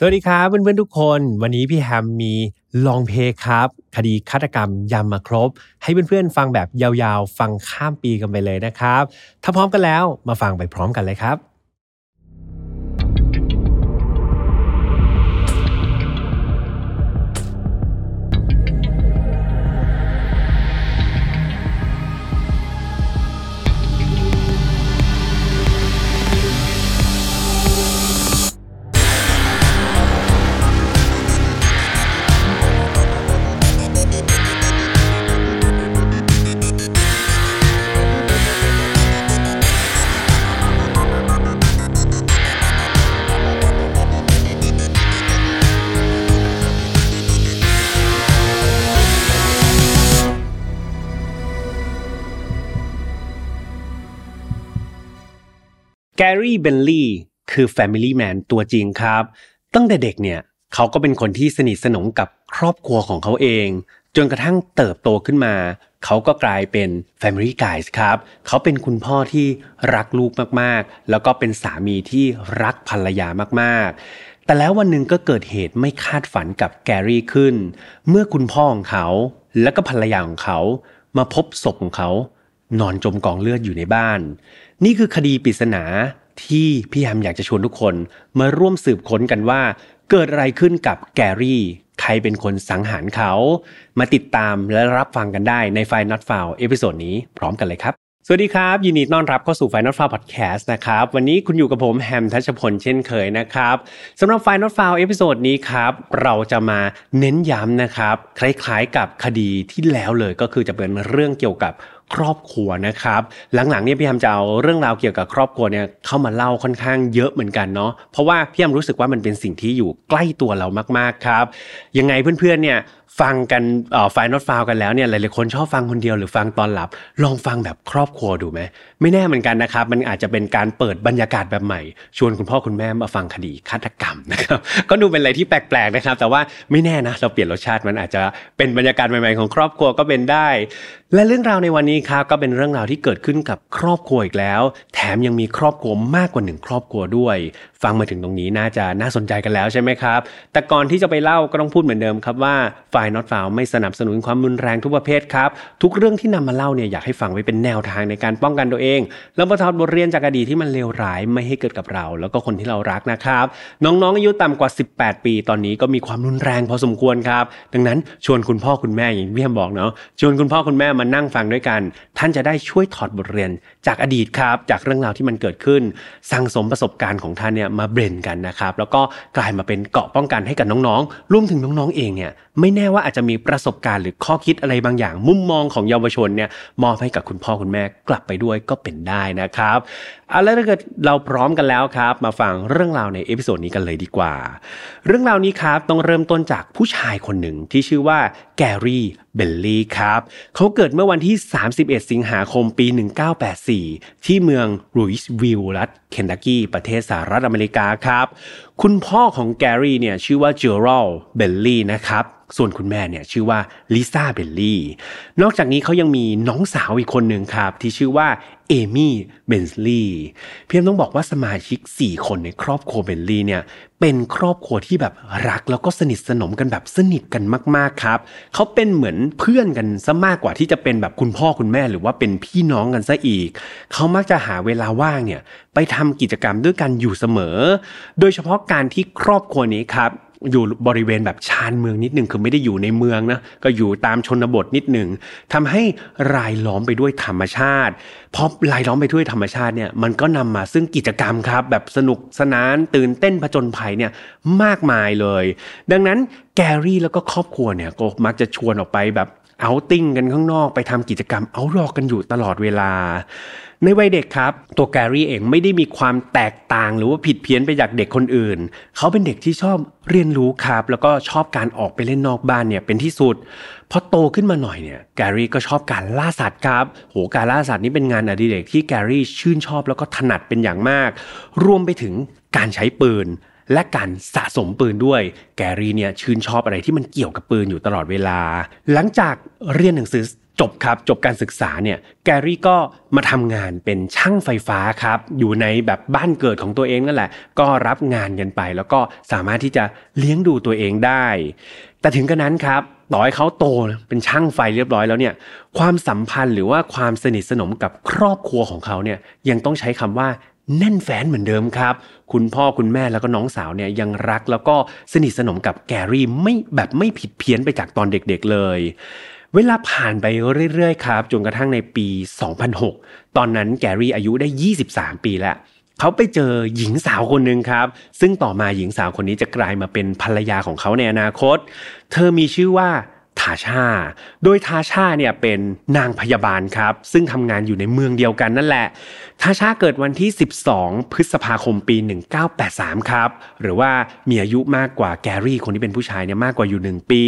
สวัสดีครับเพื่อนๆทุกคน วันนี้พี่แฮมมีลองเพย์ครับ คดีฆาตกรรมยำมาครบ ให้เพื่อนๆฟังแบบยาวๆ ฟังข้ามปีกันไปเลยนะครับ ถ้าพร้อมกันแล้วมาฟังไปพร้อมกันเลยครับ แกรี่เบนลีย์คือ Family Man ตัวจริงครับ ตั้งแต่เด็กเนี่ยเขาก็เป็นคนที่สนิทสนมกับครอบครัวของเขาเอง จนกระทั่งเติบโตขึ้นมา เขาก็กลายเป็น Family Guys ครับ เขาเป็นคุณพ่อที่รักลูกมากๆ แล้วก็เป็นสามีที่รักภรรยามากๆ แต่แล้ววันหนึ่งก็เกิดเหตุไม่คาดฝันกับแกรี่ขึ้น เมื่อคุณพ่อของเขา และก็ภรรยาของเขา มาพบศพของเขา นอนจมกองเลือดอยู่ในบ้าน นี่คือคดีปริศนาที่พี่แฮมอยากจะชวนทุกคนมาร่วมสืบค้นกันว่า เกิดอะไรขึ้นกับแกรี่ ใครเป็นคนสังหารเขา มาติดตามและรับฟังกันได้ในไฟ Not f o u n เอพิโซดนี้พร้อมกันเลยครับ สวัสดีครับ ยินดีต้อนรับเข้าสู่ File Not Found Podcast นะครับ วันนี้คุณอยู่กับผมแฮมทัชพลเช่นเคยนะครับสำหรับ File Not Found episode นี้ครับ เราจะมาเน้นย้ำนะครับ คล้ายๆกับคดีที่แล้วเลยก็คือจะเป็นเรื่องเกี่ยวกับ ครอบครัวนะครับ หลังๆเนี่ยพี่แฮมจะเอาเรื่องราวเกี่ยวกับครอบครัวเนี่ยเข้ามาเล่าค่อนข้างเยอะเหมือนกันเนาะเพราะว่าพี่แฮมรู้สึกว่ามันเป็นสิ่งที่อยู่ใกล้ตัวเรามากๆครับ ยังไงเพื่อนๆเนี่ย ฟังกันไฟนอตฟาวกันแล้วเนี่ยหลายๆคนชอบฟังคนเดียวหรือฟังตอนหลับ ลองฟังแบบครอบครัวดูไหมไม่แน่เหมือนกันนะครับ มันอาจจะเป็นการเปิดบรรยากาศแบบใหม่ ชวนคุณพ่อคุณแม่มาฟังคดีฆาตกรรมนะครับก็ดูเป็นอะไรที่แปลกๆนะครับ แต่ว่าไม่แน่นะเราเปลี่ยนรสชาติมันอาจจะเป็นบรรยากาศใหม่ๆของครอบครัวก็เป็นได้ และเรื่องราวในวันนี้ครับก็เป็นเรื่องราวที่เกิดขึ้นกับครอบครัวอีกแล้ว แถมยังมีครอบครัวมากกว่าหนึ่งครอบครัวด้วย ฟังมาถึงตรงนี้น่าจะน่าสนใจกันแล้วใช่ไหมครับแต่ก่อนที่จะไปเล่าก็ต้องพูดเหมือนเดิมครับว่าฝ่าย not f o u n ไม่สนับสนุนความรุนแรงทุกประเภทครับ ทุกเรื่องที่นำมาเล่าเนี่ยอยากให้ฟังไว้เป็นแนวทางในการป้องกันตัวเองแล้วมาถอดบทเรียนจากอดีตที่มันเลวร้ายไม่ให้เกิดกับเรา แล้วก็คนที่เรารักนะครับ น้องๆอายุต่ำกว่า 18 ปีตอนนี้ก็มีความรุนแรงพอสมควรครับ ดังนั้นชวนคุณพ่อคุณแม่อย่างที่พี่บอกเนาะชวนคุณพ่อคุณแม่มานั่งฟังด้วยกัน ท่านจะได้ช่วยถอดบทเรียนจากอดีตครับ จากเรื่องราวที่มันเกิดขึ้น สั่งสมประสบการณ์ของท่านเนี่ยมาเบรนกันนะครับแล้วก็กลายมาเป็นเกาะป้องกันให้กับน้องๆรวมถึงน้องๆเองเนี่ยไม่แน่ว่าอาจจะมีประสบการณ์หรือข้อคิดอะไรบางอย่าง มุมมองของเยาวชนเนี่ยมอบให้กับคุณพ่อคุณแม่กลับไปด้วยก็เป็นได้นะครับเอาแล้วถ้าเกิดเราพร้อมกันแล้วครับ มาฟังเรื่องราวใน episode นี้กันเลยดีกว่า เรื่องราวนี้ครับต้องเริ่มต้นจากผู้ชายคนหนึ่งที่ชื่อว่าแกรี่เบลลี่ครับเขาเกิดเมื่อวันที่ 31 สิงหาคมปี 1984 ที่เมืองหลุยส์วิลล์รัฐเคนตักกี้ประเทศสหรัฐอเมริกาครับ คุณพ่อของแกรี่เนี่ยชื่อว่าเจอรัลเบลลี่นะครับ ส่วนคุณแม่เนี่ยชื่อว่าลิซ่าเบลลี่ นอกจากนี้เขายังมีน้องสาวอีกคนหนึ่งครับ ที่ชื่อว่าเอมี่เบนส์ลีย์เพียงต้องบอกว่าสมาชิก 4 คนในครอบครัวเบนลีย์เนี่ยเป็นครอบครัวที่แบบรักแล้วก็สนิทสนมกันแบบสนิทกันมากๆครับเขาเป็นเหมือนเพื่อนกันซะมากกว่าที่จะเป็นแบบคุณพ่อคุณแม่หรือว่าเป็นพี่น้องกันซะอีก เขามักจะหาเวลาว่างเนี่ยไปทำกิจกรรมด้วยกันอยู่เสมอ โดยเฉพาะการที่ครอบครัวนี้ครับ อยู่บริเวณแบบชานเมืองนิดหนึ่งคือไม่ได้อยู่ในเมืองนะก็อยู่ตามชนบทนิดหนึ่งทำให้รายล้อมไปด้วยธรรมชาติพอรายล้อมไปด้วยธรรมชาติเนี่ยมันก็นำมาซึ่งกิจกรรมครับ แบบสนุกสนานตื่นเต้นผจญภัยเนี่ยมากมายเลย ดังนั้นแกรี่แล้วก็ครอบครัวเนี่ยก็มักจะชวนออกไปแบบ เอาติ้งกันข้างนอกไปทำกิจกรรมเอารอกกันอยู่ตลอดเวลา ในวัยเด็กครับ ตัวแกรี่เองไม่ได้มีความแตกต่างหรือว่าผิดเพี้ยนไปจากเด็กคนอื่น เขาเป็นเด็กที่ชอบเรียนรู้ครับ แล้วก็ชอบการออกไปเล่นนอกบ้านเนี่ยเป็นที่สุดพอโตขึ้นมาหน่อยเนี่ยแกรี่ก็ชอบการล่าสัตว์ครับ โหการล่าสัตว์นี่เป็นงานอดิเรกที่แกรี่ชื่นชอบแล้วก็ถนัดเป็นอย่างมาก รวมไปถึงการใช้ปืน และการสะสมปืนด้วย แกรี่เนี่ยชื่นชอบอะไรที่มันเกี่ยวกับปืนอยู่ตลอดเวลา หลังจากเรียนหนังสือจบครับจบการศึกษาเนี่ยแกรี่ก็มาทำงานเป็นช่างไฟฟ้าครับอยู่ในแบบบ้านเกิดของตัวเองนั่นแหละ ก็รับงานกันไป แล้วก็สามารถที่จะเลี้ยงดูตัวเองได้ แต่ถึงกระนั้นครับต่อให้เขาโตเป็นช่างไฟเรียบร้อยแล้วเนี่ยความสัมพันธ์หรือว่าความสนิทสนมกับครอบครัวของเขาเนี่ยยังต้องใช้คำว่า แน่นแฟนเหมือนเดิมครับ คุณพ่อคุณแม่แล้วก็น้องสาวเนี่ยยังรักแล้วก็สนิทสนมกับแกรี่ไม่แบบไม่ผิดเพี้ยนไปจากตอนเด็กๆเลย เวลาผ่านไปเรื่อยๆครับจนกระทั่งในปี 2006 ตอนนั้นแกรี่อายุได้ 23 ปีแล้วเขาไปเจอหญิงสาวคนหนึ่งครับ ซึ่งต่อมาหญิงสาวคนนี้จะกลายมาเป็นภรรยาของเขาในอนาคต เธอมีชื่อว่า ทาชา โดยทาชาเนี่ยเป็นนางพยาบาลครับ ซึ่งทำงานอยู่ในเมืองเดียวกันนั่นแหละ ทาชาเกิดวันที่ 12 พฤษภาคมปี 1983 ครับ หรือว่ามีอายุมากกว่าแกรี่คนที่เป็นผู้ชายเนี่ยมากกว่าอยู่ 1 ปี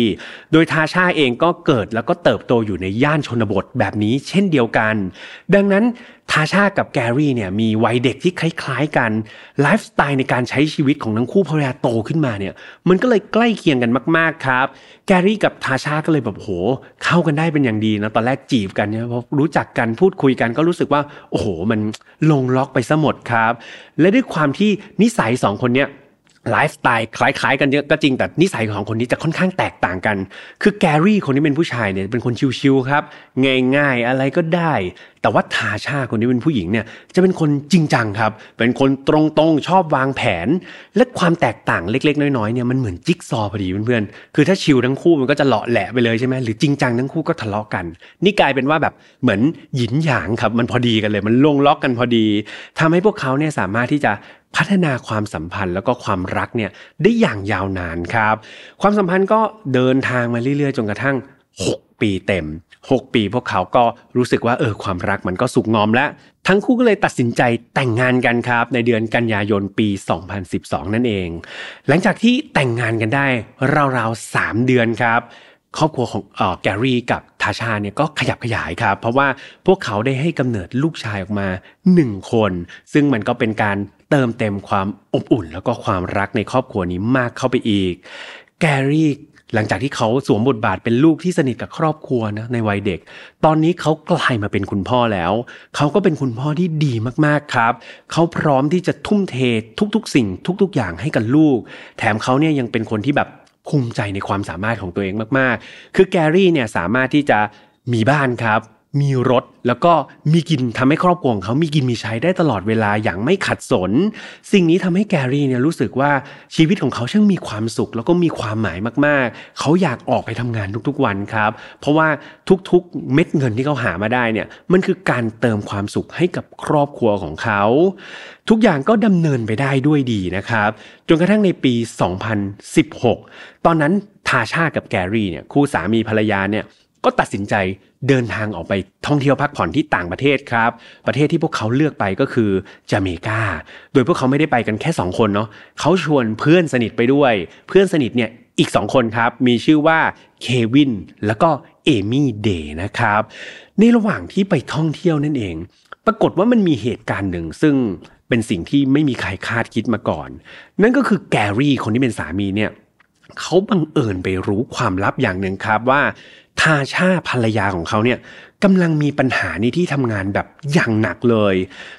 โดยทาชาเองก็เกิดแล้วก็เติบโตอยู่ในย่านชนบทแบบนี้เช่นเดียวกัน ดังนั้น ทาชากับแกรี่เนี่ยมีวัยเด็กที่คล้ายๆกันไลฟ์สไตล์ในการใช้ชีวิตของทั้งคู่พอเวลาโตขึ้นมาเนี่ยมันก็เลยใกล้เคียงกันมากๆครับ แกรี่กับทาชาก็เลยแบบโห เข้ากันได้เป็นอย่างดีนะตอนแรกจีบกันเนี่ยพอรู้จักกันพูดคุยกันก็รู้สึกว่าโอ้โหมันลงล็อกไปซะหมดครับ และด้วยความที่นิสัยสองคนเนี่ย ไลฟ์สไตล์คล้าย ๆ กันเยอะก็จริงแต่นิสัยของคนนี้จะค่อนข้างแตกต่างกัน คือแกรี่คนที่เป็นผู้ชายเนี่ยเป็นคน chill ๆครับ ง่ายๆอะไรก็ได้ แต่ว่าทาชาคนที่เป็นผู้หญิงเนี่ยจะเป็นคนจริงจังครับ เป็นคนตรงๆชอบวางแผน และความแตกต่างเล็กๆ น้อยๆเนี่ยมันเหมือนจิ๊กซอว์พอดีเพื่อนๆคือถ้า chill ทั้งคู่มันก็จะเหลาะแหละไปเลยใช่ไหมหรือจริงจังทั้งคู่ก็ทะเลาะกัน นี่กลายเป็นว่าแบบเหมือนหยินหยางครับมันพอดีกันเลย มันลงล็อกกันพอดีทำให้พวกเขาเนี่ยสามารถที่จะ พัฒนาความสัมพันธ์แล้วก็ความรักเนี่ยได้อย่างยาวนานครับ ความสัมพันธ์ก็เดินทางมาเรื่อยๆ จนกระทั่ง 6 ปีเต็ม 6 ปีพวกเขาก็รู้สึกว่าเออความรักมันก็สุกงอมแล้ว ทั้งคู่ก็เลยตัดสินใจแต่งงานกันครับ ในเดือนกันยายนปี 2012 นั่นเอง หลังจากที่แต่งงานกันได้ราวๆ3เดือนครับครอบครัวของออแกรี่กับทาชาเนี่ยก็ขยับขยายครับ เพราะว่าพวกเขาได้ให้กำเนิดลูกชายออกมา 1 คน ซึ่งมันก็เป็นการ เติมเต็มความอบอุ่น แล้วก็ความรักในครอบครัวนี้มากเข้าไปอีก แกรี่หลังจากที่เขาสวมบทบาทเป็นลูกที่สนิทกับครอบครัวนะในวัยเด็ก ตอนนี้เขากลายมาเป็นคุณพ่อแล้ว เขาก็เป็นคุณพ่อที่ดีมากๆครับ เขาพร้อมที่จะทุ่มเททุกๆ สิ่งทุก ๆ อย่างให้กับลูก แถมเขาเนี่ยยังเป็นคนที่แบบภูมิใจในความสามารถของตัวเองมากๆ คือแกรี่เนี่ยสามารถที่จะมีบ้านครับ มีรถแล้วก็มีกินทำให้ครอบครัวของเขามีกินมีใช้ได้ตลอดเวลาอย่างไม่ขัดสน สิ่งนี้ทำให้แกรี่เนี่ยรู้สึกว่าชีวิตของเขาช่างมีความสุข แล้วก็มีความหมายมากๆ เขาอยากออกไปทำงานทุกๆวันครับ เพราะว่าทุกๆเม็ดเงินที่เขาหามาได้เนี่ยมันคือการเติมความสุขให้กับครอบครัวของเขา ทุกอย่างก็ดำเนินไปได้ด้วยดีนะครับจนกระทั่งในปี 2016 ตอนนั้นทาชากับแกรี่เนี่ยคู่สามีภรรยาเนี่ยก็ตัดสินใจ เดินทางออกไปท่องเที่ยวพักผ่อนที่ต่างประเทศครับ ประเทศที่พวกเขาเลือกไปก็คือจาเมกา โดยพวกเขาไม่ได้ไปกันแค่ 2 คนเนาะเขาชวนเพื่อนสนิทไปด้วย เพื่อนสนิทเนี่ยอีก 2 คนครับ มีชื่อว่าเควินแล้วก็เอมี่เดย์นะครับ ในระหว่างที่ไปท่องเที่ยวนั่นเอง ปรากฏว่ามันมีเหตุการณ์หนึ่งซึ่งเป็นสิ่งที่ไม่มีใครคาดคิดมาก่อน นั่นก็คือแกรี่คนที่เป็นสามีเนี่ยเขาบังเอิญไปรู้ความลับอย่างหนึ่งครับว่า ทาชาภรรยาของเขาเนี่ยกำลังมีปัญหาในที่ทำงานแบบอย่างหนักเลย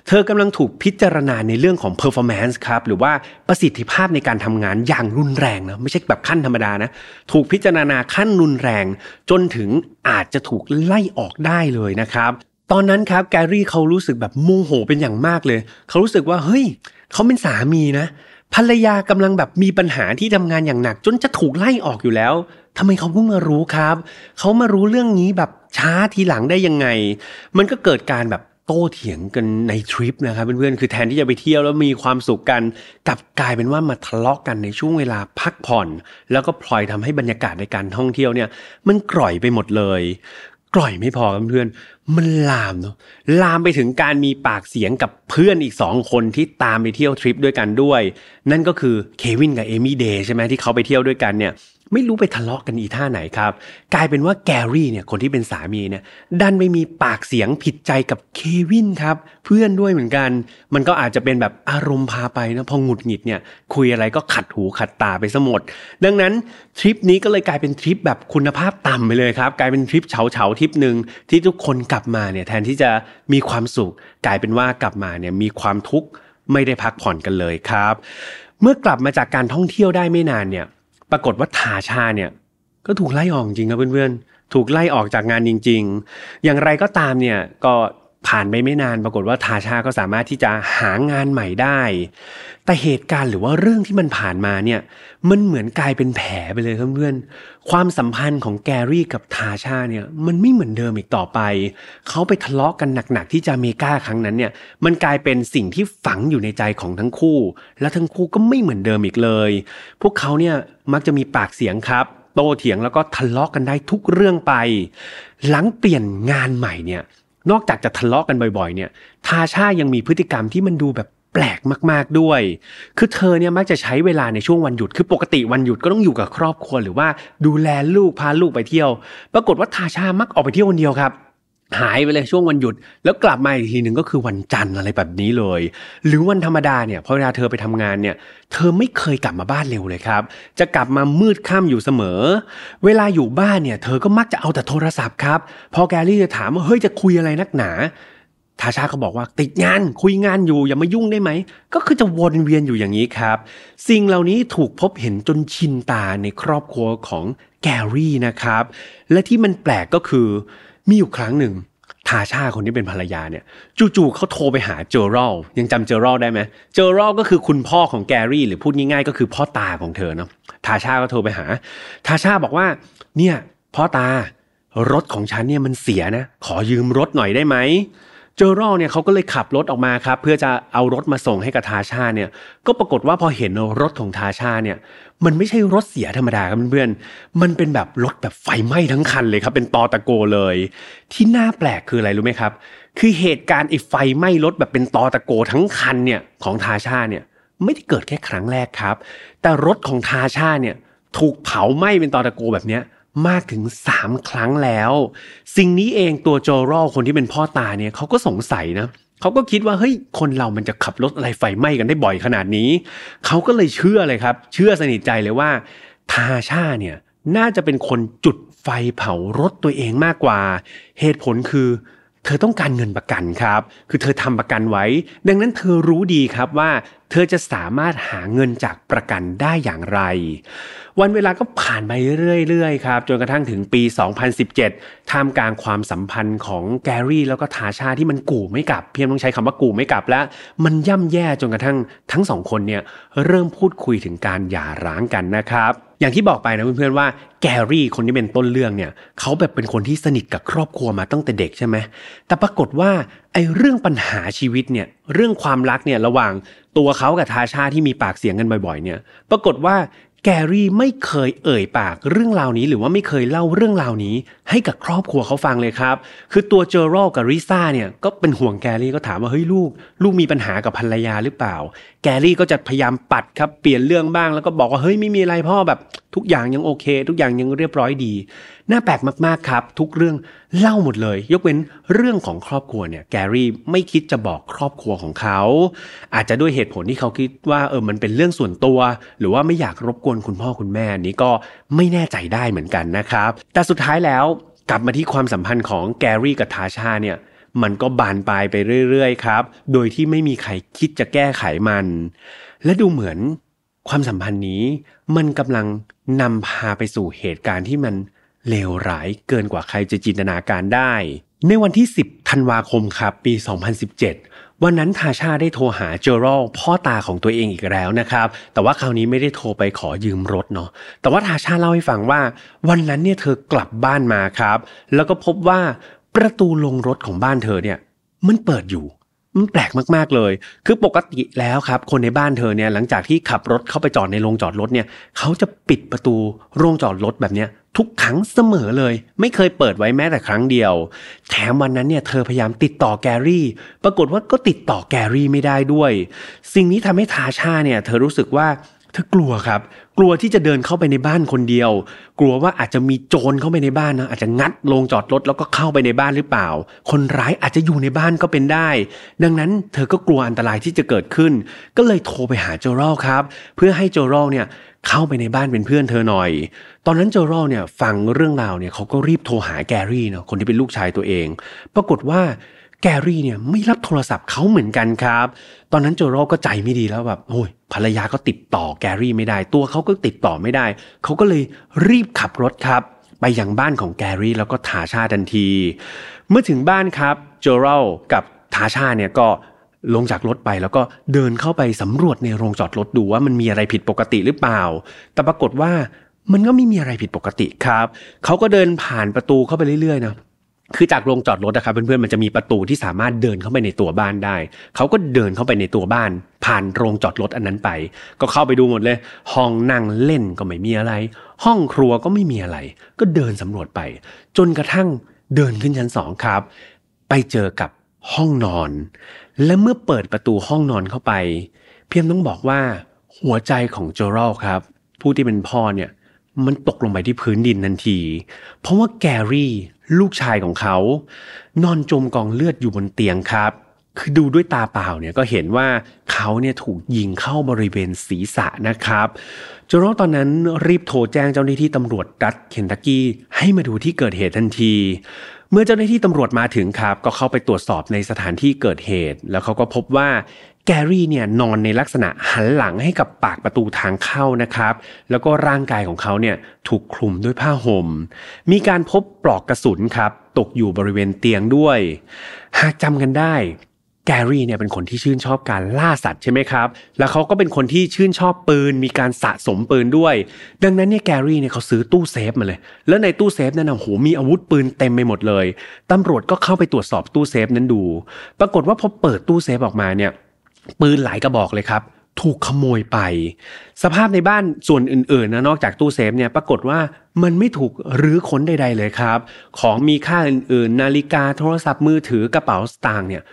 เธอกำลังถูกพิจารณาในเรื่องของ performance ครับหรือว่าประสิทธิภาพในการทำงานอย่างรุนแรงนะไม่ใช่แบบขั้นธรรมดานะถูกพิจารณาขั้นรุนแรง จนถึงอาจจะถูกไล่ออกได้เลยนะครับตอนนั้นครับแกรี่เขารู้สึกแบบโมโหเป็นอย่างมากเลย เขารู้สึกว่าเฮ้ยเขาเป็นสามีนะ ภรรยากำลังแบบมีปัญหาที่ทำงานอย่างหนัก จนจะถูกไล่ออกอยู่แล้ว ทำไมเขาเพิ่งมารู้ครับ เขามารู้เรื่องนี้แบบช้าทีหลังได้ยังไง มันก็เกิดการแบบโต้เถียงกันในทริปนะครับเพื่อนๆ คือแทนที่จะไปเที่ยวแล้วมีความสุขกันกลับกลายเป็นว่ามาทะเลาะกกันในช่วงเวลาพักผ่อน แล้วก็พลอยทำให้บรรยากาศในการท่องเที่ยวเนี่ย มันกร่อยไปหมดเลยกร่อยไม่พอเพื่อนมันลามเนาะลามไปถึงการมีปากเสียงกับเพื่อนอีกสองคนที่ตามไปเที่ยวทริปด้วยกันด้วย นั่นก็คือเควินกับเอมี่เดย์ใช่ไหมที่เขาไปเที่ยวด้วยกันเนี่ย ไม่รู้ไปทะเลาะกันอีท่าไหนครับ กลายเป็นว่าแกรี่เนี่ยคนที่เป็นสามีเนี่ยดันไม่มีปากเสียงผิดใจกับเควินครับ เพื่อนด้วยเหมือนกัน มันก็อาจจะเป็นแบบอารมณ์พาไปนะพอหงุดหงิดเนี่ยคุยอะไรก็ขัดหูขัดตาไปซะหมด ดังนั้นทริปนี้ก็เลยกลายเป็นทริปแบบคุณภาพต่ำไปเลยครับ กลายเป็นทริปเฉาเฉาทริปหนึ่งที่ทุกคนกลับมาเนี่ยแทนที่จะมีความสุข กลายเป็นว่ากลับมาเนี่ยมีความทุกข์ไม่ได้พักผ่อนกันเลยครับ เมื่อกลับมาจากการท่องเที่ยวได้ไม่นานเนี่ย ปรากฏว่าทาชาเนี่ย ก็ถูกไล่ออกจริงครับเพื่อนๆ ถูกไล่ออกจากงานจริง ๆ อย่างไรก็ตามเนี่ยก็ ผ่านไปไม่นานปรากฏว่าทาชาก็สามารถที่จะหางานใหม่ได้ แต่เหตุการณ์หรือว่าเรื่องที่มันผ่านมาเนี่ย มันเหมือนกลายเป็นแผลไปเลยครับเพื่อนความสัมพันธ์ของแกรี่กับทาชาเนี่ย มันไม่เหมือนเดิมอีกต่อไป เขาไปทะเลาะกันหนักๆที่จาเมกาครั้งนั้นเนี่ย มันกลายเป็นสิ่งที่ฝังอยู่ในใจของทั้งคู่ และทั้งคู่ก็ไม่เหมือนเดิมอีกเลย พวกเขาเนี่ยมักจะมีปากเสียงครับโตเถียงแล้วก็ทะเลาะกันได้ทุกเรื่องไป หลังเปลี่ยนงานใหม่เนี่ย นอกจากจะทะเลาะกันบ่อยๆ เนี่ย ทาชายังมีพฤติกรรมที่มันดูแบบแปลกมากๆด้วย คือเธอเนี่ยมักจะใช้เวลาในช่วงวันหยุด คือปกติวันหยุดก็ต้องอยู่กับครอบครัวหรือว่าดูแลลูกพาลูกไปเที่ยว ปรากฏว่าทาชามักออกไปเที่ยวคนเดียวครับ หายไปเลยช่วงวันหยุด แล้วกลับมาอีกทีหนึ่งก็คือวันจันทร์อะไรแบบนี้เลย หรือวันธรรมดาเนี่ยพอเวลาเธอไปทำงานเนี่ย เธอไม่เคยกลับมาบ้านเร็วเลยครับ จะกลับมามืดค่ำอยู่เสมอ เวลาอยู่บ้านเนี่ย เธอก็มักจะเอาแต่โทรศัพท์ครับ พอแกลี่จะถามว่าเฮ้ยจะคุยอะไรนักหนาทาชาก็บอกว่าติดงานคุยงานอยู่อย่ามายุ่งได้ไหม ก็คือจะวนเวียนอยู่อย่างนี้ครับ สิ่งเหล่านี้ถูกพบเห็นจนชินตาในครอบครัวของแกรี่นะครับ และที่มันแปลกก็คือ มีอยู่ครั้งหนึ่งทาชาคนที่เป็นภรรยาเนี่ยจู่ๆเขาโทรไปหาเจอรัลยังจำเจอรัลได้ไหมเจอรัลก็คือคุณพ่อของแกรี่ หรือพูดง่ายๆ ก็คือพ่อตาของเธอเนาะทาชาก็โทรไปหา ทาชาบอกว่า เนี่ยพ่อตารถของฉันเนี่ยมันเสียนะ ขอยืมรถหน่อยได้ไหม เจอรัลเนี่ยเขาก็เลยขับรถออกมาครับเพื่อจะเอารถมาส่งให้กับทาชาเนี่ยก็ปรากฏว่าพอเห็นรถของทาชาเนี่ยมันไม่ใช่รถเสียธรรมดาครับเพื่อนๆมันเป็นแบบรถแบบไฟไหม้ทั้งคันเลยครับเป็นตอตะโกเลย ที่น่าแปลกคืออะไรรู้ไหมครับ คือเหตุการณ์ไอ้ไฟไหม้รถแบบเป็นตอตะโกทั้งคันเนี่ยของทาชาเนี่ยไม่ได้เกิดแค่ครั้งแรกครับ แต่รถของทาชาเนี่ยถูกเผาไหม้เป็นตอตะโกแบบเนี้ย มากถึง 3 ครั้งแล้ว สิ่งนี้เองตัวโจรอคนที่เป็นพ่อตาเนี่ยเขาก็สงสัยนะเขาก็คิดว่าเฮ้ยคนเรามันจะขับรถอะไรไฟไหม้กันได้บ่อยขนาดนี้ เขาก็เลยเชื่อเลยครับ เชื่อสนิทใจเลยว่า ทาชาเนี่ยน่าจะเป็นคนจุดไฟเผารถตัวเองมากกว่า เหตุผลคือ เธอต้องการเงินประกันครับ คือเธอทำประกันไว้ ดังนั้นเธอรู้ดีครับว่า เธอจะสามารถหาเงินจากประกันได้อย่างไร วันเวลาก็ผ่านไปเรื่อยๆครับ จนกระทั่งถึงปี 2017 ท่ามกลางความสัมพันธ์ของแกรี่แล้วก็ทาชาที่มันกู่ไม่กลับ เพียงต้องใช้คำว่ากู่ไม่กลับแล้ว มันย่ำแย่จนกระทั่งทั้งสองคนเนี่ยเริ่มพูดคุยถึงการหย่าร้างกันนะครับ อย่างที่บอกไปนะเพื่อนๆว่าแกรี่คนที่เป็นต้นเรื่องเนี่ยเขาแบบเป็นคนที่สนิทกับครอบครัวมาตั้งแต่เด็กใช่ไหมแต่ปรากฏว่าไอ้เรื่องปัญหาชีวิตเนี่ยเรื่องความรักเนี่ยระหว่างตัวเขากับทาชาที่มีปากเสียงกันบ่อยๆเนี่ย ปรากฏว่า แกรี่ไม่เคยเอ่ยปากเรื่องราวนี้ หรือว่าไม่เคยเล่าเรื่องราวนี้ ให้กับครอบครัวเขาฟังเลยครับ คือตัวเจอรัลกับริซ่าเนี่ยก็เป็นห่วงแกรี่ก็ถามว่าเฮ้ยลูก ลูกมีปัญหากับภรรยาหรือเปล่า แกรี่ก็จะพยายามปัดครับเปลี่ยนเรื่องบ้างแล้วก็บอกว่าเฮ้ยไม่มีอะไรพ่อแบบ ทุกอย่างยังโอเค ทุกอย่างยังเรียบร้อยดี น่าแปลกมากๆครับ ทุกเรื่องเล่าหมดเลย ยกเว้นเรื่องของครอบครัวเนี่ยแกรี่ไม่คิดจะบอกครอบครัวของเขา อาจจะด้วยเหตุผลที่เขาคิดว่าเออมันเป็นเรื่องส่วนตัว หรือว่าไม่อยากรบกวนคุณพ่อคุณแม่นี้ก็ไม่แน่ใจได้เหมือนกันนะครับ แต่สุดท้ายแล้วกลับมาที่ความสัมพันธ์ของแกรี่กับทาชาเนี่ยมันก็บานปลายไปเรื่อยๆครับ โดยที่ไม่มีใครคิดจะแก้ไขมัน และดูเหมือนความสัมพันธ์นี้ มันกำลังนำพาไปสู่เหตุการณ์ที่มัน เลวร้ายเกินกว่าใครจะจินตนาการได้ ในวันที่ 10 ธันวาคมครับปี 2017 วันนั้นทาชาได้โทรหาเจอรัลพ่อตาของตัวเองอีกแล้วนะครับ แต่ว่าคราวนี้ไม่ได้โทรไปขอยืมรถเนาะ แต่ว่าทาชาเล่าให้ฟังว่า วันนั้นเนี่ยเธอกลับบ้านมาครับ แล้วก็พบว่าประตูลงรถของบ้านเธอเนี่ยมันเปิดอยู่มันแปลกมากๆเลย คือปกติแล้วครับ คนในบ้านเธอเนี่ยหลังจากที่ขับรถเข้าไปจอดในโรงจอดรถเนี่ยเขาจะปิดประตูโรงจอดรถแบบเนี้ย ทุกครั้งเสมอเลย ไม่เคยเปิดไว้แม้แต่ครั้งเดียว แถมวันนั้นเนี่ยเธอพยายามติดต่อแกรี่ ปรากฏว่าก็ติดต่อแกรี่ไม่ได้ด้วย สิ่งนี้ทำให้ทาชาเนี่ยเธอรู้สึกว่า เธอกลัวครับ กลัวที่จะเดินเข้าไปในบ้านคนเดียว กลัวว่าอาจจะมีโจรเข้าไปในบ้านนะอาจจะงัดลงจอดรถแล้วก็เข้าไปในบ้านหรือเปล่า คนร้ายอาจจะอยู่ในบ้านก็เป็นได้ ดังนั้นเธอก็กลัวอันตรายที่จะเกิดขึ้น ก็เลยโทรไปหาเจอรัลครับ เพื่อให้เจอรัลเนี่ยเข้าไปในบ้านเป็นเพื่อนเธอหน่อย ตอนนั้นเจอรัลเนี่ยฟังเรื่องราวเนี่ยเขาก็รีบโทรหาแกรี่เนาะคนที่เป็นลูกชายตัวเอง ปรากฏว่าแกรี่เนี่ยไม่รับโทรศัพท์เขาเหมือนกันครับ ตอนนั้นเจอรัลก็ใจไม่ดีแล้วแบบโอ้ย ภรรยาก็ติดต่อแกรี่ไม่ได้ ตัวเขาก็ติดต่อไม่ได้ เขาก็เลยรีบขับรถครับ ไปยังบ้านของแกรี่แล้วก็ทาชาทันที เมื่อถึงบ้านครับโจโร่กับทาชาเนี่ยก็ลงจากรถไปแล้วก็เดินเข้าไปสำรวจในโรงจอดรถดูว่ามันมีอะไรผิดปกติหรือเปล่า แต่ปรากฏว่ามันก็ไม่มีอะไรผิดปกติครับ เขาก็เดินผ่านประตูเข้าไปเรื่อยๆนะ คือจากโรงจอดรถนะครับเพื่อนๆมันจะมีประตูที่สามารถเดินเข้าไปในตัวบ้านได้เขาก็เดินเข้าไปในตัวบ้าน ผ่านโรงจอดรถอันนั้นไป ก็เข้าไปดูหมดเลย ห้องนั่งเล่นก็ไม่มีอะไร ห้องครัวก็ไม่มีอะไร ก็เดินสำรวจไป จนกระทั่งเดินขึ้นชั้นสองครับ ไปเจอกับห้องนอน และเมื่อเปิดประตูห้องนอนเข้าไป เพียมต้องบอกว่า หัวใจของโจรอลครับ ผู้ที่เป็นพ่อเนี่ยมันตกลงไปที่พื้นดินทันที เพราะว่าแกรี่ลูกชายของเขา นอนจมกองเลือดอยู่บนเตียงครับ คือดูด้วยตาเปล่าเนี่ยก็เห็นว่าเขาเนี่ยถูกยิงเข้าบริเวณศีรษะนะครับจโรตอนนั้นรีบโทรแจ้งเจ้าหน้าที่ตำรวจรัฐเคนตักกี้ให้มาดูที่เกิดเหตุทันที เมื่อเจ้าหน้าที่ตำรวจมาถึงครับ ก็เข้าไปตรวจสอบในสถานที่เกิดเหตุ แล้วเขาก็พบว่า กรี่เนี่ยนอนในลักษณะหันหลังให้กับปากประตูทางเข้านะครับ แล้วก็ร่างกายของเขาเนี่ยถูกคลุมด้วยผ้าหม่ม มีการพบปลอกกระสุนครับตกอยู่บริเวณเตียงด้วย หากจำกันได้แกรี่เนี่ยเป็นคนที่ชื่นชอบการล่าสัตว์ใช่ไหมครับ แล้วเขาก็เป็นคนที่ชื่นชอบปืน มีการสะสมปืนด้วย ดังนั้นเนี่ยแกรี่เนี่ยเขาซื้อตู้เซฟมาเลย แล้วในตู้เซฟนั้นนะโหมีอาวุธปืนเต็มไปหมดเลย ตำรวจก็เข้าไปตรวจสอบตู้เซฟนั้นดู ปรากฏว่าพอเปิดตู้เซฟออกมาเนี่ย ปืนหลายกระบอกเลยครับ ถูกขโมยไป สภาพในบ้านส่วนอื่นๆนะนอกจากตู้เซฟเนี่ยปรากฏว่ามันไม่ถูกรื้อค้นใดๆเลยครับ ของมีค่าอื่นๆ นาฬิกาโทรศัพท์มือถือกระเป๋าสตางค์เนี่ย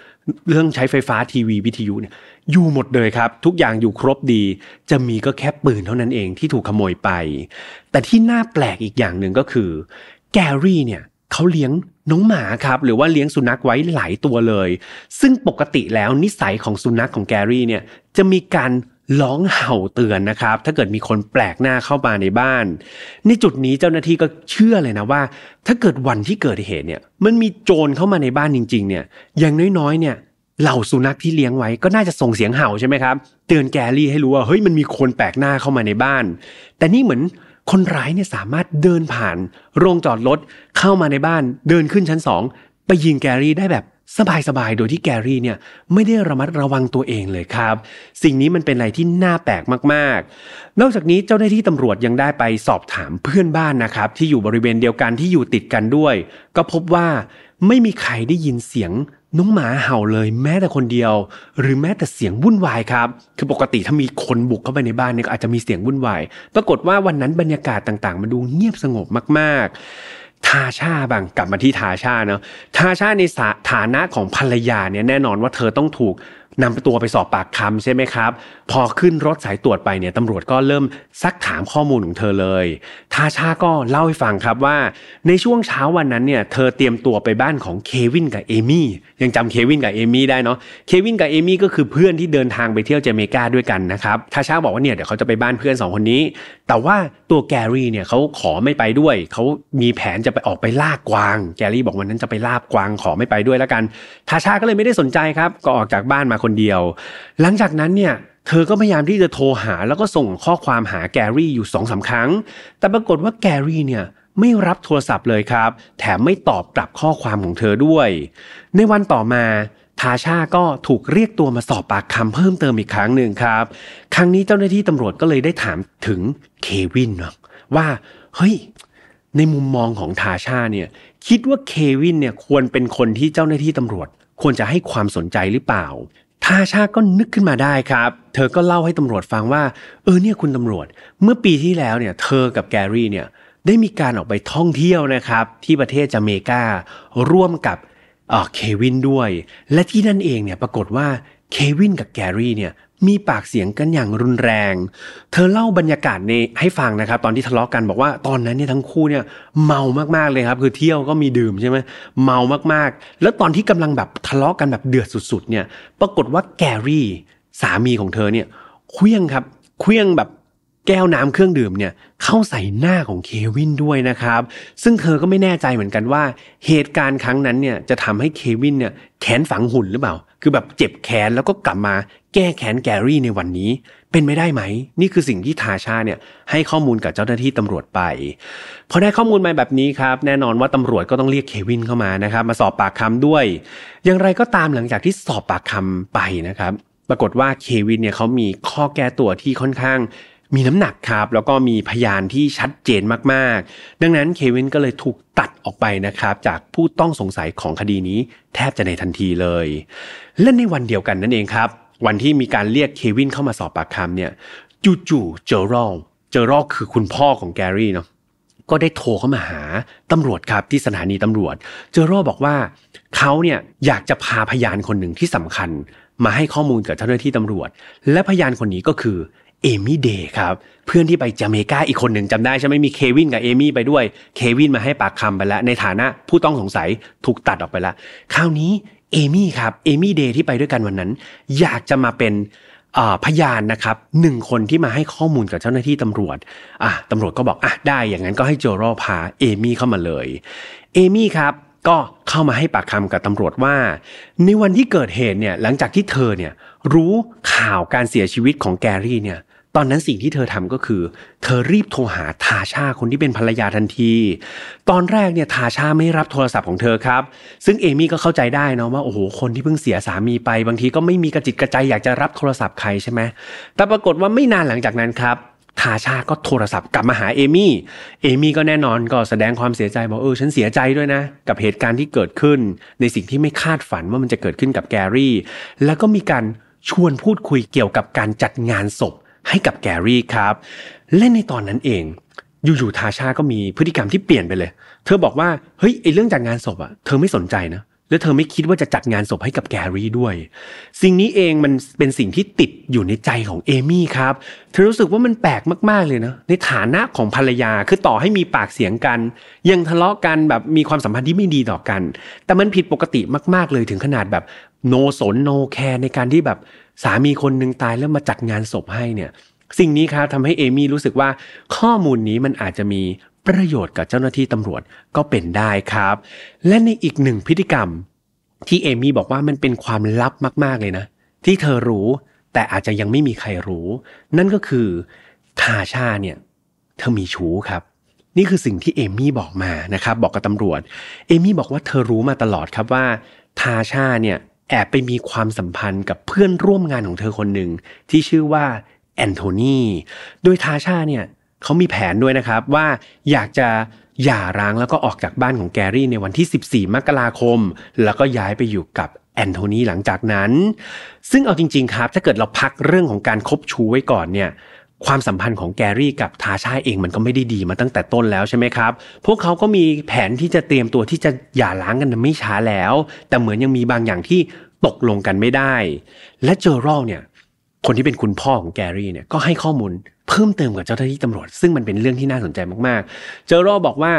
เรื่องใช้ไฟฟ้าทีวีวิทยุเนี่ยอยู่หมดเลยครับ ทุกอย่างอยู่ครบดี จะมีก็แค่ปืนเท่านั้นเองที่ถูกขโมยไป แต่ที่น่าแปลกอีกอย่างหนึ่งก็คือ แกรี่เนี่ย เขาเลี้ยงน้องหมาครับหรือว่าเลี้ยงสุนัขไว้หลายตัวเลย ซึ่งปกติแล้วนิสัยของสุนัขของแกรี่เนี่ยจะมีการร้องเห่าเตือนนะครับ ถ้าเกิดมีคนแปลกหน้าเข้ามาในบ้าน ในจุดนี้เจ้าหน้าที่ก็เชื่อเลยนะว่า ถ้าเกิดวันที่เกิดเหตุเนี่ยมันมีโจรเข้ามาในบ้านจริง ๆ เนี่ยอย่างน้อยๆเนี่ยเหล่าสุนัขที่เลี้ยงไว้ก็น่าจะส่งเสียงเห่าใช่ไหมครับ เตือนแกรี่ให้รู้ว่าเฮ้ยมันมีคนแปลกหน้าเข้ามาในบ้าน แต่นี่เหมือน คนร้ายเนี่ยสามารถเดินผ่าน โรงจอดรถเข้ามาในบ้านเดินขึ้นชั้นสองไปยิงแกรี่ได้แบบสบายๆ โดยที่แกรี่เนี่ยไม่ได้ระมัดระวังตัวเองเลยครับ สิ่งนี้มันเป็นอะไรที่น่าแปลกมากๆ นอกจากนี้เจ้าหน้าที่ตำรวจยังได้ไปสอบถามเพื่อนบ้านนะครับ ที่อยู่บริเวณเดียวกันที่อยู่ติดกันด้วย ก็พบว่าไม่มีใครได้ยินเสียง น้องหมาเห่าเลยแม้แต่คนเดียว หรือแม้แต่เสียงวุ่นวายครับคือปกติถ้ามีคนบุกเข้าไปในบ้านเนี่ยก็อาจจะมีเสียงวุ่นวายปรากฏว่าวันนั้นบรรยากาศต่างๆ มันดูเงียบสงบมากๆ ทาชาบางกลับมาที่ทาชาเนาะทาชาในฐานะของภรรยาเนี่ยแน่นอนว่าเธอต้องถูกนำตัวไปสอบปากคำใช่ไหมครับ พอขึ้นรถสายตรวจไปเนี่ยตำรวจก็เริ่มซักถามข้อมูลของเธอเลยทาชาก็เล่าให้ฟังครับว่า ในช่วงเช้าวันนั้นเนี่ยเธอเตรียมตัวไปบ้านของเควินกับเอมี่ยังจำเควินกับเอมี่ได้เนาะเควินกับเอมี่ก็คือเพื่อนที่เดินทางไปเที่ยวจาเมกาด้วยกันนะครับทาชาบอกว่าเนี่ยเดี๋ยวเขาจะไปบ้านเพื่อน2คนนี้ แต่ว่าตัวแกรี่เนี่ยเขาขอไม่ไปด้วยเขามีแผนจะไปออกไปล่ากวาง แกรี่บอกวันนั้นจะไปล่ากวางขอไม่ไปด้วยแล้วกันทาชาก็เลยไม่ได้สนใจครับก็ออกจากบ้านมาคนเดียว หลังจากนั้นเนี่ย เธอก็พยายามที่จะโทรหาแล้วก็ส่งข้อความหาแกรี่อยู่สองสาครั้ง แต่ปรากฏว่าแกรี่เนี่ยไม่รับโทรศัพท์เลยครับ แถมไม่ตอบกลับข้อความของเธอด้วย ในวันต่อมาทาชาก็ถูกเรียกตัวมาสอบปากคำเพิ่มเติมอีกครั้งหนึ่งครับ ครั้งนี้เจ้าหน้าที่ตำรวจก็เลยได้ถามถึงเควินว่า เฮ้ย ในมุมมองของทาชาเนี่ยคิดว่าเควินเนี่ยควรเป็นคนที่เจ้าหน้าที่ตำรวจควรจะให้ความสนใจหรือเปล่า ทาชาก็นึกขึ้นมาได้ครับ เธอก็เล่าให้ตำรวจฟังว่า เออเนี่ยคุณตำรวจ เมื่อปีที่แล้วเนี่ย เธอกับแกรี่เนี่ยได้มีการออกไปท่องเที่ยวนะครับ ที่ประเทศจาเมการ่วมกับเควินด้วย และที่นั่นเองเนี่ยปรากฏว่าเควินกับแกรี่เนี่ย มีปากเสียงกันอย่างรุนแรง เธอเล่าบรรยากาศในให้ฟังนะครับ ตอนที่ทะเลาะกกันบอกว่าตอนนั้นเนี่ยทั้งคู่เนี่ยเมามากๆเลยครับ คือเที่ยวก็มีดื่มใช่ไหมเมามากๆ แล้วตอนที่กำลังแบบทะเลาะกันแบบเดือดสุด ๆ เนี่ย ปรากฏว่าแกรี่สามีของเธอเนี่ยเคลี้ยงครับเคลี้ยงแบบ แก้วน้ำเครื่องดื่มเนี่ยเข้าใส่หน้าของเควินด้วยนะครับ ซึ่งเธอก็ไม่แน่ใจเหมือนกันว่า เหตุการณ์ครั้งนั้นเนี่ยจะทำให้เควินเนี่ยแขนฝังหุ่นหรือเปล่า คือแบบเจ็บแขนแล้วก็กลับมาแก้แค้นแกรี่ในวันนี้ เป็นไปได้ไหม นี่คือสิ่งที่ทาชาเนี่ยให้ข้อมูลกับเจ้าหน้าที่ตำรวจไปพอได้ข้อมูลมาแบบนี้ครับ แน่นอนว่าตำรวจก็ต้องเรียกเควินเข้ามานะครับ มาสอบปากคำด้วย อย่างไรก็ตามหลังจากที่สอบปากคำไปนะครับ ปรากฏว่าเควินเนี่ยเขามีข้อแก้ตัวที่ค่อนข้าง มีน้ำหนักครับ แล้วก็มีพยานที่ชัดเจนมากๆ ดังนั้นเควินก็เลยถูกตัดออกไปนะครับ จากผู้ต้องสงสัยของคดีนี้แทบจะในทันทีเลย และในวันเดียวกันนั่นเองครับ วันที่มีการเรียกเควินเข้ามาสอบปากคำเนี่ยจู่ๆเจอรัลเจอรัลคือคุณพ่อของแกรี่เนาะก็ได้โทรเข้ามาหาตำรวจครับที่สถานีตำรวจ เจอรัลบอกว่าเขาเนี่ยอยากจะพาพยานคนหนึ่งที่สำคัญ มาให้ข้อมูลกับเจ้าหน้าที่ตำรวจ และพยานคนนี้ก็คือ เอมี่เดย์ครับเพื่อนที่ไปจาเมกาอีกคนหนึ่งจำได้ใช่ไหมมีเควินกับเอมี่ไปด้วย เควินมาให้ปากคำไปแล้ว ในฐานะผู้ต้องสงสัยถูกตัดออกไปแล้ว คราวนี้เอมี่ครับเอมี่เดย์ที่ไปด้วยกันวันนั้น อยากจะมาเป็นพยานนะครับหนึ่งคนที่มาให้ข้อมูลกับเจ้าหน้าที่ตำรวจอะตำรวจก็บอกอะได้อย่างนั้นก็ให้โจโรพาเอมี่เข้ามาเลยเอมี่ครับก็เข้ามาให้ปากคำกับตำรวจว่า ในวันที่เกิดเหตุเนี่ยหลังจากที่เธอเนี่ยรู้ข่าวการเสียชีวิตของแกรี่เนี่ย ตอนนั้นสิ่งที่เธอทำก็คือ เธอรีบโทรหาทาชาคนที่เป็นภรรยาทันที ตอนแรกเนี่ยทาชาไม่รับโทรศัพท์ของเธอครับ ซึ่งเอมี่ก็เข้าใจได้นะว่าโอ้โหคนที่เพิ่งเสียสามีไป บางทีก็ไม่มีกระจิตกระใจอยากจะรับโทรศัพท์ใครใช่ไหมแต่ปรากฏว่าไม่นานหลังจากนั้นครับทาชาก็โทรศัพท์กลับมาหาเอมี่ เอมี่ก็แน่นอนก็แสดงความเสียใจบอกเออฉันเสียใจด้วยนะ กับเหตุการณ์ที่เกิดขึ้น ในสิ่งที่ไม่คาดฝันว่ามันจะเกิดขึ้นกับแกรี่ แล้วก็มีการชวนพูดคุยเกี่ยวกับการจัดงานศพ ให้กับแกรี่ครับและในตอนนั้นเอง อยู่ๆทาชาก็มีพฤติกรรมที่เปลี่ยนไปเลย เธอบอกว่าเฮ้ยไอเรื่องจัดงานศพอะเธอไม่สนใจนะ และเธอไม่คิดว่าจะจัดงานศพให้กับแกรี่ด้วย สิ่งนี้เองมันเป็นสิ่งที่ติดอยู่ในใจของเอมี่ครับ เธอรู้สึกว่ามันแปลกมากๆเลยนะ ในฐานะของภรรยาคือต่อให้มีปากเสียงกัน ยังทะเลาะกันแบบมีความสัมพันธ์ที่ไม่ดีต่อกัน แต่มันผิดปกติมากๆเลยถึงขนาดแบบโนสนโนแคร์ในการที่แบบสามีคนหนึ่งตายแล้วมาจัดงานศพให้เนี่ย สิ่งนี้ครับทำให้เอมี่รู้สึกว่าข้อมูลนี้มันอาจจะมี ประโยชน์กับเจ้าหน้าที่ตำรวจก็เป็นได้ครับ และในอีกหนึ่งพฤติกรรม ที่เอมี่บอกว่ามันเป็นความลับมากๆเลยนะ ที่เธอรู้แต่อาจจะยังไม่มีใครรู้ นั่นก็คือทาชาเนี่ยเธอมีชู้ครับ นี่คือสิ่งที่เอมี่บอกมานะครับ บอกกับตำรวจ เอมี่บอกว่าเธอรู้มาตลอดครับว่าทาชาเนี่ยแอบไปมีความสัมพันธ์กับเพื่อนร่วมงานของเธอคนหนึ่งที่ชื่อว่าแอนโทนี โดยทาชาเนี่ย เขามีแผนด้วยนะครับว่าอยากจะหย่าร้างแล้วก็ออกจากบ้านของแกรี่ในวันที่ 14 มกราคม แล้วก็ย้ายไปอยู่กับแอนโทนีหลังจากนั้น ซึ่งเอาจริง ๆ ครับ ถ้าเกิดเราพักเรื่องของการคบชู้ไว้ก่อนเนี่ยความสัมพันธ์ของแกรี่กับทาชาเองมันก็ไม่ได้ดีมาตั้งแต่ต้นแล้วใช่ไหมครับ พวกเขาก็มีแผนที่จะเตรียมตัวที่จะหย่าร้างกันไม่ช้าแล้ว แต่เหมือนยังมีบางอย่างที่ตกลงกันไม่ได้ และเจอรัลเนี่ยคนที่เป็นคุณพ่อของแกรี่เนี่ยก็ให้ข้อมูล เพิ่มเติมกับเจ้าหน้าที่ตำรวจ ซึ่งมันเป็นเรื่องที่น่าสนใจมากๆ เจอรัลบอกว่า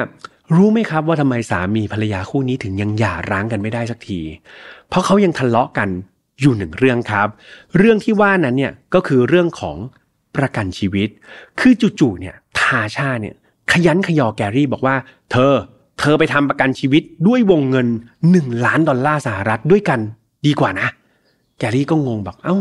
รู้ไหมครับว่าทำไมสามีภรรยาคู่นี้ถึงยังหย่าร้างกันไม่ได้สักที เพราะเขายังทะเลาะกันอยู่หนึ่งเรื่องครับ เรื่องที่ว่านั้นเนี่ยก็คือเรื่องของประกันชีวิต คือจู่ๆเนี่ยทาชาเนี่ยขยันขยอแกรี่บอกว่า เธอ เธอไปทำประกันชีวิตด้วยวงเงิน 1 ล้านดอลลาร์สหรัฐด้วยกันดีกว่านะ แกรี่ก็งงบอกเอา้า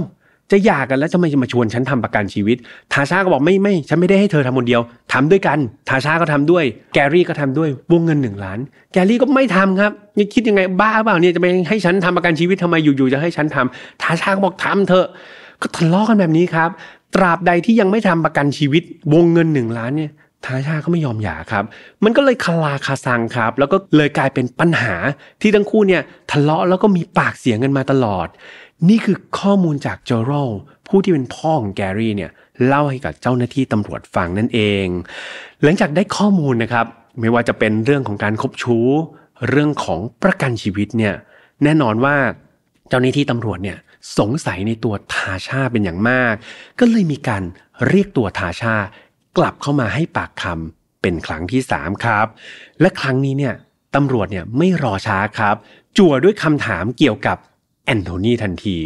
จะหย่ากันแล้วจะไม่มาชวนฉันทำประกันชีวิต ทาชาก็บอกไม่ไม่ฉันไม่ได้ให้เธอทำคนเดียวทำด้วยกัน ทาชาก็ทำด้วย แกรี่ก็ทำด้วย วงเงินหนึ่งล้าน แกรี่ก็ไม่ทำครับนี่คิดยังไงบ้าเปล่าเนี่ยจะไปให้ฉันทำประกันชีวิตทำไมอยู่ๆจะให้ฉันทำทาชาก็บอกทำเถอะ ก็ทะเลาะกันแบบนี้ครับ ตราบใดที่ยังไม่ทำประกันชีวิต วงเงินหนึ่งล้านเนี่ยทาชาเขาไม่ยอมหย่าครับ มันก็เลยคลาคาซังครับ แล้วก็เลยกลายเป็นปัญหาที่ทั้งคู่เนี่ยทะเลาะแล้วก็มีปากเสียงกันมาตลอด นี่คือข้อมูลจากจอรัลผู้ที่เป็นพ่อของแกรี่เนี่ยเล่าให้กับเจ้าหน้าที่ตำรวจฟังนั่นเอง หลังจากได้ข้อมูลนะครับ ไม่ว่าจะเป็นเรื่องของการคบชู้ เรื่องของประกันชีวิตเนี่ยแน่นอนว่าเจ้าหน้าที่ตำรวจเนี่ยสงสัยในตัวทาชาเป็นอย่างมาก ก็เลยมีการเรียกตัวทาชากลับเข้ามาให้ปากคำเป็นครั้งที่ 3 ครับ และครั้งนี้เนี่ยตำรวจเนี่ยไม่รอช้าครับ จั่วด้วยคำถามเกี่ยวกับ แอนโทนีทันที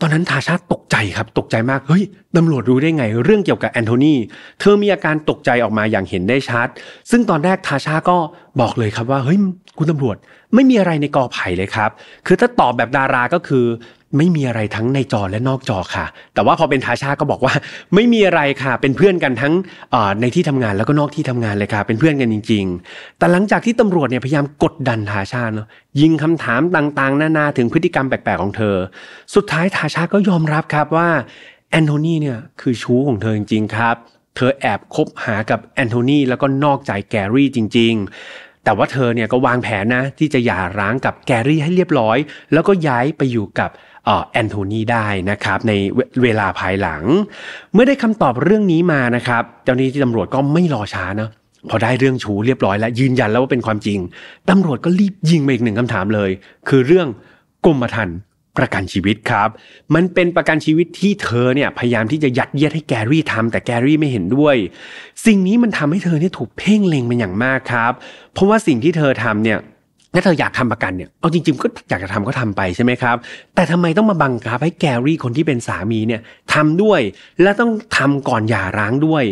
ตอนนั้นทาชาตกใจครับ ตกใจมาก เฮ้ย ตำรวจรู้ได้ไง เรื่องเกี่ยวกับแอนโทนี เธอมีอาการตกใจออกมาอย่างเห็นได้ชัด ซึ่งตอนแรกทาชาก็บอกเลยครับว่า เฮ้ย คุณตำรวจ ไม่มีอะไรในกอไผ่เลยครับ คือถ้าตอบแบบดาราก็คือ ไม่มีอะไรทั้งในจอและนอกจอค่ะ แต่ว่าพอเป็นทาชาก็บอกว่า ไม่มีอะไรค่ะ เป็นเพื่อนกันทั้งในที่ทำงานแล้วก็นอกที่ทำงานเลยค่ะ เป็นเพื่อนกันจริง ๆ แต่หลังจากที่ตำรวจเนี่ยพยายามกดดันทาชาเนาะยิงคำถามต่างๆ นานาถึงพฤติกรรมแปลกๆของเธอ สุดท้ายทาชาก็ยอมรับครับว่าแอนโทนีเนี่ยคือชู้ของเธอจริงๆครับ เธอแอบคบหากับแอนโทนีแล้วก็นอกใจแกรี่จริง ๆแต่ว่าเธอเนี่ยก็วางแผนนะที่จะหย่าร้างกับแกรี่ให้เรียบร้อย แล้วก็ย้ายไปอยู่กับ แอนโทนีได้นะครับในเวลาภายหลัง เมื่อได้คำตอบเรื่องนี้มานะครับ เจ้าหน้าที่ตำรวจก็ไม่รอช้านะพอได้เรื่องชูเรียบร้อยแล้วยืนยันแล้วว่าเป็นความจริงตำรวจก็รีบยิงมาอีกหนึ่งคำถามเลย คือเรื่องกรมธรรม์ประกันชีวิตครับ มันเป็นประกันชีวิตที่เธอเนี่ยพยายามที่จะยัดเยียดให้แกรี่ทำแต่แกรี่ไม่เห็นด้วย สิ่งนี้มันทำให้เธอเนี่ยถูกเพ่งเล็งเป็นอย่างมากครับ เพราะว่าสิ่งที่เธอทำเนี่ย ถ้าเธออยากทำประกันเนี่ยเอาจริงๆก็อยากจะทำก็ทำไปใช่ไหมครับ แต่ทำไมต้องมาบังคับให้แกรี่คนที่เป็นสามีเนี่ยทำด้วย และต้องทำก่อนหย่าร้างด้วย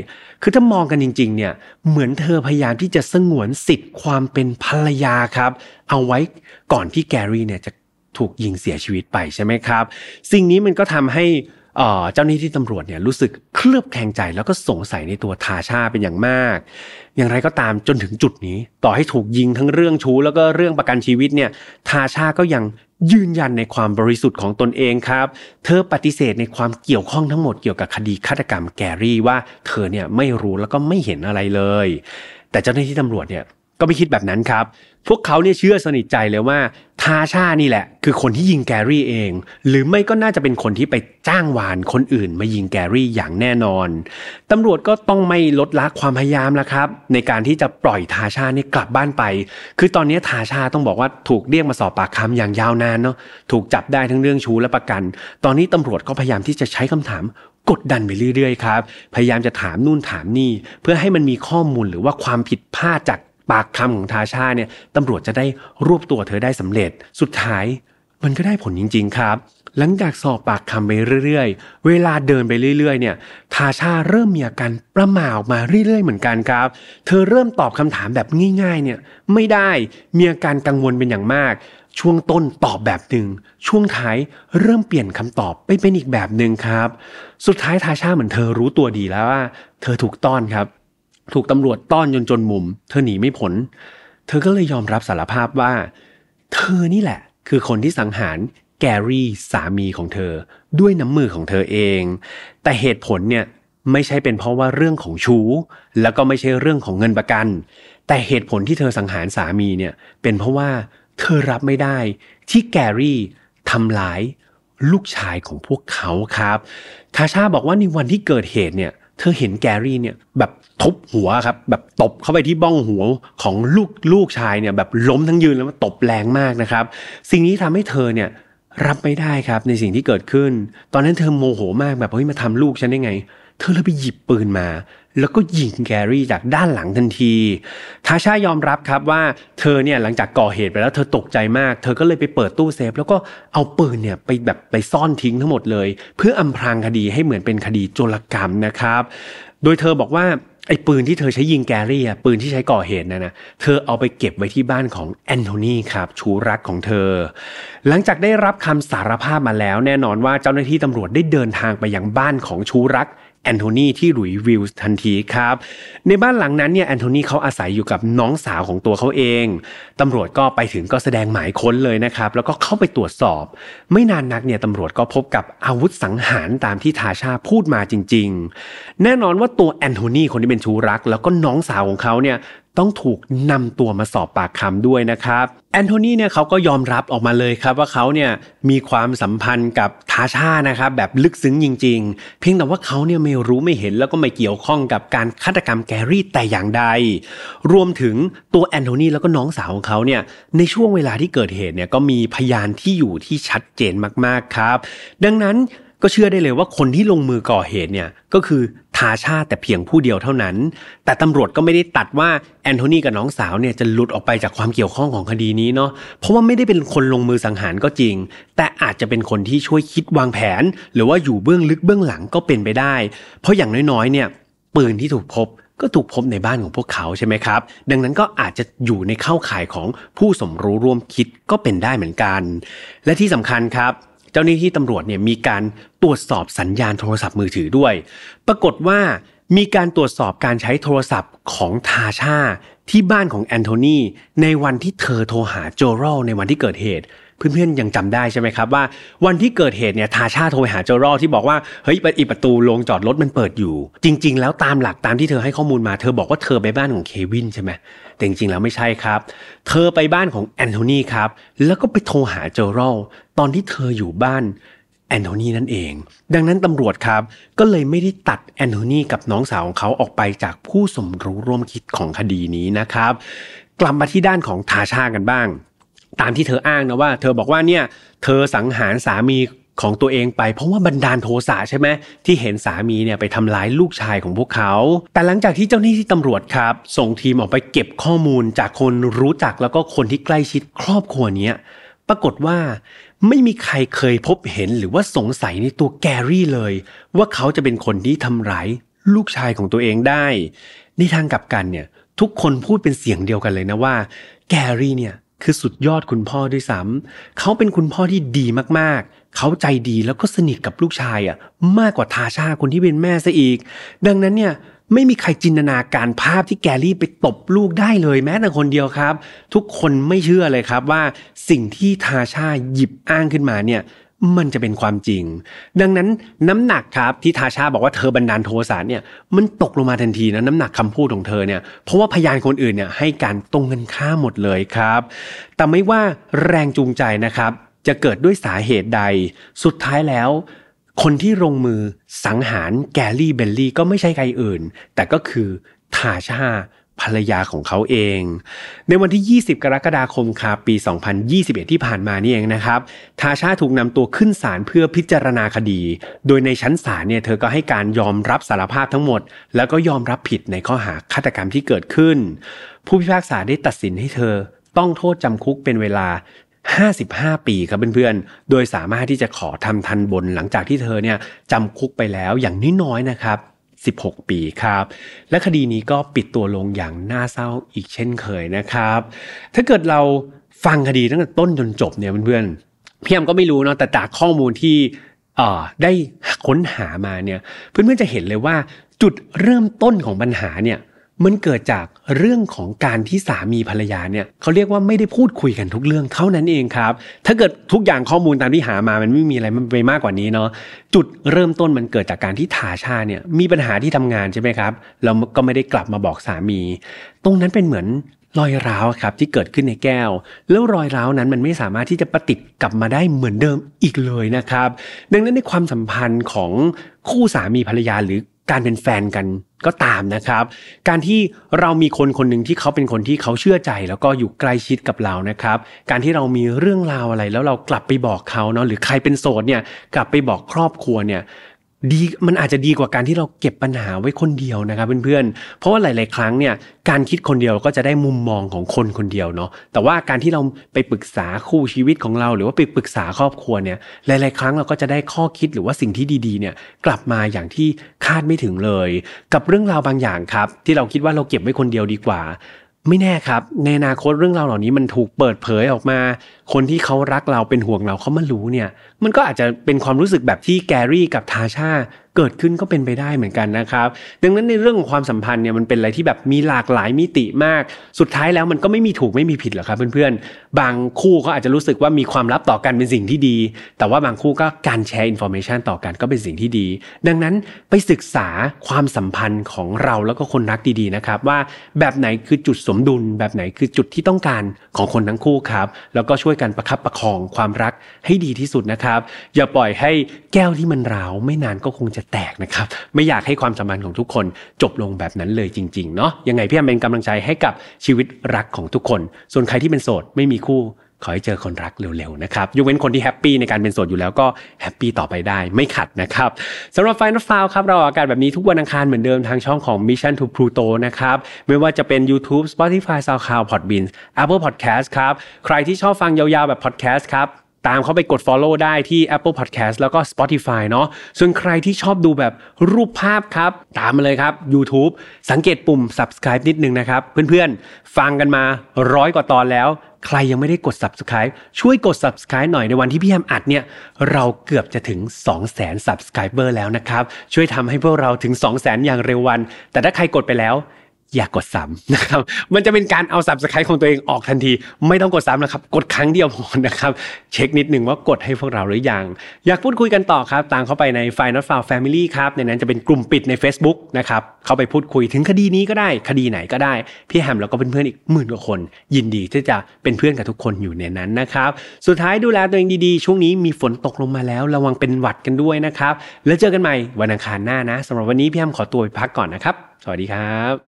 คือถ้ามองกันจริง ๆ เนี่ยเหมือนเธอพยายามที่จะสงวนสิทธิ์ความเป็นภรรยาครับ เอาไว้ก่อนที่แกรี่เนี่ยจะถูกยิงเสียชีวิตไปใช่ไหมครับ สิ่งนี้มันก็ทำให้ เจ้าหน้าที่ตำรวจเนี่ยรู้สึกเคลือบแคลงใจแล้วก็สงสัยในตัวทาชาเป็นอย่างมาก อย่างไรก็ตามจนถึงจุดนี้ ต่อให้ถูกยิงทั้งเรื่องชู้ แล้วก็เรื่องประกันชีวิตเนี่ยทาชาก็ยังยืนยันในความบริสุทธิ์ของตนเองครับ เธอปฏิเสธในความเกี่ยวข้องทั้งหมดเกี่ยวกับคดีฆาตกรรมแกรี่ว่าเธอเนี่ยไม่รู้แล้วก็ไม่เห็นอะไรเลย แต่เจ้าหน้าที่ตำรวจเนี่ยก็ไม่คิดแบบนั้นครับ พวกเขาเนี่ยเชื่อสนิทใจเลยว่าทาชานี่แหละ คือคนที่ยิงแกรี่เอง หรือไม่ก็น่าจะเป็นคนที่ไปจ้างวานคนอื่นมายิงแกรี่อย่างแน่นอนตำรวจก็ต้องไม่ลดละความพยายามแล้วครับ ในการที่จะปล่อยทาชานี่กลับบ้านไป คือตอนนี้ทาชาต้องบอกว่าถูกเรียกมาสอบปากคำอย่างยาวนานเนาะถูกจับได้ทั้งเรื่องชู้และประกัน ตอนนี้ตำรวจก็พยายามที่จะใช้คำถามกดดันไปเรื่อยๆครับ พยายามจะถามนู่นถามนี่ เพื่อให้มันมีข้อมูลหรือว่าความผิดพลาดจาก ปากคำของทาชาเนี่ยตำรวจจะได้รวบตัวเธอได้สำเร็จ สุดท้ายมันก็ได้ผลจริง ๆ ครับ หลังจากสอบปากคำไปเรื่อยๆ เวลาเดินไปเรื่อยๆ เนี่ย ทาชาเริ่มมีอาการประหม่าออกมาเรื่อยๆ เหมือนกันครับ เธอเริ่มตอบคำถามแบบง่ายๆ เนี่ยไม่ได้ มีอาการกังวลเป็นอย่างมาก ช่วงต้นตอบแบบหนึ่ง ช่วงท้ายเริ่มเปลี่ยนคำตอบไปเป็นอีกแบบหนึ่งครับ สุดท้ายทาชาเหมือนเธอรู้ตัวดีแล้วว่า เธอถูกต้อนครับ ถูกตำรวจต้อนจนจนมุม เธอหนีไม่พ้นเธอก็เลยยอมรับสารภาพว่า เธอนี่แหละ คือคนที่สังหารแกรี่สามีของเธอ ด้วยน้ำมือของเธอเอง แต่เหตุผลเนี่ยไม่ใช่เป็นเพราะว่าเรื่องของชู้ แล้วก็ไม่ใช่เรื่องของเงินประกัน แต่เหตุผลที่เธอสังหารสามีเนี่ยเป็นเพราะว่าเธอรับไม่ได้ที่แกรี่ทำร้ายลูกชายของพวกเขาครับ ทาชาบอกว่าในวันที่เกิดเหตุเนี่ย เธอเห็นแกรี่เนี่ยแบบ ทุบหัวครับแบบตบเข้าไปที่บ้องหัวของลูกลูกชายเนี่ยแบบล้มทั้งยืนแล้วมันตบแรงมากนะครับ สิ่งนี้ทำให้เธอเนี่ยรับไม่ได้ครับในสิ่งที่เกิดขึ้น ตอนนั้นเธอโมโหมากแบบเฮ้ยมาทำลูกฉันได้ไง เธอเลยไปหยิบปืนมา แล้วก็ยิงแกรี่จากด้านหลังทันทีทาชายอมรับครับว่าเธอเนี่ยหลังจากก่อเหตุไปแล้วเธอตกใจมาก เธอก็เลยไปเปิดตู้เซฟ แล้วก็เอาปืนเนี่ยไปแบบไปซ่อนทิ้งทั้งหมดเลย เพื่ออำพรางคดีให้เหมือนเป็นคดีโจรกรรมนะครับ โดยเธอบอกว่า ไอ้ปืนที่เธอใช้ยิงแกรี่อะปืนที่ใช้ก่อเหตุนะนะเธอเอาไปเก็บไว้ที่บ้านของแอนโทนีครับชู้รักของเธอ หลังจากได้รับคำสารภาพมาแล้ว แน่นอนว่าเจ้าหน้าที่ตำรวจได้เดินทางไปยังบ้านของชู้รัก แอนโทนีที่หลุยส์วิลล์ทันทีครับ ในบ้านหลังนั้นเนี่ยแอนโทนีเขาอาศัยอยู่กับน้องสาวของตัวเขาเอง ตำรวจก็ไปถึงก็แสดงหมายค้นเลยนะครับ แล้วก็เข้าไปตรวจสอบ ไม่นานนักเนี่ยตำรวจก็พบกับอาวุธสังหารตามที่ทาชาพูดมาจริง ๆ แน่นอนว่าตัวแอนโทนีคนที่เป็นชู้รัก แล้วก็น้องสาวของเขาเนี่ย ต้องถูกนำตัวมาสอบปากคำด้วยนะครับแอนโทนีเนี่ยเขาก็ยอมรับออกมาเลยครับว่าเขาเนี่ยมีความสัมพันธ์กับทาชานะครับแบบลึกซึ้งจริง ๆ เพียงแต่ว่าเขาเนี่ยไม่รู้ไม่เห็นแล้วก็ไม่เกี่ยวข้องกับการฆาตกรรมแกรี่แต่อย่างใด รวมถึงตัวแอนโทนีแล้วก็น้องสาวของเขาเนี่ยในช่วงเวลาที่เกิดเหตุเนี่ยก็มีพยานที่อยู่ที่ชัดเจนมากๆครับ ดังนั้น ก็เชื่อได้เลยว่าคนที่ลงมือก่อเหตุเนี่ยก็คือทาชาแต่เพียงผู้เดียวเท่านั้น แต่ตำรวจก็ไม่ได้ตัดว่าแอนโทนีกับน้องสาวเนี่ยจะหลุดออกไปจากความเกี่ยวข้องของคดีนี้เนาะเพราะว่าไม่ได้เป็นคนลงมือสังหารก็จริง แต่อาจจะเป็นคนที่ช่วยคิดวางแผน หรือว่าอยู่เบื้องลึกเบื้องหลังก็เป็นไปได้ เพราะอย่างน้อยๆเนี่ยปืนที่ถูกพบก็ถูกพบในบ้านของพวกเขาใช่ไหมครับ ดังนั้นก็อาจจะอยู่ในเข้าข่ายของผู้สมรู้ร่วมคิดก็เป็นได้เหมือนกัน และที่สำคัญครับ จ้าหน้าที่ตำรวจเนี่ยมีการตรวจสอบสัญญาณโทรศัพท์มือถือด้วย ปรากฏว่ามีการตรวจสอบการใช้โทรศัพท์ของทาชาที่บ้านของแอนโทนีในวันที่เธอโทรหาโจโรในวันที่เกิดเหตุ เพื่อนๆยังจำได้ใช่ไหมครับว่าวันที่เกิดเหตุเนี่ยทาชาโทรหาโจโรที่บอกว่าเฮ้ยอีประตูโรงจอดรถมันเปิดอยู่ จริง ๆ แล้วตามหลักตามที่เธอให้ข้อมูลมาเธอบอกว่าเธอไปบ้านของเควินใช่ไหมแต่จริงๆแล้วไม่ใช่ครับ เธอไปบ้านของแอนโทนีครับแล้วก็ไปโทรหาโจโร ตอนที่เธออยู่บ้านแอนโทนีนั่นเอง ดังนั้นตำรวจครับ ก็เลยไม่ได้ตัดแอนโทนีกับน้องสาวของเขาออกไปจากผู้สมรู้ร่วมคิดของคดีนี้นะครับ กลับมาที่ด้านของทาชากันบ้าง ตามที่เธออ้างนะว่า เธอบอกว่าเนี่ยเธอสังหารสามีของตัวเองไปเพราะว่าบันดาลโทสะใช่ไหมที่เห็นสามีเนี่ยไปทำร้ายลูกชายของพวกเขา แต่หลังจากที่เจ้าหน้าที่ตำรวจครับ ส่งทีมออกไปเก็บข้อมูลจากคนรู้จักแล้วก็คนที่ใกล้ชิดครอบครัวนี้ปรากฏว่า ไม่มีใครเคยพบเห็นหรือว่าสงสัยในตัวแกรี่เลย ว่าเขาจะเป็นคนที่ทำร้ายลูกชายของตัวเองได้ ในทางกลับกันเนี่ยทุกคนพูดเป็นเสียงเดียวกันเลยนะว่า แกรี่เนี่ยคือสุดยอดคุณพ่อด้วยซ้ำเขาเป็นคุณพ่อที่ดีมากๆ เขาใจดีแล้วก็สนิทกับลูกชายอะมากกว่าทาชาคนที่เป็นแม่ซะอีก ดังนั้นเนี่ย ไม่มีใครจินตนาการภาพที่แกรี่ไปตบลูกได้เลยแม้แต่คนเดียวครับ ทุกคนไม่เชื่อเลยครับว่าสิ่งที่ทาชาหยิบอ้างขึ้นมาเนี่ยมันจะเป็นความจริง ดังนั้นน้ำหนักครับที่ทาชาบอกว่าเธอบันดาลโทสะเนี่ยมันตกลงมาทันทีนะน้ำหนักคำพูดของเธอเนี่ยเพราะว่าพยานคนอื่นเนี่ยให้การตรงกันข้ามหมดเลยครับ แต่ไม่ว่าแรงจูงใจนะครับ จะเกิดด้วยสาเหตุใด สุดท้ายแล้ว คนที่ลงมือสังหารแกลลี่เบลลี่ก็ไม่ใช่ใครอื่น แต่ก็คือทาชาภรรยาของเขาเอง ในวันที่ 20 กรกฎาคมครับปี 2021 ที่ผ่านมานี่เองนะครับ ทาชาถูกนำตัวขึ้นศาลเพื่อพิจารณาคดี โดยในชั้นศาลเนี่ยเธอก็ให้การยอมรับสารภาพทั้งหมด แล้วก็ยอมรับผิดในข้อหาฆาตกรรมที่เกิดขึ้น ผู้พิพากษาได้ตัดสินให้เธอต้องโทษจำคุกเป็นเวลา 55 ปีครับเพื่อนๆ โดยสามารถที่จะขอทำทันบนหลังจากที่เธอเนี่ยจำคุกไปแล้วอย่างน้อยๆนะครับ16 ปีครับ และคดีนี้ก็ปิดตัวลงอย่างน่าเศร้าอีกเช่นเคยนะครับ ถ้าเกิดเราฟังคดีตั้งแต่ต้นจนจบเนี่ยเพื่อนๆพี่ยมก็ไม่รู้เนาะแต่จากข้อมูลที่ได้ค้นหามาเนี่ยเพื่อนๆจะเห็นเลยว่าจุดเริ่มต้นของปัญหาเนี่ย มันเกิดจากเรื่องของการที่สามีภรรยาเนี่ยเขาเรียกว่าไม่ได้พูดคุยกันทุกเรื่องเท่านั้นเองครับ ถ้าเกิดทุกอย่างข้อมูลตามที่หามามันไม่มีอะไรมันไปมากกว่านี้เนาะจุดเริ่มต้นมันเกิดจากการที่ทาชาเนี่ยมีปัญหาที่ทำงานใช่ไหมครับแล้วก็ไม่ได้กลับมาบอกสามี ตรงนั้นเป็นเหมือนรอยร้าวครับที่เกิดขึ้นในแก้ว แล้วรอยร้าวนั้นมันไม่สามารถที่จะประติดกลับมาได้เหมือนเดิมอีกเลยนะครับ ดังนั้นในความสัมพันธ์ของคู่สามีภรรยาหรือ การเป็นแฟนกันก็ตามนะครับ การที่เรามีคนคนหนึ่งที่เขาเป็นคนที่เขาเชื่อใจ แล้วก็อยู่ใกล้ชิดกับเรานะครับ การที่เรามีเรื่องราวอะไร แล้วเรากลับไปบอกเขาเนาะหรือใครเป็นโสดเนี่ยกลับไปบอกครอบครัวเนี่ย ดีมันอาจจะดีกว่าการที่เราเก็บปัญหาไว้คนเดียวนะครับเพื่อนๆ เพราะว่าหลาย ๆ ครั้งเนี่ยการคิดคนเดียวก็จะได้มุมมองของคนคนเดียวเนาะแต่ว่าการที่เราไปปรึกษาคู่ชีวิตของเรา หรือว่าไปปรึกษาครอบครัวเนี่ยหลาย ๆ ครั้งเราก็จะได้ข้อคิดหรือว่าสิ่งที่ดี ๆ เนี่ยกลับมาอย่างที่คาดไม่ถึงเลย กับเรื่องราวบางอย่างครับ ที่เราคิดว่าเราเก็บไว้คนเดียวดีกว่า ไม่แน่ครับ ในอนาคตเรื่องราวเหล่านี้มันถูกเปิดเผยออกมา คนที่เขารักเราเป็นห่วงเราเขามารู้เนี่ย มันก็อาจจะเป็นความรู้สึกแบบที่แกรี่กับทาชา เกิดขึ้นก็เป็นไปได้เหมือนกันนะครับ ดังนั้นในเรื่องของความสัมพันธ์เนี่ยมันเป็นอะไรที่แบบมีหลากหลายมิติมาก สุดท้ายแล้วมันก็ไม่มีถูกไม่มีผิดหรอกครับเพื่อนๆ บางคู่เขาอาจจะรู้สึกว่ามีความลับต่อกันเป็นสิ่งที่ดี แต่ว่าบางคู่ก็การแชร์ information ต่อกันก็เป็นสิ่งที่ดี ดังนั้นไปศึกษาความสัมพันธ์ของเราแล้วก็คนรักดีๆนะครับว่าแบบไหนคือจุดสมดุล แบบไหนคือจุดที่ต้องการของคนทั้งคู่ครับ แล้วก็ช่วยกันประคับประคองความรักให้ดีที่สุดนะครับ อย่าปล่อยให้แก้วที่มันร้าวไม่นานก็คงจะแตกนะครับ ไม่อยากให้ความสัมพันธ์ของทุกคนจบลงแบบนั้นเลยจริงๆเนาะยังไงพี่แฮมเป็นกำลังใจให้กับชีวิตรักของทุกคน ส่วนใครที่เป็นโสดไม่มีคู่ขอให้เจอคนรักเร็วๆนะครับยกเว้นคนที่แฮปปี้ในการเป็นโสดอยู่แล้วก็แฮปปี้ต่อไปได้ไม่ขัดนะครับสำหรับ Final f i l e ครับเราอากาศแบบนี้ทุกวันอังคารเหมือนเดิมทางช่องของ Mission to Pluto นะครับไม่ว่าจะเป็น YouTube Spotify SoundCloud Podbean Apple Podcast ครับใครที่ชอบฟังยาวๆแบบ podcast ครับ ตามเข้าไปกด Follow ได้ที่ Apple Podcast แล้วก็ Spotify เนาะส่วนใครที่ชอบดูแบบรูปภาพครับ ตามมาเลยครับ YouTube สังเกตปุ่ม Subscribe นิดนึงนะครับ เพื่อนๆ ฟังกันมาร้อยกว่าตอนแล้ว ใครยังไม่ได้กด Subscribe ช่วยกด Subscribe หน่อยในวันที่พี่แฮมอัดเนี่ย เราเกือบจะถึง 200,000 Subscriber แล้วนะครับ ช่วยทำให้พวกเราถึง 200,000อย่างเร็ววัน แต่ถ้าใครกดไปแล้ว อย่ากดซ้ำนะครับ มันจะเป็นการเอาสับสไครต์ของตัวเองออกทันที ไม่ต้องกดซ้ำนะครับ กดครั้งเดียวพอนะครับ เช็คนิดหนึ่งว่ากดให้พวกเราหรือยัง อยากพูดคุยกันต่อครับ ตามเข้าไปใน f i n a l f i l e Family ครับ ในนั้นจะเป็นกลุ่มปิดใน Facebook นะครับ เข้าไปพูดคุยถึงคดีนี้ก็ได้ คดีไหนก็ได้ พี่แฮมแล้วก็เพื่อนๆอีกหมื่นกว่าคน ยินดีที่จะเป็นเพื่อนกับทุกคนอยู่ในนั้นนะครับ สุดท้ายดูแลตัวเองดีๆ ช่วงนี้มีฝนตกลงมาแล้ว ระวังเป็นหวัดกันด้วยนะครับ แล้วเจอกันใหม่วันอังคารหน้านะสำหรับวันนี้พี่แฮมขอตัวไปพักก่อนนะครับ สวัสดีครับ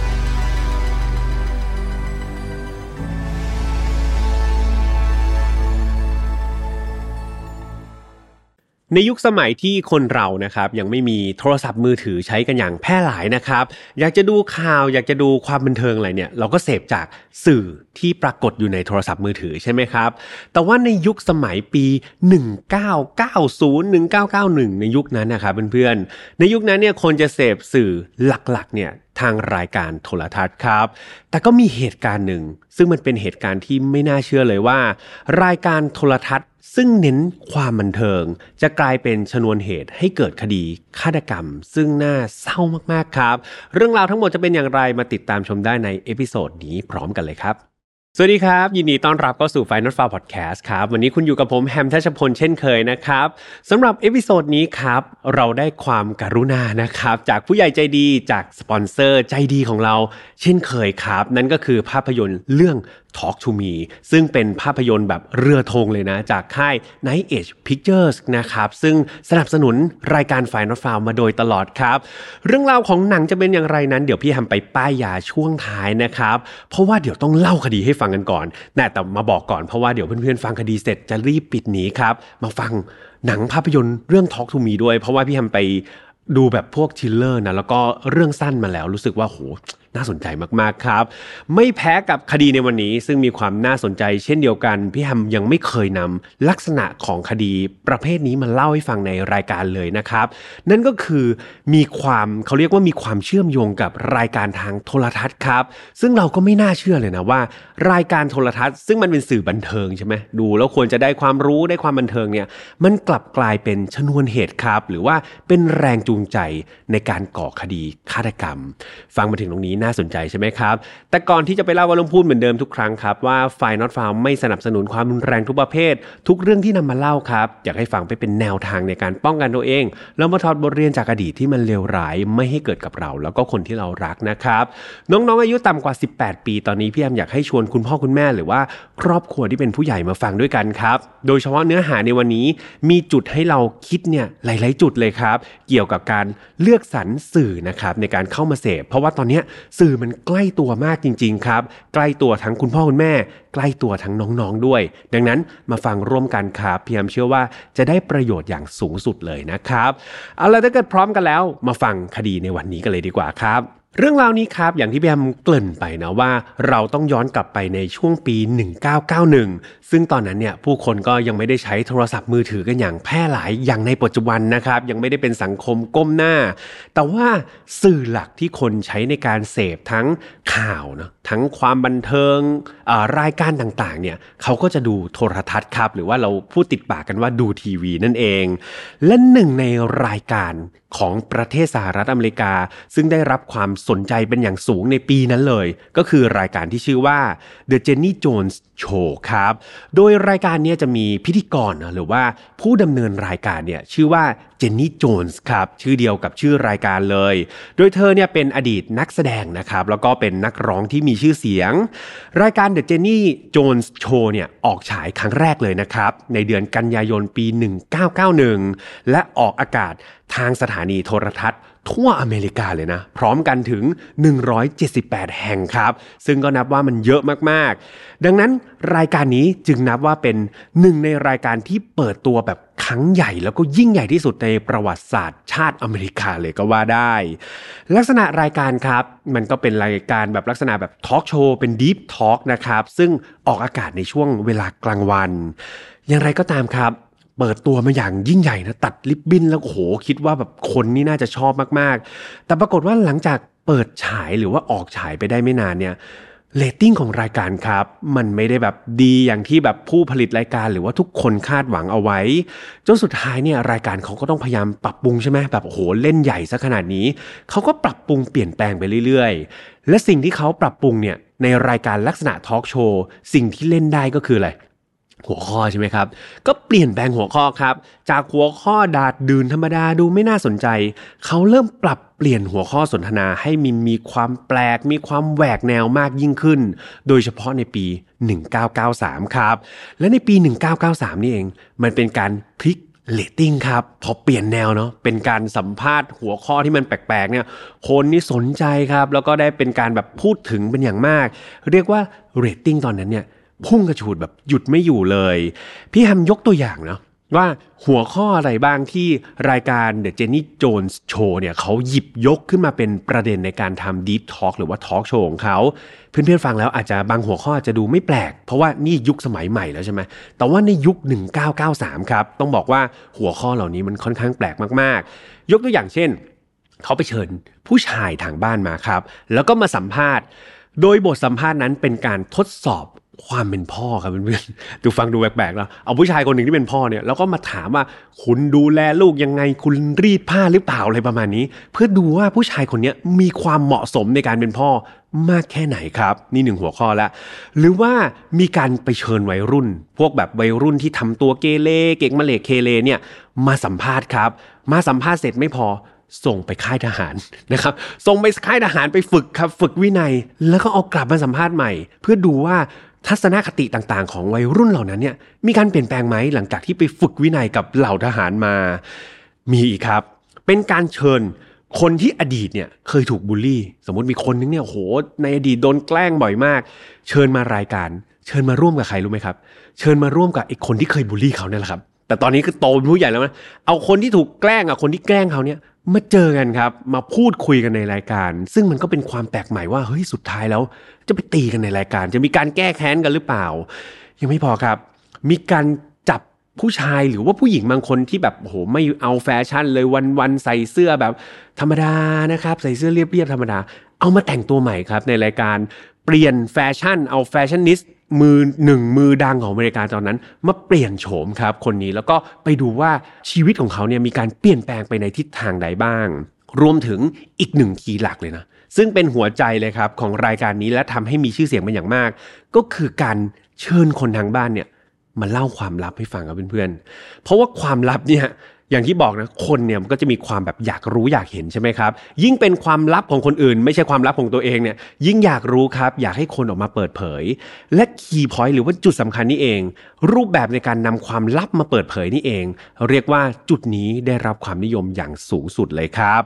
ในยุคสมัยที่คนเรานะครับยังไม่มีโทรศัพท์มือถือใช้กันอย่างแพร่หลายนะครับ อยากจะดูข่าวอยากจะดูความบันเทิงอะไรเนี่ยเราก็เสพจากสื่อที่ปรากฏอยู่ในโทรศัพท์มือถือใช่ไหมครับ แต่ว่าในยุคสมัยปี 1990 1991 ในยุคนั้นนะครับเพื่อนๆในยุคนั้นเนี่ยคนจะเสพสื่อหลักๆเนี่ยทางรายการโทรทัศน์ครับ แต่ก็มีเหตุการณ์หนึ่ง ซึ่งมันเป็นเหตุการณ์ที่ไม่น่าเชื่อเลยว่า รายการโทรทัศน์ ซึ่งเน้นความบันเทิง จะกลายเป็นชนวนเหตุให้เกิดคดีฆาตกรรม ซึ่งน่าเศร้ามากๆครับ เรื่องราวทั้งหมดจะเป็นอย่างไรมาติดตามชมได้ใน episode นี้พร้อมกันเลยครับ สวัสดีครับ ยินดีต้อนรับเข้าสู่ File Not Found Podcast ครับ วันนี้คุณอยู่กับผมแฮมทัชพลเช่นเคยนะครับสำหรับ episode นี้ครับ เราได้ความกรุณานะครับ จากผู้ใหญ่ใจดีจากสปอนเซอร์ใจดีของเรา เช่นเคยครับ นั่นก็คือภาพยนตร์เรื่อง Talk to Me ซึ่งเป็นภาพยนตร์แบบเรือธงเลยนะ จากค่าย Night Edge Pictures นะครับ ซึ่งสนับสนุนรายการ File Not Found มาโดยตลอดครับ เรื่องราวของหนังจะเป็นอย่างไรนั้น เดี๋ยวพี่แฮมไปป้ายยาช่วงท้ายนะครับ เพราะว่าเดี๋ยวต้องเล่าคดีให้ฟังกันก่อนแต่แต่มาบอกก่อนเพราะว่าเดี๋ยวเพื่อนๆฟังคดีเสร็จจะรีบปิดหนีครับ มาฟังหนังภาพยนตร์เรื่อง Talk to Me ด้วย เพราะว่าพี่แฮมไปดูแบบพวก trailer นะแล้วก็เรื่องสั้นมาแล้วรู้สึกว่าโหน่าสนใจมากๆครับ ไม่แพ้กับคดีในวันนี้ซึ่งมีความน่าสนใจเช่นเดียวกัน พี่แฮมยังไม่เคยนำลักษณะของคดีประเภทนี้มาเล่าให้ฟังในรายการเลยนะครับ นั่นก็คือมีความเขาเรียกว่ามีความเชื่อมโยงกับรายการทางโทรทัศน์ครับ ซึ่งเราก็ไม่น่าเชื่อเลยนะว่า รายการโทรทัศน์ ซึ่งมันเป็นสื่อบันเทิงใช่ไหมดูแล้วควรจะได้ความรู้ได้ความบันเทิงเนี่ยมันกลับกลายเป็นชนวนเหตุครับ หรือว่าเป็นแรงจูงใจในการก่อคดีฆาตกรรม ฟังมาถึงตรงนี้น่าสนใจใช่ไหมครับ แต่ก่อนที่จะไปเล่าว่าลงพูดเหมือนเดิมทุกครั้งครับว่าไฟนอตฟาวไม่สนับสนุนความรุนแรงทุกประเภท ทุกเรื่องที่นำมาเล่าครับ อยากให้ฟังไปเป็นแนวทางในการป้องกันตัวเอง แล้วมาถอดบทเรียนจากอดีตที่มันเลวร้ายไม่ให้เกิดกับเรา แล้วก็คนที่เรารักนะครับ น้องๆอายุต่ำกว่า 18 ปีตอนนี้พี่แอมอยากให้ชวนคุณพ่อคุณแม่หรือว่าครอบครัวที่เป็นผู้ใหญ่มาฟังด้วยกันครับ โดยเฉพาะเนื้อหาในวันนี้มีจุดให้เราคิดเนี่ยหลาย ๆ จุดเลยครับ เกี่ยวกับการเลือกสรรสื่อนะครับในการเข้ามาเสพ เพราะว่าตอนนี้สื่อมันใกล้ตัวมากจริง ๆ ครับ ใกล้ตัวทั้งคุณพ่อคุณแม่ ใกล้ตัวทั้งน้องๆด้วย ดังนั้นมาฟังร่วมกันครับพี่แอมเชื่อว่าจะได้ประโยชน์อย่างสูงสุดเลยนะครับ เอาล่ะถ้าเกิดพร้อมกันแล้ว มาฟังคดีในวันนี้กันเลยดีกว่าครับ เรื่องราวนี้ครับอย่างที่พี่แอมเกริ่นไปนะว่าเราต้องย้อนกลับไปในช่วงปี 1991 ซึ่งตอนนั้นเนี่ยผู้คนก็ยังไม่ได้ใช้โทรศัพท์มือถือกันอย่างแพร่หลายอย่างในปัจจุบันนะครับ ยังไม่ได้เป็นสังคมก้มหน้า แต่ว่าสื่อหลักที่คนใช้ในการเสพทั้งข่าวนะทั้งความบันเทิงรายการต่างๆเนี่ยเขาก็จะดูโทรทัศน์ครับ หรือว่าเราพูดติดปากกันว่าดูทีวีนั่นเอง และหนึ่งในรายการของประเทศสหรัฐอเมริกา ซึ่งได้รับความสนใจเป็นอย่างสูงในปีนั้นเลย ก็คือรายการที่ชื่อว่า The Jenny Jones Show ครับ โดยรายการนี้จะมีพิธีกรหรือว่าผู้ดำเนินรายการเนี่ยชื่อว่าเจนนี่โจนส์ครับชื่อเดียวกับชื่อรายการเลย โดยเธอเนี่ยเป็นอดีตนักแสดงนะครับแล้วก็เป็นนักร้องที่มีชื่อเสียง รายการ The Jenny Jones Show เนี่ยออกฉายครั้งแรกเลยนะครับ ในเดือนกันยายนปี 1991 และออกอากาศทางสถานีโทรทัศน์ ทั่วอเมริกาเลยนะ พร้อมกันถึง 178 แห่งครับ ซึ่งก็นับว่ามันเยอะมากๆ ดังนั้นรายการนี้จึงนับว่าเป็นหนึ่งในรายการที่เปิดตัวแบบครั้งใหญ่แล้วก็ยิ่งใหญ่ที่สุดในประวัติศาสตร์ชาติอเมริกาเลยก็ว่าได้ ลักษณะรายการครับ มันก็เป็นรายการแบบลักษณะแบบทอล์กโชว์เป็นดีฟทอล์กนะครับ ซึ่งออกอากาศในช่วงเวลากลางวัน อย่างไรก็ตามครับ เปิดตัวมาอย่างยิ่งใหญ่นะตัดลิบบิ้นแล้วโหคิดว่าแบบคนนี่น่าจะชอบมากๆ แต่ปรากฏว่าหลังจากเปิดฉายหรือว่าออกฉายไปได้ไม่นานเนี่ยเรตติ้งของรายการครับ มันไม่ได้แบบดีอย่างที่แบบผู้ผลิตรายการหรือว่าทุกคนคาดหวังเอาไว้ จนสุดท้ายเนี่ยรายการเขาก็ต้องพยายามปรับปรุงใช่ไหมแบบโหเล่นใหญ่ซะขนาดนี้ เขาก็ปรับปรุงเปลี่ยนแปลงไปเรื่อยๆ และสิ่งที่เขาปรับปรุงเนี่ยในรายการลักษณะทอล์กโชว์สิ่งที่เล่นได้ก็คืออะไร หัวข้อใช่ไหมครับ ก็เปลี่ยนแปลงหัวข้อครับ จากหัวข้อดาษดื่นธรรมดาดูไม่น่าสนใจ เขาเริ่มปรับเปลี่ยนหัวข้อสนทนาให้มีมีความแปลก มีความแหวกแนวมากยิ่งขึ้น โดยเฉพาะในปี 1993 ครับ และในปี 1993 นี่เอง มันเป็นการพลิกเรตติ้งครับพอเปลี่ยนแนวเนาะเป็นการสัมภาษณ์หัวข้อที่มันแปลกๆเนี่ยคนนี่สนใจครับ แล้วก็ได้เป็นการแบบพูดถึงเป็นอย่างมาก เรียกว่าเรตติ้งตอนนั้นเนี่ย พุ่งกระฉูดแบบหยุดไม่อยู่เลย พี่แฮมยกตัวอย่างเนาะว่าหัวข้ออะไรบ้างที่รายการ The Jenny Jones Show เนี่ยเขาหยิบยกขึ้นมาเป็นประเด็นในการทำ Deep Talk หรือว่า Talk Show ของเขาเพื่อนๆฟังแล้วอาจจะบางหัวข้ออาจจะดูไม่แปลก เพราะว่านี่ยุคสมัยใหม่แล้วใช่ไหมแต่ว่าในยุค 1993 ครับ ต้องบอกว่าหัวข้อเหล่านี้มันค่อนข้างแปลกมากๆ ยกตัวอย่างเช่น เขาไปเชิญผู้ชายทางบ้านมาครับ แล้วก็มาสัมภาษณ์ โดยบทสัมภาษณ์นั้นเป็นการทดสอบ ความเป็นพ่อครับเพื่อนๆดูฟังดูแปลกๆแล้วเอาผู้ชายคนหนึ่งที่เป็นพ่อเนี่ยแล้วก็มาถามว่าคุณดูแลลูกยังไงคุณรีดผ้าหรือเปล่าอะไรประมาณนี้ เพื่อดูว่าผู้ชายคนนี้มีความเหมาะสมในการเป็นพ่อมากแค่ไหนครับ นี่หนึ่งหัวข้อล้วหรือว่ามีการไปเชิญวัยรุ่น พวกแบบวัยรุ่นที่ทำตัวเกเรเก่งมาเลกเคเลเนี่ยมาสัมภาษณ์ครับ มาสัมภาษณ์เสร็จไม่พอส่งไปค่ายทหารนะครับ ส่งไปค่ายทหารไปฝึกครับ ฝึกวินัย แล้วก็เอากลับมาสัมภาษณ์ใหม่ เพื่อดูว่า ทัศนคติต่างๆ ของวัยรุ่นเหล่านั้นเนี่ยมีการเปลี่ยนแปลงไหมหลังจากที่ไปฝึกวินัยกับเหล่าทหารมา มีอีกครับ เป็นการเชิญคนที่อดีตเนี่ยเคยถูกบูลลี่ สมมติมีคนนึงเนี่ยโหในอดีตโดนแกล้งบ่อยมาก เชิญมารายการ เชิญมาร่วมกับใครรู้ไหมครับ เชิญมาร่วมกับไอ้คนที่เคยบูลลี่เขาเนี่ยแหละครับแต่ตอนนี้คือโตเป็นผู้ใหญ่แล้วนะเอาคนที่ถูกแกล้งอะคนที่แกล้งเขาเนี่ย มาเจอกันครับ มาพูดคุยกันในรายการ ซึ่งมันก็เป็นความแปลกใหม่ว่าเฮ้ยสุดท้ายแล้ว จะไปตีกันในรายการ จะมีการแก้แค้นกันหรือเปล่า ยังไม่พอครับ มีการจับผู้ชายหรือว่าผู้หญิงบางคนที่แบบโอ้โหไม่เอาแฟชั่นเลยวันๆใส่เสื้อแบบ ธรรมดานะครับ ใส่เสื้อเรียบๆธรรมดา เอามาแต่งตัวใหม่ครับในรายการเปลี่ยนแฟชั่นเอาแฟชั่นนิสต มือหนึ่งมือดังของอเมริกาตอนนั้นมาเปลี่ยนโฉมครับคนนี้แล้วก็ไปดูว่าชีวิตของเขาเนี่ยมีการเปลี่ยนแปลงไปในทิศทางใดบ้าง รวมถึงอีกหนึ่งคีย์หลักเลยนะซึ่งเป็นหัวใจเลยครับของรายการนี้และทำให้มีชื่อเสียงเป็นอย่างมาก ก็คือการเชิญคนทางบ้านเนี่ยมาเล่าความลับให้ฟังกับเพื่อนๆ เพราะว่าความลับเนี่ย อย่างที่บอกนะคนเนี่ยมันก็จะมีความแบบอยากรู้อยากเห็นใช่ไหมครับ ยิ่งเป็นความลับของคนอื่น ไม่ใช่ความลับของตัวเองเนี่ยยิ่งอยากรู้ครับ อยากให้คนออกมาเปิดเผย และคีย์พอยต์หรือว่าจุดสำคัญนี่เอง รูปแบบในการนำความลับมาเปิดเผยนี่เอง เรียกว่าจุดนี้ได้รับความนิยมอย่างสูงสุดเลยครับ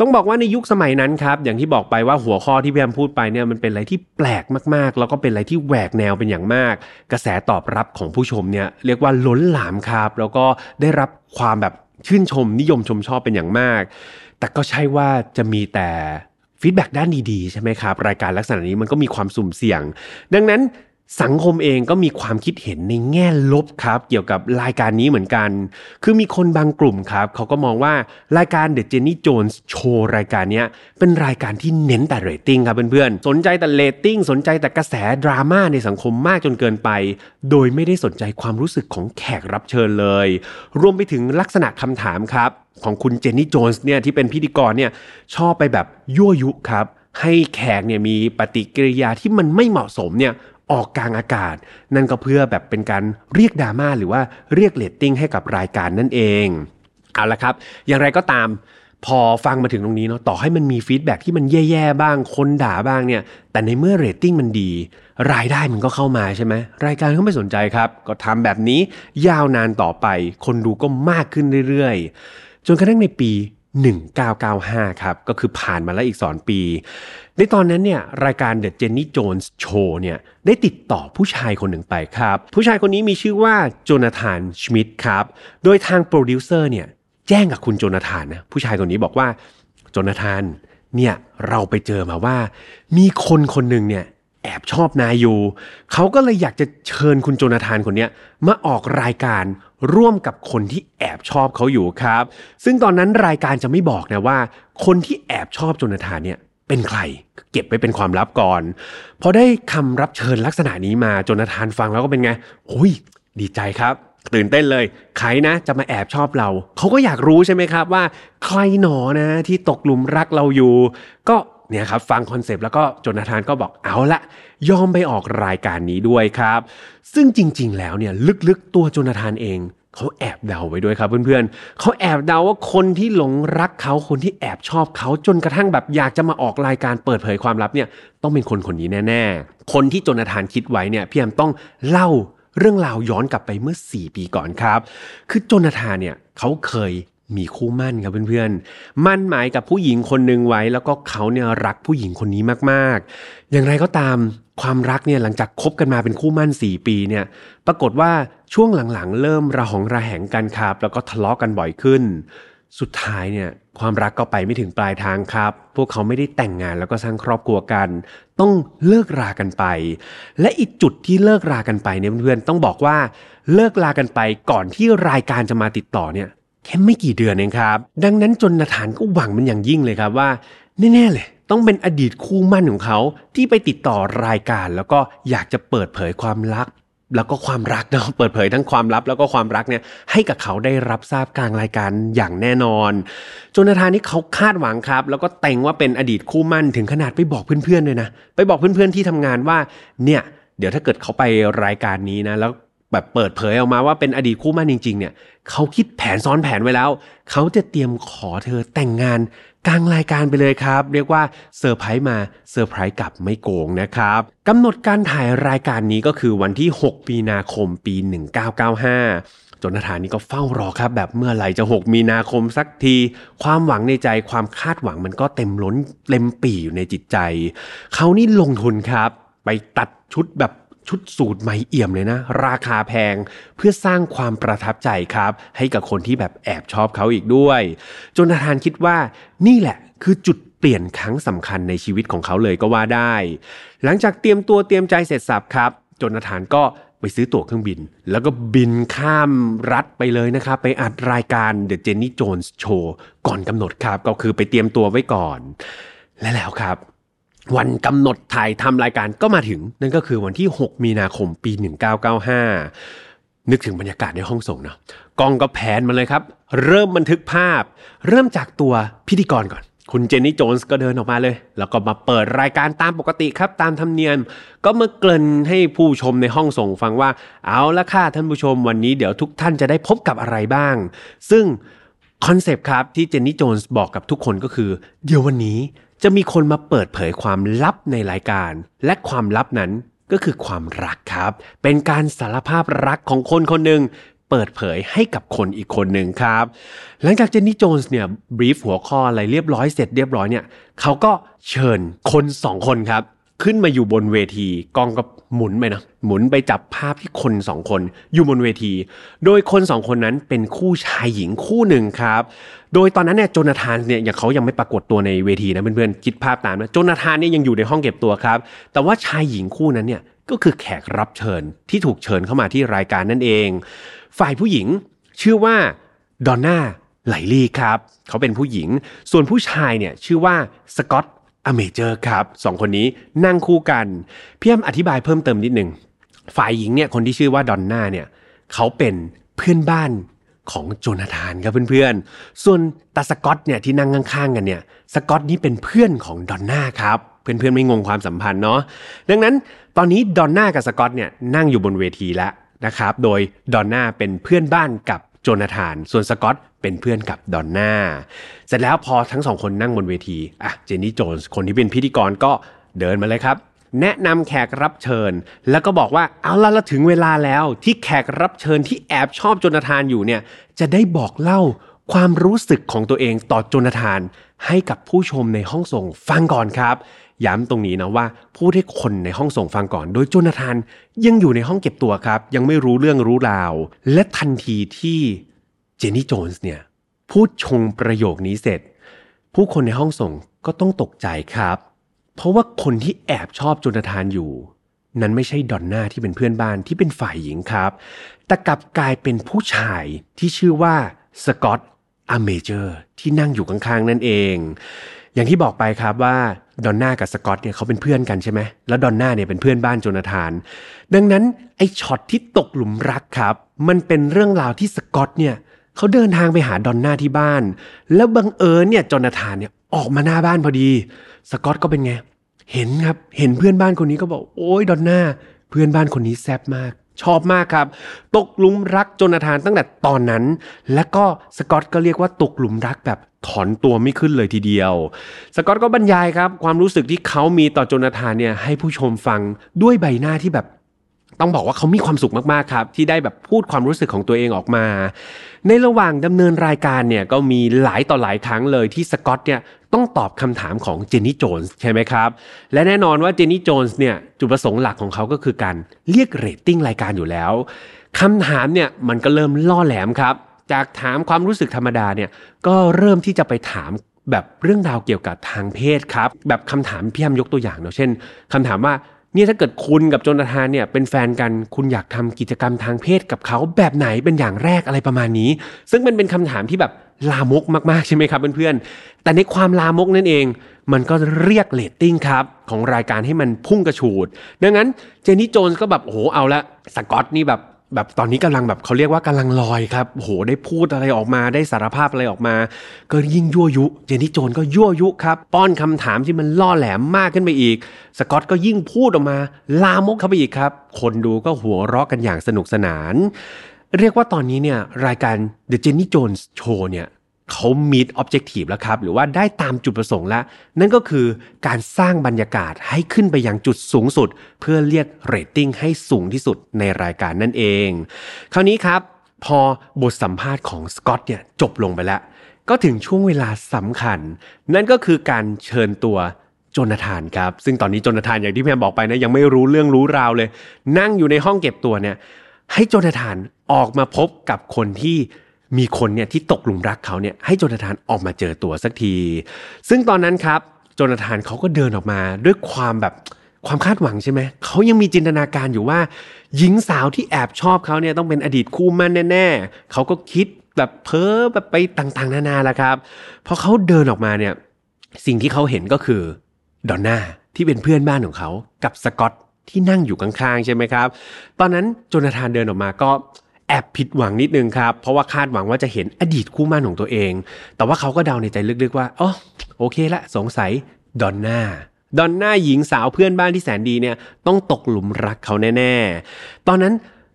ต้องบอกว่าในยุคสมัยนั้นครับอย่างที่บอกไปว่าหัวข้อที่พี่แอมพูดไปเนี่ยมันเป็นอะไรที่แปลกมากๆ แล้วก็เป็นอะไรที่แหวกแนวเป็นอย่างมาก กระแสตอบรับของผู้ชมเนี่ยเรียกว่าล้นหลามครับ แล้วก็ได้รับ ความแบบชื่นชมนิยมชมชอบเป็นอย่างมาก แต่ก็ใช่ว่าจะมีแต่ฟีดแบ็ด้านดีๆ ใช่ไหมครับ รายการลักษณะนี้มันก็มีความสุ่มเสี่ยง ดังนั้น สังคมเองก็มีความคิดเห็นในแง่ลบครับ เกี่ยวกับรายการนี้เหมือนกัน คือมีคนบางกลุ่มครับ เขาก็มองว่ารายการ The Jenny Jones Show รายการนี้เป็นรายการที่เน้นแต่เรตติ้งครับเพื่อนๆ สนใจแต่เรตติ้งสนใจแต่กระแสดราม่าในสังคมมากจนเกินไป โดยไม่ได้สนใจความรู้สึกของแขกรับเชิญเลย รวมไปถึงลักษณะคำถามครับ ของคุณเจนนี่โจนส์เนี่ยที่เป็นพิธีกรเนี่ยชอบไปแบบยั่วยุครับให้แขกเนี่ยมีปฏิกิริยาที่มันไม่เหมาะสมเนี่ย ออกกลางอากาศ นั่นก็เพื่อแบบเป็นการเรียกดราม่าหรือว่าเรียกเรตติ้งให้กับรายการนั่นเองเอาละครับ อย่างไรก็ตามพอฟังมาถึงตรงนี้เนาะต่อให้มันมี feedback ที่มันแย่ๆบ้าง คนด่าบ้างเนี่ยแต่ในเมื่อเรตติ้งมันดี รายได้มันก็เข้ามาใช่ไหมรายการก็ไม่สนใจครับ ก็ทำแบบนี้ยาวนานต่อไป คนดูก็มากขึ้นเรื่อยๆ จนกระทั่งในปี 1995 ครับ ก็คือผ่านมาแล้วอีก2ปี ในตอนนั้นเนี่ยรายการ The Jenny Jones Show เนี่ยได้ติดต่อผู้ชายคนหนึ่งไปครับ ผู้ชายคนนี้มีชื่อว่าโจนาธานชมิดครับ โดยทางโปรดิวเซอร์เนี่ยแจ้งกับคุณโจนาธานนะผู้ชายคนนี้บอกว่าโจนาธานเนี่ยเราไปเจอมาว่า มีคนคนหนึ่งเนี่ยแอบชอบนายอยู่ เขาก็เลยอยากจะเชิญคุณโจนาธานคนเนี้ยมาออกรายการร่วมกับคนที่แอบชอบเขาอยู่ครับ ซึ่งตอนนั้นรายการจะไม่บอกนะว่า คนที่แอบชอบโจนาธานเนี่ย เป็นใคร เก็บไว้เป็นความลับก่อนพอได้คำรับเชิญลักษณะนี้มาโจนาธานฟังแล้วก็เป็นไงโอ้ยดีใจครับ ตื่นเต้นเลย ใครนะจะมาแอบชอบเรา เขาก็อยากรู้ใช่ไหมครับว่า ใครหนอนะที่ตกหลุมรักเราอยู่ ก็เนี่ยครับฟังคอนเซปต์แล้วก็โจนาธานก็บอกเอาละยอมไปออกรายการนี้ด้วยครับ ซึ่งจริง ๆ แล้วเนี่ยลึกๆตัวโจนาธานเอง เขาแอบเดาไว้ด้วยครับเพื่อนๆ เขาแอบเดาว่าคนที่หลงรักเขาคนที่แอบชอบเขาจนกระทั่งแบบอยากจะมาออกรายการเปิดเผยความลับเนี่ยต้องเป็นคนคนนี้แน่ๆ คนที่จนาธานคิดไว้เนี่ยพี่แอมต้องเล่าเรื่องราวย้อนกลับไปเมื่อ 4 ปีก่อนครับ คือจนาธานเนี่ยเขาเคยมีคู่มั่นครับเพื่อนๆ มั่นหมายกับผู้หญิงคนหนึ่งไว้ แล้วก็เขาเนี่ยรักผู้หญิงคนนี้มากๆ อย่างไรก็ตาม ความรักเนี่ยหลังจากคบกันมาเป็นคู่มั่น 4 ปีเนี่ยปรากฏว่าช่วงหลังๆ เริ่มระหองระแหงกันครับ แล้วก็ทะเลาะกันบ่อยขึ้น สุดท้ายเนี่ยความรักก็ไปไม่ถึงปลายทางครับ พวกเขาไม่ได้แต่งงานแล้วก็สร้างครอบครัวกัน ต้องเลิกรากันไป และอีกจุดที่เลิกรากันไปเนี่ยเพื่อนๆต้องบอกว่าเลิกรากันไปก่อนที่รายการจะมาติดต่อเนี่ยแค่ไม่กี่เดือนเองครับ ดังนั้นจนนาธานก็หวังมันอย่างยิ่งเลยครับว่าแน่ๆเลย ต้องเป็นอดีตคู่มั่นของเขาที่ไปติดต่อรายการ แล้วก็อยากจะเปิดเผยความรัก แล้วก็ความรักเนาะเปิดเผยทั้งความลับ แล้วก็ความรักเนี่ยให้กับเขาได้รับทราบกลางรายการอย่างแน่นอนโจนาธานนี่เขาคาดหวังครับ แล้วก็เก็งว่าเป็นอดีตคู่หมั้นถึงขนาดไปบอกเพื่อนๆเลยนะไปบอกเพื่อนๆที่ทำงานว่าเนี่ยเดี๋ยวถ้าเกิดเขาไปรายการนี้นะแล้วแบบเปิดเผยออกมาว่าเป็นอดีตคู่หมั้นจริง ๆ เนี่ยเขาคิดแผนซ้อนแผนไว้แล้ว เขาจะเตรียมขอเธอแต่งงาน กลางรายการไปเลยครับ เรียกว่าเซอร์ไพรส์มาเซอร์ไพรส์กลับไม่โกงนะครับกำหนดการถ่ายรายการนี้ก็คือวันที่ 6 มีนาคมปี 1995 จนนาธานนี่ก็เฝ้ารอครับแบบเมื่อไหร่จะ 6 มีนาคมสักที ความหวังในใจความคาดหวังมันก็เต็มล้นเต็มปี่อยู่ในจิตใจ เขานี่ลงทุนครับ ไปตัดชุดแบบ ชุดสูตรใหม่เอี่ยมเลยนะ ราคาแพงเพื่อสร้างความประทับใจครับ ให้กับคนที่แบบแอบชอบเขาอีกด้วย จนนาธานคิดว่านี่แหละคือจุดเปลี่ยนครั้งสำคัญในชีวิตของเขาเลยก็ว่าได้ หลังจากเตรียมตัวเตรียมใจเสร็จสับครับจนนาธานก็ไปซื้อตั๋วเครื่องบิน แล้วก็บินข้ามรัฐไปเลยนะครับ ไปอัดรายการ The Jenny Jones Show ก่อนกำหนดครับ ก็คือไปเตรียมตัวไว้ก่อน และแล้วครับ วันกำหนดถ่ายทำรายการก็มาถึง นั่นก็คือวันที่ 6 มีนาคมปี 1995 นึกถึงบรรยากาศในห้องส่งเนาะกล้องก็แผนมาเลยครับ เริ่มบันทึกภาพ เริ่มจากตัวพิธีกรก่อน คุณเจนนี่โจนส์ก็เดินออกมาเลย แล้วก็มาเปิดรายการตามปกติครับ ตามธรรมเนียม ก็มาเกริ่นให้ผู้ชมในห้องส่งฟังว่า เอาละค่ะท่านผู้ชมวันนี้เดี๋ยวทุกท่านจะได้พบกับอะไรบ้าง ซึ่งคอนเซปต์ครับที่เจนนี่โจนส์บอกกับทุกคนก็คือ เดี๋ยววันนี้ จะมีคนมาเปิดเผยความลับในรายการ และความลับนั้นก็คือความรักครับ เป็นการสารภาพรักของคนคนหนึ่งเปิดเผยให้กับคนอีกคนหนึ่งครับ หลังจากเจนนี่โจนส์เนี่ยบรีฟหัวข้ออะไรเรียบร้อยเสร็จเรียบร้อยเนี่ยเขาก็เชิญคนสองคนครับ ขึ้นมาอยู่บนเวทีกองก็หมุนไปนะหมุนไปจับภาพที่คนสองคนอยู่บนเวที โดยคนสองคนนั้นเป็นคู่ชายหญิงคู่หนึ่งครับ โดยตอนนั้นเนี่ยโจนาธานเนี่ยอย่างเขายังไม่ปรากฏตัวในเวทีนะเพื่อนๆคิดภาพตามนะโจนาธานเนี่ยยังอยู่ในห้องเก็บตัวครับ แต่ว่าชายหญิงคู่นั้นเนี่ยก็คือแขกรับเชิญที่ถูกเชิญเข้ามาที่รายการนั่นเอง ฝ่ายผู้หญิงชื่อว่าดอนน่าไหลลี่ครับ เขาเป็นผู้หญิง ส่วนผู้ชายเนี่ยชื่อว่าสกอตอเมเจอร์ครับสองคนนี้นั่งคู่กันพี่แอมอธิบายเพิ่มเติมนิดนึงฝ่ายหญิงเนี่ยคนที่ชื่อว่าดอนน่าเนี่ยเขาเป็นเพื่อนบ้าน ของโจนาธานครับเพื่อนๆ ส่วนตาสกอตเนี่ยที่นั่งข้างๆกันเนี่ยสกอตนี่เป็นเพื่อนของดอนน่าครับเพื่อนๆไม่งงความสัมพันธ์เนาะดังนั้นตอนนี้ดอนน่ากับสกอตเนี่ยนั่งอยู่บนเวทีแล้วนะครับโดยดอนน่าเป็นเพื่อนบ้านกับโจนาธาน ส่วนสกอตเป็นเพื่อนกับดอนน่าเสร็จแล้วพอทั้งสองคนนั่งบนเวทีอะเจนนี่โจนส์คนที่เป็นพิธีกรก็เดินมาเลยครับ แนะนำแขกรับเชิญ แล้วก็บอกว่าเอาละละถึงเวลาแล้วที่แขกรับเชิญที่แอบชอบโจนาธานอยู่เนี่ยจะได้บอกเล่าความรู้สึกของตัวเองต่อโจนาธานให้กับผู้ชมในห้องส่งฟังก่อนครับ ย้ำตรงนี้นะว่าพูดให้คนในห้องส่งฟังก่อน โดยโจนาธานยังอยู่ในห้องเก็บตัวครับ ยังไม่รู้เรื่องรู้ราว และทันทีที่เจนนี่โจนส์เนี่ยพูดชงประโยคนี้เสร็จ ผู้คนในห้องส่งก็ต้องตกใจครับ เพราะว่าคนที่แอบชอบโจนาธานอยู่ นั้นไม่ใช่ดอนน่าที่เป็นเพื่อนบ้านที่เป็นฝ่ายหญิงครับ แต่กลับกลายเป็นผู้ชายที่ชื่อว่าสกอตอเมเจอร์ที่นั่งอยู่ข้างๆนั่นเอง อย่างที่บอกไปครับว่าดอนน่ากับสกอตเนี่ยเขาเป็นเพื่อนกันใช่ไหมแล้วดอนน่าเนี่ยเป็นเพื่อนบ้านโจนาธาน ดังนั้นไอ้ช็อตที่ตกหลุมรักครับ มันเป็นเรื่องราวที่สกอตเนี่ยเขาเดินทางไปหาดอนน่าที่บ้าน แล้วบังเอิญเนี่ยโจนาธานเนี่ย ออกมาหน้าบ้านพอดี สกอตก็เป็นไง เห็นครับ เห็นเพื่อนบ้านคนนี้ก็บอก โอ้ยดอนน่า เพื่อนบ้านคนนี้แซ่บมาก ชอบมากครับ ตกหลุมรักโจนาธานตั้งแต่ตอนนั้น และก็สกอตก็เรียกว่าตกหลุมรักแบบถอนตัวไม่ขึ้นเลยทีเดียว สกอตก็บรรยายครับ ความรู้สึกที่เขามีต่อโจนาธานเนี่ยให้ผู้ชมฟังด้วยใบหน้าที่แบบต้องบอกว่าเขามีความสุขมาก ๆ ครับ ที่ได้แบบพูดความรู้สึกของตัวเองออกมา ในระหว่างดำเนินรายการเนี่ยก็มีหลายต่อหลายครั้งเลยที่สกอตเนี่ย ต้องตอบคำถามของเจนนี่โจนส์ใช่ไหมครับ และแน่นอนว่าเจนนี่โจนส์เนี่ยจุดประสงค์หลักของเขาก็คือการเรียกเรตติ้งรายการอยู่แล้วคำถามเนี่ยมันก็เริ่มล่อแหลมครับ จากถามความรู้สึกธรรมดาเนี่ยก็เริ่มที่จะไปถามแบบเรื่องราวเกี่ยวกับทางเพศครับ แบบคำถามพี่ยมยกตัวอย่างเนาะเช่นคำถามว่าเนี่ยถ้าเกิดคุณกับโจนาธานเนี่ยเป็นแฟนกันคุณอยากทำกิจกรรมทางเพศกับเขาแบบไหนเป็นอย่างแรกอะไรประมาณนี้ ซึ่งมันเป็นคำถามที่แบบ ลามกมากๆใช่ไหมครับเพื่อนๆ แต่ในความลามกนั่นเอง มันก็เรียกเรตติ้งครับ ของรายการให้มันพุ่งกระฉูด ดังนั้นเจนนี่โจนส์ก็แบบโอ้โหเอาละสกอตนี่แบบแบบตอนนี้กำลังแบบเขาเรียกว่ากำลังลอยครับโอ้โหได้พูดอะไรออกมาได้สารภาพอะไรออกมา ก็ยิ่งยั่วยุ เจนนี่โจนส์ก็ยั่วยุครับ ป้อนคำถามที่มันล่อแหลมมากขึ้นไปอีก สกอตก็ยิ่งพูดออกมา ลามกเข้าไปอีกครับ คนดูก็หัวเราะกันอย่างสนุกสนาน เรียกว่าตอนนี้เนี่ยรายการ The Jenny Jones Show เนี่ยเขามีดออบเจกตีฟแล้วครับ หรือว่าได้ตามจุดประสงค์แล้ว นั่นก็คือการสร้างบรรยากาศให้ขึ้นไปยังจุดสูงสุด เพื่อเรียกเรตติ้งให้สูงที่สุดในรายการนั่นเอง คราวนี้ครับพอบทสัมภาษณ์ของสกอตเนี่ยจบลงไปแล้ว ก็ถึงช่วงเวลาสำคัญ นั่นก็คือการเชิญตัวโจนาธานครับ ซึ่งตอนนี้โจนาธานอย่างที่พี่แอมบอกไปนะยังไม่รู้เรื่องรู้ราวเลย นั่งอยู่ในห้องเก็บตัวเนี่ย ให้โจนาธานออกมาพบกับคนที่มีคนเนี่ยที่ตกหลุมรักเขาเนี่ยให้โจนาธานออกมาเจอตัวสักที ซึ่งตอนนั้นครับโจนาธานเขาก็เดินออกมาด้วยความแบบความคาดหวังใช่ไหม เขายังมีจินตนาการอยู่ว่า หญิงสาวที่แอบชอบเขาเนี่ยต้องเป็นอดีตคู่มั่นแน่ๆ เขาก็คิดแบบเพ้อแบบไปต่างๆ นานาแล้วครับ พอเขาเดินออกมาเนี่ยสิ่งที่เขาเห็นก็คือดอนน่าที่เป็นเพื่อนบ้านของเขากับสกอต ที่นั่งอยู่ข้างๆใช่ไหมครับ ตอนนั้นโจนาธานเดินออกมาก็แอบผิดหวังนิดนึงครับ เพราะว่าคาดหวังว่าจะเห็นอดีตคู่มั่นของตัวเอง แต่ว่าเขาก็เดาในใจลึกๆว่าอ๋อโอเคละสงสัยดอนน่าดอนน่าหญิงสาวเพื่อนบ้านที่แสนดีเนี่ยต้องตกหลุมรักเขาแน่ ๆ ตอนนั้น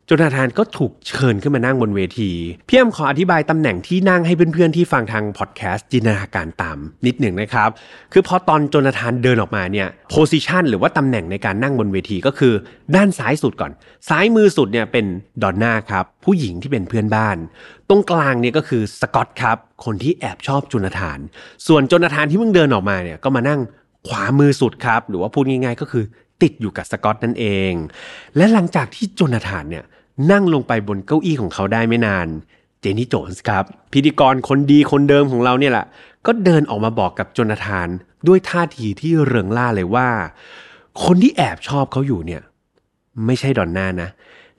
จนาธานก็ถูกเชิญขึ้นมานั่งบนเวที พี่แอมขออธิบายตำแหน่งที่นั่งให้เพื่อนๆที่ฟังทางพอดแคสต์จินตนาการตามนิดหนึ่งนะครับ คือพอตอนจนาธานเดินออกมาเนี่ยโพสิชันหรือว่าตำแหน่งในการนั่งบนเวทีก็คือ ด้านซ้ายสุดก่อน ซ้ายมือสุดเนี่ยเป็นดอนน่าครับผู้หญิงที่เป็นเพื่อนบ้าน ตรงกลางเนี่ยก็คือสกอตครับคนที่แอบชอบจนาธาน ส่วนจนาธานที่เพิ่งเดินออกมาเนี่ยก็มานั่งขวามือสุดครับ หรือว่าพูดง่ายๆก็คือติดอยู่กับสกอตนั่นเอง และหลังจากที่จนาธานเนี่ย นั่งลงไปบนเก้าอี้ของเขาได้ไม่นาน เจนนี่โจนส์ครับ พิธีกรคนดีคนเดิมของเราเนี่ยแหละ ก็เดินออกมาบอกกับโจนาธานด้วยท่าทีที่เริงล่าเลยว่า คนที่แอบชอบเขาอยู่เนี่ย ไม่ใช่ดอนน่านะ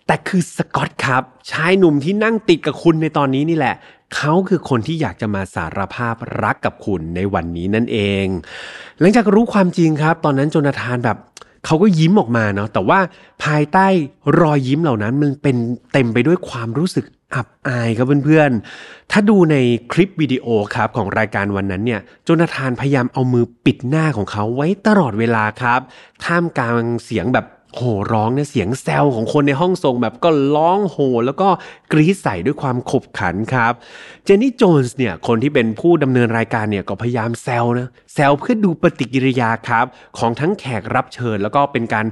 แต่คือสกอตครับ ชายหนุ่มที่นั่งติดกับคุณในตอนนี้นี่แหละเขาคือคนที่อยากจะมาสารภาพรักกับคุณในวันนี้นั่นเอง หลังจากรู้ความจริงครับ ตอนนั้นโจนาธานแบบ เขาก็ยิ้มออกมาเนาะแต่ว่าภายใต้รอยยิ้มเหล่านั้นมันเป็นเต็มไปด้วยความรู้สึกอับอายครับเพื่อนๆ ถ้าดูในคลิปวิดีโอครับของรายการวันนั้นเนี่ยโจนาธานพยายามเอามือปิดหน้าของเขาไว้ตลอดเวลาครับ ท่ามกลางเสียงแบบ โห่ร้องเนี่ยเสียงแซวของคนในห้องส่งแบบก็ร้องโห่แล้วก็กรี๊ดใส่ด้วยความขบขันครับ เจนนี่โจนส์เนี่ยคนที่เป็นผู้ดำเนินรายการเนี่ยก็พยายามแซวนะแซวเพื่อดูปฏิกิริยาครับ ของทั้งแขกรับเชิญ แล้วก็เป็นการ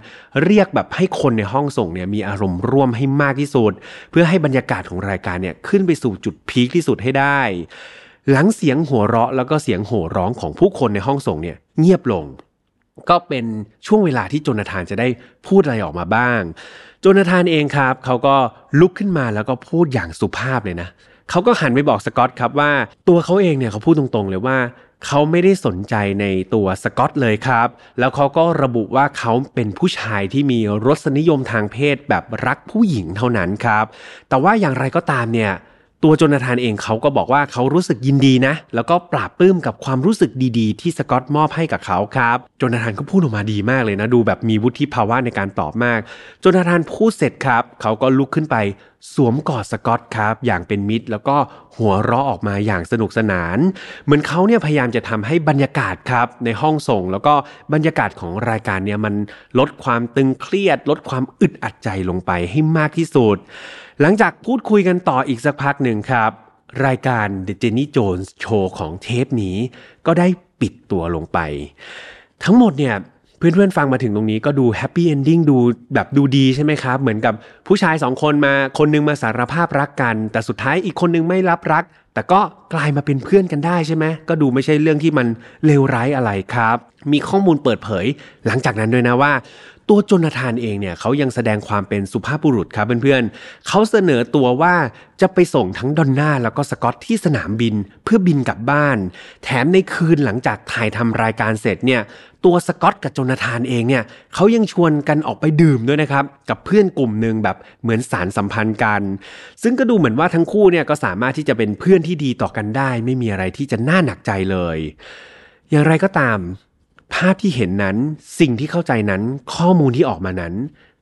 เรียกแบบให้คนในห้องส่งเนี่ยมีอารมณ์ร่วมให้มากที่สุด เพื่อให้บรรยากาศของรายการเนี่ยขึ้นไปสู่จุดพีคที่สุดให้ได้ หลังเสียงหัวเราะแล้วก็เสียงโห่ร้องของผู้คนในห้องส่งเนี่ยเงียบลง ก็เป็นช่วงเวลาที่โจนาธานจะได้พูดอะไรออกมาบ้าง โจนาธานเองครับเขาก็ลุกขึ้นมาแล้วก็พูดอย่างสุภาพเลยนะเขาก็หันไปบอกสกอตครับว่า ตัวเขาเองเนี่ยเขาพูดตรงๆเลยว่าเขาไม่ได้สนใจในตัวสกอตเลยครับ แล้วเขาก็ระบุว่าเขาเป็นผู้ชายที่มีรสนิยมทางเพศแบบรักผู้หญิงเท่านั้นครับ แต่ว่าอย่างไรก็ตามเนี่ย ตัวโจนาธานเองเขาก็บอกว่าเขารู้สึกยินดีนะ แล้วก็ปราบปลื้มกับความรู้สึกดีๆ ที่สกอตมอบให้กับเขาครับโจนาธานก็พูดออกมาดีมากเลยนะ ดูแบบมีวุฒิภาวะในการตอบมากโจนาธานพูดเสร็จครับ เขาก็ลุกขึ้นไปสวมกอดสกอตครับอย่างเป็นมิตร แล้วก็หัวเราะออกมาอย่างสนุกสนาน เหมือนเขาเนี่ยพยายามจะทำให้บรรยากาศครับในห้องส่ง แล้วก็บรรยากาศของรายการเนี่ยมันลดความตึงเครียด ลดความอึดอัดใจลงไปให้มากที่สุด หลังจากพูดคุยกันต่ออีกสักพักหนึ่งครับ รายการ The Jenny Jones Show ของเทปนี้ก็ได้ปิดตัวลงไป ทั้งหมดเนี่ยเพื่อนๆฟังมาถึงตรงนี้ก็ดู happy ending ดูแบบดูดีใช่ไหมครับ เหมือนกับผู้ชายสองคนมาคนนึงมาสารภาพรักกัน แต่สุดท้ายอีกคนนึงไม่รับรัก แต่ก็กลายมาเป็นเพื่อนกันได้ใช่ไหมก็ดูไม่ใช่เรื่องที่มันเลวร้ายอะไรครับ มีข้อมูลเปิดเผย หลังจากนั้นด้วยนะว่า ตัวโจนาธานเองเนี่ยเขายังแสดงความเป็นสุภาพบุรุษครับเพื่อนๆเขาเสนอตัวว่าจะไปส่งทั้งดอนน่าแล้วก็สกอตที่สนามบินเพื่อบินกลับบ้าน แถมในคืนหลังจากถ่ายทำรายการเสร็จเนี่ยตัวสกอตกับโจนาธานเองเนี่ยเขายังชวนกันออกไปดื่มด้วยนะครับกับเพื่อนกลุ่มหนึ่งแบบเหมือนสารสัมพันธ์กัน ซึ่งก็ดูเหมือนว่าทั้งคู่เนี่ยก็สามารถที่จะเป็นเพื่อนที่ดีต่อกันได้ ไม่มีอะไรที่จะน่าหนักใจเลย อย่างไรก็ตาม ภาพที่เห็นนั้นสิ่งที่เข้าใจนั้นข้อมูลที่ออกมานั้น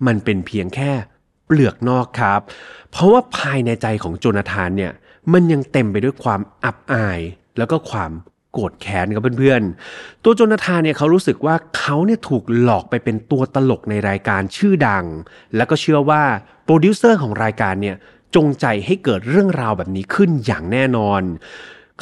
มันเป็นเพียงแค่เปลือกนอกครับ เพราะว่าภายในใจของโจนาธานเนี่ยมันยังเต็มไปด้วยความอับอาย แล้วก็ความโกรธแค้นครับเพื่อนๆ ตัวโจนาธานเนี่ยเขารู้สึกว่าเขาเนี่ยถูกหลอกไปเป็นตัวตลกในรายการชื่อดัง แล้วก็เชื่อว่าโปรดิวเซอร์ของรายการเนี่ยจงใจให้เกิดเรื่องราวแบบนี้ขึ้นอย่างแน่นอน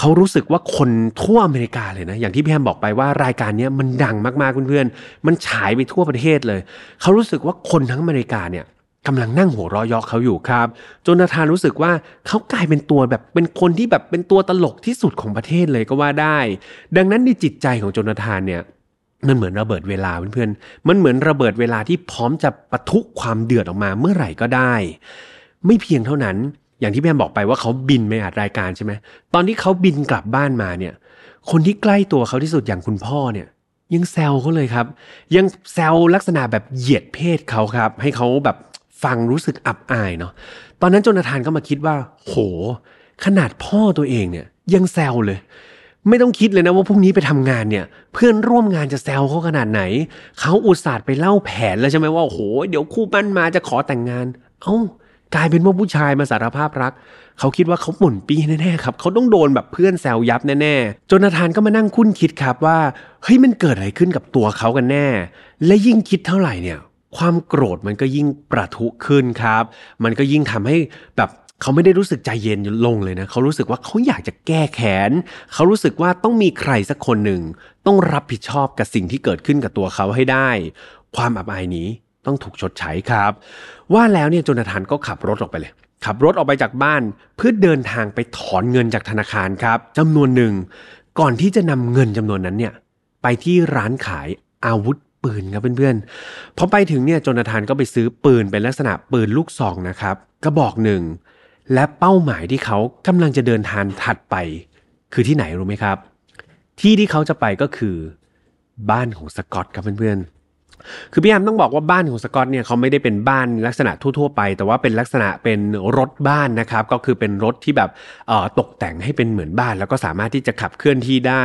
เขารู้สึกว่าคนทั่วอเมริกาเลยนะ อย่างที่พี่แฮมบอกไปว่ารายการนี้มันดังมากๆเพื่อนๆ มันฉายไปทั่วประเทศเลย เขารู้สึกว่าคนทั้งอเมริกาเนี่ยกำลังนั่งหัวเราะเยาะเขาอยู่ครับโจนาธานรู้สึกว่าเขากลายเป็นตัวแบบเป็นคนที่แบบเป็นตัวตลกที่สุดของประเทศเลยก็ว่าได้ ดังนั้นในจิตใจของโจนาธานเนี่ยมันเหมือนระเบิดเวลาเพื่อนๆ มันเหมือนระเบิดเวลาที่พร้อมจะปะทุความเดือดออกมาเมื่อไหร่ก็ได้ ไม่เพียงเท่านั้น อย่างที่พี่แอมบอกไปว่าเขาบินไปอัดรายการใช่ไหมตอนที่เขาบินกลับบ้านมาเนี่ย คนที่ใกล้ตัวเขาที่สุดอย่างคุณพ่อเนี่ย ยังแซวเขาเลยครับ ยังแซวลักษณะแบบเหยียดเพศเขาครับ ให้เขาแบบฟังรู้สึกอับอายเนาะตอนนั้นโจนาธานก็มาคิดว่า โห ขนาดพ่อตัวเองเนี่ย ยังแซวเลย ไม่ต้องคิดเลยนะว่าพรุ่งนี้ไปทำงานเนี่ย เพื่อนร่วมงานจะแซวเขาขนาดไหน เขาอุตส่าห์ไปเล่าแผนแล้วใช่ไหมว่าโหเดี๋ยวคู่ปั้นมาจะขอแต่งงาน เอ้า กลายเป็นว่าผู้ชายมาสารภาพรัก เขาคิดว่าเขาหมุนปีแน่ๆครับ เขาต้องโดนแบบเพื่อนแซวยับแน่ๆจนนาธานก็มานั่งคุ้นคิดครับว่าเฮ้ยมันเกิดอะไรขึ้นกับตัวเขากันแน่ และยิ่งคิดเท่าไหร่เนี่ย ความโกรธมันก็ยิ่งประทุขึ้นครับ มันก็ยิ่งทำให้แบบเขาไม่ได้รู้สึกใจเย็นลงเลยนะ เขารู้สึกว่าเขาอยากจะแก้แค้น เขารู้สึกว่าต้องมีใครสักคนหนึ่ง ต้องรับผิดชอบกับสิ่งที่เกิดขึ้นกับตัวเขาให้ได้ ความอับอายนี้ ต้องถูกชดใช้ครับ ว่าแล้วเนี่ยโจนาธานก็ขับรถออกไปเลย ขับรถออกไปจากบ้านเพื่อเดินทางไปถอนเงินจากธนาคารครับจำนวนหนึ่ง ก่อนที่จะนำเงินจำนวนนั้นเนี่ยไปที่ร้านขายอาวุธปืนครับเพื่อนๆ พอไปถึงเนี่ยโจนาธานก็ไปซื้อปืนเป็นลักษณะปืนลูกซองนะครับ กระบอกหนึ่ง และเป้าหมายที่เขากำลังจะเดินทางถัดไป คือที่ไหนรู้ไหมครับ ที่ที่เขาจะไปก็คือ บ้านของสกอตครับเพื่อนๆ คือพี่แอมต้องบอกว่าบ้านของสกอตเนี่ยเขาไม่ได้เป็นบ้านลักษณะทั่วๆไป แต่ว่าเป็นลักษณะเป็นรถบ้านนะครับ ก็คือเป็นรถที่แบบตกแต่งให้เป็นเหมือนบ้าน แล้วก็สามารถที่จะขับเคลื่อนที่ได้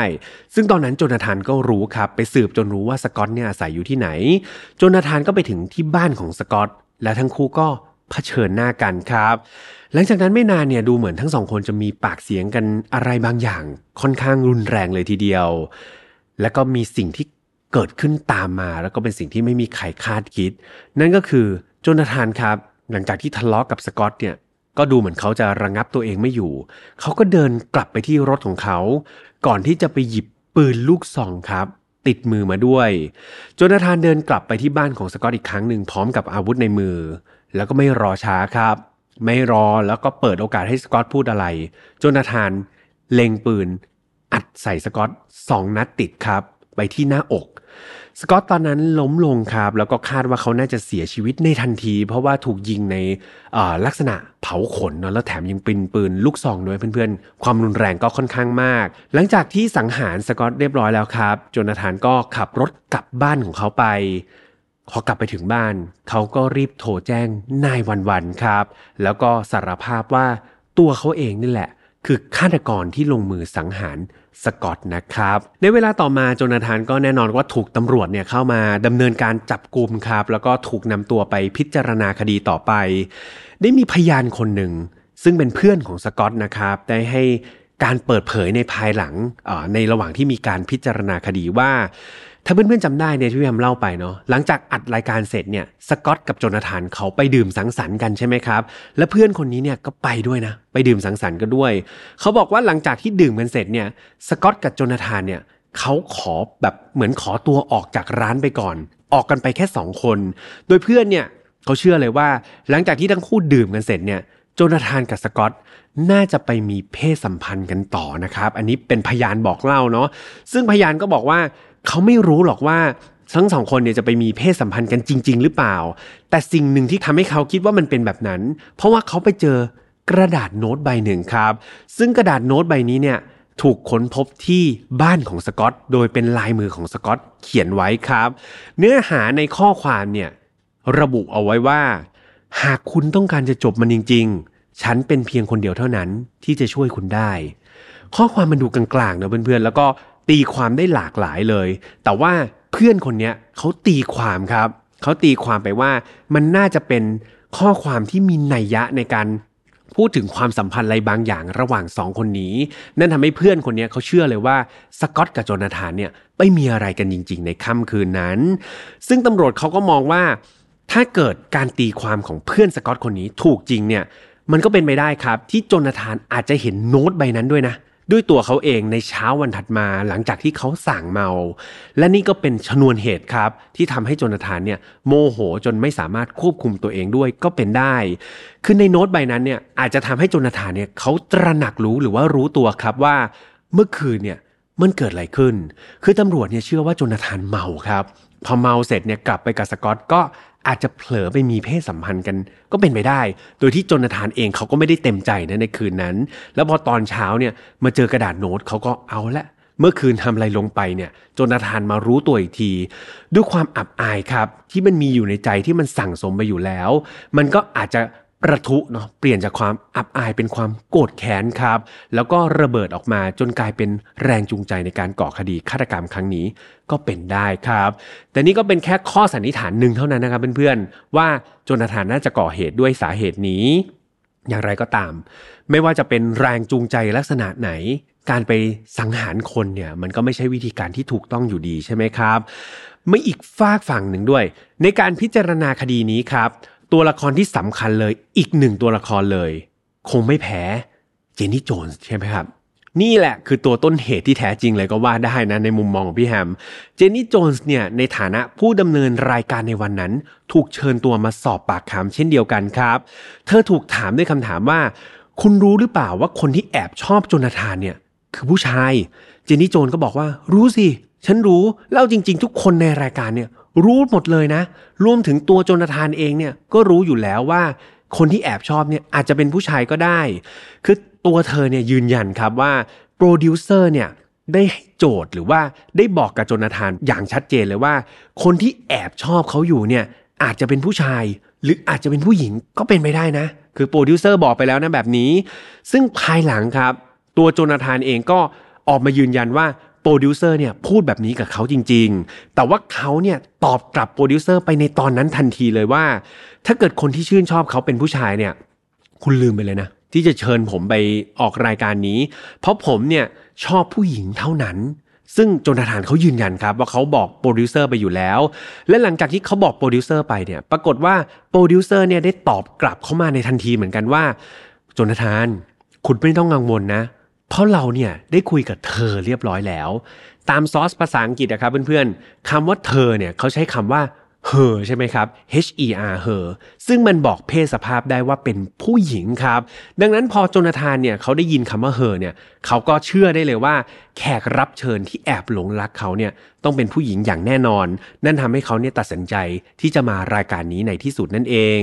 ซึ่งตอนนั้นโจนาธานก็รู้ครับ ไปสืบจนรู้ว่าสกอตเนี่ยอาศัยอยู่ที่ไหน โจนาธานก็ไปถึงที่บ้านของสกอตและทั้งคู่ก็เผชิญหน้ากันครับ หลังจากนั้นไม่นานเนี่ยดูเหมือนทั้งสองคนจะมีปากเสียงกันอะไรบางอย่างค่อนข้างรุนแรงเลยทีเดียว แล้วก็มีสิ่งที่ เกิดขึ้นตามมาแล้วก็เป็นสิ่งที่ไม่มีใครคาดคิด นั่นก็คือโจนาธานครับ หลังจากที่ทะเลาะกับสกอตเนี่ยก็ดูเหมือนเขาจะระงับตัวเองไม่อยู่ เขาก็เดินกลับไปที่รถของเขา ก่อนที่จะไปหยิบปืนลูกซองครับ ติดมือมาด้วยโจนาธานเดินกลับไปที่บ้านของสกอตอีกครั้งหนึ่งพร้อมกับอาวุธในมือ แล้วก็ไม่รอช้าครับ ไม่รอแล้วก็เปิดโอกาสให้สกอตพูดอะไรโจนาธานเล็งปืนอัดใส่สกอตสองนัดติดครับ ไปที่หน้าอก สกอตตอนนั้นล้มลงครับ แล้วก็คาดว่าเขาน่าจะเสียชีวิตในทันที เพราะว่าถูกยิงในลักษณะเผาขนเนอะแล้วแถมยังเป็นปืนลูกซองด้วยเพื่อนๆ ความรุนแรงก็ค่อนข้างมาก หลังจากที่สังหารสกอตเรียบร้อยแล้วครับโจนาธานก็ขับรถกลับบ้านของเขาไปพอกลับไปถึงบ้าน เขาก็รีบโทรแจ้งนายวันวันครับ แล้วก็สารภาพว่าตัวเขาเองนี่แหละ คือฆาตกรที่ลงมือสังหาร สกอตนะครับ ในเวลาต่อมาโจนาธานก็แน่นอนว่าถูกตำรวจเนี่ยเข้ามาดำเนินการจับกลุ่มครับ แล้วก็ถูกนำตัวไปพิจารณาคดีต่อไป ได้มีพยานคนหนึ่ง ซึ่งเป็นเพื่อนของสกอตนะครับ ได้ให้การเปิดเผยในภายหลังในระหว่างที่มีการพิจารณาคดีว่า ถ้าเพื่อนๆจำได้เนี่ยที่พี่แอมเล่าไปเนาะหลังจากอัดรายการเสร็จเนี่ยสกอตกับโจนาธานเขาไปดื่มสังสรรค์กันใช่ไหมครับ และเพื่อนคนนี้เนี่ยก็ไปด้วยนะ ไปดื่มสังสรรค์กันด้วย เขาบอกว่าหลังจากที่ดื่มกันเสร็จเนี่ยสกอตกับโจนาธานเนี่ยเขาขอแบบเหมือนขอตัวออกจากร้านไปก่อน ออกกันไปแค่สองคน โดยเพื่อนเนี่ยเขาเชื่อเลยว่า หลังจากที่ทั้งคู่ดื่มกันเสร็จเนี่ยโจนาธานกับสกอตน่าจะไปมีเพศสัมพันธ์กันต่อนะครับ อันนี้เป็นพยานบอกเล่าเนาะซึ่งพยานก็บอกว่า เขาไม่รู้หรอกว่าทั้งสองคนเนี่ยจะไปมีเพศสัมพันธ์กันจริง ๆ หรือเปล่า แต่สิ่งหนึ่งที่ทำให้เขาคิดว่ามันเป็นแบบนั้น เพราะว่าเขาไปเจอกระดาษโน้ตใบหนึ่งครับ ซึ่งกระดาษโน้ตใบนี้เนี่ยถูกค้นพบที่บ้านของสกอต โดยเป็นลายมือของสกอตเขียนไว้ครับ เนื้อหาในข้อความเนี่ยระบุเอาไว้ว่า หากคุณต้องการจะจบมันจริง ๆ ฉันเป็นเพียงคนเดียวเท่านั้นที่จะช่วยคุณได้ ข้อความมันดูกลางๆนะเพื่อนๆแล้วก็ ตีความได้หลากหลายเลย แต่ว่าเพื่อนคนนี้เขาตีความครับ เขาตีความไปว่ามันน่าจะเป็นข้อความที่มีนัยยะในการพูดถึงความสัมพันธ์อะไรบางอย่างระหว่างสองคนนี้ นั่นทำให้เพื่อนคนนี้เขาเชื่อเลยว่าสกอตกับโจนาธานเนี่ยไม่มีอะไรกันจริง ๆ ในค่ำคืนนั้น ซึ่งตำรวจเขาก็มองว่า ถ้าเกิดการตีความของเพื่อนสกอตคนนี้ถูกจริงเนี่ยมันก็เป็นไปได้ครับ ที่โจนาธานอาจจะเห็นโน้ตใบนั้นด้วยนะ ด้วยตัวเขาเองในเช้าวันถัดมาหลังจากที่เขาสั่งเมา และนี่ก็เป็นชนวนเหตุครับ ที่ทำให้โจนาธานเนี่ยโมโหจนไม่สามารถควบคุมตัวเองด้วยก็เป็นได้คือในโน้ตใบนั้นเนี่ยอาจจะทำให้โจนาธานเนี่ยเขาตระหนักรู้หรือว่ารู้ตัวครับว่า เมื่อคืนเนี่ยมันเกิดอะไรขึ้น คือตำรวจเนี่ยเชื่อว่าโจนาธานเมาครับ พอเมาเสร็จเนี่ยกลับไปกับสกอตก็ อาจจะเผลอไปมีเพศสัมพันธ์กันก็เป็นไปได้ โดยที่จนาธานเองเขาก็ไม่ได้เต็มใจนะในคืนนั้น แล้วพอตอนเช้าเนี่ยมาเจอกระดาษโน้ตเขาก็เอาละเมื่อคืนทำอะไรลงไปเนี่ยจนาธานมารู้ตัวอีกที ด้วยความอับอายครับ ที่มันมีอยู่ในใจที่มันสั่งสมไปอยู่แล้ว มันก็อาจจะ ประทุเนาะเปลี่ยนจากความอับอายเป็นความโกรธแค้นครับ แล้วก็ระเบิดออกมาจนกลายเป็นแรงจูงใจในการก่อคดีฆาตกรรมครั้งนี้ก็เป็นได้ครับ แต่นี่ก็เป็นแค่ข้อสันนิษฐานหนึ่งเท่านั้นนะครับเพื่อนๆว่าจนาธานน่าจะก่อเหตุด้วยสาเหตุนี้ อย่างไรก็ตาม ไม่ว่าจะเป็นแรงจูงใจลักษณะไหน การไปสังหารคนเนี่ยมันก็ไม่ใช่วิธีการที่ถูกต้องอยู่ดีใช่ไหมครับไม่อีกฝากฝั่งหนึ่งด้วย ในการพิจารณาคดีนี้ครับ ตัวละครที่สำคัญเลย อีกหนึ่งตัวละครเลย คงไม่แพ้เจนนี่โจนส์ใช่ไหมครับนี่แหละคือตัวต้นเหตุที่แท้จริงเลยก็ว่าได้นะในมุมมองของพี่แฮม เจนนี่โจนส์เนี่ยในฐานะผู้ดำเนินรายการในวันนั้น ถูกเชิญตัวมาสอบปากคำเช่นเดียวกันครับ เธอถูกถามด้วยคำถามว่า คุณรู้หรือเปล่าว่าคนที่แอบชอบโจนาธานเนี่ยคือผู้ชาย เจนนี่โจนก็บอกว่ารู้สิ ฉันรู้ แล้วเอาจริง ๆ ทุกคนในรายการเนี่ย รู้หมดเลยนะ รวมถึงตัวโจนาธานเองเนี่ยก็รู้อยู่แล้วว่า คนที่แอบชอบเนี่ยอาจจะเป็นผู้ชายก็ได้ คือตัวเธอเนี่ยยืนยันครับว่าโปรดิวเซอร์เนี่ยได้ให้โจทย์หรือว่าได้บอกกับโจนาธานอย่างชัดเจนเลยว่า คนที่แอบชอบเขาอยู่เนี่ยอาจจะเป็นผู้ชาย หรืออาจจะเป็นผู้หญิงก็เป็นไปได้นะ คือโปรดิวเซอร์บอกไปแล้วนะแบบนี้ ซึ่งภายหลังครับ ตัวโจนาธานเองก็ออกมายืนยันว่า โปรดิวเซอร์เนี่ยพูดแบบนี้กับเขาจริง ๆ แต่ว่าเขาเนี่ยตอบกลับโปรดิวเซอร์ไปในตอนนั้นทันทีเลยว่า ถ้าเกิดคนที่ชื่นชอบเขาเป็นผู้ชายเนี่ย คุณลืมไปเลยนะ ที่จะเชิญผมไปออกรายการนี้ เพราะผมเนี่ยชอบผู้หญิงเท่านั้นซึ่งโจนาธานเขายืนยันครับว่าเขาบอกโปรดิวเซอร์ไปอยู่แล้ว และหลังจากที่เขาบอกโปรดิวเซอร์ไปเนี่ย ปรากฏว่าโปรดิวเซอร์เนี่ยได้ตอบกลับเข้ามาในทันทีเหมือนกันว่าโจนาธาน คุณไม่ต้องกังวลนะ เพราะเราเนี่ยได้คุยกับเธอเรียบร้อยแล้ว ตามซอสภาษาอังกฤษนะครับเพื่อนๆคำว่าเธอเนี่ยเขาใช้คำว่า her ใช่ไหมครับ H E R her ซึ่งมันบอกเพศสภาพได้ว่าเป็นผู้หญิงครับ ดังนั้นพอโจนาธานเนี่ยเขาได้ยินคำว่า her เนี่ยเขาก็เชื่อได้เลยว่า แขกรับเชิญที่แอบหลงรักเขาเนี่ยต้องเป็นผู้หญิงอย่างแน่นอน นั่นทำให้เขาเนี่ยตัดสินใจที่จะมารายการนี้ในที่สุดนั่นเอง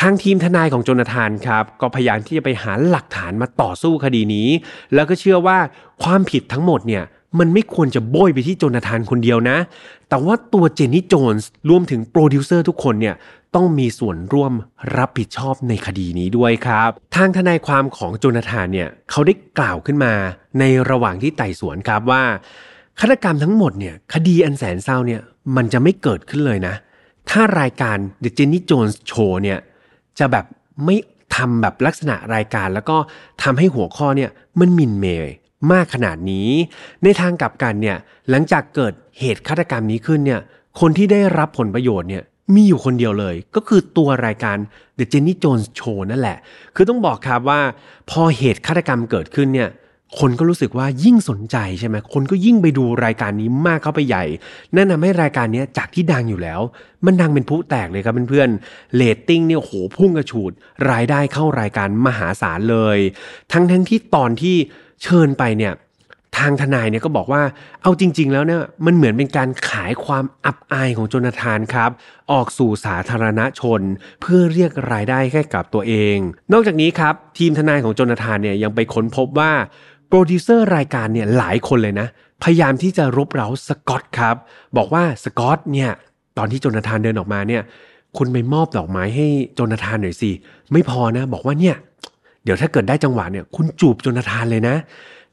ทางทีมทนายของโจนาธานครับก็พยายามที่จะไปหาหลักฐานมาต่อสู้คดีนี้ แล้วก็เชื่อว่าความผิดทั้งหมดเนี่ย มันไม่ควรจะโบยไปที่โจนาธานคนเดียวนะ แต่ว่าตัวเจนนี่โจนส์รวมถึงโปรดิวเซอร์ทุกคนเนี่ยต้องมีส่วนร่วมรับผิดชอบในคดีนี้ด้วยครับ ทางทนายความของโจนาธานเนี่ยเขาได้กล่าวขึ้นมาในระหว่างที่ไต่สวนครับว่าฆาตกรรมทั้งหมดเนี่ยคดีอันแสนเศร้าเนี่ยมันจะไม่เกิดขึ้นเลยนะ ถ้ารายการ The Jenny Jones Show เนี่ยจะแบบไม่ทำแบบลักษณะรายการแล้วก็ทำให้หัวข้อเนี่ยมันหมิ่นเหม่ มากขนาดนี้ ในทางกลับกันเนี่ยหลังจากเกิดเหตุฆาตกรรมนี้ขึ้นเนี่ยคนที่ได้รับผลประโยชน์เนี่ยมีอยู่คนเดียวเลย ก็คือตัวรายการ The Jenny Jones Show นั่นแหละ คือต้องบอกครับว่า พอเหตุฆาตกรรมเกิดขึ้นเนี่ย คนก็รู้สึกว่ายิ่งสนใจใช่ไหมคนก็ยิ่งไปดูรายการนี้มากเข้าไปใหญ่ นั่นทำให้รายการนี้จากที่ดังอยู่แล้ว มันดังเป็นพลุแตกเลยครับเพื่อนๆเรตติ้งเนี่ยโหพุ่งกระฉูด รายได้เข้ารายการมหาศาลเลย ทั้งทั้งที่ตอนที่เชิญไปเนี่ยทางทนายเนี่ยก็บอกว่าเอาจริง ๆ แล้วเนี่ยมันเหมือนเป็นการขายความอับอายของโจนาธานครับ ออกสู่สาธารณชน เพื่อเรียกรายได้ให้กับตัวเอง นอกจากนี้ครับทีมทนายของโจนาธานเนี่ยยังไปค้นพบว่า โปรดิวเซอร์รายการเนี่ยหลายคนเลยนะ พยายามที่จะรบเร้าสกอตครับ บอกว่าสกอตเนี่ยตอนที่โจนาธานเดินออกมาเนี่ยคุณไปมอบดอกไม้ให้โจนาธานหน่อยสิไม่พอนะ บอกว่าเนี่ย เดี๋ยวถ้าเกิดได้จังหวะเนี่ย คุณจูบโจนาธานเลยนะ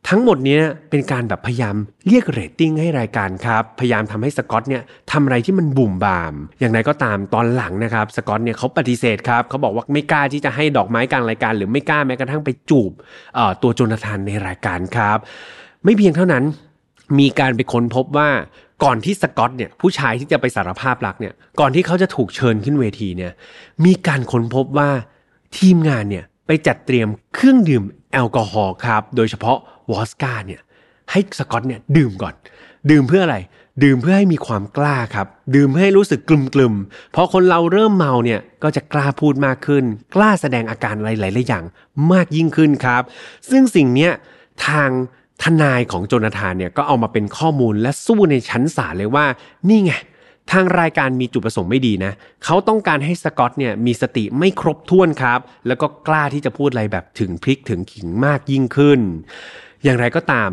ทั้งหมดนี้เป็นการแบบพยายามเรียกเรตติ้งให้รายการครับ พยายามทำให้สกอตเนี่ยทำอะไรที่มันบุ่มบาม อย่างไรก็ตามตอนหลังนะครับสกอตเนี่ยเขาปฏิเสธครับเขาบอกว่าไม่กล้าที่จะให้ดอกไม้กลางรายการ หรือไม่กล้าแม้กระทั่งไปจูบตัวโจนาธานในรายการครับ ไม่เพียงเท่านั้นมีการไปค้นพบว่าก่อนที่สกอตเนี่ยผู้ชายที่จะไปสารภาพรักเนี่ยก่อนที่เขาจะถูกเชิญขึ้นเวทีเนี่ยมีการค้นพบว่าทีมงานเนี่ยไปจัดเตรียมเครื่องดื่มแอลกอฮอล์ครับ โดยเฉพาะ วอสกาเนี่ยให้สกอตเนี่ยดื่มก่อน ดื่มเพื่ออะไร ดื่มเพื่อให้มีความกล้าครับ ดื่มเพื่อให้รู้สึกกลุ่มๆพอคนเราเริ่มเมาเนี่ยก็จะกล้าพูดมากขึ้น กล้าแสดงอาการอะไรหลายๆอย่างมากยิ่งขึ้นครับ ซึ่งสิ่งเนี้ยทางทนายของโจนาธานเนี่ยก็เอามาเป็นข้อมูลและสู้ในชั้นศาลเลยว่า นี่ไงทางรายการมีจุดประสงค์ไม่ดีนะ เขาต้องการให้สกอตเนี่ยมีสติไม่ครบถ้วนครับ แล้วก็กล้าที่จะพูดอะไรแบบถึงพริกถึงขิงมากยิ่งขึ้น อย่างไรก็ตาม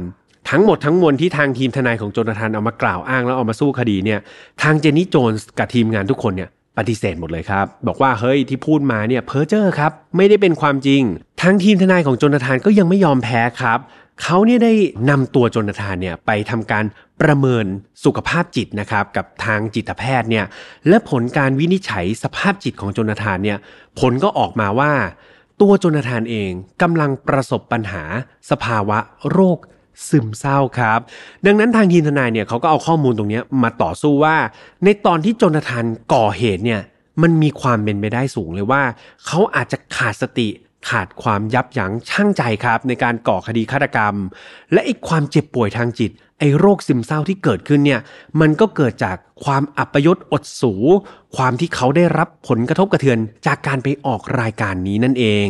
ทั้งหมดทั้งมวลที่ทางทีมทนายของโจนาธานเอามากล่าวอ้างแล้วเอามาสู้คดีเนี่ย ทางเจนนี่โจนส์กับทีมงานทุกคนเนี่ยปฏิเสธหมดเลยครับ บอกว่าเฮ้ยที่พูดมาเนี่ยเพ้อเจ้อครับ ไม่ได้เป็นความจริง ทั้งทีมทนายของโจนาธานก็ยังไม่ยอมแพ้ครับเขาเนี่ยได้นำตัวโจนาธานเนี่ยไปทำการประเมินสุขภาพจิตนะครับกับทางจิตแพทย์เนี่ยและผลการวินิจฉัยสภาพจิตของโจนาธานเนี่ยผลก็ออกมาว่า ตัวโจนาธานเองกำลังประสบปัญหาสภาวะโรคซึมเศร้าครับ ดังนั้นทางทีมทนายเนี่ยเขาก็เอาข้อมูลตรงนี้มาต่อสู้ว่า ในตอนที่โจนาธานก่อเหตุเนี่ยมันมีความเป็นไปได้สูงเลยว่า เขาอาจจะขาดสติขาดความยับยั้งชั่งใจครับ ในการก่อคดีฆาตกรรม และไอ้ความเจ็บป่วยทางจิต ไอ้โรคซึมเศร้าที่เกิดขึ้นเนี่ยมันก็เกิดจากความอัปยศอดสู ความที่เขาได้รับผลกระทบกระเทือนจากการไปออกรายการนี้นั่นเอง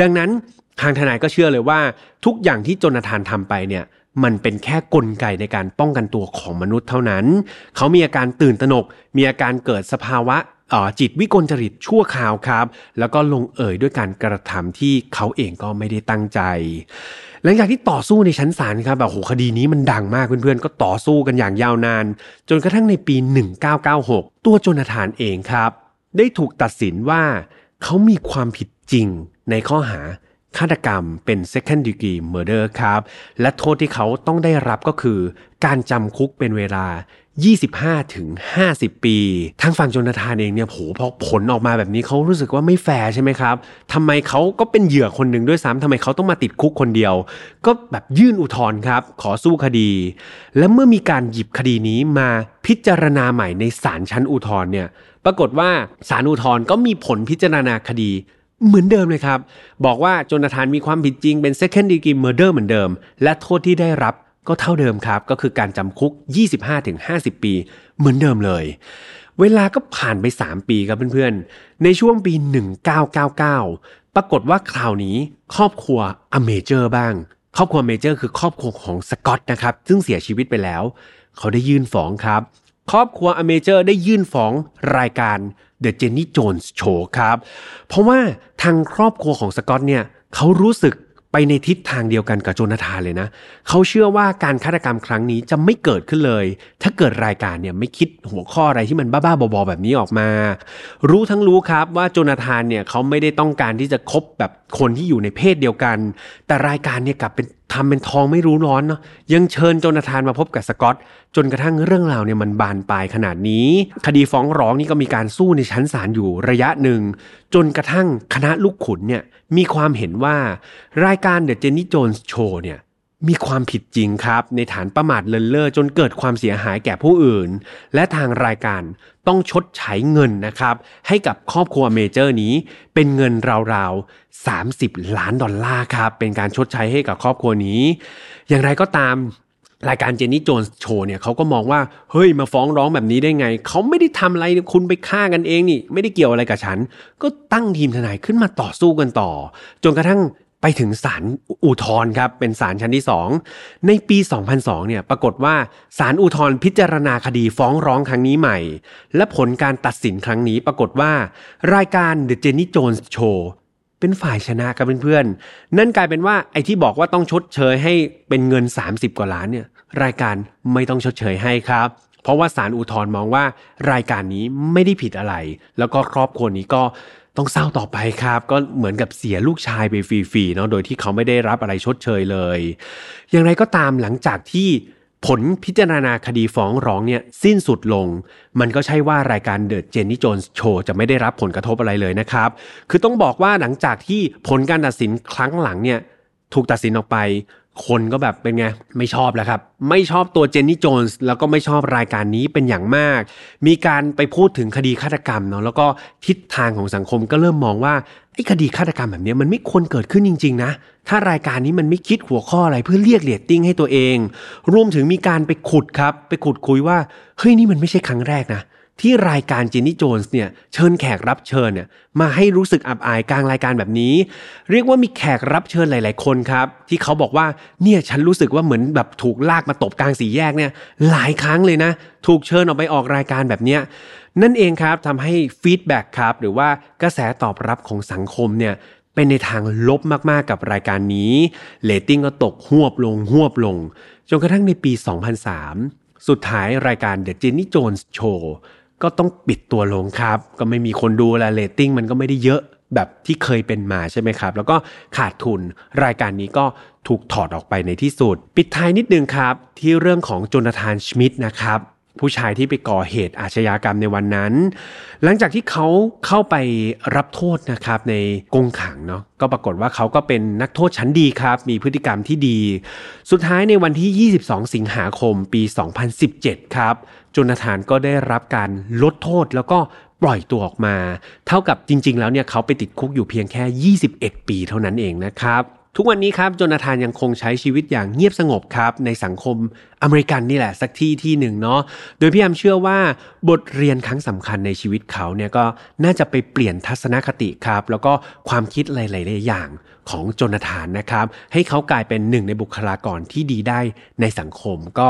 ดังนั้นทางทนายก็เชื่อเลยว่า ทุกอย่างที่โจนาธานทำไปเนี่ยมันเป็นแค่กลไกในการป้องกันตัวของมนุษย์เท่านั้น เขามีอาการตื่นตระหนก มีอาการเกิดสภาวะจิตวิกลจริตชั่วคราวครับ แล้วก็ลงเอ่ยด้วยการกระทำที่เขาเองก็ไม่ได้ตั้งใจ หลังจากที่ต่อสู้ในชั้นศาลครับแบบโหคดีนี้มันดังมากเพื่อนๆ ก็ต่อสู้กันอย่างยาวนาน จนกระทั่งในปี 1996 ตัวโจนาธานเองครับ ได้ถูกตัดสินว่าเขามีความผิดจริงในข้อหาฆาตกรรมเป็น second degree murder ครับ และโทษที่เขาต้องได้รับก็คือ การจำคุกเป็นเวลา 25ถึง50 ปี ทางฝั่งโจนาธานเองเนี่ยโหพอผลออกมาแบบนี้เขารู้สึกว่าไม่แฟร์ใช่ไหมครับทำไมเขาก็เป็นเหยื่อคนหนึ่งด้วยซ้ำทำไมเขาต้องมาติดคุกคนเดียว ก็แบบยื่นอุทธรณ์ครับ ขอสู้คดี และเมื่อมีการหยิบคดีนี้มาพิจารณาใหม่ในศาลชั้นอุทธรณ์เนี่ย ปรากฏว่าศาลอุทธรณ์ก็มีผลพิจารณาคดีเหมือนเดิมเลยครับ บอกว่าโจนาธานมีความผิดจริงเป็น second degree murder เหมือนเดิม และโทษที่ได้รับ ก็เท่าเดิมครับ ก็คือการจำคุก 25-50 ปี เหมือนเดิมเลย เวลาก็ผ่านไป 3 ปีครับเพื่อนๆ ในช่วงปี 1999 ปรากฏว่าคราวนี้ครอบครัวอเมเจอร์บ้าง ครอบครัวเมเจอร์คือครอบครัวของสกอตนะครับ ซึ่งเสียชีวิตไปแล้ว เขาได้ยื่นฟ้องครับ ครอบครัวอเมเจอร์ได้ยื่นฟ้องรายการ The Jenny Jones Show ครับ เพราะว่าทางครอบครัวของสกอตเนี่ยเขารู้สึก ไปในทิศทางเดียวกันกับโจนาธานเลยนะ เขาเชื่อว่าการฆาตกรรมครั้งนี้จะไม่เกิดขึ้นเลย ถ้าเกิดรายการเนี่ยไม่คิดหัวข้ออะไรที่มันบ้าๆบอๆแบบนี้ออกมา รู้ทั้งรู้ครับว่าโจนาธานเนี่ยเขาไม่ได้ต้องการที่จะคบแบบคนที่อยู่ในเพศเดียวกัน แต่รายการเนี่ยกลับเป็นทำเป็นทองไม่รู้ร้อนเนาะยังเชิญโจนาธานมาพบกับสกอต จนกระทั่งเรื่องราวเนี่ยมันบานปลายขนาดนี้ คดีฟ้องร้องนี่ก็มีการสู้ในชั้นศาลอยู่ระยะหนึ่ง จนกระทั่งคณะลูกขุนเนี่ยมีความเห็นว่ารายการเดอะเจนนี่โจนส์โชว์เนี่ย มีความผิดจริงครับ ในฐานประมาทเลินเล่อจนเกิดความเสียหายแก่ผู้อื่น และทางรายการต้องชดใช้เงินนะครับ ให้กับครอบครัวเมเจอร์นี้เป็นเงินราวๆ 30 ล้านดอลลาร์ครับ เป็นการชดใช้ให้กับครอบครัวนี้ อย่างไรก็ตามรายการเจนนี่โจนส์โชว์เนี่ยเขาก็มองว่า เฮ้ยมาฟ้องร้องแบบนี้ได้ไง เขาไม่ได้ทำอะไรคุณไปฆ่ากันเองนี่ ไม่ได้เกี่ยวอะไรกับฉัน ก็ตั้งทีมทนายขึ้นมาต่อสู้กันต่อ จนกระทั่ง ไปถึงศาลอุทธรณ์ครับเป็นศาลชั้นที่ 2 ในปี 2002เนี่ยปรากฏว่าศาลอุทธรณ์พิจารณาคดีฟ้องร้องครั้งนี้ใหม่ และผลการตัดสินครั้งนี้ปรากฏว่า รายการ The Jenny Jones Show เป็นฝ่ายชนะกับเพื่อนๆ นั่นกลายเป็นว่าไอ้ที่บอกว่าต้องชดเชยให้เป็นเงิน 30 กว่าล้านเนี่ยรายการไม่ต้องชดเชยให้ครับ เพราะว่าศาลอุทธรณ์มองว่ารายการนี้ไม่ได้ผิดอะไร แล้วก็ครอบครัวนี้ก็ ต้องเศร้าต่อไปครับ ก็เหมือนกับเสียลูกชายไปฟรีๆเนาะโดยที่เขาไม่ได้รับอะไรชดเชยเลย อย่างไรก็ตามหลังจากที่ผลพิจารณาคดีฟ้องร้องเนี่ยสิ้นสุดลง มันก็ใช่ว่ารายการเดอะเจนนี่โจนส์โชว์จะไม่ได้รับผลกระทบอะไรเลยนะครับ คือต้องบอกว่าหลังจากที่ผลการตัดสินครั้งหลังเนี่ยถูกตัดสินออกไป คนก็แบบเป็นไง ไม่ชอบแล้วครับ ไม่ชอบตัวเจนนี่โจนส์แล้วก็ไม่ชอบรายการนี้เป็นอย่างมาก มีการไปพูดถึงคดีฆาตกรรมเนาะแล้วก็ทิศทางของสังคมก็เริ่มมองว่าไอ้คดีฆาตกรรมแบบนี้มันไม่ควรเกิดขึ้นจริง ๆ นะ ถ้ารายการนี้มันไม่คิดหัวข้ออะไรเพื่อเรียกเลียดติ้งให้ตัวเอง รวมถึงมีการไปขุดครับ ไปขุดคุยว่าเฮ้ยนี่มันไม่ใช่ครั้งแรกนะ ที่รายการเจนนี่โจนส์เนี่ยเชิญแขกรับเชิญเนี่ยมาให้รู้สึกอับอายกลางรายการแบบนี้ เรียกว่ามีแขกรับเชิญหลาย ๆ คนครับ ที่เขาบอกว่าเนี่ยฉันรู้สึกว่าเหมือนแบบถูกลากมาตบกลางสี่แยกเนี่ยหลายครั้งเลยนะ ถูกเชิญออกไปออกรายการแบบเนี้ยนั่นเองครับทำให้ feedback ครับหรือว่ากระแสตอบรับของสังคมเนี่ยเป็นในทางลบมาก ๆ กับรายการนี้เรตติ้งก็ตกฮวบลงฮวบลง จนกระทั่งในปี 2003 สุดท้ายรายการ The Jenny Jones Show ก็ต้องปิดตัวลงครับ ก็ไม่มีคนดูแลเรตติ้งมันก็ไม่ได้เยอะแบบที่เคยเป็นมาใช่ไหมครับ แล้วก็ขาดทุนรายการนี้ก็ถูกถอดออกไปในที่สุด ปิดท้ายนิดนึงครับ ที่เรื่องของโจนาธานชมิดนะครับผู้ชายที่ไปก่อเหตุอาชญากรรมในวันนั้น หลังจากที่เขาเข้าไปรับโทษนะครับในกงขังเนาะก็ปรากฏว่าเขาก็เป็นนักโทษชั้นดีครับ มีพฤติกรรมที่ดี สุดท้ายในวันที่ 22 สิงหาคมปี 2017 ครับ จนาธานก็ได้รับการลดโทษแล้วก็ปล่อยตัวออกมา เท่ากับจริง ๆ แล้วเนี่ยเขาไปติดคุกอยู่เพียงแค่ 21 ปีเท่านั้นเองนะครับทุกวันนี้ครับโจนาธานยังคงใช้ชีวิตอย่างเงียบสงบครับ ในสังคมอเมริกันนี่แหละสักที่ที่หนึ่งเนาะโดยพี่แอมเชื่อว่าบทเรียนครั้งสำคัญในชีวิตเขาเนี่ยก็น่าจะไปเปลี่ยนทัศนคติครับ แล้วก็ความคิดหลายๆอย่างของโจนาธานนะครับ ให้เขากลายเป็นหนึ่งในบุคลากรที่ดีได้ในสังคมก็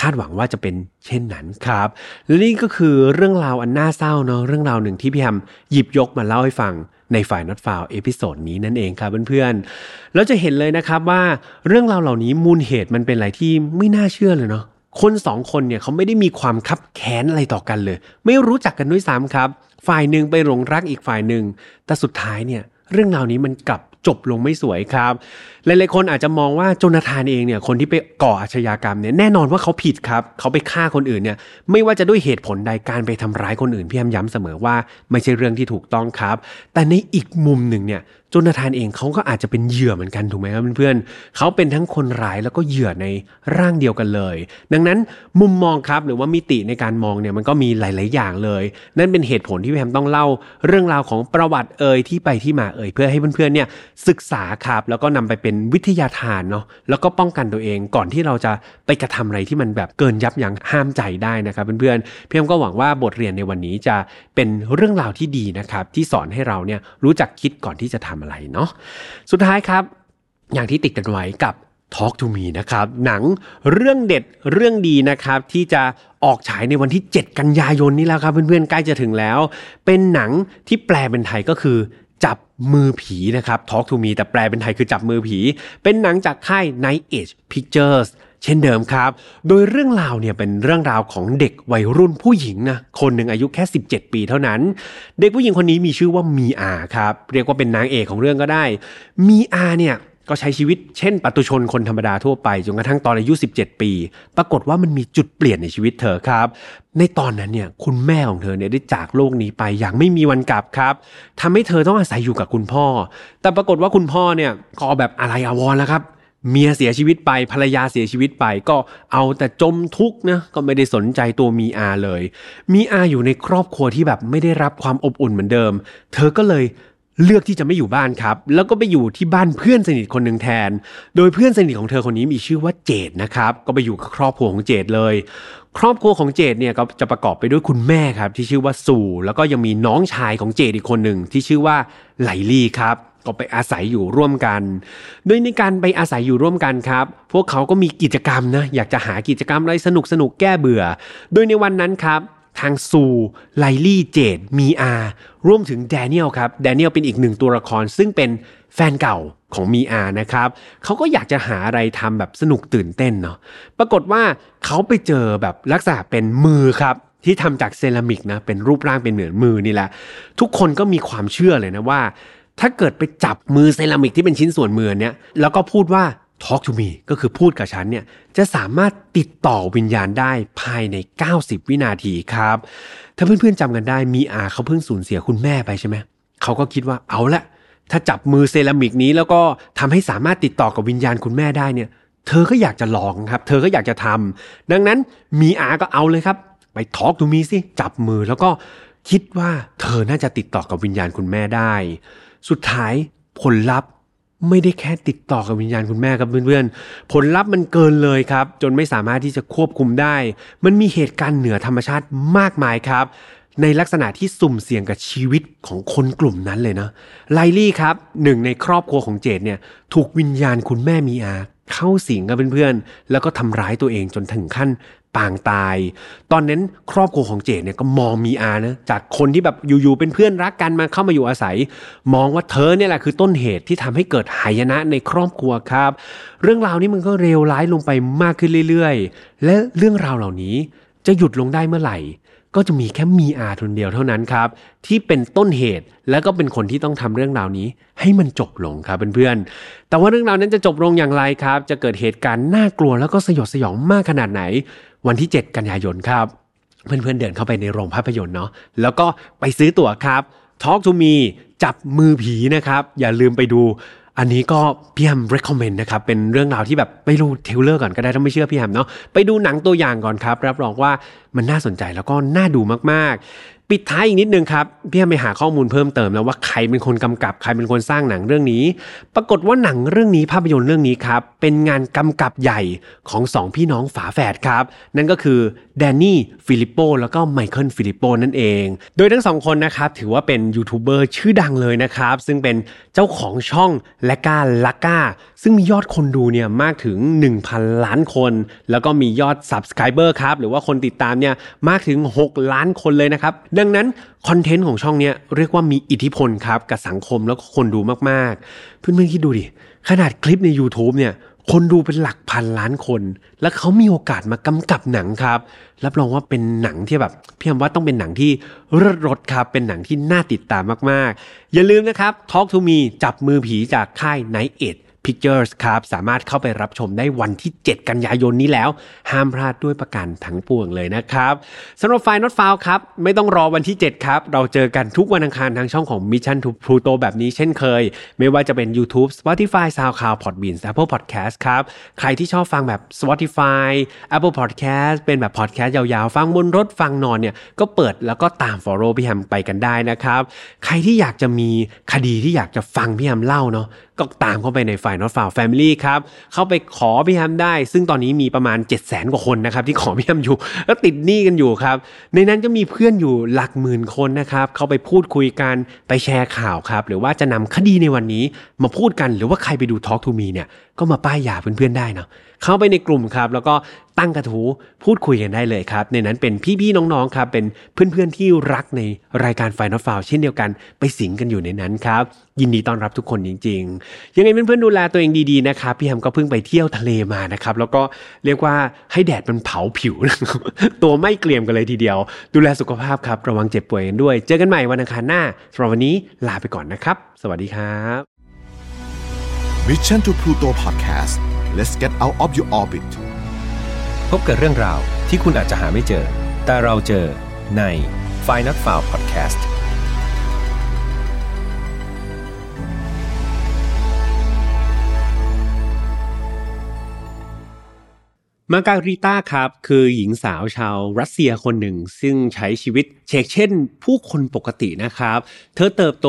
คาดหวังว่าจะเป็นเช่นนั้นครับและนี่ก็คือเรื่องราวอันน่าเศร้าเนาะเรื่องราวหนึ่งที่พี่แฮมหยิบยกมาเล่าให้ฟังใน File Not Found episode นี้นั่นเองครับเพื่อนๆแล้วจะเห็นเลยนะครับว่าเรื่องราวเหล่านี้มูลเหตุมันเป็นอะไรที่ไม่น่าเชื่อเลยเนาะคนสองคนเนี่ยเขาไม่ได้มีความคับแค้นอะไรต่อกันเลย ไม่รู้จักกันด้วยซ้ำครับ ฝ่ายหนึ่งไปหลงรักอีกฝ่ายหนึ่งแต่สุดท้ายเนี่ยเรื่องราวนี้มันกลับจบลงไม่สวยครับ หลายๆคนอาจจะมองว่าโจนาธานเองเนี่ยคนที่ไปก่ออาชญากรรมเนี่ยแน่นอนว่าเขาผิดครับ เขาไปฆ่าคนอื่นเนี่ยไม่ว่าจะด้วยเหตุผลใดการไปทำร้ายคนอื่นพี่ย้ำย้ำเสมอว่าไม่ใช่เรื่องที่ถูกต้องครับ แต่ในอีกมุมหนึ่งเนี่ยโจนาธานเองเขาก็อาจจะเป็นเหยื่อเหมือนกันถูกไหมครับเพื่อนๆเขาเป็นทั้งคนร้ายแล้วก็เหยื่อในร่างเดียวกันเลย ดังนั้นมุมมองครับหรือว่ามิติในการมองเนี่ยมันก็มีหลาย ๆ อย่างเลย นั่นเป็นเหตุผลที่พี่แฮมต้องเล่า เรื่องราวของประวัติเอ่ยที่ไปที่มาเอ่ยเพื่อให้เพื่อนๆเนี่ยศึกษาครับแล้วก็นำไปเป็นวิทยาทานเนาะแล้วก็ป้องกันตัวเองก่อนที่เราจะไปกระทำอะไรที่มันแบบเกินยับยั้งห้ามใจได้นะครับเพื่อนๆพี่แฮมก็หวังว่าบทเรียนในวันนี้จะเป็นเรื่องราวที่ดีนะครับที่สอนให้เราเนี่ยรู้จักคิดก่อนที่จะทำอะไรเนาะสุดท้ายครับ อย่างที่ติดกันไว้กับ Talk to Me นะครับหนังเรื่องเด็ดเรื่องดีนะครับที่จะออกฉายในวันที่ 7 กันยายนนี้แล้วครับเพื่อนๆใกล้จะถึงแล้ว เป็นหนังที่แปลเป็นไทยก็คือ จับมือผีนะครับ Talk to Me แต่แปลเป็นไทยคือจับมือผี เป็นหนังจากค่าย Night Age Pictures เช่นเดิมครับ โดยเรื่องราวเนี่ยเป็นเรื่องราวของเด็กวัยรุ่นผู้หญิงนะ คนหนึ่งอายุแค่ 17 ปีเท่านั้น เด็กผู้หญิงคนนี้มีชื่อว่ามีอาครับ เรียกว่าเป็นนางเอกของเรื่องก็ได้ มีอาเนี่ย ก็ใช้ชีวิตเช่นปัตุชนคนธรรมดาทั่วไปจนกระทั่งตอนอายุ 17 ปี ปรากฏว่ามันมีจุดเปลี่ยนในชีวิตเธอครับ ในตอนนั้นเนี่ยคุณแม่ของเธอเนี่ยได้จากโลกนี้ไปอย่างไม่มีวันกลับครับทำให้เธอต้องอาศัยอยู่กับคุณพ่อ แต่ปรากฏว่าคุณพ่อเนี่ยก็แบบอะไรอาวรณ์แล้วครับเมียเสียชีวิตไปภรรยาเสียชีวิตไป ก็เอาแต่จมทุกข์นะก็ไม่ได้สนใจตัวมีอาเลย มีอาอยู่ในครอบครัวที่แบบไม่ได้รับความอบอุ่นเหมือนเดิม เธอก็เลย เลือกที่จะไม่อยู่บ้านครับ แล้วก็ไปอยู่ที่บ้านเพื่อนสนิทคนหนึ่งแทน โดยเพื่อนสนิทของเธอคนนี้มีชื่อว่าเจดนะครับ ก็ไปอยู่กับครอบครัวของเจดเลย ครอบครัวของเจดเนี่ยก็จะประกอบไปด้วยคุณแม่ครับ ที่ชื่อว่าสู่แล้วก็ยังมีน้องชายของเจดอีกคนหนึ่งที่ชื่อว่าไหลลี่ครับก็ไปอาศัยอยู่ร่วมกัน โดยในการไปอาศัยอยู่ร่วมกันครับ พวกเขาก็มีกิจกรรมนะ อยากจะหากิจกรรมอะไรสนุกสนุกแก้เบื่อ โดยในวันนั้นครับ ทางซูไลลี่เจดมีอารวมถึงแดเนียลครับแดเนียลเป็นอีกหนึ่งตัวละครซึ่งเป็นแฟนเก่าของมีอานะครับเขาก็อยากจะหาอะไรทำแบบสนุกตื่นเต้นเนาะปรากฏว่าเขาไปเจอแบบลักษณะเป็นมือครับที่ทำจากเซรามิกนะเป็นรูปร่างเป็นเหมือนมือนี่แหละ ทุกคนก็มีความเชื่อเลยนะว่า ถ้าเกิดไปจับมือเซรามิกที่เป็นชิ้นส่วนมือเนี้ยแล้วก็พูดว่า talk to me ก็คือพูดกับฉันเนี่ยจะสามารถติดต่อวิญญาณได้ภายใน 90 วินาทีครับ ถ้าเพื่อนๆจำกันได้มีอาเขาเพิ่งสูญเสียคุณแม่ไปใช่ไหมเขาก็คิดว่าเอาละถ้าจับมือเซรามิกนี้แล้วก็ทำให้สามารถติดต่อกับวิญญาณคุณแม่ได้เนี่ย เธอก็อยากจะลองครับ เธอก็อยากจะทำดังนั้นมีอาก็เอาเลยครับ ไป talk to me สิจับมือแล้วก็คิดว่าเธอน่าจะติดต่อกับวิญญาณคุณแม่ได้ สุดท้ายผลลัพธ์ ไม่ได้แค่ติดต่อกับวิญญาณคุณแม่ครับเพื่อนๆ ผลลัพธ์มันเกินเลยครับ จนไม่สามารถที่จะควบคุมได้ มันมีเหตุการณ์เหนือธรรมชาติมากมายครับ ในลักษณะที่สุ่มเสี่ยงกับชีวิตของคนกลุ่มนั้นเลยนะไลลี่ครับหนึ่งในครอบครัวของเจดเนี่ยถูกวิญญาณคุณแม่มีอาเข้าสิงกับเพื่อนๆ แล้วก็ทำร้ายตัวเองจนถึงขั้น ปางตาย ตอนนั้นครอบครัวของเจดเนี่ยก็มองมีอานะจากคนที่แบบอยู่ๆเป็นเพื่อนรักกันมาเข้ามาอยู่อาศัย มองว่าเธอเนี่ยแหละคือต้นเหตุที่ทำให้เกิดหายนะในครอบครัวครับ เรื่องราวนี้มันก็เลวร้ายลงไปมากขึ้นเรื่อยๆ และเรื่องราวเหล่านี้จะหยุดลงได้เมื่อไหร่ ก็จะมีแค่มีอาทนเดียวเท่านั้นครับ ที่เป็นต้นเหตุและก็เป็นคนที่ต้องทำเรื่องราวนี้ ให้มันจบลงครับเพื่อนๆ แต่ว่าเรื่องราวนั้นจะจบลงอย่างไรครับ จะเกิดเหตุการณ์น่ากลัวแล้วก็สยดสยองมากขนาดไหน วันที่ 7 กันยายนครับ เพื่อนๆเดินเข้าไปในโรงภาพยนตร์เนาะแล้วก็ไปซื้อตั๋วครับ Talk to me จับมือผีนะครับ อย่าลืมไปดู อันนี้ก็พี่แฮม recommend นะครับ เป็นเรื่องราวที่แบบไปดูเทเลอร์ก่อนก็ได้ถ้าไม่เชื่อพี่แฮมเนาะไปดูหนังตัวอย่างก่อนครับ รับรองว่ามันน่าสนใจแล้วก็น่าดูมาก ปิดท้ายอีกนิดนึงครับพี่แอมไปหาข้อมูลเพิ่มเติมแล้วว่าใครเป็นคนกำกับใครเป็นคนสร้างหนังเรื่องนี้ ปรากฏว่าหนังเรื่องนี้ภาพยนตร์เรื่องนี้ครับเป็นงานกำกับใหญ่ของสองพี่น้องฝาแฝดครับนั่นก็คือแดนนี่ฟิลิปโปแล้วก็ไมเคิลฟิลิปโปนั่นเอง โดยทั้งสองคนนะครับถือว่าเป็นยูทูบเบอร์ชื่อดังเลยนะครับซึ่งเป็นเจ้าของช่อง RackaRacka ซึ่งมียอดคนดูเนี่ยมากถึง 1,000 ล้านคน แล้วก็มียอด Subscriber ครับหรือว่าคนติดตามเนี่ยมากถึง 6 ล้านคนเลยนะครับดังนั้นคอนเทนต์ของช่องเนี้ยเรียกว่ามีอิทธิพลครับกับสังคมแล้วก็คนดูมากๆ เพื่อนๆคิดดูดิ ขนาดคลิปใน YouTube เนี่ยคนดูเป็นหลักพันล้านคน แล้วเขามีโอกาสมากำกับหนังครับ รับรองว่าเป็นหนังที่แบบพี่ยมว่าต้องเป็นหนังที่เลิศรสครับ เป็นหนังที่น่าติดตามมากๆ อย่าลืมนะครับ Talk to Me จับมือผีจากค่าย Night Edge Pictures ครับ สามารถเข้าไปรับชมได้วันที่ 7 กันยายนนี้แล้ว ห้ามพลาดด้วยประกันทั้งปวงเลยนะครับสำหรับไฟนอตฟาวครับ ไม่ต้องรอวันที่ 7 ครับ เราเจอกันทุกวันอังคารทางช่องของ Mission to Pluto แบบนี้เช่นเคย ไม่ว่าจะเป็น YouTube Spotify SoundCloud Podbean Apple Podcast ครับ ใครที่ชอบฟังแบบ Spotify Apple Podcast เป็นแบบ podcast ยาวๆ ฟังบนรถฟังนอนเนี่ยก็เปิดแล้วก็ตาม follow พี่แฮมไปกันได้นะครับ ใครที่อยากจะมีคดีที่อยากจะฟังพี่แฮมเล่าเนาะก็ตามเข้าไปในฝ่าย Not f o u n Family ครับ เข้าไปขอพี่แฮมได้ ซึ่งตอนนี้มีประมาณ 7 0 0 0 0 กว่าคนนะครับที่ขอพี่แฮมอยู่ แล้วติดหนี้กันอยู่ครับ ในนั้นก็มีเพื่อนอยู่หลักหมื่นคนนะครับ เข้าไปพูดคุยกันไปแชร์ข่าวครับ หรือว่าจะนำคดีในวันนี้มาพูดกัน หรือว่าใครไปดู Talk to Me เนี่ยก็มาป้ายยาเพื่อนๆได้เนาะเข้าไปในกลุ่มครับ แล้วก็ตั้งกระทู้พูดคุยกันได้เลยครับ ในนั้นเป็นพี่ๆน้องๆครับ เป็นเพื่อนๆที่รักในรายการไฟนอลฟาวเช่นเดียวกันไปสิงกันอยู่ในนั้นครับ ยินดีต้อนรับทุกคนจริง ๆ ยังไงเพื่อนๆดูแลตัวเองดีๆนะครับพี่แฮมก็เพิ่งไปเที่ยวทะเลมานะครับแล้วก็เรียกว่าให้แดดมันเผาผิว ตัวไม่เกรียมกันเลยทีเดียว ดูแลสุขภาพครับระวังเจ็บป่วยกันด้วย เจอกันใหม่วันอังคารหน้าสำหรับวันนี้ลาไปก่อนนะครับ สวัสดีครับ Mission to Pluto Podcast let's get out of your orbit พบกับเรื่องราวที่คุณอาจจะหาไม่เจอ แต่เราเจอใน f i n a l f i l e Podcast มาการิต้าครับ คือหญิงสาวชาวรัสเซียคนหนึ่ง ซึ่งใช้ชีวิตเชกเช่น ผู้คนปกตินะครับ เธอเติบโต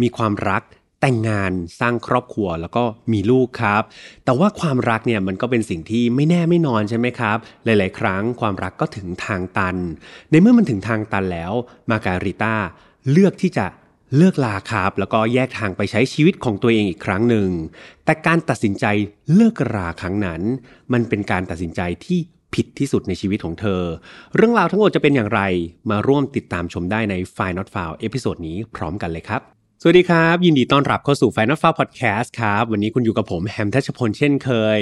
มีความรัก แต่งงานสร้างครอบครัวแล้วก็มีลูกครับ แต่ว่าความรักเนี่ยมันก็เป็นสิ่งที่ไม่แน่ไม่นอนใช่ไหมครับ หลาย ๆ ครั้งความรักก็ถึงทางตัน ในเมื่อมันถึงทางตันแล้วมาการิต้าเลือกที่จะเลิกลาครับ แล้วก็แยกทางไปใช้ชีวิตของตัวเองอีกครั้งหนึ่ง แต่การตัดสินใจเลิกราครั้งนั้น มันเป็นการตัดสินใจที่ผิดที่สุดในชีวิตของเธอ เรื่องราวทั้งหมดจะเป็นอย่างไร มาร่วมติดตามชมได้ใน f i n a l f i l e เอพิโซดนี้พร้อมกันเลยครับ สวัสดีครับ ยินดีต้อนรับเข้าสู่ File Not Found Podcast ครับ วันนี้คุณอยู่กับผมแฮมทัชพลเช่นเคย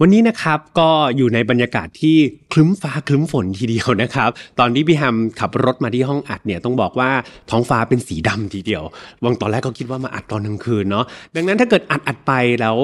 วันนี้นะครับก็อยู่ในบรรยากาศที่ครึ้มฟ้าครึ้มฝนทีเดียวนะครับ ตอนที่พี่แฮมขับรถมาที่ห้องอัดเนี่ยต้องบอกว่าท้องฟ้าเป็นสีดำทีเดียววังตอนแรกก็คิดว่ามาอัดตอนกลางคืนเนาะดังนั้นถ้าเกิดอัดอัดไปแล้ว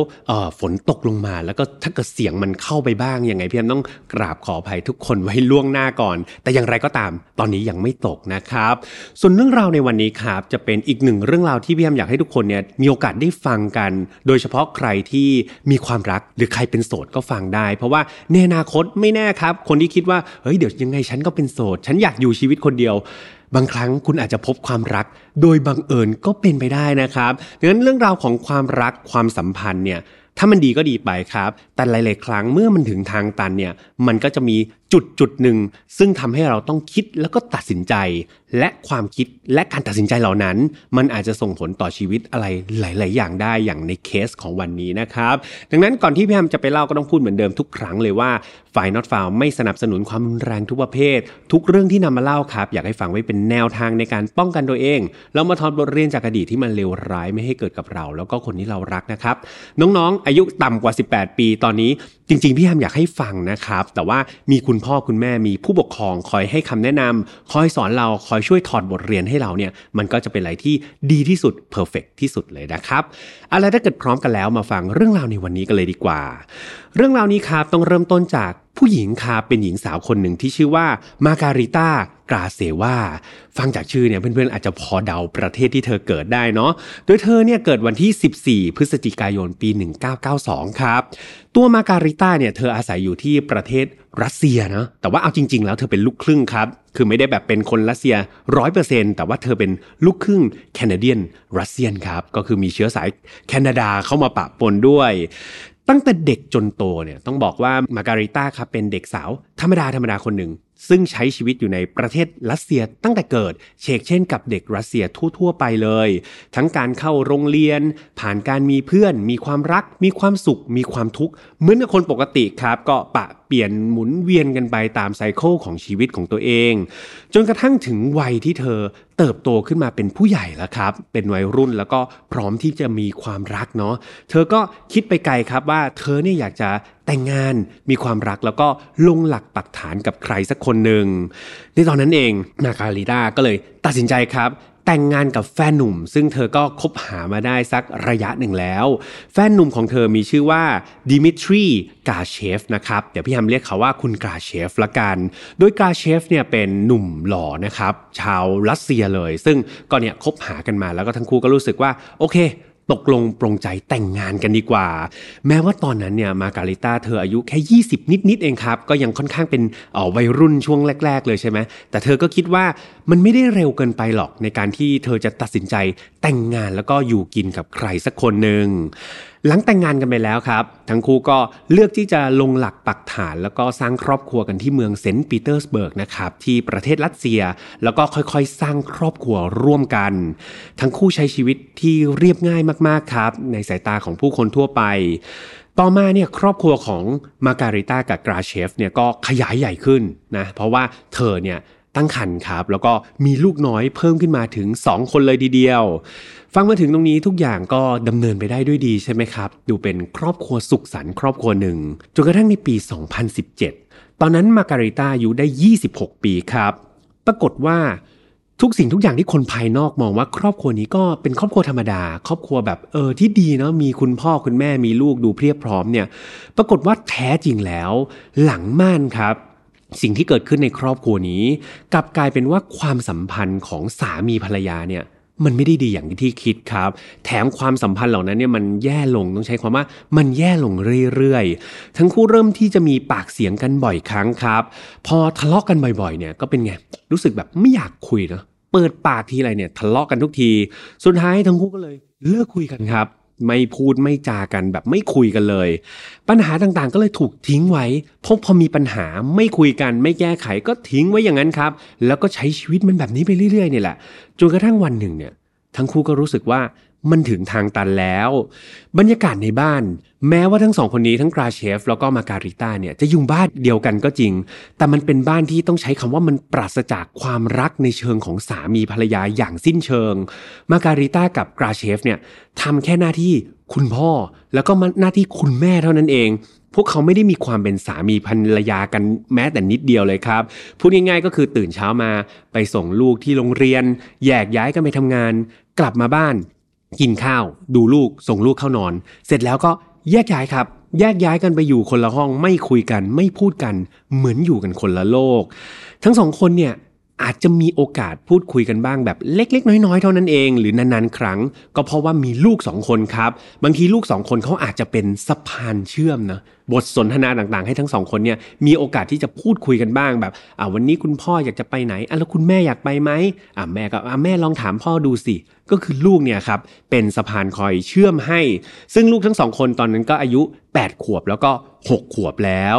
ฝนตกลงมา แล้วก็ถ้าเกิดเสียงมันเข้าไปบ้างยังไงพี่แฮมต้องกราบขออภัยทุกคนไว้ล่วงหน้าก่อน แต่อย่างไรก็ตาม ตอนนี้ยังไม่ตกนะครับ ส่วนเรื่องราวในวันนี้ครับจะเป็นอีกหนึ่งเรื่องราวที่พี่แฮมอยากให้ทุกคนเนี่ยมีโอกาสได้ฟังกัน โดยเฉพาะใครที่มีความรักหรือใครเป็นโสดก็ฟังได้ เพราะว่าในอนาคตไม่แน่ครับ คนที่คิดว่าเฮ้ยเดี๋ยวยังไงฉันก็เป็นโสด ฉันอยากอยู่ชีวิตคนเดียว บางครั้งคุณอาจจะพบความรัก โดยบังเอิญก็เป็นไปได้นะครับดังนั้นเรื่องราวของความรักความสัมพันธ์เนี่ยถ้ามันดีก็ดีไปครับ แต่หลาย ๆ ครั้งเมื่อมันถึงทางตันเนี่ย มันก็จะมีจุดจุดหนึ่งซึ่งทำให้เราต้องคิดแล้วก็ตัดสินใจ และความคิดและการตัดสินใจเหล่านั้น มันอาจจะส่งผลต่อชีวิตอะไรหลาย ๆ อย่างได้อย่างในเคสของวันนี้นะครับ ดังนั้นก่อนที่พี่แฮมจะไปเล่าก็ต้องพูดเหมือนเดิมทุกครั้งเลยว่าฝ่าย not found ไม่สนับสนุนความรุนแรงทุกประเภท ทุกเรื่องที่นำมาเล่าครับ อยากให้ฟังไว้เป็นแนวทางในการป้องกันตัวเองเรามาถอดบทเรียนจากอดีตที่มันเลวร้ายไม่ให้เกิดกับเรา แล้วก็คนที่เรารักนะครับน้องๆ อายุต่ำกว่า 18 ปีตอนนี้จริง ๆ พี่แฮมอยากให้ฟังนะครับ แต่ว่ามีคุณพ่อคุณแม่มีผู้ปกครองคอยให้คำแนะนำคอยสอนเราคอยช่วยถอดบทเรียนให้เราเนี่ย มันก็จะเป็นอะไรที่ดีที่สุดเพอร์เฟกที่สุดเลยนะครับเอาละถ้าเกิดพร้อมกันแล้วมาฟังเรื่องราวในวันนี้กันเลยดีกว่า เรื่องราวนี้ครับต้องเริ่มต้นจากผู้หญิงครับเป็นหญิงสาวคนหนึ่งที่ชื่อว่ามาการิต้า กราเซวาฟังจากชื่อเนี่ยเพื่อนๆอาจจะพอเดาประเทศที่เธอเกิดได้เนาะโดยเธอเนี่ยเกิดวันที่ 14 พฤศจิกายนปี 1992 ครับ ตัวมาการิต้าเนี่ยเธออาศัยอยู่ที่ประเทศรัสเซียนะแต่ว่าเอาจริง ๆ แล้วเธอเป็นลูกครึ่งครับ คือไม่ได้แบบเป็นคนรัสเซียร้อยเปอร์เซ็นแต่ว่าเธอเป็นลูกครึ่งแคนาเดียนรัสเซียนครับ ก็คือมีเชื้อสายแคนาดาเข้ามาปะปนด้วยตั้งแต่เด็กจนโตเนี่ยต้องบอกว่ามาการิต้าครับเป็นเด็กสาวธรรมดาธรรมดาคนหนึ่งซึ่งใช้ชีวิตอยู่ในประเทศรัสเซียตั้งแต่เกิด เชกเช่นกับเด็กรัสเซียทั่ว ๆ ไปเลย ทั้งการเข้าโรงเรียน ผ่านการมีเพื่อน มีความรัก มีความสุข มีความทุกข์ เหมือนกับคนปกติครับ ก็ปะ ลี่ยนหมุนเวียนกันไปตามไซเคิลของชีวิตของตัวเอง จนกระทั่งถึงวัยที่เธอเติบโตขึ้นมาเป็นผู้ใหญ่แล้วครับ เป็นวัยรุ่นแล้วก็พร้อมที่จะมีความรักเนาะเธอก็คิดไปไกลครับว่าเธอเนี่ยอยากจะแต่งงานมีความรักแล้วก็ลงหลักปักฐานกับใครสักคนหนึ่งในตอนนั้นเองนาคาลิดาก็เลยตัดสินใจครับ แต่งงานกับแฟนหนุ่ม ซึ่งเธอก็คบหามาได้สักระยะหนึ่งแล้ว แฟนหนุ่มของเธอมีชื่อว่าดิมิทรีกาเชฟนะครับ เดี๋ยวพี่ฮัมเรียกเขาว่าคุณกาเชฟละกัน โดยกาเชฟเนี่ยเป็นหนุ่มหล่อนะครับ ชาวรัสเซียเลย ซึ่งก็เนี่ยคบหากันมาแล้วก็ทั้งคู่ก็รู้สึกว่าโอเค ตกลงปรงใจแต่งงานกันดีกว่า แม้ว่าตอนนั้นเนี่ยมาการิต้าเธออายุแค่ 20 นิดๆเองครับ ก็ยังค่อนข้างเป็นออวัยรุ่นช่วงแรก ๆ เลยใช่ไหมแต่เธอก็คิดว่ามันไม่ได้เร็วเกินไปหรอกในการที่เธอจะตัดสินใจแต่งงานแล้วก็อยู่กินกับใครสักคนหนึ่ง หลังแต่งงานกันไปแล้วครับ ทั้งคู่ก็เลือกที่จะลงหลักปักฐาน แล้วก็สร้างครอบครัวกันที่เมืองเซนต์ปีเตอร์สเบิร์กนะครับที่ประเทศรัสเซีย แล้วก็ค่อยๆ สร้างครอบครัวร่วมกัน ทั้งคู่ใช้ชีวิตที่เรียบง่ายมากๆครับ ในสายตาของผู้คนทั่วไป ต่อมาเนี่ยครอบครัวของมาการิต้ากับกราเชฟเนี่ยก็ขยายใหญ่ขึ้นนะเพราะว่าเธอเนี่ย ตั้งครรภ์ครับ แล้วก็มีลูกน้อยเพิ่มขึ้นมาถึง 2 คนเลยทีเดียว ฟังมาถึงตรงนี้ทุกอย่างก็ดำเนินไปได้ด้วยดีใช่ไหมครับ ดูเป็นครอบครัวสุขสันต์ครอบครัวหนึ่งจนกระทั่งในปี 2017 ตอนนั้นมาการิต้าอายุได้ 26 ปีครับ ปรากฏว่าทุกสิ่งทุกอย่างที่คนภายนอกมองว่าครอบครัวนี้ก็เป็นครอบครัวธรรมดา ครอบครัวแบบเออที่ดีเนาะมีคุณพ่อคุณแม่มีลูกดูเพียบพร้อมเนี่ย ปรากฏว่าแท้จริงแล้ว หลังม่านครับ สิ่งที่เกิดขึ้นในครอบครัวนี้ กลับกลายเป็นว่าความสัมพันธ์ของสามีภรรยาเนี่ยมันไม่ได้ดีอย่างที่คิดครับ แถมความสัมพันธ์เหล่านั้นเนี่ยมันแย่ลงต้องใช้ความว่ามันแย่ลงเรื่อยๆ ทั้งคู่เริ่มที่จะมีปากเสียงกันบ่อยครั้งครับ พอทะเลาะกันบ่อยๆ เนี่ยก็เป็นไง รู้สึกแบบไม่อยากคุยเนาะ เปิดปากทีไรเนี่ยทะเลาะกันทุกที สุดท้ายทั้งคู่ก็เลยเลิกคุยกันครับ ไม่พูดไม่จากันแบบไม่คุยกันเลย ปัญหาต่างๆ ก็เลยถูกทิ้งไว้พบพอมีปัญหาไม่คุยกัน ไม่แก้ไขก็ทิ้งไว้อย่างนั้นครับ แล้วก็ใช้ชีวิตมันแบบนี้ไปเรื่อยๆนี่แหละจนกระทั่งวันหนึ่งเนี่ย ทั้งคู่ก็รู้สึกว่า มันถึงทางตันแล้ว บรรยากาศในบ้าน แม้ว่าทั้งสองคนนี้ทั้งกราเชฟแล้วก็มาการิต้าเนี่ยจะอยู่บ้านเดียวกันก็จริง แต่มันเป็นบ้านที่ต้องใช้คำว่ามันปราศจากความรักในเชิงของสามีภรรยาอย่างสิ้นเชิง มาการิต้ากับกราเชฟเนี่ยทำแค่หน้าที่คุณพ่อ แล้วก็หน้าที่คุณแม่เท่านั้นเองพวกเขาไม่ได้มีความเป็นสามีภรรยากันแม้แต่นิดเดียวเลยครับ พูดง่ายๆก็คือตื่นเช้ามาไปส่งลูกที่โรงเรียน แยกย้ายกันไปทำงาน กลับมาบ้าน กินข้าว ดูลูกส่งลูกเข้านอน เสร็จแล้วก็แยกย้ายครับ แยกย้ายกันไปอยู่คนละห้องไม่คุยกันไม่พูดกันเหมือนอยู่กันคนละโลก ทั้งสองคนเนี่ยอาจจะมีโอกาสพูดคุยกันบ้างแบบเล็ก ๆ น้อยๆ เท่านั้นเอง หรือนานๆ ครั้ง ก็เพราะว่ามีลูกสองคนครับ บางทีลูกสองคนเขาอาจจะเป็นสะพานเชื่อมนะ บทสนทนาต่างๆ ให้ทั้งสองคนเนี่ยมีโอกาสที่จะพูดคุยกันบ้างแบบอ่าวันนี้คุณพ่ออยากจะไปไหนอะแล้วคุณแม่อยากไปไหมอ่าแม่ก็อ่าแม่ลองถามพ่อดูสิ ก็คือลูกเนี่ยครับเป็นสะพานคอยเชื่อมให้ ซึ่งลูกทั้งสองคนตอนนั้นก็อายุ 8 ขวบแล้วก็ 6 ขวบแล้ว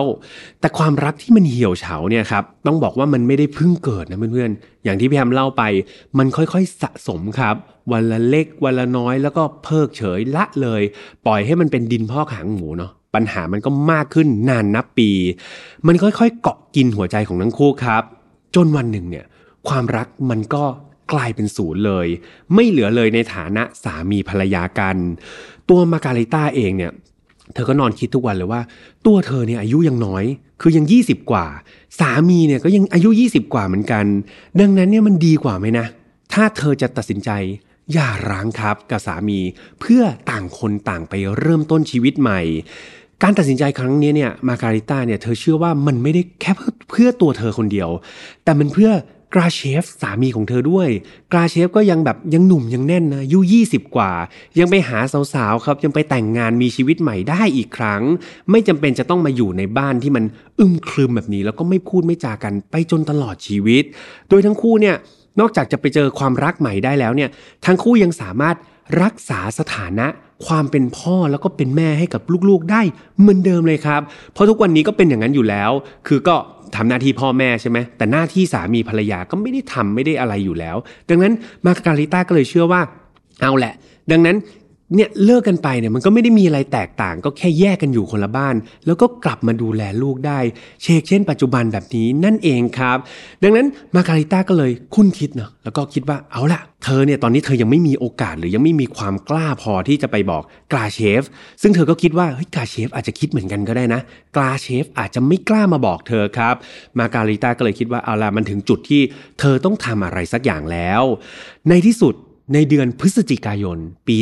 แต่ความรักที่มันเหี่ยวเฉาเนี่ยครับต้องบอกว่ามันไม่ได้เพิ่งเกิดนะเพื่อนๆอย่างที่พี่แฮมเล่าไป มันค่อยๆสะสมครับวันละเล็กวันละน้อยแล้วก็เพิกเฉยละเลย ปล่อยให้มันเป็นดินพอกหางหมูเนาะ ปัญหามันก็มากขึ้นนานนับปี มันค่อยๆ เกาะกินหัวใจของทั้งคู่ครับ จนวันหนึ่งเนี่ยความรักมันก็กลายเป็นศูนย์เลย ไม่เหลือเลยในฐานะสามีภรรยากัน ตัวมาการิต้าเองเนี่ยเธอก็นอนคิดทุกวันเลยว่า ตัวเธอเนี่ยอายุยังน้อย คือยัง 20 กว่า สามีเนี่ยก็ยังอายุ 20 กว่าเหมือนกัน ดังนั้นเนี่ยมันดีกว่าไหมนะ ถ้าเธอจะตัดสินใจหย่าร้างครับกับสามีเพื่อต่างคนต่างไปเริ่มต้นชีวิตใหม่ การตัดสินใจครั้งนี้เนี่ยมาการิต้าเนี่ยเธอเชื่อว่ามันไม่ได้แค่เพื่อเพื่อตัวเธอคนเดียว แต่มันเพื่อกราเชฟสามีของเธอด้วย กราเชฟก็ยังแบบยังหนุ่มยังแน่นนะอายุ20 กว่า ยังไปหาสาวๆครับ ยังไปแต่งงานมีชีวิตใหม่ได้อีกครั้ง ไม่จำเป็นจะต้องมาอยู่ในบ้านที่มันอึมครึมแบบนี้ แล้วก็ไม่พูดไม่จากันไปจนตลอดชีวิต โดยทั้งคู่เนี่ยนอกจากจะไปเจอความรักใหม่ได้แล้วเนี่ยทั้งคู่ยังสามารถรักษาสถานะ ความเป็นพ่อแล้วก็เป็นแม่ให้กับลูกๆได้เหมือนเดิมเลยครับ เพราะทุกวันนี้ก็เป็นอย่างนั้นอยู่แล้ว คือก็ทำหน้าที่พ่อแม่ใช่ไหมแต่หน้าที่สามีภรรยาก็ไม่ได้ทำไม่ได้อะไรอยู่แล้ว ดังนั้นมาการิต้าก็เลยเชื่อว่าเอาแหละ ดังนั้น เนี่ยเลิกกันไปเนี่ยมันก็ไม่ได้มีอะไรแตกต่าง ก็แค่แยกกันอยู่คนละบ้าน แล้วก็กลับมาดูแลลูกได้ เชกเช่นปัจจุบันแบบนี้นั่นเองครับ ดังนั้นมาการิต้าก็เลยคุ้นคิดเนาะแล้วก็คิดว่าเอาละเธอเนี่ยตอนนี้เธอยังไม่มีโอกาสหรือยังไม่มีความกล้าพอที่จะไปบอกกลาเชฟ ซึ่งเธอก็คิดว่าเฮ้ยกลาเชฟอาจจะคิดเหมือนกันก็ได้นะกลาเชฟอาจจะไม่กล้ามาบอกเธอครับมาการิต้าก็เลยคิดว่าเอาละมันถึงจุดที่เธอต้องทำอะไรสักอย่างแล้ว ในที่สุด ในเดือนพฤศจิกายนปี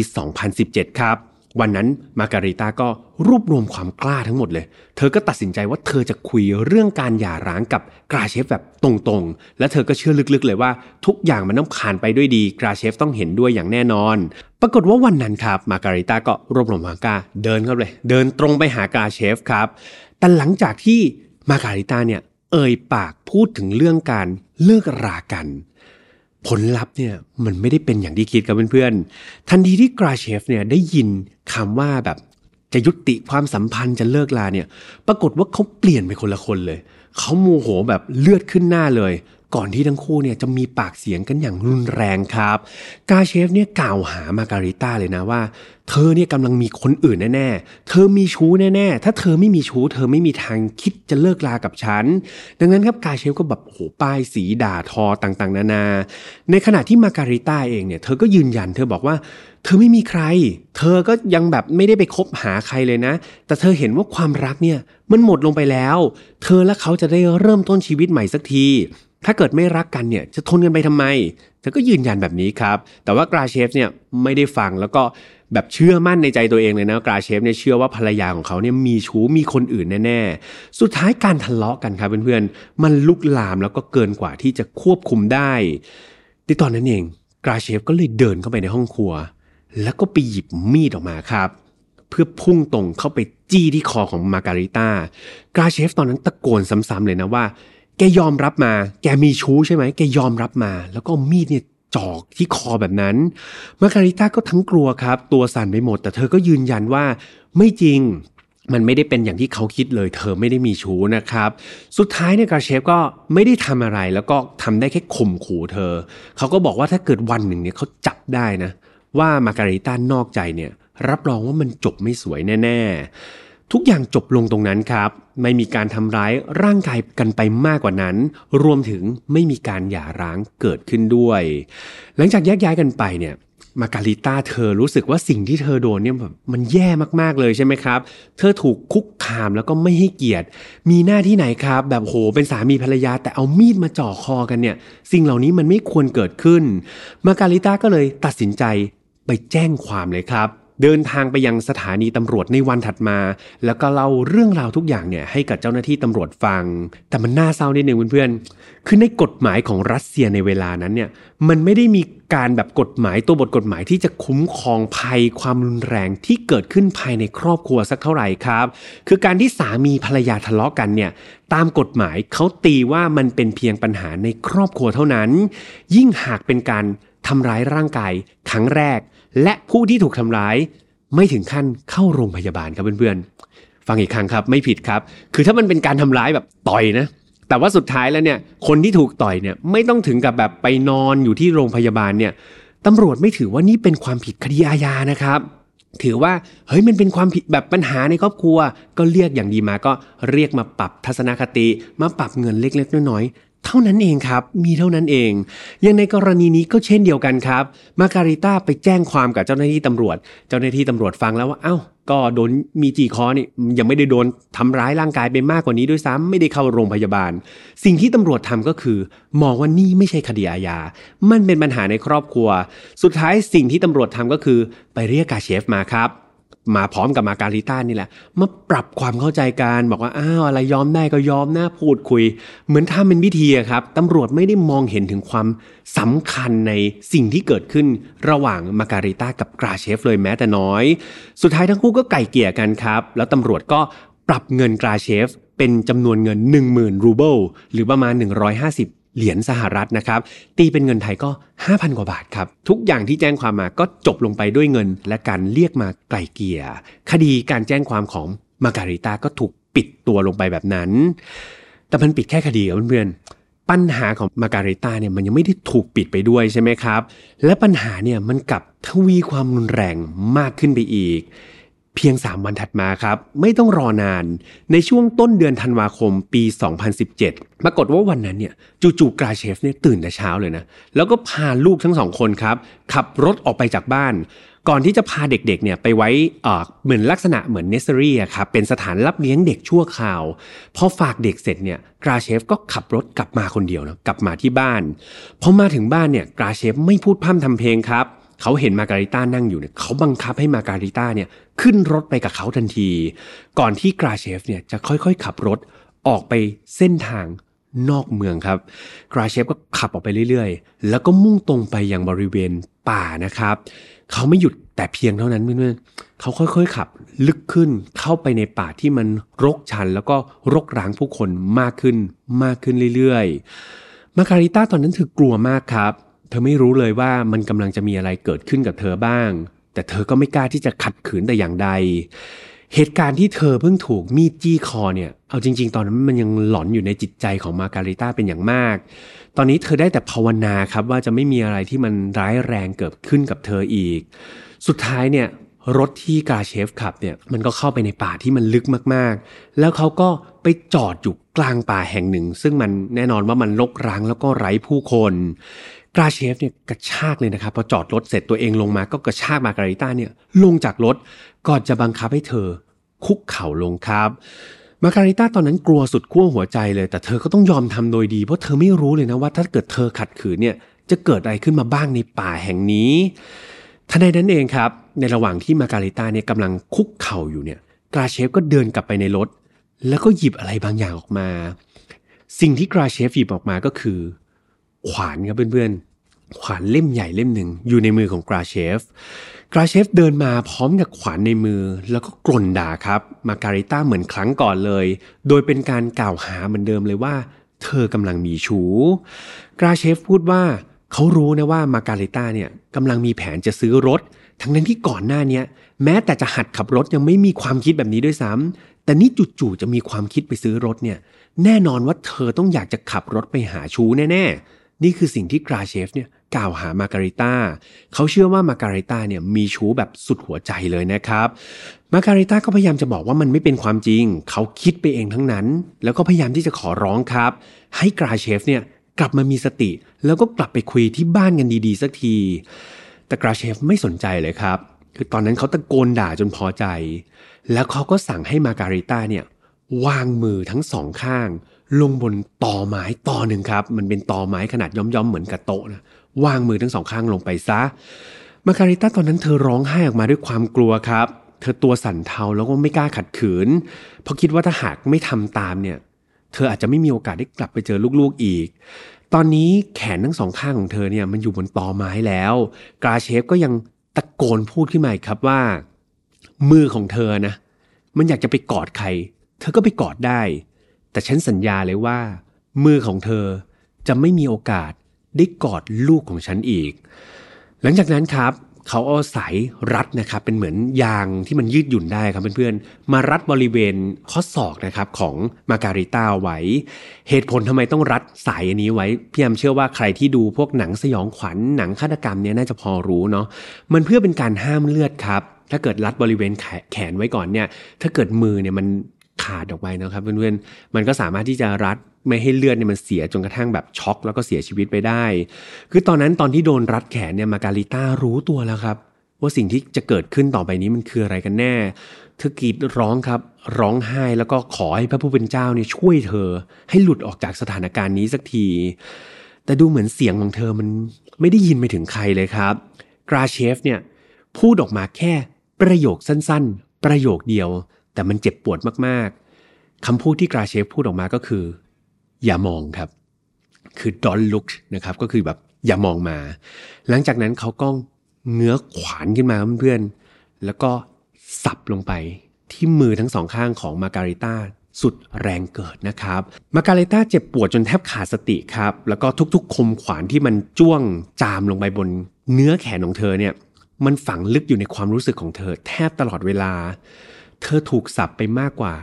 2017 ครับ วันนั้นมาการิต้าก็รวบรวมความกล้าทั้งหมดเลย เธอก็ตัดสินใจว่าเธอจะคุยเรื่องการหย่าร้างกับกราเชฟแบบตรงๆ และเธอก็เชื่อลึกๆเลยว่า ทุกอย่างมันต้องผ่านไปด้วยดีกราเชฟต้องเห็นด้วยอย่างแน่นอน ปรากฏว่าวันนั้นครับมาการิต้าก็รวบรวมความกล้าเดินเข้าเลย เดินตรงไปหากราเชฟครับ แต่หลังจากที่มาการิต้าเนี่ยเอ่ยปากพูดถึงเรื่องการเลิกรากัน ผลลัพธ์เนี่ยมันไม่ได้เป็นอย่างที่คิดครับเพื่อนๆ ทันทีที่กราเชฟเนี่ยได้ยินคำว่าแบบจะยุติความสัมพันธ์จะเลิกลาเนี่ย ปรากฏว่าเขาเปลี่ยนไปคนละคนเลย เขาโมโหแบบเลือดขึ้นหน้าเลย ก่อนที่ทั้งคู่เนี่ยจะมีปากเสียงกันอย่างรุนแรงครับ กาเชฟเนี่ยกล่าวหามาการิต้าเลยนะว่า เธอเนี่ยกำลังมีคนอื่นแน่ๆ เธอมีชู้แน่ๆ ถ้าเธอไม่มีชู้ เธอไม่มีทางคิดจะเลิกลากับฉัน ดังนั้นครับกาเชฟก็แบบโอ้โหป้ายสีด่าทอต่างๆ นานา ในขณะที่มาการิต้าเองเนี่ยเธอก็ยืนยันเธอบอกว่าเธอไม่มีใคร เธอก็ยังแบบไม่ได้ไปคบหาใครเลยนะ แต่เธอเห็นว่าความรักเนี่ยมันหมดลงไปแล้ว เธอและเขาจะได้เริ่มต้นชีวิตใหม่สักที ถ้าเกิดไม่รักกันเนี่ยจะทนกันไปทำไม เธอก็ยืนยันแบบนี้ครับ แต่ว่ากราเชฟเนี่ยไม่ได้ฟังแล้วก็แบบเชื่อมั่นในใจตัวเองเลยนะกราเชฟเนี่ยเชื่อว่าภรรยาของเขาเนี่ยมีชู้มีคนอื่นแน่ๆ สุดท้ายการทะเลาะกันครับเพื่อนๆ มันลุกลามแล้วก็เกินกว่าที่จะควบคุมได้ในตอนนั้นเองกราเชฟก็เลยเดินเข้าไปในห้องครัว แล้วก็ไปหยิบมีดออกมาครับ เพื่อพุ่งตรงเข้าไปจี้ที่คอของมาการิต้ากราเชฟตอนนั้นตะโกนซ้ำๆเลยนะว่า แกยอมรับมา แกมีชู้ใช่ไหมแกยอมรับมา แล้วก็มีดเนี่ยจอกที่คอแบบนั้น มาการิต้าก็ทั้งกลัวครับ ตัวสั่นไปหมด แต่เธอก็ยืนยันว่าไม่จริงมันไม่ได้เป็นอย่างที่เขาคิดเลย เธอไม่ได้มีชู้นะครับ สุดท้ายเนี่ยกราเชฟก็ไม่ได้ทำอะไร แล้วก็ทำได้แค่ข่มขู่เธอ เขาก็บอกว่าถ้าเกิดวันหนึ่งเนี่ยเขาจับได้นะ ว่ามาการิต้านอกใจเนี่ย รับรองว่ามันจบไม่สวยแน่ ๆ ทุกอย่างจบลงตรงนั้นครับ ไม่มีการทำร้ายร่างกายกันไปมากกว่านั้น รวมถึงไม่มีการหย่าร้างเกิดขึ้นด้วย หลังจากแยกย้ายกันไปเนี่ยมาการิต้าเธอรู้สึกว่าสิ่งที่เธอโดนเนี่ยแบบมันแย่มากๆเลยใช่ไหมครับ เธอถูกคุกคามแล้วก็ไม่ให้เกียรติ มีหน้าที่ไหนครับ แบบโหเป็นสามีภรรยาแต่เอามีดมาจ่อคอกันเนี่ยสิ่งเหล่านี้มันไม่ควรเกิดขึ้น มาการิต้าก็เลยตัดสินใจไปแจ้งความเลยครับ เดินทางไปยังสถานีตำรวจในวันถัดมา แล้วก็เล่าเรื่องราวทุกอย่างเนี่ยให้กับเจ้าหน้าที่ตำรวจฟัง แต่มันน่าเศร้านิดนึงเพื่อนๆคือในกฎหมายของรัสเซียในเวลานั้นเนี่ยมันไม่ได้มีการแบบกฎหมายตัวบทกฎหมายที่จะคุ้มครองภัยความรุนแรงที่เกิดขึ้นภายในครอบครัวสักเท่าไหร่ครับ คือการที่สามีภรรยาทะเลาะกันเนี่ยตามกฎหมายเขาตีว่ามันเป็นเพียงปัญหาในครอบครัวเท่านั้น ยิ่งหากเป็นการทำร้ายร่างกายครั้งแรก และผู้ที่ถูกทำร้ายไม่ถึงขั้นเข้าโรงพยาบาลครับเพื่อนๆ ฟังอีกครั้งครับไม่ผิดครับ คือถ้ามันเป็นการทำร้ายแบบต่อยนะแต่ว่าสุดท้ายแล้วเนี่ยคนที่ถูกต่อยเนี่ยไม่ต้องถึงกับแบบไปนอนอยู่ที่โรงพยาบาลเนี่ยตำรวจไม่ถือว่านี่เป็นความผิดคดีอาญานะครับ ถือว่าเฮ้ยมันเป็นความผิดแบบปัญหาในครอบครัว ก็เรียกอย่างดีมาก็เรียกมาปรับทัศนคติ มาปรับเงินเล็กๆน้อยๆ เท่านั้นเองครับ มีเท่านั้นเองย่างในกรณีนี้ก็เช่นเดียวกันครับ มาการิต้าไปแจ้งความกับเจ้าหน้าที่ตำรวจ เจ้าหน้าที่ตำรวจฟังแล้วว่า เอ้า ก็โดนมีจีคอนี่ยังไม่ได้โดนทำร้ายร่างกายไปมากกว่านี้ด้วยซ้ำไม่ได้เข้าโรงพยาบาล สิ่งที่ตำรวจทำก็คือ มองว่านี่ไม่ใช่คดีอาญา มันเป็นปัญหาในครอบครัว สุดท้ายสิ่งที่ตำรวจทำก็คือ ไปเรียกกาเชฟมาครับ มาพร้อมกับมาการิต้านี่แหละมาปรับความเข้าใจกันบอกว่าอ้าวอะไรยอมได้ก็ยอมนะพูดคุย เหมือนทำเป็นพิธีครับตำรวจไม่ได้มองเห็นถึงความสำคัญในสิ่งที่เกิดขึ้นระหว่างมาการิต้ากับกราเชฟเลยแม้แต่น้อย สุดท้ายทั้งคู่ก็ไก่เกลี่ยกันครับ แล้วตำรวจก็ปรับเงินกราเชฟเป็นจำนวนเงิน 10,000 รูเบิลหรือประมาณ 150 เหรียญสหรัฐนะครับ ตีเป็นเงินไทยก็ 5,000 กว่าบาทครับ ทุกอย่างที่แจ้งความมาก็จบลงไปด้วยเงิน และการเรียกมาไกลเกลี่ยคดีการแจ้งความของมาการิตาก็ถูกปิดตัวลงไปแบบนั้น แต่มันปิดแค่คดีเพื่อนๆปัญหาของมาการิตาเนี่ยมันยังไม่ได้ถูกปิดไปด้วยใช่ไหมครับ และปัญหาเนี่ยมันกลับทวีความรุนแรงมากขึ้นไปอีก เพียง 3 วันถัดมาครับ ไม่ต้องรอนานในช่วงต้นเดือนธันวาคมปี 2017 ปรากฏว่าวันนั้นเนี่ยจู่ๆกราเชฟเนี่ยตื่นแต่เช้าเลยนะ แล้วก็พาลูกทั้งสองคนครับ ขับรถออกไปจากบ้าน ก่อนที่จะพาเด็กๆเนี่ยไปไว้เอ่อเหมือนลักษณะเหมือนเนสเซอรี่ครับเป็นสถานรับเลี้ยงเด็กชั่วคราว พอฝากเด็กเสร็จเนี่ยกราเชฟก็ขับรถกลับมาคนเดียวนะกลับมาที่บ้านพอมาถึงบ้านเนี่ยกราเชฟไม่พูดพร่ำทำเพลงครับ เขาเห็นมาการิต้านั่งอยู่เนี่ยเขาบังคับให้มาการิต้าเนี่ยขึ้นรถไปกับเขาทันที ก่อนที่กราเชฟเนี่ยจะค่อยๆ ขับรถออกไปเส้นทางนอกเมืองครับ กราเชฟก็ขับออกไปเรื่อยๆ แล้วก็มุ่งตรงไปยังบริเวณป่านะครับ เขาไม่หยุดแต่เพียงเท่านั้นเพื่อนๆเขาค่อยๆ ขับลึกขึ้นเข้าไปในป่าที่มันรกชัน แล้วก็รกร้างผู้คนมากขึ้นมากขึ้นเรื่อยๆ มาการิต้าตอนนั้นเธอกลัวมากครับ ธอไม่รู้เลยว่ามันกำลังจะมีอะไรเกิดขึ้นกับเธอบ้าง แต่เธอก็ไม่กล้าที่จะขัดขืนแต่อย่างใด เหตุการณ์ที่เธอเพิ่งถูกมีดจี้คอเนี่ย เอาจริง ๆ ตอนนั้นมันยังหลอนอยู่ในจิตใจของมาการิต้าเป็นอย่างมาก ตอนนี้เธอได้แต่ภาวนาครับว่าจะไม่มีอะไรที่มันร้ายแรงเกิดขึ้นกับเธออีก สุดท้ายเนี่ยรถที่กาเชฟขับเนี่ยมันก็เข้าไปในป่าที่มันลึกมากๆ แล้วเขาก็ไปจอดอยู่กลางป่าแห่งหนึ่ง ซึ่งมันแน่นอนว่ามันรกร้างแล้วก็ไร้ผู้คน กราเชฟเนี่ยกระชากเลยนะครับพอจอดรถเสร็จตัวเองลงมาก็กระชากมาการิต้าเนี่ยลงจากรถก่อนจะบังคับให้เธอคุกเข่าลงครับ มาการิต้าตอนนั้นกลัวสุดขั้วหัวใจเลย แต่เธอก็ต้องยอมทำโดยดีเพราะเธอไม่รู้เลยนะว่าถ้าเกิดเธอขัดขืนเนี่ยจะเกิดอะไรขึ้นมาบ้างในป่าแห่งนี้ทันใดนั้นเองครับ ในระหว่างที่มาการิต้าเนี่ยกำลังคุกเข่าอยู่เนี่ยกราเชฟก็เดินกลับไปในรถ แล้วก็หยิบอะไรบางอย่างออกมา สิ่งที่กราเชฟหยิบออกมาก็คือ ขวานครับเพื่อนๆ ขวานเล่มใหญ่เล่มหนึ่งอยู่ในมือของกราเชฟ กราเชฟเดินมาพร้อมกับขวานในมือ แล้วก็กล่นด่าครับ มาการิต้าเหมือนครั้งก่อนเลย โดยเป็นการกล่าวหาเหมือนเดิมเลยว่า เธอกำลังมีชู้ กราเชฟพูดว่าเขารู้นะว่ามาการิต้าเนี่ยกำลังมีแผนจะซื้อรถ ทั้งนั้นที่ก่อนหน้านี้แม้แต่จะหัดขับรถยังไม่มีความคิดแบบนี้ด้วยซ้ำแต่นี่จู่ๆจะมีความคิดไปซื้อรถเนี่ยแน่นอนว่าเธอต้องอยากจะขับรถไปหาชู้แน่ๆ นี่คือสิ่งที่กราเชฟเนี่ยกล่าวหามาการิต้าเขาเชื่อว่ามาการิต้าเนี่ยมีชู้แบบสุดหัวใจเลยนะครับ มาการิต้าก็พยายามจะบอกว่ามันไม่เป็นความจริง เขาคิดไปเองทั้งนั้น แล้วก็พยายามที่จะขอร้องครับ ให้กราเชฟเนี่ยกลับมามีสติ แล้วก็กลับไปคุยที่บ้านกันดีๆ สักที แต่กราเชฟไม่สนใจเลยครับ คือตอนนั้นเขาตะโกนด่าจนพอใจ แล้วเขาก็สั่งให้มาการิต้าเนี่ยวางมือทั้งสองข้าง ลงบนตอไม้ตอหนึ่งครับ มันเป็นตอไม้ขนาดย่อมๆเหมือนกระโตะนะวางมือทั้งสองข้างลงไปซะ มาการิต้าตอนนั้นเธอร้องไห้ออกมาด้วยความกลัวครับ เธอตัวสั่นเทาแล้วก็ไม่กล้าขัดขืน เพราะคิดว่าถ้าหากไม่ทำตามเนี่ย เธออาจจะไม่มีโอกาสได้กลับไปเจอลูกๆอีก ตอนนี้แขนทั้งสองข้างของเธอเนี่ยมันอยู่บนตอไม้แล้ว กราเชฟก็ยังตะโกนพูดขึ้นมาอีกครับว่า มือของเธอนะ มันอยากจะไปกอดใคร เธอก็ไปกอดได้ แต่ฉันสัญญาเลยว่า มือของเธอจะไม่มีโอกาสได้กอดลูกของฉันอีก หลังจากนั้นครับเขาเอาสายรัดนะครับเป็นเหมือนยางที่มันยืดหยุ่นได้ครับเพื่อนๆมารัดบริเวณข้อศอกนะครับของมาการิต้าไว้ เหตุผลทำไมต้องรัดสายอันนี้ไว้พี่ยามเชื่อว่าใครที่ดูพวกหนังสยองขวัญหนังฆาตกรรมเนี่ยน่าจะพอรู้เนาะมันเพื่อเป็นการห้ามเลือดครับถ้าเกิดรัดบริเวณแขแขนไว้ก่อนเนี่ยถ้าเกิดมือเนี่ยมัน ขาดออกไปนะครับเพื่อนๆมันก็สามารถที่จะรัดไม่ให้เลือดเนี่ยมันเสียจนกระทั่งแบบช็อกแล้วก็เสียชีวิตไปได้ คือตอนนั้นตอนที่โดนรัดแขนเนี่ยมาการิต้ารู้ตัวแล้วครับ ว่าสิ่งที่จะเกิดขึ้นต่อไปนี้มันคืออะไรกันแน่ เธอกรีดร้องครับ ร้องไห้แล้วก็ขอให้พระผู้เป็นเจ้าเนี่ยช่วยเธอ ให้หลุดออกจากสถานการณ์นี้สักที แต่ดูเหมือนเสียงของเธอมันไม่ได้ยินไปถึงใครเลยครับกราเชฟเนี่ยพูดออกมาแค่ประโยคสั้นๆ ประโยคเดียว แต่มันเจ็บปวดมากๆคำพูดที่กราเชฟพูดออกมาก็คือ อย่ามองครับ คือ don't look นะครับก็คือแบบอย่ามองมา หลังจากนั้นเขาก็เงื้อขวานขึ้นมาเพื่อนๆแล้วก็สับลงไปที่มือทั้งสองข้างของมาการิต้าสุดแรงเกิดนะครับ มาการิต้าเจ็บปวดจนแทบขาดสติครับ แล้วก็ทุกๆ คมขวานที่มันจ้วงจามลงไปบนเนื้อแขนของเธอเนี่ย มันฝังลึกอยู่ในความรู้สึกของเธอ แทบตลอดเวลา เธอถูกสับไปมากกว่า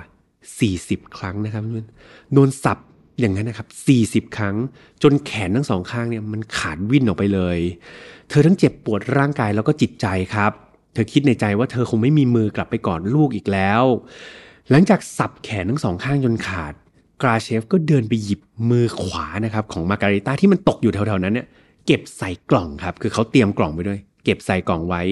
40 ครั้งนะครับเพื่อนโดนสับอย่างนั้นนะครับ 40 ครั้ง จนแขนทั้งสองข้างเนี่ยมันขาดวิ่นออกไปเลย เธอทั้งเจ็บปวดร่างกายแล้วก็จิตใจครับ เธอคิดในใจว่าเธอคงไม่มีมือกลับไปกอดลูกอีกแล้ว หลังจากสับแขนทั้งสองข้างจนขาด กราเชฟก็เดินไปหยิบมือขวานะครับของมาการิต้าที่มันตกอยู่แถวๆนั้นเนี่ยเก็บใส่กล่องครับ คือเขาเตรียมกล่องไปด้วย เก็บใส่กล่องไว้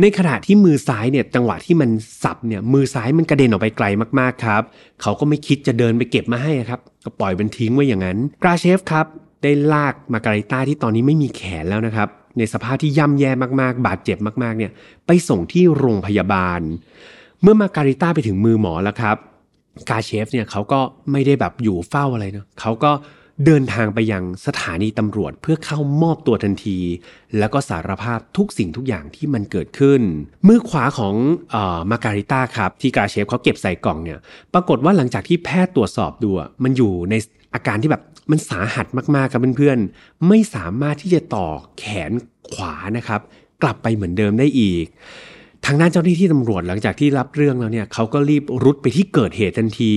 ในขณะที่มือซ้ายเนี่ยจังหวะที่มันสับเนี่ยมือซ้ายมันกระเด็นออกไปไกลมากๆครับ เขาก็ไม่คิดจะเดินไปเก็บมาให้ครับ ก็ปล่อยมันทิ้งไว้อย่างนั้นกราเชฟครับ ได้ลากมาการิต้าที่ตอนนี้ไม่มีแขนแล้วนะครับ ในสภาพที่ย่ำแย่มากๆ บาดเจ็บมากๆเนี่ยไปส่งที่โรงพยาบาล เมื่อมาการิต้าไปถึงมือหมอแล้วครับกาเชฟเนี่ยเขาก็ไม่ได้แบบอยู่เฝ้าอะไรเนาะเขาก็ เดินทางไปยังสถานีตำรวจเพื่อเข้ามอบตัวทันที แล้วก็สารภาพทุกสิ่งทุกอย่างที่มันเกิดขึ้น มือขวาของเออมาการิต้าครับ ที่กาเชฟเขาเก็บใส่กล่องเนี่ยปรากฏว่าหลังจากที่แพทย์ตรวจสอบดูมันอยู่ในอาการที่แบบมันสาหัสมากๆครับเพื่อนๆ ไม่สามารถที่จะต่อแขนขวานะครับ กลับไปเหมือนเดิมได้อีกทางด้านเจ้าหน้าที่ตำรวจหลังจากที่รับเรื่องแล้วเนี่ยเขาก็รีบรุดไปที่เกิดเหตุทันที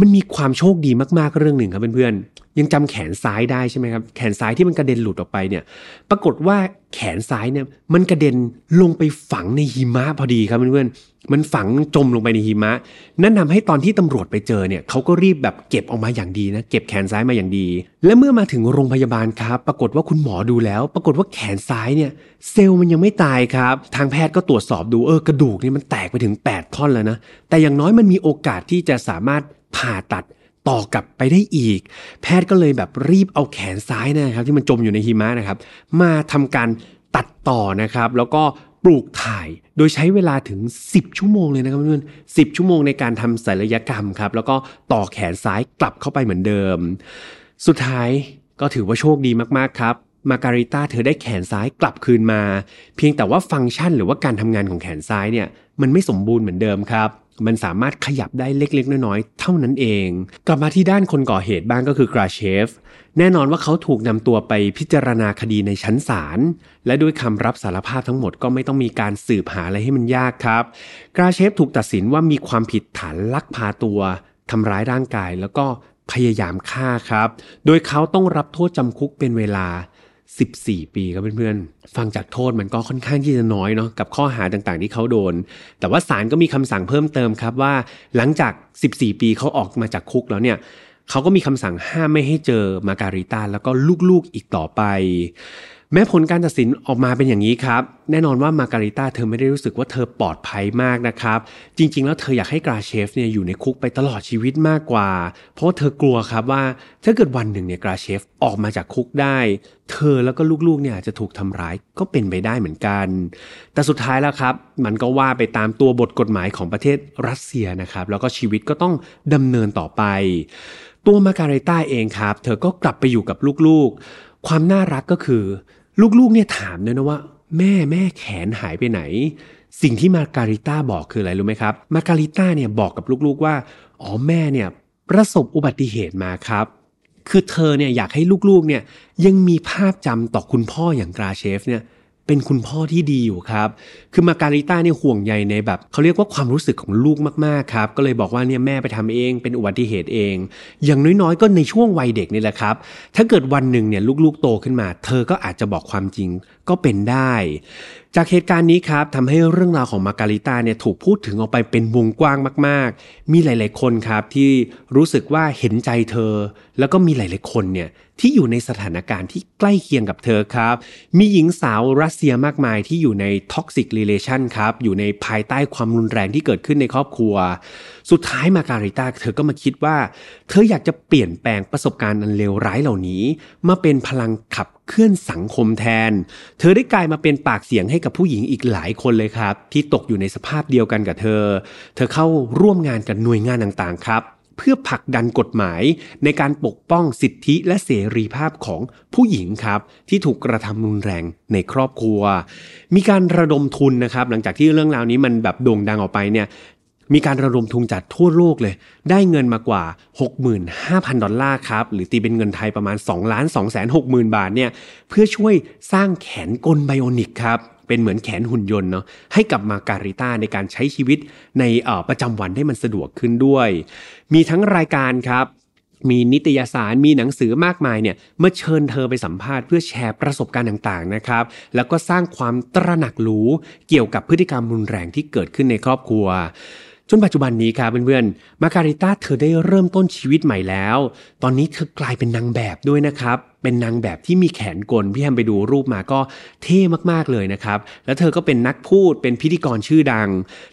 มันมีความโชคดีมากๆเรื่องหนึ่งครับเพื่อนๆยังจำแขนซ้ายได้ใช่ไหมครับแขนซ้ายที่มันกระเด็นหลุดออกไปเนี่ยปรากฏว่าแขนซ้ายเนี่ยมันกระเด็นลงไปฝังในหิมะพอดีครับเพื่อนๆมันฝังจมลงไปในหิมะ นั่นทาให้ตอนที่ตำรวจไปเจอเนี่ยเขาก็รีบแบบเก็บออกมาอย่างดีนะเก็บแขนซ้ายมาอย่างดี และเมื่อมาถึงโรงพยาบาลครับ ปรากฏว่าคุณหมอดูแล้ว ปรากฏว่าแขนซ้ายเนี่ยเซลล์มันยังไม่ตายครับ ทางแพทย์ก็ตรวจสอบดูเออกระดูกนี่มันแตกไปถึง 8 ท่อนแล้วนะแต่อย่างน้อยมันมีโอกาสที่จะสามารถ ผ่าตัดต่อกลับไปได้อีก แพทย์ก็เลยแบบรีบเอาแขนซ้ายนะครับ ที่มันจมอยู่ในหิมะนะครับ มาทำการตัดต่อนะครับ แล้วก็ปลูกถ่ายโดยใช้เวลาถึง 10 ชั่วโมงเลยนะครับเพื่อนสิชั่วโมงในการทำศัลยกรรมครับ แล้วก็ต่อแขนซ้ายกลับเข้าไปเหมือนเดิม สุดท้ายก็ถือว่าโชคดีมากๆครับ มาการิต้าเธอได้แขนซ้ายกลับคืนมา เพียงแต่ว่าฟังก์ชันหรือว่าการทำงานของแขนซ้ายเนี่ยมันไม่สมบูรณ์เหมือนเดิมครับ มันสามารถขยับได้เล็ก ๆ น้อยๆเท่านั้นเอง กลับมาที่ด้านคนก่อเหตุบ้างก็คือกราเชฟ แน่นอนว่าเขาถูกนำตัวไปพิจารณาคดีในชั้นศาลและด้วยคำรับสารภาพทั้งหมดก็ไม่ต้องมีการสืบหาอะไรให้มันยากครับ กราเชฟถูกตัดสินว่ามีความผิดฐานลักพาตัวทำร้ายร่างกายแล้วก็พยายามฆ่าครับ โดยเขาต้องรับโทษจำคุกเป็นเวลา 14 ปีครับเพื่อนๆ ฟังจากโทษมันก็ค่อนข้างที่จะน้อยเนาะกับข้อหาต่างๆที่เขาโดน แต่ว่าศาลก็มีคำสั่งเพิ่มเติมครับว่า หลังจาก 14 ปีเขาออกมาจากคุกแล้วเนี่ยเขาก็มีคำสั่งห้ามไม่ให้เจอมาการิต้าแล้วก็ลูกๆอีกต่อไป แม้ผลการตัดสินออกมาเป็นอย่างนี้ครับ แน่นอนว่ามาการิต้าเธอไม่ได้รู้สึกว่าเธอปลอดภัยมากนะครับ จริง ๆ แล้วเธออยากให้กราเชฟเนี่ยอยู่ในคุกไปตลอดชีวิตมากกว่า เพราะเธอกลัวครับว่าถ้าเกิดวันหนึ่งเนี่ยกราเชฟออกมาจากคุกได้ เธอแล้วก็ลูกๆเนี่ยจะถูกทำร้ายก็เป็นไปได้เหมือนกัน แต่สุดท้ายแล้วครับมันก็ว่าไปตามตัวบทกฎหมายของประเทศรัสเซียนะครับ แล้วก็ชีวิตก็ต้องดำเนินต่อไป ตัวมาการิต้าเองครับ เธอก็กลับไปอยู่กับลูกๆ ความน่ารักก็คือ ลูกๆเนี่ยถามด้วยนะว่า แม่แม่แขนหายไปไหน สิ่งที่มาการิต้าบอกคืออะไรรู้ไหมครับมาการิต้าเนี่ยบอกกับลูกๆว่าอ๋อแม่เนี่ยประสบอุบัติเหตุมาครับ คือเธอเนี่ยอยากให้ลูกๆเนี่ยยังมีภาพจำต่อคุณพ่ออย่างกราเชฟเนี่ย เป็นคุณพ่อที่ดีอยู่ครับ คือมาการิต้าเนี่ยห่วงใยในแบบเขาเรียกว่าความรู้สึกของลูกมากๆครับ ก็เลยบอกว่าเนี่ยแม่ไปทำเองเป็นอุบัติเหตุเอง อย่างน้อยๆ ก็ในช่วงวัยเด็กนี่แหละครับ ถ้าเกิดวันหนึ่งเนี่ยลูกๆโตขึ้นมา เธอก็อาจจะบอกความจริงก็เป็นได้ จากเหตุการณ์นี้ครับทำให้เรื่องราวของมาการิต้าเนี่ยถูกพูดถึงออกไปเป็นวงกว้างมาก ๆ มีหลาย ๆ คนครับที่รู้สึกว่าเห็นใจเธอ แล้วก็มีหลาย ๆ คนเนี่ยที่อยู่ในสถานการณ์ที่ใกล้เคียงกับเธอครับ มีหญิงสาวรัสเซียมากมายที่อยู่ใน toxic relation ครับอยู่ในภายใต้ความรุนแรงที่เกิดขึ้นในครอบครัว สุดท้ายมาการิต้าเธอก็มาคิดว่า เธออยากจะเปลี่ยนแปลงประสบการณ์อันเลวร้ายเหล่านี้ มาเป็นพลังขับเคลื่อนสังคมแทน เธอได้กลายมาเป็นปากเสียงให้กับผู้หญิงอีกหลายคนเลยครับ ที่ตกอยู่ในสภาพเดียวกันกับเธอ เธอเข้าร่วมงานกับหน่วยงานต่างๆครับ เพื่อผลักดันกฎหมายในการปกป้องสิทธิและเสรีภาพของผู้หญิงครับ ที่ถูกกระทำรุนแรงในครอบครัว มีการระดมทุนนะครับ หลังจากที่เรื่องราวนี้มันแบบโด่งดังออกไปเนี่ยมีการระดมทุนจากทั่วโลกเลย ได้เงินมากว่า 65,000 ดอลลาร์ครับ หรือตีเป็นเงินไทยประมาณ2ล้าน2 6 0 0 0 0 บาทเนี่ย เพื่อช่วยสร้างแขนกลไบโอนิกครับ เป็นเหมือนแขนหุ่นยนต์เนาะให้กับมาการิต้าในการใช้ชีวิตในประจำวันให้มันสะดวกขึ้นด้วย มีทั้งรายการครับมีนิตยสารมีหนังสือมากมายเนี่ยเมื่อเชิญเธอไปสัมภาษณ์เพื่อแชร์ประสบการณ์ต่างๆนะครับ แล้วก็สร้างความตระหนักรู้เกี่ยวกับพฤติกรรมรุนแรงที่เกิดขึ้นในครอบครัว จนปัจจุบันนี้ครับเพื่อนๆมาการิต้าเธอได้เริ่มต้นชีวิตใหม่แล้ว ตอนนี้เธอกลายเป็นนางแบบด้วยนะครับ เป็นนางแบบที่มีแขนกลพี่แฮมไปดูรูปมาก็เท่มากๆเลยนะครับ แล้วเธอก็เป็นนักพูดเป็นพิธีกรชื่อดัง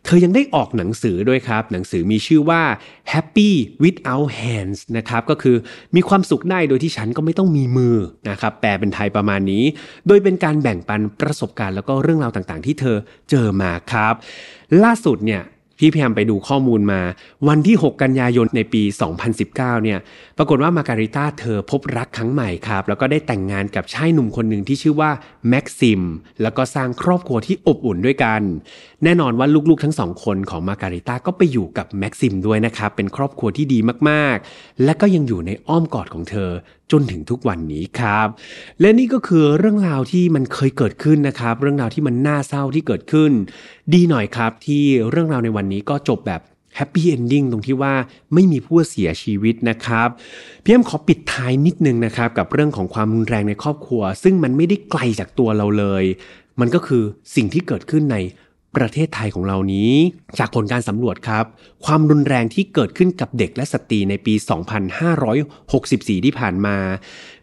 เธอยังได้ออกหนังสือด้วยครับ หนังสือมีชื่อว่า Happy Without Hands นะครับก็คือมีความสุขได้โดยที่ฉันก็ไม่ต้องมีมือนะครับแปลเป็นไทยประมาณนี้ โดยเป็นการแบ่งปันประสบการณ์แล้วก็เรื่องราวต่างๆ ที่เธอเจอมาครับ ล่าสุดเนี่ย พี่พยายามไปดูข้อมูลมา วันที่ 6 กันยายนในปี 2019 เนี่ย ปรากฏว่ามาการิต้าเธอพบรักครั้งใหม่ครับ แล้วก็ได้แต่งงานกับชายหนุ่มคนหนึ่งที่ชื่อว่าแม็กซิม แล้วก็สร้างครอบครัวที่อบอุ่นด้วยกัน แน่นอนว่าลูกๆทั้งสองคนของมาการิต้าก็ไปอยู่กับแม็กซิมด้วยนะครับ เป็นครอบครัวที่ดีมากๆ และก็ยังอยู่ในอ้อมกอดของเธอจนถึงทุกวันนี้ครับ และนี่ก็คือเรื่องราวที่มันเคยเกิดขึ้นนะครับ เรื่องราวที่มันน่าเศร้าที่เกิดขึ้น ดีหน่อยครับที่เรื่องราวในวันนี้ก็จบแบบแฮปปี้เอนดิ้งตรงที่ว่าไม่มีผู้เสียชีวิตนะครับพี่แอมขอปิดท้ายนิดนึงนะครับกับเรื่องของความรุนแรงในครอบครัว ซึ่งมันไม่ได้ไกลจากตัวเราเลย มันก็คือสิ่งที่เกิดขึ้นใน ประเทศไทยของเรานี้ จากผลการสำรวจครับ ความรุนแรงที่เกิดขึ้นกับเด็กและสตรีในปี 2564 ที่ผ่านมา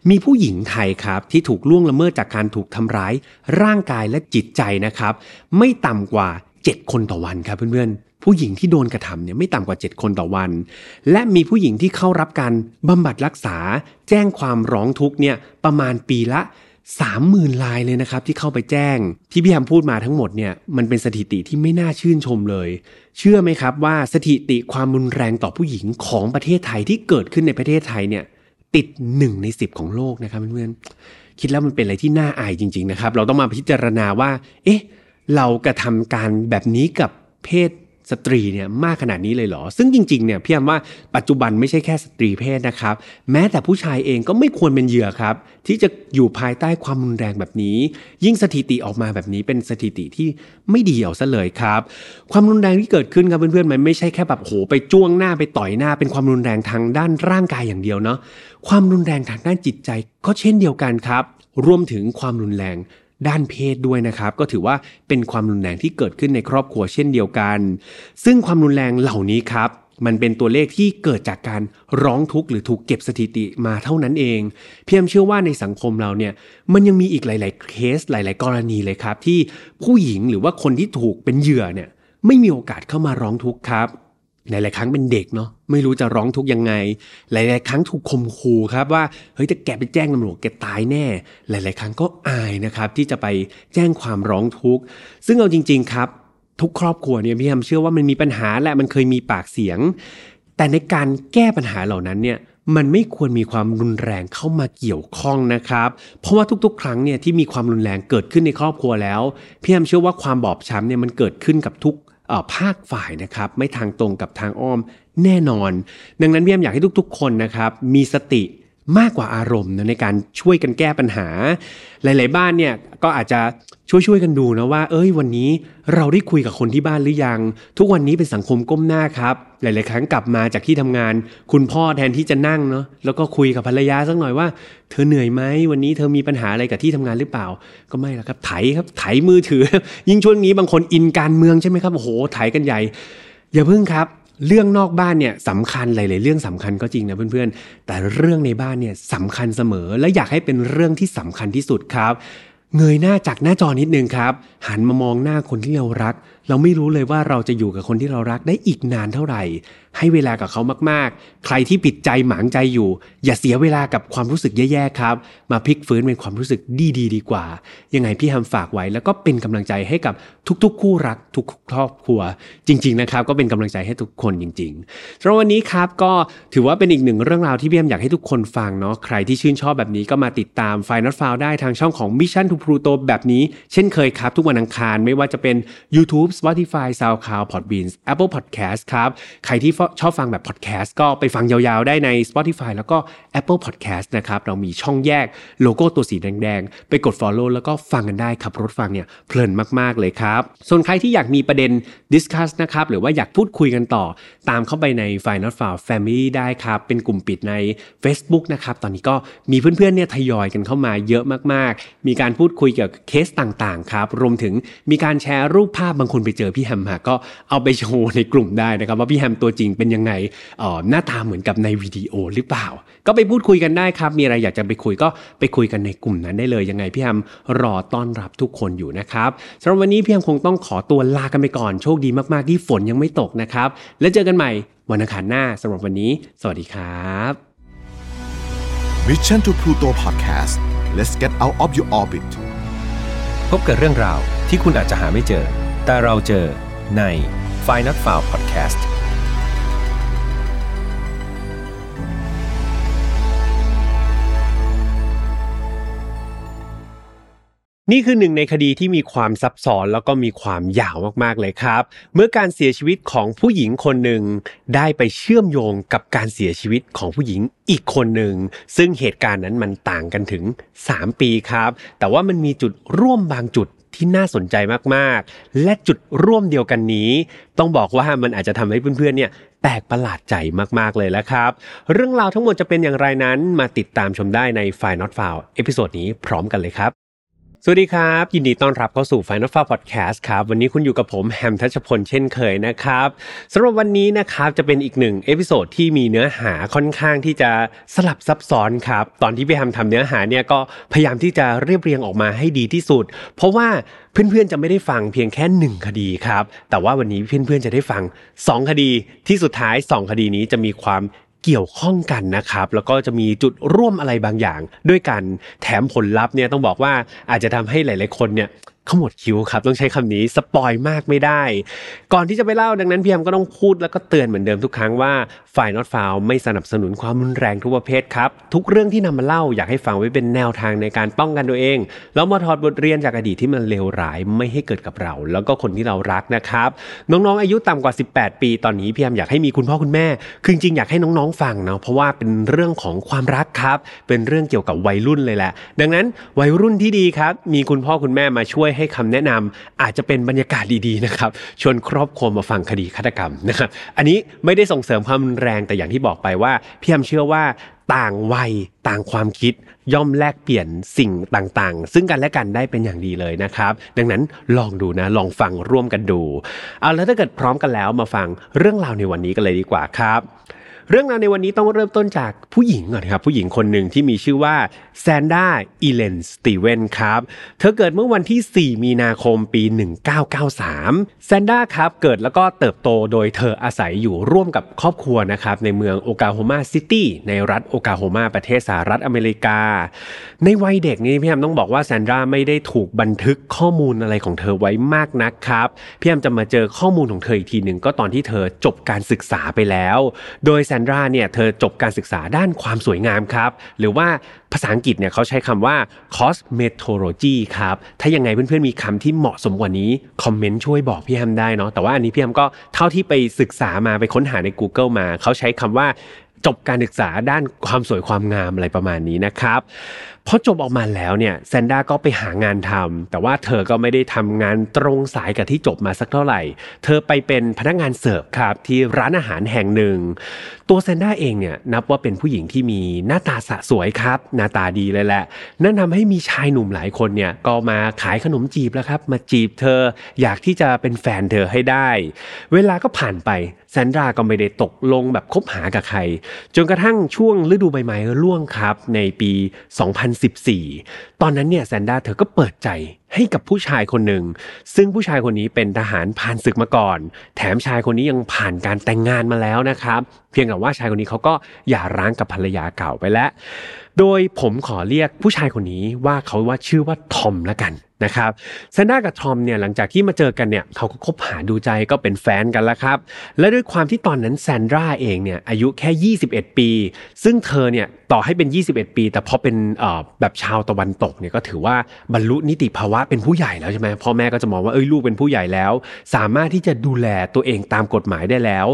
มีผู้หญิงไทยครับ ที่ถูกล่วงละเมิดจากการถูกทำร้าย ร่างกายและจิตใจนะครับ ไม่ต่ำกว่า 7 คนต่อวันครับเพื่อนๆ ผู้หญิงที่โดนกระทำเนี่ยไม่ต่ำกว่า 7 คนต่อวัน และมีผู้หญิงที่เข้ารับการบำบัดรักษา แจ้งความร้องทุกข์เนี่ยประมาณปีละ สามหมื่นลายเลยนะครับที่เข้าไปแจ้ง ที่พี่แฮมพูดมาทั้งหมดเนี่ยมันเป็นสถิติที่ไม่น่าชื่นชมเลย เชื่อไหมครับว่าสถิติความรุนแรงต่อผู้หญิงของประเทศไทยที่เกิดขึ้นในประเทศไทยเนี่ยติดหนึ่งในสิบของโลกนะครับเพื่อนๆคิดแล้วมันเป็นอะไรที่น่าอายจริง ๆนะครับ เราต้องมาพิจารณาว่า เอ๊ะ เรากระทำการแบบนี้กับเพศ สตรีเนี่ยมากขนาดนี้เลยเหรอ ซึ่งจริงๆเนี่ยพี่ยมว่าปัจจุบันไม่ใช่แค่สตรีเพศนะครับ แม้แต่ผู้ชายเองก็ไม่ควรเป็นเหยื่อครับ ที่จะอยู่ภายใต้ความรุนแรงแบบนี้ ยิ่งสถิติออกมาแบบนี้เป็นสถิติที่ไม่ดีเอาซะเลยครับ ความรุนแรงที่เกิดขึ้นครับเพื่อนๆมันไม่ใช่แค่แบบโหไปจ้วงหน้าไปต่อยหน้า เป็นความรุนแรงทางด้านร่างกายอย่างเดียวเนาะความรุนแรงทางด้านจิตใจก็เช่นเดียวกันครับ รวมถึงความรุนแรง ด้านเพศด้วยนะครับ ก็ถือว่าเป็นความรุนแรงที่เกิดขึ้นในครอบครัวเช่นเดียวกัน ซึ่งความรุนแรงเหล่านี้ครับมันเป็นตัวเลขที่เกิดจากการร้องทุกข์หรือถูกเก็บสถิติมาเท่านั้นเอง เพียมเชื่อว่าในสังคมเราเนี่ยมันยังมีอีกหลาย ๆ เคสหลาย ๆ กรณีเลยครับ ที่ผู้หญิงหรือว่าคนที่ถูกเป็นเหยื่อเนี่ยไม่มีโอกาสเข้ามาร้องทุกข์ครับ หลาย ๆ ครั้งเป็นเด็กเนาะไม่รู้จะร้องทุกยังไง หลาย ๆ ครั้งถูกข่มขู่ครับว่าเฮ้ยถ้าแกไปแจ้งตำรวจแกตายแน่ หลาย ๆ ครั้งก็อายนะครับที่จะไปแจ้งความร้องทุกข์ ซึ่งเอาจริง ๆ ครับ ทุกครอบครัวเนี่ยพี่แฮมเชื่อว่ามันมีปัญหาและมันเคยมีปากเสียง แต่ในการแก้ปัญหาเหล่านั้นเนี่ยมันไม่ควรมีความรุนแรงเข้ามาเกี่ยวข้องนะครับ เพราะว่าทุกๆ ครั้งเนี่ยที่มีความรุนแรงเกิดขึ้นในครอบครัวแล้วพี่แฮมเชื่อว่าความบอบช้ำเนี่ยมันเกิดขึ้นกับทุก ภาคฝ่ายนะครับไม่ทางตรงกับทางอ้อมแน่นอน ดังนั้นพี่แอมอยากให้ทุกๆ คนนะครับมีสติ มากกว่าอารมณ์นะในการช่วยกันแก้ปัญหา หลาย ๆ บ้านเนี่ยก็อาจจะช่วยๆกันดูนะว่า เอ้ยวันนี้เราได้คุยกับคนที่บ้านหรือยัง ทุกวันนี้เป็นสังคมก้มหน้าครับ หลาย ๆ ครั้งกลับมาจากที่ทำงาน คุณพ่อแทนที่จะนั่งเนาะแล้วก็คุยกับภรรยาสักหน่อยว่า เธอเหนื่อยไหมวันนี้เธอมีปัญหาอะไรกับที่ทำงานหรือเปล่า ก็ไม่ละครับไถครับไถมือถือ ยิ่งช่วงนี้บางคนอินการเมืองใช่ไหมครับโอ้โหไถกันใหญ่ อย่าเพิ่งครับ เรื่องนอกบ้านเนี่ยสำคัญหลายๆเรื่องสำคัญก็จริงนะเพื่อนๆ แต่เรื่องในบ้านเนี่ยสำคัญเสมอ และอยากให้เป็นเรื่องที่สำคัญที่สุดครับ เงยหน้าจากหน้าจอนิดนึงครับ หันมามองหน้าคนที่เรารัก เราไม่รู้เลยว่าเราจะอยู่กับคนที่เรารักได้อีกนานเท่าไหร่ให้เวลากับเขามากๆ ใครที่ปิดใจหมางใจอยู่ อย่าเสียเวลากับความรู้สึกแย่ๆครับ มาพลิกฟื้นเป็นความรู้สึกดีๆดีกว่า ยังไงพี่ฮัมฝากไว้แล้วก็เป็นกำลังใจให้กับทุกๆ คู่รักทุกครอบครัว จริง ๆนะครับ ก็เป็นกำลังใจให้ทุกคนจริงๆสำหรับวันนี้ครับก็ถือว่าเป็นอีกหนึ่งเรื่องราวที่พี่ฮัมอยากให้ทุกคนฟังเนาะใครที่ชื่นชอบแบบนี้ก็มาติดตาม f i n a l f i l e ได้ทางช่องของ Mission to Pluto แบบนี้ เช่นเคยครับ ทุกวันอังคารไม่ว่าจะเป็น YouTube Spotify SoundCloud Podbean Apple Podcast ครับใครที่ชอบฟังแบบ podcast ก็ไปฟังยาวๆได้ใน Spotify แล้วก็ Apple Podcast นะครับ เรามีช่องแยกโลโก้ตัวสีแดงๆ ไปกด Follow แล้วก็ฟังกันได้ขับรถฟังเนี่ยเพลินมากๆเลยครับ ส่วนใครที่อยากมีประเด็น discuss นะครับ หรือว่าอยากพูดคุยกันต่อ ตามเข้าไปใน Final f i l e Family ได้ครับ เป็นกลุ่มปิดใน Facebook นะครับ ตอนนี้ก็มีเพื่อนๆเนี่ยทยอยกันเข้ามาเยอะมากๆ มีการพูดคุยเกี่ยวกับเคสต่างๆครับรวมถึงมีการแชร์รูปภาพบางคนไปเจอพี่แฮมฮะก็เอาไปโชว์ในกลุ่มได้นะครับว่าพี่แฮมตัวจริงเป็นยังไงหน้าตาเหมือนกับในวิดีโอหรือเปล่า ก็ไปพูดคุยกันได้ครับ มีอะไรอยากจะไปคุยก็ไปคุยกันในกลุ่มนั้นได้เลยยังไงพี่แฮมรอต้อนรับทุกคนอยู่นะครับสำหรับวันนี้พี่แฮมคงต้องขอตัวลากันไปก่อนโชคดีมากๆที่ฝนยังไม่ตกนะครับ แล้วเจอกันใหม่วันอังคารหน้าสำหรับวันนี้ สวัสดีครับ Mission to Pluto Podcast let's get out of your orbit พบกับเรื่องราวที่คุณอาจจะหาไม่เจอ แต่เราเจอใน f i n a l f i l e Podcast – นี่คือหนึ่งในคดีที่มีความซับซ้อนแล้วก็มีความยาวมากๆเลยครับ เมื่อการเสียชีวิตของผู้หญิงคนหนึ่งได้ไปเชื่อมโยงกับการเสียชีวิตของผู้หญิงอีกคนหนึ่งซึ่งเหตุการณ์นั้นมันต่างกันถึง 3 ปีครับ แต่ว่ามันมีจุดร่วมบางจุดที่น่าสนใจมากๆ และจุดร่วมเดียวกันนี้ ต้องบอกว่ามันอาจจะทำให้เพื่อนๆเนี่ยแปลกประหลาดใจมากๆเลยแล้วครับ เรื่องราวทั้งหมดจะเป็นอย่างไรนั้นมาติดตามชมได้ใน f i น Not f i l e เอพิโซดนี้พร้อมกันเลยครับ สวัสดีครับ ยินดีต้อนรับเข้าสู่ File Not Found Podcast ครับ วันนี้คุณอยู่กับผมแฮมทัชพลเช่นเคยนะครับสำหรับวันนี้นะครับจะเป็นอีกหนึ่ง episode ที่มีเนื้อหาค่อนข้างที่จะสลับซับซ้อนครับ ตอนที่พี่แฮมทำเนื้อหาเนี่ยก็พยายามที่จะเรียบเรียงออกมาให้ดีที่สุด เพราะว่าเพื่อนๆจะไม่ได้ฟังเพียงแค่ 1 คดีครับ แต่ว่าวันนี้เพื่อนๆจะได้ฟัง 2 คดีที่สุดท้าย 2 คดีนี้จะมีความ เกี่ยวข้องกันนะครับ แล้วก็จะมีจุดร่วมอะไรบางอย่าง ด้วยกันแถมผลลัพธ์เนี่ยต้องบอกว่าอาจจะทำให้หลาย ๆ คนเนี่ย ขมวดคิ้วครับ ต้องใช้คำนี้สปอยมากไม่ได้ ก่อนที่จะไปเล่าดังนั้นพี่แอมก็ต้องพูดแล้วก็เตือนเหมือนเดิมทุกครั้งว่าฝ่ายนอตฟาวไม่สนับสนุนความรุนแรงทุกประเภทครับ ทุกเรื่องที่นำมาเล่าอยากให้ฟังไว้เป็นแนวทางในการป้องกันตัวเอง แล้วมาถอดบทเรียนจากอดีตที่มันเลวร้ายไม่ให้เกิดกับเรา แล้วก็คนที่เรารักนะครับน้องๆอายุต่ำกว่า 18 ปีตอนนี้พี่แอมอยากให้มีคุณพ่อคุณแม่ คือจริงอยากให้น้องๆฟังเนาะเพราะว่าเป็นเรื่องของความรักครับ เป็นเรื่องเกี่ยวกับวัยรุ่นเลยแหละ ดังนั้นวัยรุ่นที่ดีครับมีคุณพ่อคุณแม่มาช่วยให้คำแนะนำอาจจะเป็นบรรยากาศดีๆนะครับชวนครอบครัวมาฟังคดีฆาตกรรมนะครับอันนี้ไม่ได้ส่งเสริมความรุนแรงแต่อย่างที่บอกไปว่าพี่ยมเชื่อว่าต่างวัยต่างความคิด ย่อมแลกเปลี่ยนสิ่งต่างๆ ซึ่งกันและกันได้เป็นอย่างดีเลยนะครับ ดังนั้นลองดูนะลองฟังร่วมกันดูเอาแล้วถ้าเกิดพร้อมกันแล้วมาฟังเรื่องราวในวันนี้กันเลยดีกว่าครับ เรื่องราวในวันนี้ต้องเริ่มต้นจากผู้หญิงก่อนครับ ผู้หญิงคนหนึ่งที่มีชื่อว่าแซนด้าอีเลนสตีเวนครับ เธอเกิดเมื่อวันที่ 4 มีนาคมปี 1993 แซนด้าครับเกิดแล้วก็เติบโตโดยเธออาศัยอยู่ร่วมกับครอบครัวนะครับในเมืองโอกาโฮมาซิตี้ในรัฐโอกาโฮมาประเทศสหรัฐอเมริกา ในวัยเด็กนี้พี่แฮมต้องบอกว่าแซนด้าไม่ได้ถูกบันทึกข้อมูลอะไรของเธอไว้มากนักครับพี่แอมจะมาเจอข้อมูลของเธออีกทีหนึ่งก็ตอนที่เธอจบการศึกษาไปแล้ว โดยแซนดราเนี่ยเธอจบการศึกษาด้านความสวยงามครับ หรือว่าภาษาอังกฤษเนี่ยเขาใช้คำว่า cosmetology ครับ ถ้ายังไงเพื่อนๆมีคำที่เหมาะสมกว่านี้ คอมเมนต์ช่วยบอกพี่แฮมได้เนาะแต่ว่าอันนี้พี่แฮมก็เท่าที่ไปศึกษามาไปค้นหาใน Google มา เขาใช้คำว่าจบการศึกษาด้านความสวยความงามอะไรประมาณนี้นะครับ พอจบออกมาแล้วเนี่ยแซนด้าก็ไปหางานทำแต่ว่าเธอก็ไม่ได้ทำงานตรงสายกับที่จบมาสักเท่าไหร่ เธอไปเป็นพนักงานเสิร์ฟครับที่ร้านอาหารแห่งหนึ่ง ตัวแซนด้าเองเนี่ยนับว่าเป็นผู้หญิงที่มีหน้าตาสะสวยครับ หน้าตาดีเลยแหละนั่นทำให้มีชายหนุ่มหลายคนเนี่ยก็มาขายขนมจีบแล้วครับ มาจีบเธออยากที่จะเป็นแฟนเธอให้ได้ เวลาก็ผ่านไป ซนดราก็ไม่ได้ตกลงแบบคบหากับใคร จนกระทั่งช่วงฤดูใบไม้ร่วงครับในปี 2014 ตอนนั้นเนี่ยแซนด้าเธอก็เปิดใจให้กับผู้ชายคนหนึ่ง ซึ่งผู้ชายคนนี้เป็นทหารผ่านศึกมาก่อน แถมชายคนนี้ยังผ่านการแต่งงานมาแล้วนะครับ เพียงแต่ว่าชายคนนี้เขาก็หย่าร้างกับภรรยาเก่าไปแล้ว โดยผมขอเรียกผู้ชายคนนี้ว่าเขาว่าชื่อว่าทอมละกันนะครับแซนด้ากับทอมเนี่ยหลังจากที่มาเจอกันเนี่ยเขาก็คบหาดูใจก็เป็นแฟนกันแล้วครับ และด้วยความที่ตอนนั้นแซนดราเองเนี่ยอายุแค่ 21 ปี ซึ่งเธอเนี่ยต่อให้เป็น 21 ปี แต่พอเป็นเอ่อแบบชาวตะวันตกเนี่ยก็ถือว่าบรรลุนิติภาวะเป็นผู้ใหญ่แล้วใช่ไหมพ่อแม่ก็จะมองว่าเอ้ยลูกเป็นผู้ใหญ่แล้ว สามารถที่จะดูแลตัวเองตามกฎหมายได้แล้ว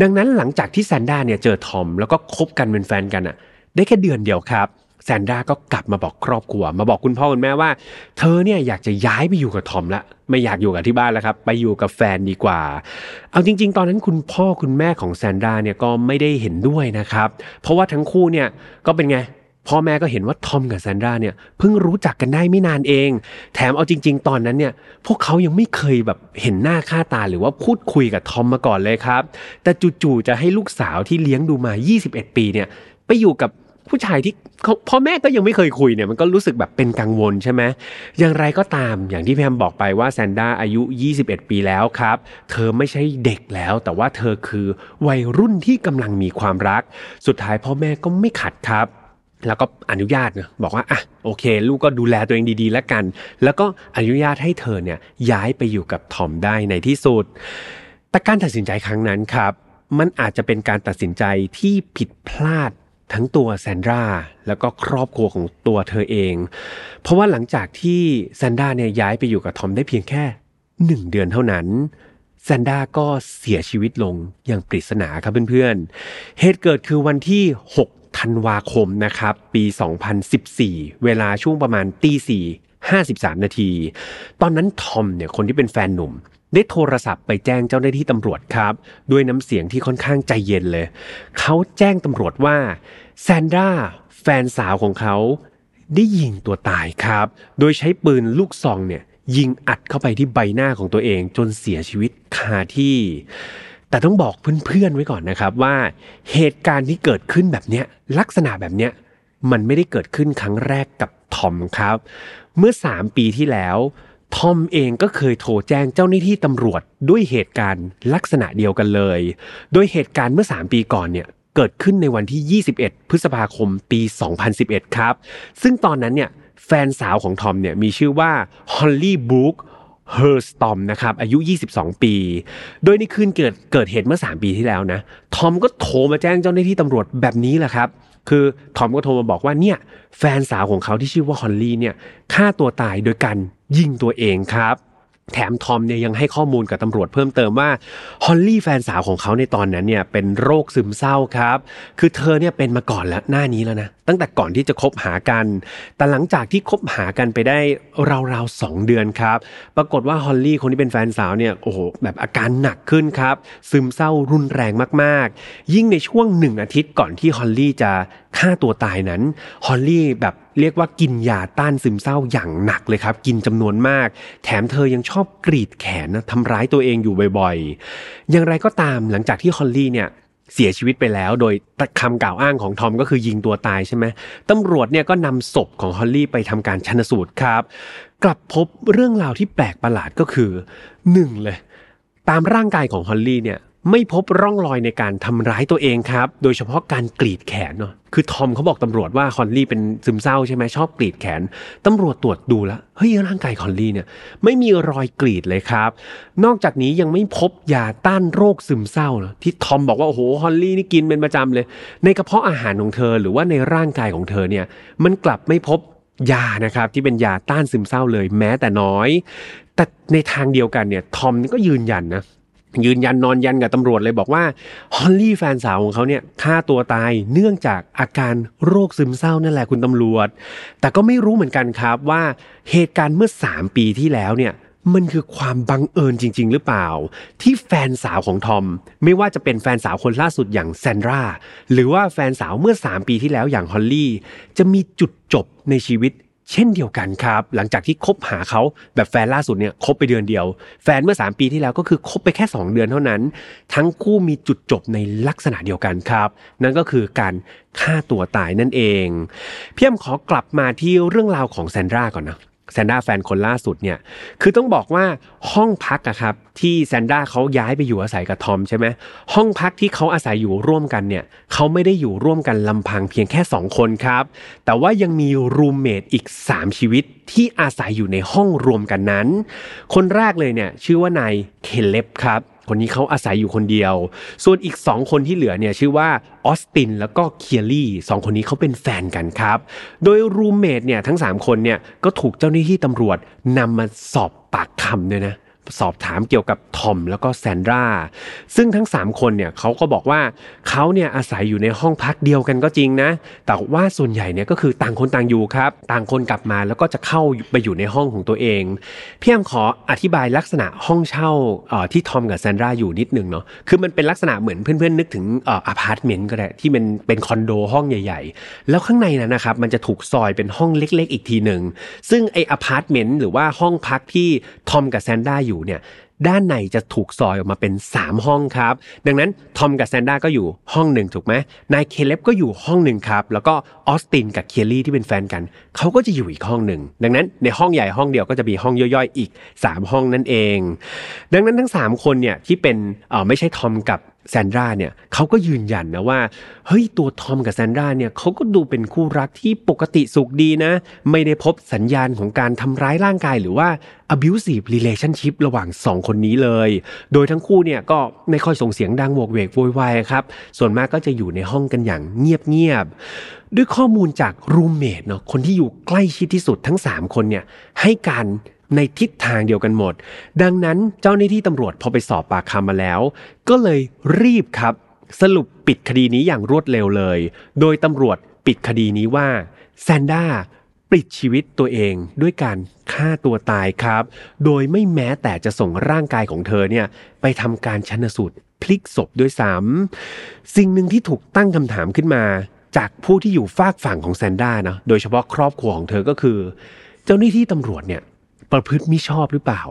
ดังนั้นหลังจากที่แซนด้าเนี่ยเจอทอมแล้วก็คบกันเป็นแฟนกันอะ ได้แค่เดือนเดียวครับแซนด้าก็กลับมาบอกครอบครัว มาบอกคุณพ่อคุณแม่ว่า เธอเนี่ยอยากจะย้ายไปอยู่กับทอมละไม่อยากอยู่กับที่บ้านแล้วครับ ไปอยู่กับแฟนดีกว่า เอาจริง ๆ ตอนนั้นคุณพ่อคุณแม่ของแซนด้าเนี่ยก็ไม่ได้เห็นด้วยนะครับ เพราะว่าทั้งคู่เนี่ยก็เป็นไงพ่อแม่ก็เห็นว่าทอมกับแซนดราเนี่ยเพิ่งรู้จักกันได้ไม่นานเอง แถมเอาจริง ๆ ตอนนั้นเนี่ยพวกเขายังไม่เคยแบบเห็นหน้าค่าตาหรือว่าพูดคุยกับทอมมาก่อนเลยครับ แต่จู่ๆจะให้ลูกสาวที่เลี้ยงดูมา 21 ปีเนี่ยไปอยู่กับ ผู้ชายที่พ่อแม่ก็ยังไม่เคยคุยเนี่ยมันก็รู้สึกแบบเป็นกังวลใช่ไหมอย่างไรก็ตามอย่างที่พี่แฮมบอกไปว่าแซนด้าอายุ 21 ปีแล้วครับ เธอไม่ใช่เด็กแล้ว แต่ว่าเธอคือวัยรุ่นที่กำลังมีความรัก สุดท้ายพ่อแม่ก็ไม่ขัดครับแล้วก็อนุญาตนะบอกว่าอะโอเค ลูกก็ดูแลตัวเองดีๆ แล้วกัน แล้วก็อนุญาตให้เธอเนี่ยย้ายไปอยู่กับทอมได้ในที่สุด แต่การตัดสินใจครั้งนั้นครับ มันอาจจะเป็นการตัดสินใจที่ผิดพลาด ทั้งตัวแซนดราแล้วก็ครอบครัวของตัวเธอเอง เพราะว่าหลังจากที่แซนดราเนี่ยย้ายไปอยู่กับทอมได้เพียงแค่หนึ่งเดือนเท่านั้นแซนด้าก็เสียชีวิตลงอย่างปริศนาครับเพื่อนๆ เหตุเกิดคือวันที่ 6 ธันวาคมนะครับ ปี 2014 เวลาช่วงประมาณตีสี่53 นาที ตอนนั้นทอมเนี่ยคนที่เป็นแฟนหนุ่ม ได้โทรศัพท์ไปแจ้งเจ้าหน้าที่ตำรวจครับ ด้วยน้ำเสียงที่ค่อนข้างใจเย็นเลย เขาแจ้งตำรวจว่าแซนดราแฟนสาวของเขาได้ยิงตัวตายครับ โดยใช้ปืนลูกซองเนี่ยยิงอัดเข้าไปที่ใบหน้าของตัวเองจนเสียชีวิตคาที่ แต่ต้องบอกเพื่อนๆไว้ก่อนนะครับว่า เหตุการณ์ที่เกิดขึ้นแบบเนี้ยลักษณะแบบเนี้ยมันไม่ได้เกิดขึ้นครั้งแรกกับทอมครับ เมื่อ 3 ปีที่แล้ว ทอมเองก็เคยโทรแจ้งเจ้าหน้าที่ตำรวจด้วยเหตุการณ์ลักษณะเดียวกันเลย โดยเหตุการณ์เมื่อ 3 ปีก่อนเนี่ยเกิดขึ้นในวันที่ 21 พฤษภาคมปี 2011 ครับ ซึ่งตอนนั้นเนี่ยแฟนสาวของทอมเนี่ยมีชื่อว่าฮอลลี่บรูคเฮอร์สตอมนะครับอายุ 22 ปี โดยในคืนเกิดเกิดเหตุเมื่อ 3 ปีที่แล้วนะ ทอมก็โทรมาแจ้งเจ้าหน้าที่ตำรวจแบบนี้แหละครับ คือทอมก็โทรมาบอกว่าเนี่ยแฟนสาวของเขาที่ชื่อว่าฮอลลี่เนี่ยฆ่าตัวตายโดยการยิงตัวเองครับ แถมทอมเนี่ยยังให้ข้อมูลกับตำรวจเพิ่มเติมว่าฮอลลี่แฟนสาวของเขาในตอนนั้นเนี่ยเป็นโรคซึมเศร้าครับ คือเธอเนี่ยเป็นมาก่อนแล้วหน้านี้แล้วนะ ตั้งแต่ก่อนที่จะคบหากัน แต่หลังจากที่คบหากันไปได้ราวๆสองเดือนครับ ปรากฏว่าฮอลลี่คนที่เป็นแฟนสาวเนี่ยโอ้โหแบบอาการหนักขึ้นครับ ซึมเศร้ารุนแรงมากๆ ยิ่งในช่วงหนึ่งอาทิตย์ก่อนที่ฮอลลี่จะฆ่าตัวตายนั้นฮอลลี่แบบ เรียกว่ากินยาต้านซึมเศร้าอย่างหนักเลยครับ กินจำนวนมาก แถมเธอยังชอบกรีดแขนนะทำร้ายตัวเองอยู่บ่อยๆ อย่างไรก็ตามหลังจากที่ฮอลลี่เนี่ยเสียชีวิตไปแล้วโดยคำกล่าวอ้างของทอมก็คือยิงตัวตายใช่ไหมตำรวจเนี่ยก็นำศพของฮอลลี่ไปทำการชันสูตรครับ กลับพบเรื่องราวที่แปลกประหลาดก็คือหนึ่งเลย ตามร่างกายของฮอลลี่เนี่ย ไม่พบร่องรอยในการทำร้ายตัวเองครับ โดยเฉพาะการกรีดแขนเนาะคือทอมเขาบอกตำรวจว่าฮอลลี่เป็นซึมเศร้าใช่ไหมชอบกรีดแขน ตำรวจตรวจดูแล้วเฮ้ยร่างกายฮอลลี่เนี่ยไม่มีรอยกรีดเลยครับ นอกจากนี้ยังไม่พบยาต้านโรคซึมเศร้านะที่ทอมบอกว่าโอ้โหฮอลลี่นี่กินเป็นประจำเลย ในกระเพาะอาหารของเธอหรือว่าในร่างกายของเธอเนี่ยมันกลับไม่พบยานะครับที่เป็นยาต้านซึมเศร้าเลยแม้แต่น้อย แต่ในทางเดียวกันเนี่ยทอมก็ยืนยันนะ ยืนยันนอนยันกับตำรวจเลยบอกว่าฮอลลี่แฟนสาวของเขาเนี่ยฆ่าตัวตายเนื่องจากอาการโรคซึมเศร้านั่นแหละคุณตำรวจ แต่ก็ไม่รู้เหมือนกันครับว่าเหตุการณ์เมื่อ 3 ปีที่แล้วเนี่ยมันคือความบังเอิญจริง ๆ หรือเปล่า ที่แฟนสาวของทอม ไม่ว่าจะเป็นแฟนสาวคนล่าสุดอย่างแซนดราหรือว่าแฟนสาวเมื่อ 3 ปีที่แล้วอย่างฮอลลี่จะมีจุดจบในชีวิต เช่นเดียวกันครับ หลังจากที่คบหาเขาแบบแฟนล่าสุดเนี่ยคบไปเดือนเดียว แฟนเมื่อ 3 ปีที่แล้วก็คือคบไปแค่ 2 เดือนเท่านั้น ทั้งคู่มีจุดจบในลักษณะเดียวกันครับ นั่นก็คือการฆ่าตัวตายนั่นเอง เพียมขอกลับมาที่เรื่องราวของแซนดราก่อนนะ แซนด้าแฟนคนล่าสุดเนี่ยคือต้องบอกว่าห้องพักอะครับที่แซนด้าเขาย้ายไปอยู่อาศัยกับทอมใช่ไหมห้องพักที่เขาอาศัยอยู่ร่วมกันเนี่ยเขาไม่ได้อยู่ร่วมกันลำพังเพียงแค่ 2 คนครับ แต่ว่ายังมีรูมเมทอีก 3 ชีวิตที่อาศัยอยู่ในห้องรวมกันนั้น คนแรกเลยเนี่ยชื่อว่านายเคเลบครับ คนนี้เขาอาศัยอยู่คนเดียว ส่วนอีก 2 คนที่เหลือเนี่ยชื่อว่าออสตินแล้วก็เคลลี่สองคนนี้เขาเป็นแฟนกันครับ โดย roommate เนี่ยทั้ง 3 คนเนี่ยก็ถูกเจ้าหน้าที่ตำรวจนำมาสอบปากคำด้วยนะ สอบถามเกี่ยวกับทอมแล้วก็แซนดราซึ่งทั้ง 3 คนเนี่ยเขาก็บอกว่าเขาเนี่ยอาศัยอยู่ในห้องพักเดียวกันก็จริงนะ แต่ว่าส่วนใหญ่เนี่ยก็คือต่างคนต่างอยู่ครับ ต่างคนกลับมาแล้วก็จะเข้าไปอยู่ในห้องของตัวเอง พี่แฮมขออธิบายลักษณะห้องเช่าที่ทอมกับแซนดราอยู่นิดนึงเนาะคือมันเป็นลักษณะเหมือนเพื่อนๆนึกถึงเอ่ออพาร์ตเมนต์ก็ได้ที่มันเป็นคอนโดห้องใหญ่ ๆ แล้วข้างในนั้นนะครับมันจะถูกซอยเป็นห้องเล็ก ๆ อีกทีหนึ่งซึ่งไอ้อพาร์ตเมนต์หรือว่าห้องพักที่ทอมกับแซนดราอยู่เนี่ยด้านในจะถูกซอยออกมาเป็น 3 ห้องครับ ดังนั้นทอมกับแซนด้าก็อยู่ห้องหนึ่งถูกไหมนายเคเลบก็อยู่ห้องหนึ่งครับ แล้วก็ออสตินกับเคลลี่ที่เป็นแฟนกัน เขาก็จะอยู่อีกห้องหนึ่ง ดังนั้นในห้องใหญ่ห้องเดียวก็จะมีห้องย่อยๆ อีก 3 ห้องนั่นเอง ดังนั้นทั้ง 3 คนเนี่ยที่เป็นเออไม่ใช่ทอมกับ แซนดราเนี่ยเขาก็ยืนยันนะว่าเฮ้ยตัวทอมกับแซนดราเนี่ยเขาก็ดูเป็นคู่รักที่ปกติสุขดีนะ ไม่ได้พบสัญญาณของการทำร้ายร่างกายหรือว่า abusive relationship ระหว่าง 2 คนนี้เลย โดยทั้งคู่เนี่ยก็ไม่ค่อยส่งเสียงดังโวกเวกโวยวายครับ ส่วนมากก็จะอยู่ในห้องกันอย่างเงียบๆด้วยข้อมูลจากรูมเมทเนาะคนที่อยู่ใกล้ชิดที่สุดทั้ง 3 คนเนี่ยให้การ ในทิศทางเดียวกันหมด ดังนั้นเจ้าหน้าที่ตำรวจพอไปสอบปากคำมาแล้ว ก็เลยรีบครับ สรุปปิดคดีนี้อย่างรวดเร็วเลย โดยตำรวจปิดคดีนี้ว่าแซนด้าปลิดชีวิตตัวเองด้วยการฆ่าตัวตายครับ โดยไม่แม้แต่จะส่งร่างกายของเธอเนี่ยไปทำการชันสูตรพลิกศพด้วยซ้ำสิ่งหนึ่งที่ถูกตั้งคำถามขึ้นมา จากผู้ที่อยู่ฝากฝั่งของแซนด้านะโดยเฉพาะครอบครัวของเธอก็คือ เจ้าหน้าที่ตำรวจเนี่ย ประพฤติมิชอบหรือเปล่า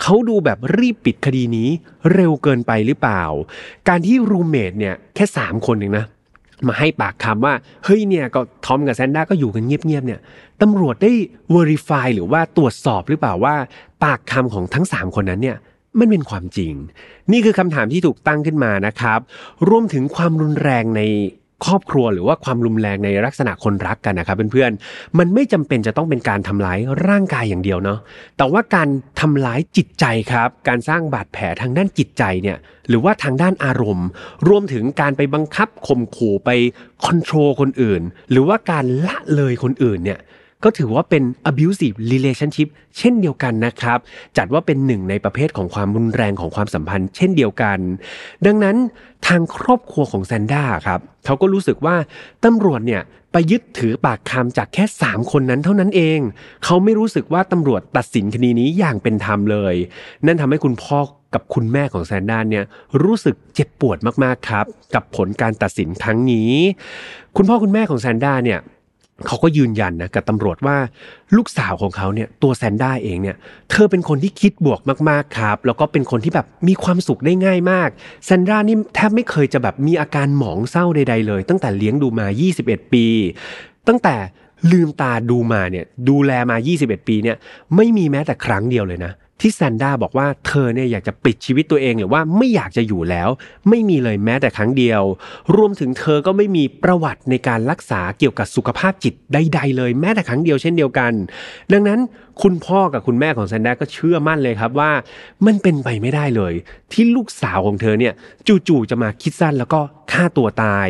เขาดูแบบรีบปิดคดีนี้เร็วเกินไปหรือเปล่า การที่รูเมทเนี่ยแค่ 3 คนเองนะมาให้ปากคำว่า เฮ้ยเนี่ยก็ทอมกับแซนด้าก็อยู่กันเงียบๆเนี่ยตำรวจได้ verify หรือว่าตรวจสอบหรือเปล่าว่า ปากคำของทั้ง 3 คนนั้นเนี่ยมันเป็นความจริง นี่คือคำถามที่ถูกตั้งขึ้นมานะครับ รวมถึงความรุนแรงใน ครอบครัวหรือว่าความรุนแรงในลักษณะคนรักกันนะครับเพื่อนๆมันไม่จำเป็นจะต้องเป็นการทำร้ายร่างกายอย่างเดียวเนาะแต่ว่าการทำร้ายจิตใจครับ การสร้างบาดแผลทางด้านจิตใจเนี่ยหรือว่าทางด้านอารมณ์ รวมถึงการไปบังคับข่มขู่ไปคอนโทรลคนอื่น หรือว่าการละเลยคนอื่นเนี่ย ก็ถือว่าเป็น abusive relationship เช่นเดียวกันนะครับ จัดว่าเป็นหนึ่งในประเภทของความรุนแรงของความสัมพันธ์ เช่นเดียวกัน ดังนั้นทางครอบครัวของแซนด้าครับเขาก็รู้สึกว่าตำรวจเนี่ยไปยึดถือปากคำจากแค่ 3 คนนั้นเท่านั้นเอง เขาไม่รู้สึกว่าตำรวจตัดสินคดีนี้อย่างเป็นธรรมเลย นั่นทำให้คุณพ่อกับคุณแม่ของแซนด้าเนี่ยรู้สึกเจ็บปวดมากๆครับ กับผลการตัดสินครั้งนี้ คุณพ่อคุณแม่ของแซนด้าเนี่ย เขาก็ยืนยันนะกับตำรวจว่าลูกสาวของเขาเนี่ยตัวแซนด้าเองเนี่ยเธอเป็นคนที่คิดบวกมากๆครับ แล้วก็เป็นคนที่แบบมีความสุขได้ง่ายมากแซนด้านี่แทบไม่เคยจะแบบมีอาการหมองเศร้าใด ๆ เลย ตั้งแต่เลี้ยงดูมา 21 ปี ตั้งแต่ลืมตาดูมาเนี่ยดูแลมา 21 ปีเนี่ยไม่มีแม้แต่ครั้งเดียวเลยนะ ที่แซนด้าบอกว่าเธอเนี่ยอยากจะปิดชีวิตตัวเองหรือว่าไม่อยากจะอยู่แล้ว ไม่มีเลยแม้แต่ครั้งเดียว รวมถึงเธอก็ไม่มีประวัติในการรักษาเกี่ยวกับสุขภาพจิตใด ๆ เลยแม้แต่ครั้งเดียวเช่นเดียวกัน ดังนั้นคุณพ่อกับคุณแม่ของแซนด้าก็เชื่อมั่นเลยครับว่า มันเป็นไปไม่ได้เลย ที่ลูกสาวของเธอเนี่ยจู่ๆจะมาคิดสั้นแล้วก็ฆ่าตัวตาย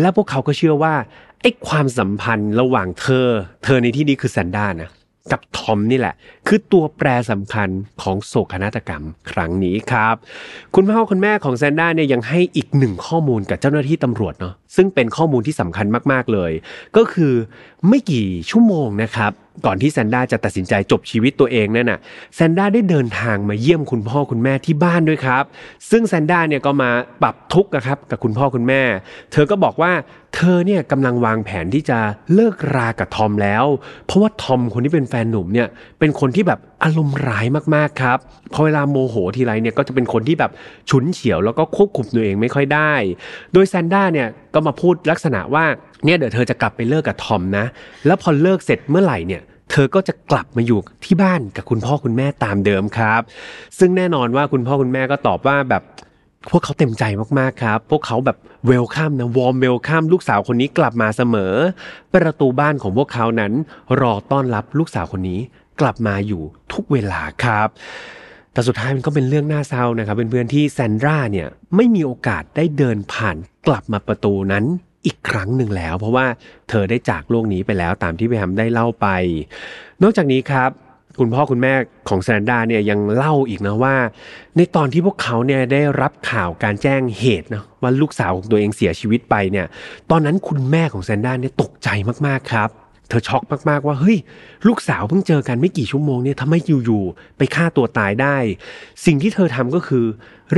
และพวกเขาก็เชื่อว่าไอ้ความสัมพันธ์ระหว่างเธอ เธอในที่นี้คือแซนด้านะ กับทอมนี่แหละ คือตัวแปรสำคัญของโศกนาฏกรรมครั้งนี้ครับ คุณพ่อคุณแม่ของแซนด้าเนี่ยยังให้อีกหนึ่งข้อมูลกับเจ้าหน้าที่ตำรวจเนาะซึ่งเป็นข้อมูลที่สำคัญมากๆเลย ก็คือไม่กี่ชั่วโมงนะครับ ก่อนที่แซนด้าจะตัดสินใจจบชีวิตตัวเองนั่นน่ะแซนด้าได้เดินทางมาเยี่ยมคุณพ่อคุณแม่ที่บ้านด้วยครับ ซึ่งแซนด้าเนี่ยก็มาปรับทุกข์นะครับกับคุณพ่อคุณแม่ เธอก็บอกว่าเธอเนี่ยกำลังวางแผนที่จะเลิกรากับทอมแล้ว เพราะว่าทอมคนที่เป็นแฟนหนุ่มเนี่ยเป็นคนที่แบบอารมณ์ร้ายมากๆครับพอเวลาโมโหทีไรเนี่ยก็จะเป็นคนที่แบบฉุนเฉียวแล้วก็ควบคุมตัวเองไม่ค่อยได้ โดยแซนด้าเนี่ยก็มาพูดลักษณะว่า เนี่ยเดี๋ยวเธอจะกลับไปเลิกกับทอมนะ แล้วพอเลิกเสร็จเมื่อไหร่เนี่ยเธอก็จะกลับมาอยู่ที่บ้านกับคุณพ่อคุณแม่ตามเดิมครับ ซึ่งแน่นอนว่าคุณพ่อคุณแม่ก็ตอบว่าแบบพวกเขาเต็มใจมากๆครับ พวกเขาแบบ welcome นะ warm welcome ลูกสาวคนนี้กลับมาเสมอ ประตูบ้านของพวกเขานั้น รอต้อนรับลูกสาวคนนี้กลับมาอยู่ทุกเวลาครับ แต่สุดท้ายมันก็เป็นเรื่องน่าเศร้านะครับเพื่อนๆที่แซนดราเนี่ยไม่มีโอกาสได้เดินผ่านกลับมาประตูนั้น อีกครั้งหนึ่งแล้ว เพราะว่าเธอได้จากโลกนี้ไปแล้วตามที่แฮมได้เล่าไป นอกจากนี้ครับคุณพ่อคุณแม่ของแซนดราเนี่ยยังเล่าอีกนะว่า ในตอนที่พวกเขาเนี่ยได้รับข่าวการแจ้งเหตุนะว่าลูกสาวของตัวเองเสียชีวิตไปเนี่ย ตอนนั้นคุณแม่ของแซนดราเนี่ยตกใจมากๆครับ เธอช็อกมากๆว่าเฮ้ยลูกสาวเพิ่งเจอกันไม่กี่ชั่วโมงเนี่ยทำไมอยู่ๆไปฆ่าตัวตายได้ สิ่งที่เธอทำก็คือ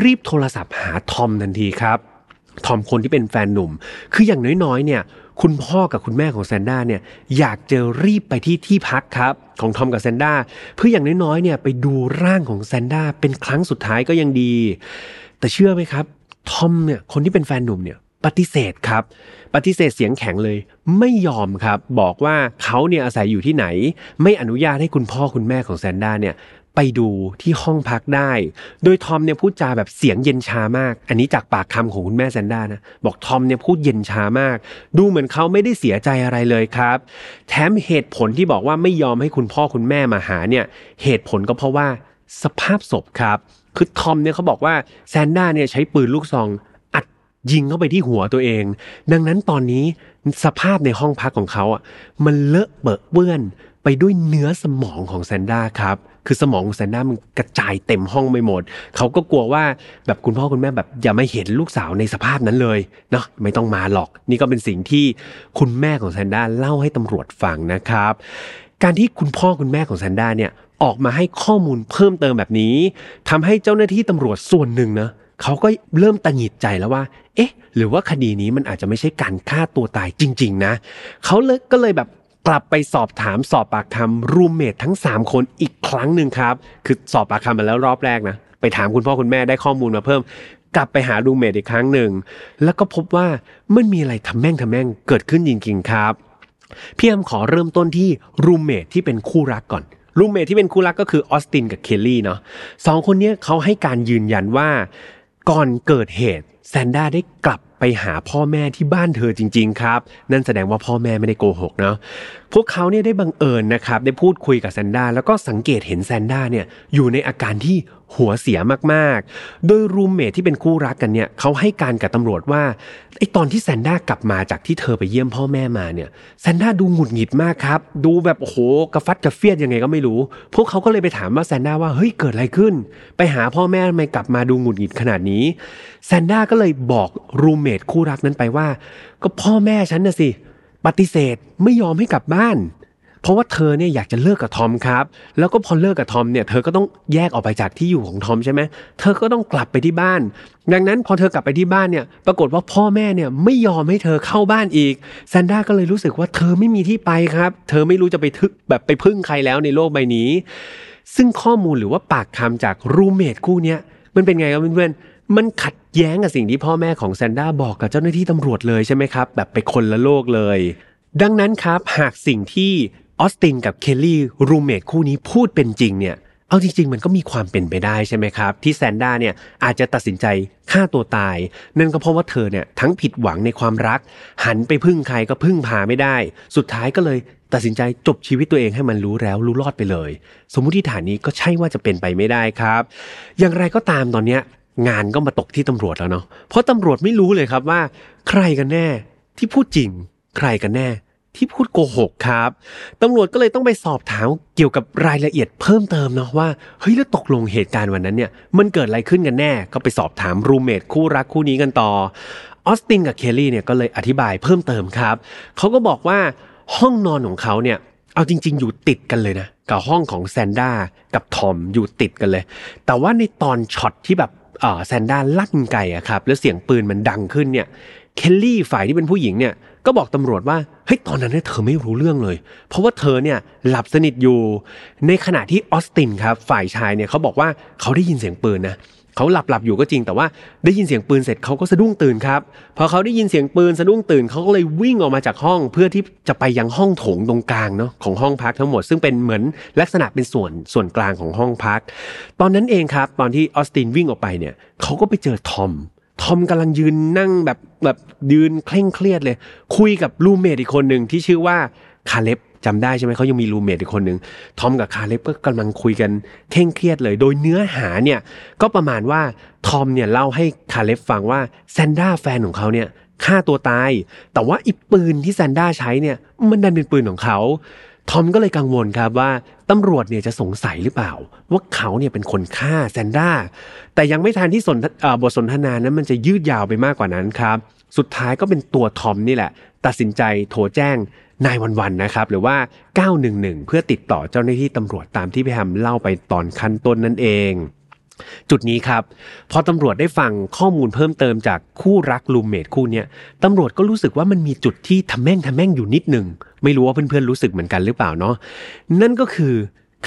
รีบโทรศัพท์หาทอมทันทีครับ ทอมคนที่เป็นแฟนหนุ่ม คืออย่างน้อยๆ เนี่ยคุณพ่อกับคุณแม่ของแซนด้าเนี่ยอยากจะรีบไปที่ที่พักครับ ของทอมกับแซนด้าเพื่ออย่างน้อยๆเนี่ยไปดูร่างของแซนด้าเป็นครั้งสุดท้ายก็ยังดี แต่เชื่อไหมครับทอมเนี่ยคนที่เป็นแฟนหนุ่มเนี่ยปฏิเสธครับ ปฏิเสธเสียงแข็งเลย ไม่ยอมครับ บอกว่าเขาเนี่ยอาศัยอยู่ที่ไหน ไม่อนุญาตให้คุณพ่อคุณแม่ของแซนด้าเนี่ย ไปดูที่ห้องพักได้ โดยทอมเนี่ยพูดจาแบบเสียงเย็นชามาก อันนี้จากปากคำของคุณแม่แซนด้านะ บอกทอมเนี่ยพูดเย็นชามาก ดูเหมือนเขาไม่ได้เสียใจอะไรเลยครับ แถมเหตุผลที่บอกว่าไม่ยอมให้คุณพ่อคุณแม่มาหาเนี่ย เหตุผลก็เพราะว่าสภาพศพครับ คือทอมเนี่ยเขาบอกว่าแซนด้าเนี่ยใช้ปืนลูกซองอัดยิงเข้าไปที่หัวตัวเอง ดังนั้นตอนนี้สภาพในห้องพักของเขาอะมันเลอะเบอะเปื้อนไปด้วยเนื้อสมองของแซนด้าครับ คือสมองของแซนด้ามันกระจายเต็มห้องไปหมด เขาก็กลัวว่าแบบคุณพ่อคุณแม่แบบอย่ามาเห็นลูกสาวในสภาพนั้นเลยเนาะไม่ต้องมาหรอก นี่ก็เป็นสิ่งที่คุณแม่ของแซนด้าเล่าให้ตำรวจฟังนะครับ การที่คุณพ่อคุณแม่ของแซนด้าเนี่ยออกมาให้ข้อมูลเพิ่มเติมแบบนี้ทำให้เจ้าหน้าที่ตำรวจส่วนหนึ่งนะเขาก็เริ่มตังหงิดใจแล้วว่า เอ๊ะ หรือว่าคดีนี้มันอาจจะไม่ใช่การฆ่าตัวตายจริง ๆ นะ เขาเลยก็เลยแบบ ลับไปสอบถามสอบปากคำรูมเมททั้ง 3 คนอีกครั้งหนึ่งครับ คือสอบปากคำมาแล้วรอบแรกนะ ไปถามคุณพ่อคุณแม่ได้ข้อมูลมาเพิ่ม กลับไปหารูมเมทอีกครั้งหนึ่ง แล้วก็พบว่ามันมีอะไรทำแม่งทำแม่งเกิดขึ้นจริงๆครับ พี่แฮมขอเริ่มต้นที่ roommate ที่เป็นคู่รักก่อน roommate ที่เป็นคู่รักก็คือออสตินกับเคลลี่เนาะสองคนนี้เขาให้การยืนยันว่า ก่อนเกิดเหตุแซนด้าได้กลับ ไปหาพ่อแม่ที่บ้านเธอจริง ๆ ครับ นั่นแสดงว่าพ่อแม่ไม่ได้โกหกเนาะพวกเขาเนี่ยได้บังเอิญนะครับได้พูดคุยกับแซนด้าแล้วก็สังเกตเห็นแซนด้าเนี่ยอยู่ในอาการที่ หัวเสียมากๆ โดย roommate ที่เป็นคู่รักกันเนี่ยเขาให้การกับตำรวจว่าไอ้ตอนที่แซนด้ากลับมาจากที่เธอไปเยี่ยมพ่อแม่มาเนี่ยแซนด้าดูหงุดหงิดมากครับ ดูแบบโอ้โหกระฟัดกระเฟียดยังไงก็ไม่รู้ พวกเขาก็เลยไปถามว่าแซนด้าว่าเฮ้ยเกิดอะไรขึ้น ไปหาพ่อแม่ทำไมกลับมาดูหงุดหงิดขนาดนี้แซนด้าก็เลยบอก roommate คู่รักนั้นไปว่า ก็พ่อแม่ฉันน่ะสิปฏิเสธไม่ยอมให้กลับบ้าน เพราะว่าเธอเนี่ยอยากจะเลิกกับทอมครับ แล้วก็พอเลิกกับทอมเนี่ยเธอก็ต้องแยกออกไปจากที่อยู่ของทอมใช่ไหมเธอก็ต้องกลับไปที่บ้าน ดังนั้นพอเธอกลับไปที่บ้านเนี่ย ปรากฏว่าพ่อแม่เนี่ยไม่ยอมให้เธอเข้าบ้านอีกแซนด้าก็เลยรู้สึกว่าเธอไม่มีที่ไปครับ เธอไม่รู้จะไปทึกแบบไปพึ่งใครแล้วในโลกใบนี้ ซึ่งข้อมูลหรือว่าปากคำจากรูเมทคู่เนี้ยมันเป็นไงครับเพื่อนมันขัดแย้งกับสิ่งที่พ่อแม่ของแซนด้าบอกกับเจ้าหน้าที่ตำรวจเลยใช่ไหมครับ แบบไปคนละโลกเลย ดังนั้นครับหากสิ่งที่ ออสตินกับเคลลี่รูเมทคู่นี้พูดเป็นจริงเนี่ยเอาจริงๆ มันก็มีความเป็นไปได้ใช่ไหมครับ ที่แซนด้าเนี่ยอาจจะตัดสินใจฆ่าตัวตาย นั่นก็เพราะว่าเธอเนี่ยทั้งผิดหวังในความรัก หันไปพึ่งใครก็พึ่งพาไม่ได้ สุดท้ายก็เลยตัดสินใจจบชีวิตตัวเองให้มันรู้แล้วรู้รอดไปเลย สมมุติฐานนี้ก็ใช่ว่าจะเป็นไปไม่ได้ครับ อย่างไรก็ตามตอนเนี้ยงานก็มาตกที่ตำรวจแล้วเนาะเพราะตำรวจไม่รู้เลยครับว่า ใครกันแน่ที่พูดจริง ใครกันแน่ ที่พูดโกหกครับตำรวจก็เลยต้องไปสอบถามเกี่ยวกับรายละเอียดเพิ่มเติมเนาะว่าเฮ้ยแล้วตกลงเหตุการณ์วันนั้นเนี่ยมันเกิดอะไรขึ้นกันแน่ก็ไปสอบถาม roommate คู่รักคู่นี้กันต่อออสตินกับเคลลี่เนี่ยก็เลยอธิบายเพิ่มเติมครับเขาก็บอกว่าห้องนอนของเขาเนี่ยเอาจริง ๆ อยู่ติดกันเลยนะกับห้องของแซนด้ากับทอมอยู่ติดกันเลย แต่ว่าในตอนช็อตที่แบบแซนด้าลั่นไกอะครับแล้วเสียงปืนมันดังขึ้นเนี่ยเคลลี่ฝ่ายที่เป็นผู้หญิงเนี่ย ก็บอกตำรวจว่าเฮ้ยตอนนั้นเนี่ยเธอไม่รู้เรื่องเลย เพราะว่าเธอเนี่ยหลับสนิทอยู่ ในขณะที่ออสตินครับฝ่ายชายเนี่ยเขาบอกว่าเขาได้ยินเสียงปืนนะเขเขาหลับหลับอยู่ก็จริง แต่ว่าได้ยินเสียงปืนเสร็จเขาก็สะดุ้งตื่นครับพอเขาได้ยินเสียงปืนสะดุ้งตื่นเขาก็เลยวิ่งออกมาจากห้องเพื่อที่จะไปยังห้องโถงตรงกลางเนาะของห้องพักทั้งหมดซึ่งเป็นเหมือนลักษณะเป็นส่วนส่วนกลางของห้องพัก ตอนนั้นเองครับ ตอนที่ออสตินวิ่งออกไปเนี่ยเขาก็ไปเจอทอม ทอมกำลังยืนนั่งแบบแบบยืนเคร่งเครียดเลย คุยกับ roommate อีกคนหนึ่งที่ชื่อว่าคาเล็บจำได้ใช่ไหมเขายังมี roommate อีกคนหนึ่งทอมกับคาเล็บก็กำลังคุยกันเคร่งเครียดเลย โดยเนื้อหาเนี่ยก็ประมาณว่าทอมเนี่ยเล่าให้คาเล็บฟังว่าแซนด้าแฟนของเขาเนี่ยฆ่าตัวตาย แต่ว่าอีปืนที่แซนด้าใช้เนี่ยมันดันเป็นปืนของเขา ทอมก็เลยกังวลครับว่าตำรวจเนี่ยจะสงสัยหรือเปล่า ว่าเขาเนี่ยเป็นคนฆ่าแซนด้าแต่ยังไม่ทันที่สนบทสนทนานั้นมันจะยืดยาวไปมากกว่านั้นครับ สุดท้ายก็เป็นตัวทอมนี่แหละ ตัดสินใจโทรแจ้ง nine one one นะครับ หรือว่า 911 เพื่อติดต่อเจ้าหน้าที่ตำรวจตามที่พี่แฮมเล่าไปตอนขั้นต้นนั่นเอง จุดนี้ครับพอตำรวจได้ฟังข้อมูลเพิ่มเติมจากคู่รัก roommate คู่นี้ตำรวจก็รู้สึกว่ามันมีจุดที่ทะแม่งทะแม่งอยู่นิดหนึ่งไม่รู้ว่าเพื่อนๆรู้สึกเหมือนกันหรือเปล่าเนาะนั่นก็คือ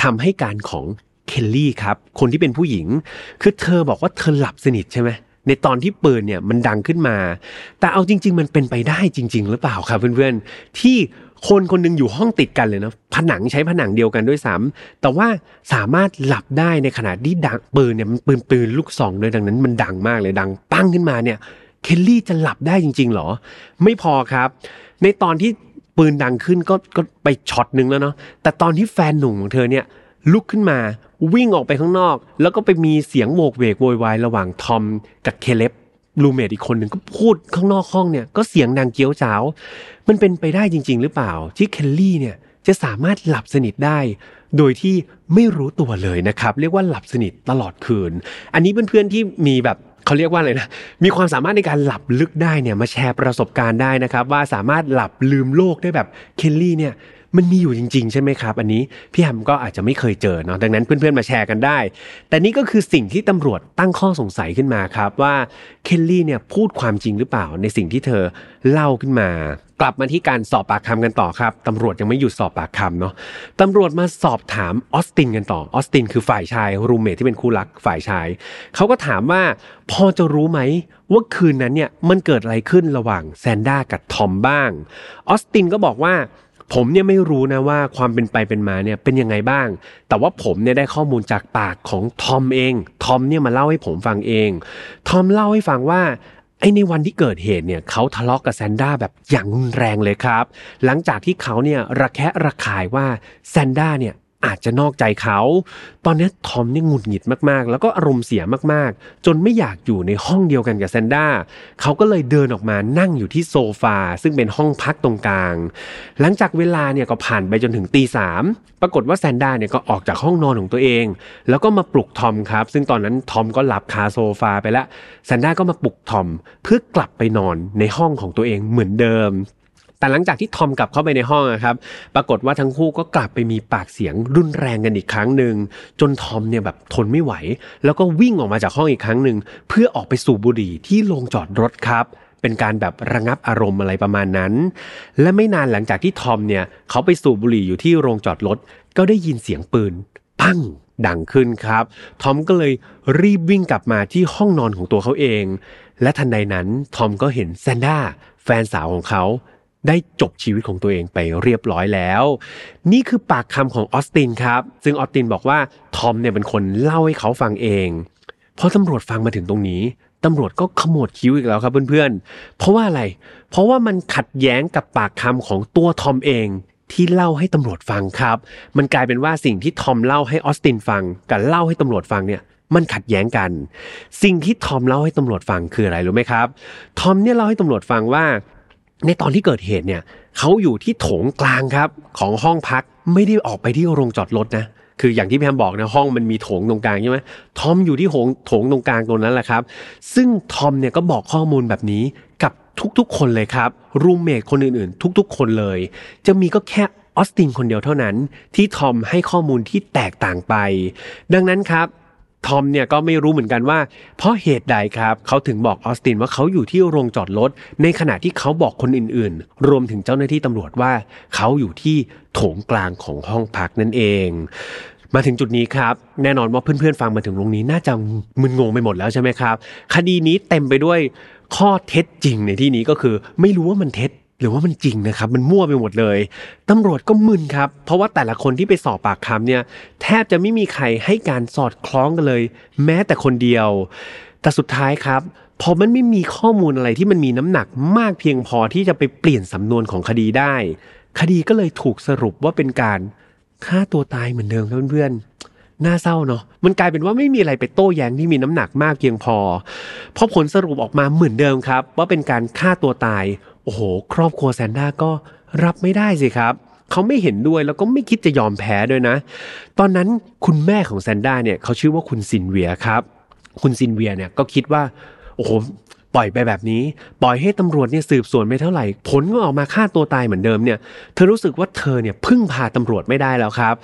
คำให้การของเคลลี่ครับ คนที่เป็นผู้หญิง คือเธอบอกว่าเธอหลับสนิทใช่ไหมในตอนที่ปืนเนี่ยมันดังขึ้นมา แต่เอาจริง ๆ มันเป็นไปได้จริง ๆ หรือเปล่าครับเพื่อนๆที่ คนคนหนึงอยู่ห้องติดกันเลยนะผนังใช้ผนังเดียวกันด้วยซ้ำแต่ว่าสามารถหลับได้ในขณะที่ดังปืนเนี่ยมันปืนปืนลูกซองด้วยดังนั้นมันดังมากเลยดังปั้งขึ้นมาเนี่ยเคลลี่จะหลับได้จริง ๆ หรอ ไม่พอครับ ในตอนที่ปืนดังขึ้นก็ก็ไปช็อตหนึ่งแล้วเนาะแต่ตอนที่แฟนหนุ่มของเธอเนี่ยลุกขึ้นมาวิ่งออกไปข้างนอก แล้วก็ไปมีเสียงโหวกเหวกโวยวายระหว่างทอมกับเคเลบ roommate อีกคนหนึ่งก็พูดข้างนอกห้องเนี่ยก็เสียงดังเจี๊ยวจ๊าว มันเป็นไปได้จริง ๆ หรือเปล่า ที่เคลลี่เนี่ยจะสามารถหลับสนิทได้ โดยที่ไม่รู้ตัวเลยนะครับ เรียกว่าหลับสนิทตลอดคืน อันนี้เพื่อนๆที่มีแบบเขาเรียกว่าอะไรนะ มีความสามารถในการหลับลึกได้เนี่ยมาแชร์ประสบการณ์ได้นะครับ ว่าสามารถหลับลืมโลกได้แบบเคลลี่เนี่ย มันมีอยู่จริง ๆ ใช่ไหมครับ อันนี้พี่แฮมก็อาจจะไม่เคยเจอเนาะดังนั้นเพื่อนๆมาแชร์กันได้ แต่นี่ก็คือสิ่งที่ตำรวจตั้งข้อสงสัยขึ้นมาครับว่าเคลลี่เนี่ยพูดความจริงหรือเปล่าในสิ่งที่เธอเล่าขึ้นมา กลับมาที่การสอบปากคำกันต่อครับตำรวจยังไม่หยุดสอบปากคำเนาะตำรวจมาสอบถามออสตินกันต่อออสตินคือฝ่ายชายรูเมทที่เป็นคู่รักฝ่ายชายเขาก็ถามว่าพอจะรู้ไหมว่าคืนนั้นเนี่ยมันเกิดอะไรขึ้นระหว่างแซนด้ากับทอมบ้างออสตินก็บอกว่า ผมเนี่ยไม่รู้นะว่าความเป็นไปเป็นมาเนี่ยเป็นยังไงบ้าง แต่ว่าผมเนี่ยได้ข้อมูลจากปากของทอมเอง ทอมเนี่ยมาเล่าให้ผมฟังเอง ทอมเล่าให้ฟังว่าไอ้ในวันที่เกิดเหตุเนี่ยเขาทะเลาะกกับแซนด้าแบบอย่างรุนแรงเลยครับ หลังจากที่เขาเนี่ยระแคะระคายว่าแซนด้าเนี่ย อาจจะนอกใจเขา ตอนนี้ทอมเนี่ยหงุดหงิดมากๆ แล้วก็อารมณ์เสียมากๆ จนไม่อยากอยู่ในห้องเดียวกันกับแซนด้าเขาก็เลยเดินออกมานั่งอยู่ที่โซฟาซึ่งเป็นห้องพักตรงกลาง หลังจากเวลาเนี่ยก็ผ่านไปจนถึงตีสามปรากฏว่าแซนด้าเนี่ยก็ออกจากห้องนอนของตัวเอง แล้วก็มาปลุกทอมครับ ซึ่งตอนนั้นทอมก็หลับคาโซฟาไปแล้วแซนด้าก็มาปลุกทอมเพื่อกลับไปนอนในห้องของตัวเองเหมือนเดิม แต่หลังจากที่ทอมกลับเข้าไปในห้องอะครับ ปรากฏว่าทั้งคู่ก็กลับไปมีปากเสียงรุนแรงกันอีกครั้งหนึ่งจนทอมเนี่ยแบบทนไม่ไหว แล้วก็วิ่งออกมาจากห้องอีกครั้งหนึ่งเพื่อออกไปสูบบุหรี่ที่โรงจอดรถครับเป็นการแบบระงับอารมณ์อะไรประมาณนั้น และไม่นานหลังจากที่ทอมเนี่ยเขาไปสูบบุหรี่อยู่ที่โรงจอดรถก็ได้ยินเสียงปืน ปังดังขึ้นครับ ทอมก็เลยรีบวิ่งกลับมาที่ห้องนอนของตัวเขาเอง และทันใดนั้นทอมก็เห็นแซนด้าแฟนสาวของเขา ได้จบชีวิตของตัวเองไปเรียบร้อยแล้ว นี่คือปากคำของออสตินครับ ซึ่งออสตินบอกว่าทอมเนี่ยเป็นคนเล่าให้เขาฟังเองพอตำรวจฟังมาถึงตรงนี้ตำรวจก็ขมวดคิ้วอีกแล้วครับเพื่อนๆ เพราะว่าอะไร เพราะว่ามันขัดแย้งกับปากคำของตัวทอมเองที่เล่าให้ตำรวจฟังครับ มันกลายเป็นว่าสิ่งที่ทอมเล่าให้ออสตินฟัง กับเล่าให้ตำรวจฟังเนี่ยมันขัดแย้งกัน สิ่งที่ทอมเล่าให้ตำรวจฟังคืออะไรรู้ไหมครับ ทอมเนี่ยเล่าให้ตำรวจฟังว่า ในตอนที่เกิดเหตุเนี่ยเขาอยู่ที่โถงกลางครับของห้องพักไม่ได้ออกไปที่โรงจอดรถนะคืออย่างที่พี่แฮมบอกนะห้องมันมีโถงตรงกลางใช่ไหมทอมอยู่ที่โถงโถงตรงกลางตรงนั้นแหละครับ ซึ่งทอมเนี่ยก็บอกข้อมูลแบบนี้กับทุกๆคนเลยครับรูมเมทคนอื่นๆ ทุกๆ คนเลย จะมีก็แค่ออสตินคนเดียวเท่านั้น ที่ทอมให้ข้อมูลที่แตกต่างไป ดังนั้นครับ ทอมเนี่ยก็ไม่รู้เหมือนกันว่า เพราะเหตุใดครับเขาถึงบอกออสตินว่าเขาอยู่ที่โรงจอดรถในขณะที่เขาบอกคนอื่นๆ รวมถึงเจ้าหน้าที่ตำรวจว่า เขาอยู่ที่โถงกลางของห้องพักนั่นเองมาถึงจุดนี้ครับ แน่นอนว่าเพื่อนๆฟังมาถึงตรงนี้น่าจะมึนงงไปหมดแล้วใช่ไหมครับ คดีนี้เต็มไปด้วยข้อเท็จจริงในที่นี้ก็คือ ไม่รู้ว่ามันเท็จ รือว่ามันจริงนะครับ มันมั่วไปหมดเลยตำรวจก็มึนครับ เพราะว่าแต่ละคนที่ไปสอบปากคำเนี่ย แทบจะไม่มีใครให้การสอดคล้องกันเลย แม้แต่คนเดียว แต่สุดท้ายครับพอมันไม่มีข้อมูลอะไรที่มันมีน้ำหนักมากเพียงพอที่จะไปเปลี่ยนสำนวนของคดีได้ คดีก็เลยถูกสรุปว่าเป็นการฆ่าตัวตายเหมือนเดิมครับเพื่อนๆน่าเศร้าเนาะ มันกลายเป็นว่าไม่มีอะไรไปโต้แย้งที่มีน้ำหนักมากเพียงพอพอผลสรุปออกมาเหมือนเดิมครับ ว่าเป็นการฆ่าตัวตาย โอ้โห ครอบครัวแซนด้าก็รับไม่ได้สิครับเขาไม่เห็นด้วยแล้วก็ไม่คิดจะยอมแพ้ด้วยนะ ตอนนั้นคุณแม่ของแซนด้าเนี่ยเขาชื่อว่าคุณซินเวียครับ คุณซินเวียเนี่ยก็คิดว่า โอ้โหปล่อยไปแบบนี้ ปล่อยให้ตำรวจเนี่ยสืบสวนไม่เท่าไหร่ ผลก็ออกมาฆ่าตัวตายเหมือนเดิมเนี่ย เธอรู้สึกว่าเธอเนี่ยพึ่งพาตำรวจไม่ได้แล้วครับ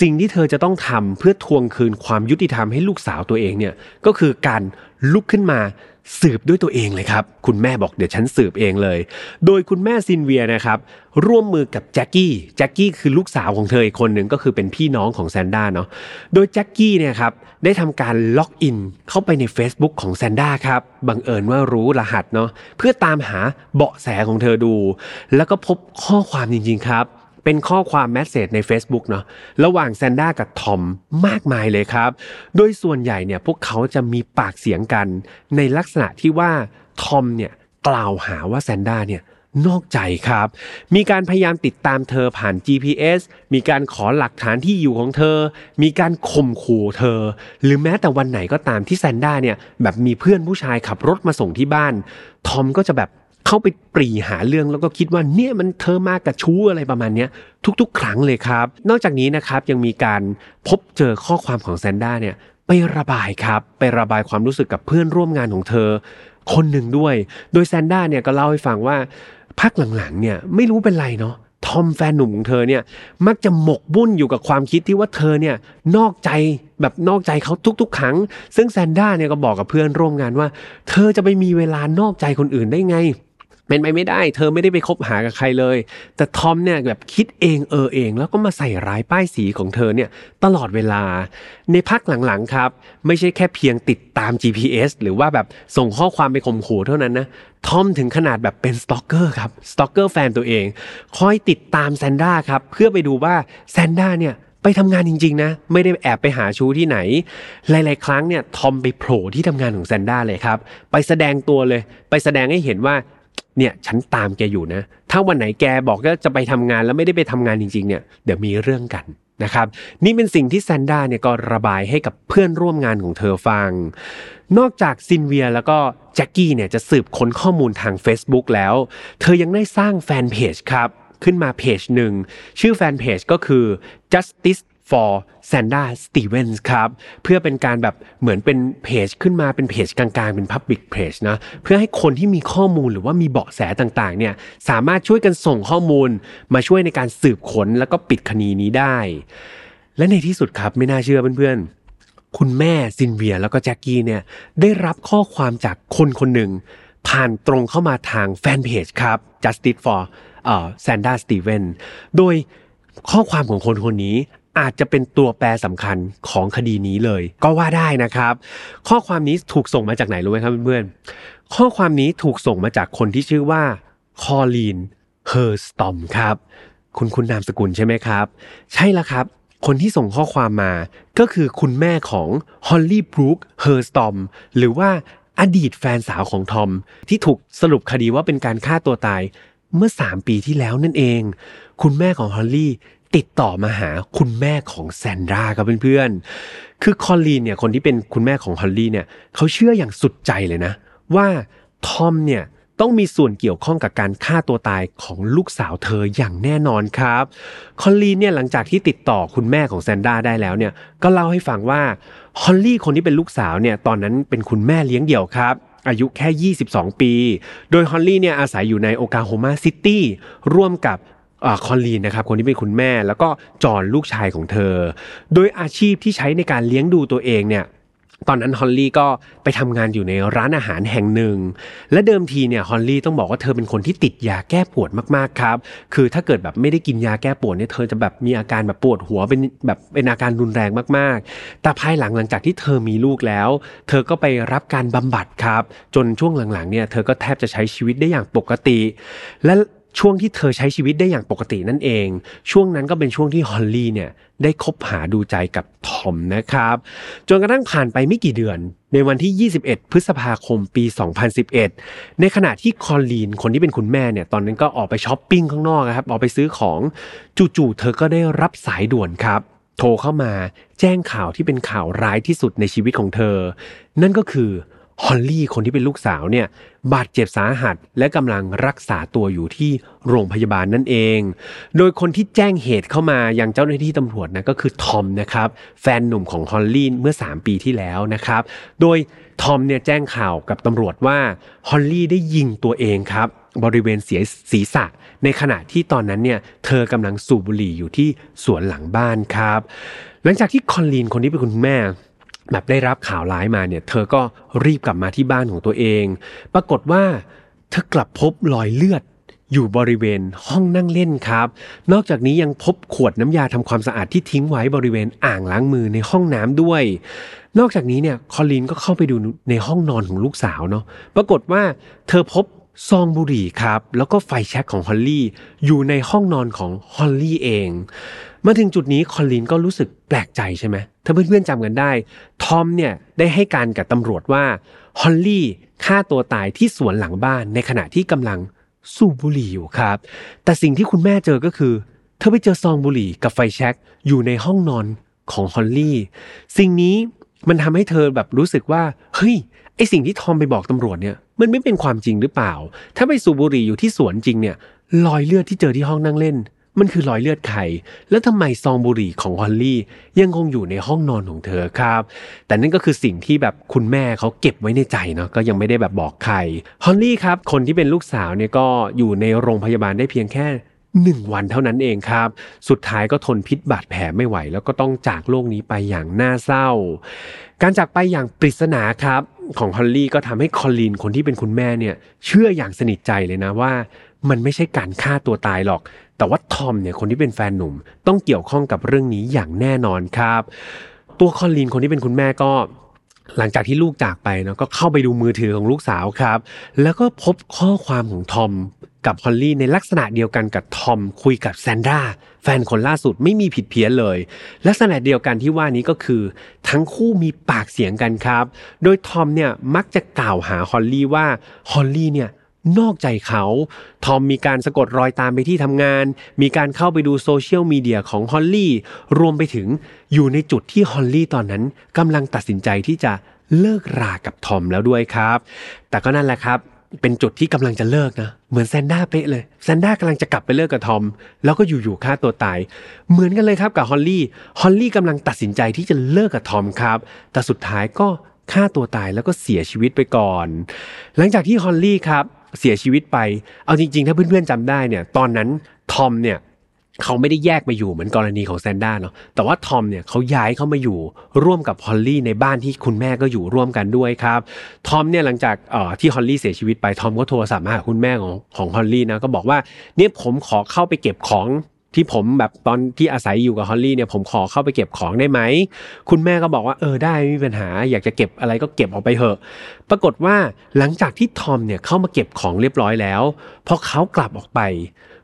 สิ่งที่เธอจะต้องทำเพื่อทวงคืนความยุติธรรมให้ลูกสาวตัวเองเนี่ย ก็คือการลุกขึ้นมา สืบด้วยตัวเองเลยครับ คุณแม่บอกเดี๋ยวฉันสืบเองเลย โดยคุณแม่ซินเวียนะครับ ร่วมมือกับแจ็คกี้แจ็คกี้คือลูกสาวของเธออีกคนหนึ่งก็คือเป็นพี่น้องของแซนด้าเนาะโดยแจ็คกี้เนี่ยครับได้ทำการ login เข้าไปใน Facebook ของแซนด้าครับบังเอิญว่ารู้รหัสเนาะเพื่อตามหาเบาะแสของเธอดู แล้วก็พบข้อความจริงๆครับ เป็นข้อความแมสเซจใน Facebook เนาะระหว่างแซนด้ากับทอมมากมายเลยครับ โดยส่วนใหญ่เนี่ยพวกเขาจะมีปากเสียงกันในลักษณะที่ว่าทอมเนี่ยกล่าวหาว่าแซนด้าเนี่ยนอกใจครับ มีการพยายามติดตามเธอผ่าน GPS มีการขอหลักฐานที่อยู่ของเธอ มีการข่มขู่เธอ หรือแม้แต่วันไหนก็ตามที่แซนด้าเนี่ยแบบมีเพื่อนผู้ชายขับรถมาส่งที่บ้าน ทอมก็จะแบบ เข้าไปปรีหาเรื่องแล้วก็คิดว่าเนี่ยมันเธอมากับชู้อะไรประมาณเนี้ยทุกๆ ครั้งเลยครับ นอกจากนี้นะครับยังมีการพบเจอข้อความของแซนด้าเนี่ยไประบายครับ ไประบายความรู้สึกกับเพื่อนร่วมงานของเธอ คนหนึ่งด้วย โดยแซนด้าเนี่ยก็เล่าให้ฟังว่าพักหลังๆเนี่ยไม่รู้เป็นไรเนาะทอมแฟนหนุ่มของเธอเนี่ยมักจะหมกบุ่นอยู่กับความคิดที่ว่าเธอเนี่ยนอกใจแบบนอกใจเขาทุกๆ ครั้ง ซึ่งแซนด้าเนี่ยก็บอกกับเพื่อนร่วมงานว่า เธอจะไปมีเวลานอกใจคนอื่นได้ไง เป็นไปไม่ได้ เธอไม่ได้ไปคบหากับใครเลย แต่ทอมเนี่ยแบบคิดเองเออเอง แล้วก็มาใส่ร้ายป้ายสีของเธอเนี่ยตลอดเวลา ในพักหลังๆครับ ไม่ใช่แค่เพียงติดตาม GPS หรือว่าแบบส่งข้อความไปข่มขู่เท่านั้นนะทอมถึงขนาดแบบเป็น stalker ครับ stalker แฟนตัวเอง คอยติดตามแซนด้าครับเพื่อไปดูว่าแซนด้าเนี่ยไปทำงานจริงๆนะ ไม่ได้แอบไปหาชู้ที่ไหน หลาย ๆ ครั้งเนี่ยทอมไปโผล่ที่ทำงานของแซนด้าเลยครับ ไปแสดงตัวเลย ไปแสดงให้เห็นว่า เนี่ยฉันตามแกอยู่นะ ถ้าวันไหนแกบอกว่าจะไปทำงานแล้วไม่ได้ไปทำงานจริง ๆ เนี่ยเดี๋ยวมีเรื่องกันนะครับ นี่เป็นสิ่งที่แซนด้าเนี่ยก็ระบายให้กับเพื่อนร่วมงานของเธอฟัง นอกจากซินเวียแล้วก็แจ็คกี้เนี่ยจะสืบค้นข้อมูลทาง Facebook แล้ว เธอยังได้สร้างแฟนเพจครับ ขึ้นมาเพจหนึ่ง ชื่อแฟนเพจก็คือ justice for Sanda Stevens ครับ เพื่อเป็นการแบบเหมือนเป็นเพจขึ้นมาเป็นเพจกลางๆ เป็น Public Page นะเพื่อให้คนที่มีข้อมูลหรือว่ามีเบาะแสต่างๆเนี่ยสามารถช่วยกันส่งข้อมูลมาช่วยในการสืบค้นแล้วก็ปิดคดีนี้ได้ และในที่สุดครับไม่น่าเชื่อเพื่อนๆ คุณแม่ซินเวียแล้วก็แจ็คกี้เนี่ยได้รับข้อความจากคนคนหนึ่งผ่านตรงเข้ามาทางแฟนเพจครับ Justice for เอ่อ Sanda Steven โดยข้อความของคนคนนี้ อาจจะเป็นตัวแปรสำคัญของคดีนี้เลย ก็ว่าได้นะครับ ข้อความนี้ถูกส่งมาจากไหนรู้ไหมครับเพื่อนๆข้อความนี้ถูกส่งมาจากคนที่ชื่อว่าคอลีนเฮอร์สตอมครับ คุ้นคุ้นนามสกุลใช่ไหมครับ ใช่แล้วครับคนที่ส่งข้อความมาก็คือคุณแม่ของฮอลลี่บรูคเฮอร์สตอมหรือว่าอดีตแฟนสาวของทอม ที่ถูกสรุปคดีว่าเป็นการฆ่าตัวตายเมื่อ 3 ปีที่แล้วนั่นเอง คุณแม่ของฮอลลี่ ติดต่อมาหาคุณแม่ของแซนดราครับเพื่อนๆ คือคอลลีนเนี่ยคนที่เป็นคุณแม่ของฮอลลี่เนี่ยเขาเชื่ออย่างสุดใจเลยนะ ว่าทอมเนี่ยต้องมีส่วนเกี่ยวข้องกับการฆ่าตัวตายของลูกสาวเธออย่างแน่นอนครับ คอลลีนเนี่ยหลังจากที่ติดต่อคุณแม่ของแซนด้าได้แล้วเนี่ยก็เล่าให้ฟังว่าฮอลลี่คนที่เป็นลูกสาวเนี่ยตอนนั้นเป็นคุณแม่เลี้ยงเดี่ยวครับอายุแค่ 22 ปี โดยฮอลลี่เนี่ยอาศัยอยู่ในโอคลาโฮมาซิตี้ร่วมกับ คอลลีนนะครับคนที่เป็นคุณแม่ แล้วก็จอนลูกชายของเธอ โดยอาชีพที่ใช้ในการเลี้ยงดูตัวเองเนี่ยตอนนั้นฮอลลี่ก็ไปทำงานอยู่ในร้านอาหารแห่งหนึ่ง และเดิมทีเนี่ยฮอลลี่ต้องบอกว่าเธอเป็นคนที่ติดยาแก้ปวดมากๆครับ คือถ้าเกิดแบบไม่ได้กินยาแก้ปวดเนี่ยเธอจะแบบมีอาการแบบปวดหัวเป็นแบบเป็นอาการรุนแรงมากๆ แต่ภายหลังหลังจากที่เธอมีลูกแล้ว เธอก็ไปรับการบำบัดครับ จนช่วงหลังๆเนี่ยเธอก็แทบจะใช้ชีวิตได้อย่างปกติ และ ช่วงที่เธอใช้ชีวิตได้อย่างปกตินั่นเอง ช่วงนั้นก็เป็นช่วงที่ฮอลลี่เนี่ยได้คบหาดูใจกับทอมนะครับ จนกระทั่งผ่านไปไม่กี่เดือน ในวันที่ 21 พฤษภาคมปี 2011 ในขณะที่คอลลีนคนที่เป็นคุณแม่เนี่ยตอนนั้นก็ออกไปช้อปปิ้งข้างนอกครับ ออกไปซื้อของจู่ๆเธอก็ได้รับสายด่วนครับ โทรเข้ามาแจ้งข่าวที่เป็นข่าวร้ายที่สุดในชีวิตของเธอ นั่นก็คือ ฮอลลี่คนที่เป็นลูกสาวเนี่ยบาดเจ็บสาหัสและกำลังรักษาตัวอยู่ที่โรงพยาบาลนั่นเอง โดยคนที่แจ้งเหตุเข้ามายังเจ้าหน้าที่ตำรวจนะก็คือทอมนะครับแฟนหนุ่มของฮอลลี่เมื่อ 3 ปีที่แล้วนะครับ โดยทอมเนี่ยแจ้งข่าวกับตำรวจว่าฮอลลี่ได้ยิงตัวเองครับบริเวณเสียศีรษะ ในขณะที่ตอนนั้นเนี่ยเธอกำลังสูบบุหรี่อยู่ที่สวนหลังบ้านครับ หลังจากที่คอลลีนคนที่เป็นคุณแม่ แบบได้รับข่าวร้ายมาเนี่ย เธอก็รีบกลับมาที่บ้านของตัวเอง ปรากฏว่าเธอกลับพบรอยเลือดอยู่บริเวณห้องนั่งเล่นครับ นอกจากนี้ยังพบขวดน้ำยาทำความสะอาดที่ทิ้งไว้บริเวณอ่างล้างมือในห้องน้ำด้วย นอกจากนี้เนี่ยคอลลีนก็เข้าไปดูในห้องนอนของลูกสาวเนาะ ปรากฏว่าเธอพบซองบุหรี่ครับ แล้วก็ไฟแช็กของฮอลลี่อยู่ในห้องนอนของฮอลลี่เอง มาถึงจุดนี้คอลลีนก็รู้สึกแปลกใจใช่ไหมถ้าเพื่อนๆจำกันได้ ทอมเนี่ยได้ให้การกับตำรวจว่าฮอลลี่ฆ่าตัวตายที่สวนหลังบ้านในขณะที่กำลังสูบบุหรี่อยู่ครับ แต่สิ่งที่คุณแม่เจอก็คือ เธอไปเจอซองบุหรี่กับไฟแช็กอยู่ในห้องนอนของฮอลลี่สิ่งนี้มันทำให้เธอแบบรู้สึกว่า เฮ้ยไอสิ่งที่ทอมไปบอกตำรวจเนี่ย มันไม่เป็นความจริงหรือเปล่า ถ้าไปสูบบุหรี่อยู่ที่สวนจริงเนี่ยรอยเลือดที่เจอที่ห้องนั่งเล่น มันคือรอยเลือดใครแล้วทำไมซองบุหรี่ของฮอลลี่ยังคงอยู่ในห้องนอนของเธอครับ แต่นั่นก็คือสิ่งที่แบบคุณแม่เขาเก็บไว้ในใจเนาะก็ยังไม่ได้แบบบอกใครฮอลลี่ครับคนที่เป็นลูกสาวเนี่ยก็อยู่ในโรงพยาบาลได้เพียงแค่หนึ่งวันเท่านั้นเองครับ สุดท้ายก็ทนพิษบาดแผลไม่ไหว แล้วก็ต้องจากโลกนี้ไปอย่างน่าเศร้า การจากไปอย่างปริศนาครับ ของฮอลลี่ก็ทำให้คอลลีนคนที่เป็นคุณแม่เนี่ย เชื่ออย่างสนิทใจเลยนะว่า มันไม่ใช่การฆ่าตัวตายหรอก แต่ว่าทอมเนี่ยคนที่เป็นแฟนหนุ่ม ต้องเกี่ยวข้องกับเรื่องนี้อย่างแน่นอนครับ ตัวคอลลีนคนที่เป็นคุณแม่ก็หลังจากที่ลูกจากไปเนาะก็เข้าไปดูมือถือของลูกสาวครับ แล้วก็พบข้อความของทอมกับฮอลลี่ในลักษณะเดียวกันกับทอมคุยกับแซนดราแฟนคนล่าสุดไม่มีผิดเพี้ยนเลย ลักษณะเดียวกันที่ว่านี้ก็คือ ทั้งคู่มีปากเสียงกันครับ โดยทอมเนี่ยมักจะกล่าวหาฮอลลี่ว่าฮอลลี่เนี่ย นอกใจเขาทอมมีการสะกดรอยตามไปที่ทำงาน มีการเข้าไปดูโซเชียลมีเดียของฮอลลี่รวมไปถึงอยู่ในจุดที่ฮอลลี่ตอนนั้นกำลังตัดสินใจที่จะเลิกรากับทอมแล้วด้วยครับ แต่ก็นั่นแหละครับ เป็นจุดที่กำลังจะเลิกนะ เหมือนแซนด้าเป๊ะเลยแซนด้ากำลังจะกลับไปเลิกกับทอม แล้วก็อยู่ๆฆ่าตัวตาย เหมือนกันเลยครับกับฮอลลี่ฮอลลี่กำลังตัดสินใจที่จะเลิกกับทอมครับ แต่สุดท้ายก็ฆ่าตัวตายแล้วก็เสียชีวิตไปก่อน หลังจากที่ฮอลลี่ครับ เสียชีวิตไป เอาจริง ๆ ถ้าเพื่อนๆจำได้เนี่ย ตอนนั้นทอมเนี่ยเขาไม่ได้แยกมาอยู่เหมือนกรณีของแซนด้าเนาะ แต่ว่าทอมเนี่ยเขาย้ายเข้ามาอยู่ร่วมกับฮอลลี่ในบ้านที่คุณแม่ก็อยู่ร่วมกันด้วยครับ ทอมเนี่ยหลังจากที่ฮอลลี่เสียชีวิตไป ทอมก็โทรศัพท์มาหาคุณแม่ของของฮอลลี่นะก็บอกว่าเนี่ยผมขอเข้าไปเก็บของ ที่ผมแบบตอนที่อาศัยอยู่กับฮอลลี่เนี่ยผมขอเข้าไปเก็บของได้ไหม คุณแม่ก็บอกว่าเออได้ไม่มีปัญหา อยากจะเก็บอะไรก็เก็บออกไปเถอะ ปรากฏว่าหลังจากที่ทอมเนี่ยเข้ามาเก็บของเรียบร้อยแล้วพอเขากลับออกไป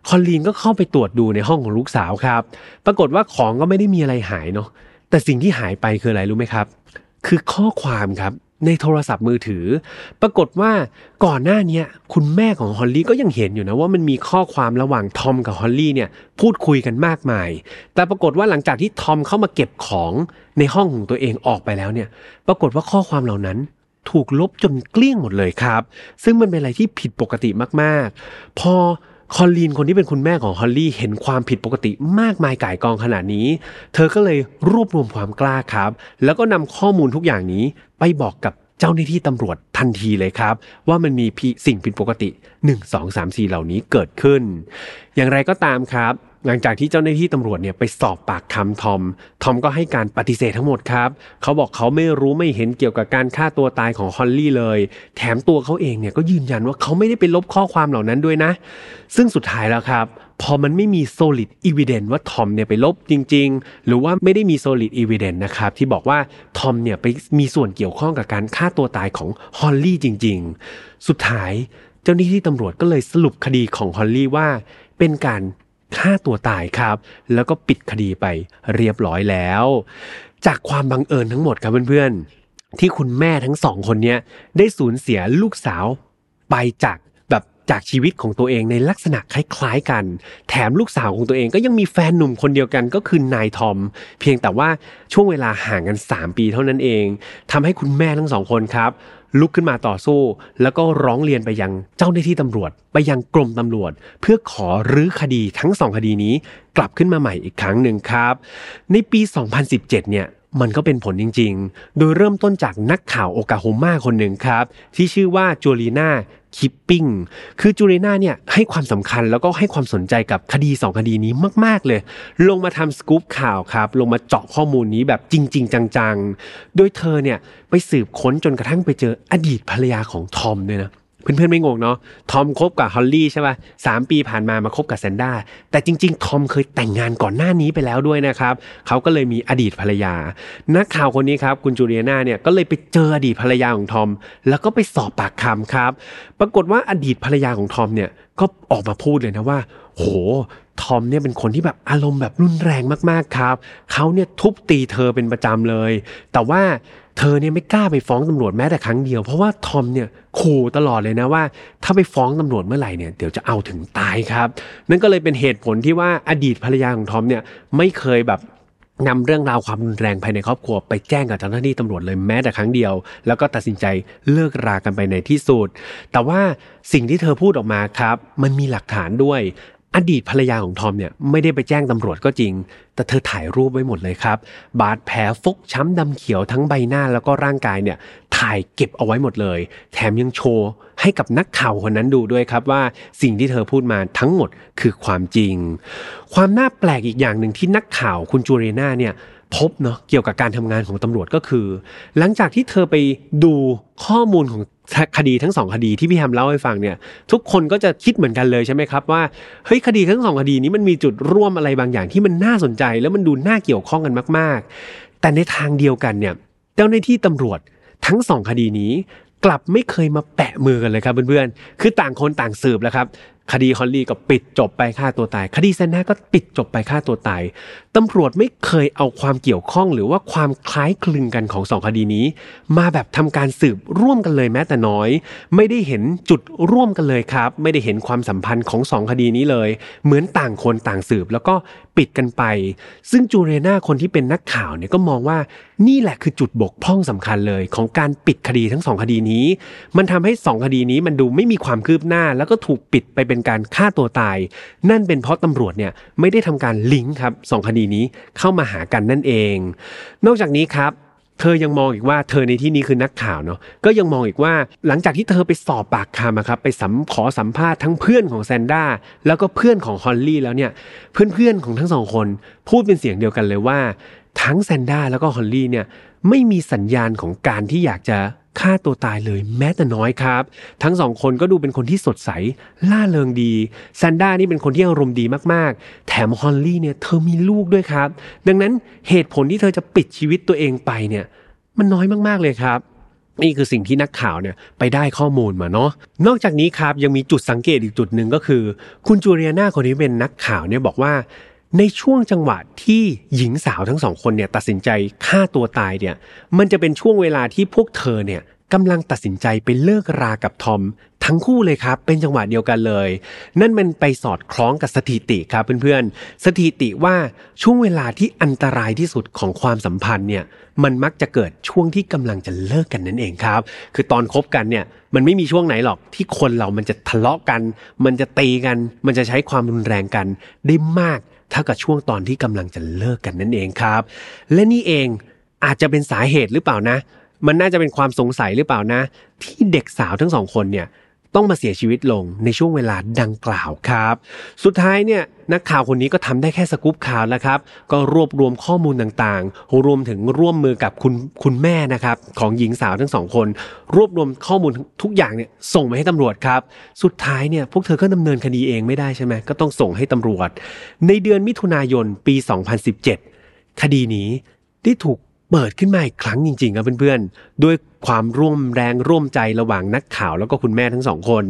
คอลลีนก็เข้าไปตรวจดูในห้องของลูกสาวครับ ปรากฏว่าของก็ไม่ได้มีอะไรหายเนาะแต่สิ่งที่หายไปคืออะไรรู้ไหมครับ คือข้อความครับ ในโทรศัพท์มือถือ ปรากฏว่าก่อนหน้านี้คุณแม่ของฮอลลี่ก็ยังเห็นอยู่นะว่ามันมีข้อความระหว่างทอมกับฮอลลี่เนี่ยพูดคุยกันมากมาย แต่ปรากฏว่าหลังจากที่ทอมเข้ามาเก็บของในห้องของตัวเองออกไปแล้วเนี่ย ปรากฏว่าข้อความเหล่านั้นถูกลบจนเกลี้ยงหมดเลยครับ ซึ่งมันเป็นอะไรที่ผิดปกติมากๆ พอ คอลลีนคนที่เป็นคุณแม่ของฮอลลี่เห็นความผิดปกติมากมายก่ายกองขนาดนี้ เธอก็เลยรวบรวมความกล้าครับ แล้วก็นำข้อมูลทุกอย่างนี้ไปบอกกับเจ้าหน้าที่ตำรวจทันทีเลยครับ ว่ามันมีสิ่งผิดปกติ 1 2 3 4 เหล่านี้เกิดขึ้น อย่างไรก็ตามครับ หลังจากที่เจ้าหน้าที่ตำรวจเนี่ยไปสอบปากคำทอม ทอมก็ให้การปฏิเสธทั้งหมดครับ เขาบอกเขาไม่รู้ไม่เห็นเกี่ยวกับการฆ่าตัวตายของฮอลลี่เลย แถมตัวเขาเองเนี่ยก็ยืนยันว่าเขาไม่ได้ไปลบข้อความเหล่านั้นด้วยนะ ซึ่งสุดท้ายแล้วครับ พอมันไม่มี solid evidence ว่าทอมเนี่ยไปลบจริง ๆ หรือว่าไม่ได้มี solid evidence นะครับที่บอกว่าทอมเนี่ยไปมีส่วนเกี่ยวข้องกับการฆ่าตัวตายของฮอลลี่จริง ๆ สุดท้ายเจ้าหน้าที่ตำรวจก็เลยสรุปคดีของฮอลลี่ว่า เป็นการ ฆ่าตัวตายครับ แล้วก็ปิดคดีไปเรียบร้อยแล้ว จากความบังเอิญทั้งหมดครับเพื่อนๆ ที่คุณแม่ทั้งสองคนเนี้ยได้สูญเสียลูกสาวไปจากแบบจากชีวิตของตัวเองในลักษณะคล้ายๆกัน แถมลูกสาวของตัวเองก็ยังมีแฟนหนุ่มคนเดียวกันก็คือนายทอม เพียงแต่ว่าช่วงเวลาห่างกัน 3 ปีเท่านั้นเองทำให้คุณแม่ทั้งสองคนครับ ลุกขึ้นมาต่อสู้ แล้วก็ร้องเรียนไปยังเจ้าหน้าที่ตำรวจ ไปยังกรมตำรวจ เพื่อขอรื้อคดีทั้งสองคดีนี้กลับขึ้นมาใหม่อีกครั้งหนึ่งครับ ในปี 2017 เนี่ย มันก็เป็นผลจริง ๆ โดยเริ่มต้นจากนักข่าวโอกาโฮมาคนหนึ่งครับ ที่ชื่อว่าจูลีนาคิปปิ้ง คือจูลีนาเนี่ยให้ความสำคัญแล้วก็ให้ความสนใจกับคดี 2 คดีนี้มาก ๆ เลย ลงมาทำสกู๊ปข่าวครับ ลงมาเจาะข้อมูลนี้แบบจริง ๆ จัง ๆ โดยเธอเนี่ยไปสืบค้นจนกระทั่งไปเจออดีตภรรยาของทอมด้วยนะ เพื่อนๆไม่งงเนาะทอมคบกับฮอลลี่ใช่ป่ะสามปีผ่านมามาคบกับแซนด้าแต่จริง ๆ ทอมเคยแต่งงานก่อนหน้านี้ไปแล้วด้วยนะครับเขาก็เลยมีอดีตภรรยา นักข่าวคนนี้ครับคุณจูเลียนาเนี่ยก็เลยไปเจออดีตภรรยาของทอม แล้วก็ไปสอบปากคำครับ ปรากฏว่าอดีตภรรยาของทอมเนี่ยก็ออกมาพูดเลยนะว่า โหทอมเนี่ยเป็นคนที่แบบอารมณ์แบบรุนแรงมากๆครับเขาเนี่ยทุบตีเธอเป็นประจำเลย แต่ว่าเธอเนี่ยไม่กล้าไปฟ้องตำรวจแม้แต่ครั้งเดียว เพราะว่าทอมเนี่ย ขู่ตลอดเลยนะว่า ถ้าไปฟ้องตำรวจเมื่อไหร่เนี่ยเดี๋ยวจะเอาถึงตายครับ นั่นก็เลยเป็นเหตุผลที่ว่าอดีตภรรยาของทอมเนี่ยไม่เคยแบบนำเรื่องราวความรุนแรงภายในครอบครัวไปแจ้งกับเจ้าหน้าที่ตำรวจเลยแม้แต่ครั้งเดียว แล้วก็ตัดสินใจเลิกรากันไปในที่สุด แต่ว่าสิ่งที่เธอพูดออกมาครับ มันมีหลักฐานด้วย อดีตภรรยาของทอมเนี่ยไม่ได้ไปแจ้งตำรวจก็จริง แต่เธอถ่ายรูปไว้หมดเลยครับ บาดแผลฟกช้ำดำเขียวทั้งใบหน้าแล้วก็ร่างกายเนี่ยถ่ายเก็บเอาไว้หมดเลย แถมยังโชว์ให้กับนักข่าวคนนั้นดูด้วยครับว่าสิ่งที่เธอพูดมาทั้งหมดคือความจริง ความน่าแปลกอีกอย่างหนึ่งที่นักข่าวคุณจูเรนาเนี่ย พบเนาะเกี่ยวกับการทำงานของตำรวจก็คือ หลังจากที่เธอไปดูข้อมูลของคดีทั้งสองคดีที่พี่แฮมเล่าให้ฟังเนี่ย ทุกคนก็จะคิดเหมือนกันเลยใช่ไหมครับว่าเฮ้ยคดีทั้งสองคดีนี้มันมีจุดร่วมอะไรบางอย่างที่มันน่าสนใจ แล้วมันดูน่าเกี่ยวข้องกันมาก ๆ แต่ในทางเดียวกันเนี่ยเจ้าหน้าที่ตำรวจทั้งสองคดีนี้กลับไม่เคยมาแปะมือกันเลยครับเพื่อนๆ คือต่างคนต่างสืบแล้วครับ คดีฮอลลี่ก็ปิดจบไปฆ่าตัวตาย คดีแซนนาก็ปิดจบไปฆ่าตัวตายตำรวจไม่เคยเอาความเกี่ยวข้องหรือว่าความคล้ายคลึงกันของสองคดีนี้ มาแบบทำการสืบร่วมกันเลยแม้แต่น้อย ไม่ได้เห็นจุดร่วมกันเลยครับ ไม่ได้เห็นความสัมพันธ์ของสองคดีนี้เลย เหมือนต่างคนต่างสืบแล้วก็ปิดกันไป ซึ่งจูเรนาคนที่เป็นนักข่าวเนี่ยก็มองว่านี่แหละคือจุดบกพร่องสำคัญเลยของการปิดคดีทั้งสองคดีนี้ มันทำให้สองคดีนี้มันดูไม่มีความคืบหน้า แล้วก็ถูกปิดไปเป็นการฆ่าตัวตาย นั่นเป็นเพราะตำรวจเนี่ยไม่ได้ทำการลิงก์ครับสองคดีนี้เข้ามาหากันนั่นเอง นอกจากนี้ครับเธอยังมองอีกว่าเธอในที่นี้คือนักข่าวเนาะก็ยังมองอีกว่าหลังจากที่เธอไปสอบปากคำครับไปสัมขอสัมภาษณ์ทั้งเพื่อนของแซนด้าแล้วก็เพื่อนของฮอลลี่แล้วเนี่ยเพื่อนๆของทั้งสองคนพูดเป็นเสียงเดียวกันเลยว่า ทั้งแซนด้าแล้วก็ฮอลลี่เนี่ยไม่มีสัญญาณของการที่อยากจะ ฆ่าตัวตายเลยแม้แต่น้อยครับ ทั้งสองคนก็ดูเป็นคนที่สดใส ล่าเริงดีแซนด้านี่เป็นคนที่อารมณ์ดีมากๆ แถมฮอลลี่เนี่ยเธอมีลูกด้วยครับ ดังนั้นเหตุผลที่เธอจะปิดชีวิตตัวเองไปเนี่ยมันน้อยมากๆเลยครับนี่คือสิ่งที่นักข่าวเนี่ยไปได้ข้อมูลมาเนาะ นอกจากนี้ครับยังมีจุดสังเกตอีกจุดหนึ่งก็คือ คุณจูเรียนาคนนี้เป็นนักข่าวเนี่ยบอกว่า ในช่วงจังหวะที่หญิงสาวทั้งสองคนเนี่ยตัดสินใจฆ่าตัวตายเนี่ยมันจะเป็นช่วงเวลาที่พวกเธอเนี่ยกำลังตัดสินใจไปเลิกรากับทอม ทั้งคู่เลยครับ เป็นจังหวะเดียวกันเลย นั่นมันไปสอดคล้องกับสถิติครับเพื่อนๆ สถิติว่าช่วงเวลาที่อันตรายที่สุดของความสัมพันธ์เนี่ยมันมักจะเกิดช่วงที่กำลังจะเลิกกันนั่นเองครับ คือตอนคบกันเนี่ยมันไม่มีช่วงไหนหรอกที่คนเรามันจะทะเลาะกัน มันจะตีกัน มันจะใช้ความรุนแรงกันได้มาก เท่ากับช่วงตอนที่กำลังจะเลิกกันนั่นเองครับ และนี่เองอาจจะเป็นสาเหตุหรือเปล่านะ มันน่าจะเป็นความสงสัยหรือเปล่านะ ที่เด็กสาวทั้งสองคนเนี่ย ต้องมาเสียชีวิตลงในช่วงเวลาดังกล่าวครับ สุดท้ายเนี่ยนักข่าวคนนี้ก็ทำได้แค่สกู๊ปข่าวแล้วครับ ก็รวบรวมข้อมูลต่างๆ รวมถึงร่วมมือกับคุณคุณแม่นะครับของหญิงสาวทั้งสองคน รวบรวมข้อมูลทุกอย่างเนี่ยส่งไปให้ตำรวจครับ สุดท้ายเนี่ยพวกเธอก็ดำเนินคดีเองไม่ได้ใช่ไหมก็ต้องส่งให้ตำรวจ ในเดือนมิถุนายนปี 2017 คดีนี้ได้ถูกเปิดขึ้นมาอีกครั้งจริงๆครับเพื่อนๆด้วย ความร่วมแรงร่วมใจระหว่างนักข่าวแล้วก็คุณแม่ทั้งสองคน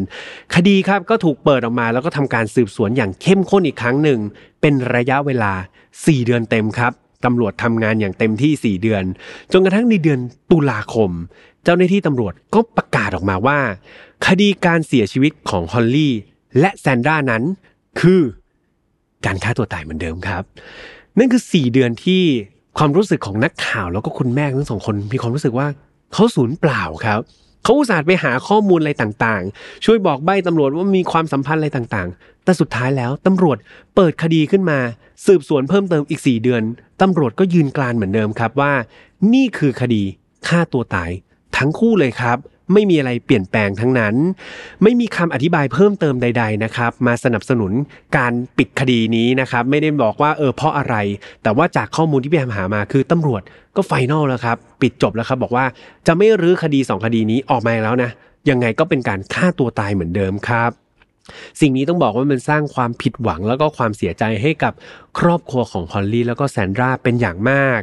คดีครับก็ถูกเปิดออกมาแล้วก็ทำการสืบสวนอย่างเข้มข้นอีกครั้งหนึ่ง เป็นระยะเวลา 4 เดือนเต็มครับตำรวจทำงานอย่างเต็มที่ 4 เดือน จนกระทั่งในเดือนตุลาคม เจ้าหน้าที่ตำรวจก็ประกาศออกมาว่า คดีการเสียชีวิตของฮอลลี่และแซนดรานั้น คือการฆ่าตัวตายเหมือนเดิมครับ นั่นคือ 4 เดือนที่ความรู้สึกของนักข่าวแล้วก็คุณแม่ทั้งสองคนมีความรู้สึกว่า เขาสูญเปล่าครับเขาอุตส่าห์ไปหาข้อมูลอะไรต่างๆ ช่วยบอกใบ้ตำรวจว่ามีความสัมพันธ์อะไรต่างๆ แต่สุดท้ายแล้วตำรวจเปิดคดีขึ้นมา สืบสวนเพิ่มเติมอีก 4 เดือนตำรวจก็ยืนกรานเหมือนเดิมครับว่า นี่คือคดีฆ่าตัวตายทั้งคู่เลยครับ ไม่มีอะไรเปลี่ยนแปลงทั้งนั้น ไม่มีคำอธิบายเพิ่มเติมใด ๆนะครับ มาสนับสนุนการปิดคดีนี้นะครับ ไม่ได้บอกว่าเออเพราะอะไร แต่ว่าจากข้อมูลที่พี่แอมหามาคือตำรวจก็ final แล้วครับ ปิดจบแล้วครับ บอกว่าจะไม่รื้อคดี 2 คดีนี้ออกมาแล้วนะยังไงก็เป็นการฆ่าตัวตายเหมือนเดิมครับสิ่งนี้ต้องบอกว่ามันสร้างความผิดหวังแล้วก็ความเสียใจให้กับครอบครัวของฮอลลี่แล้วก็แซนดราเป็นอย่างมาก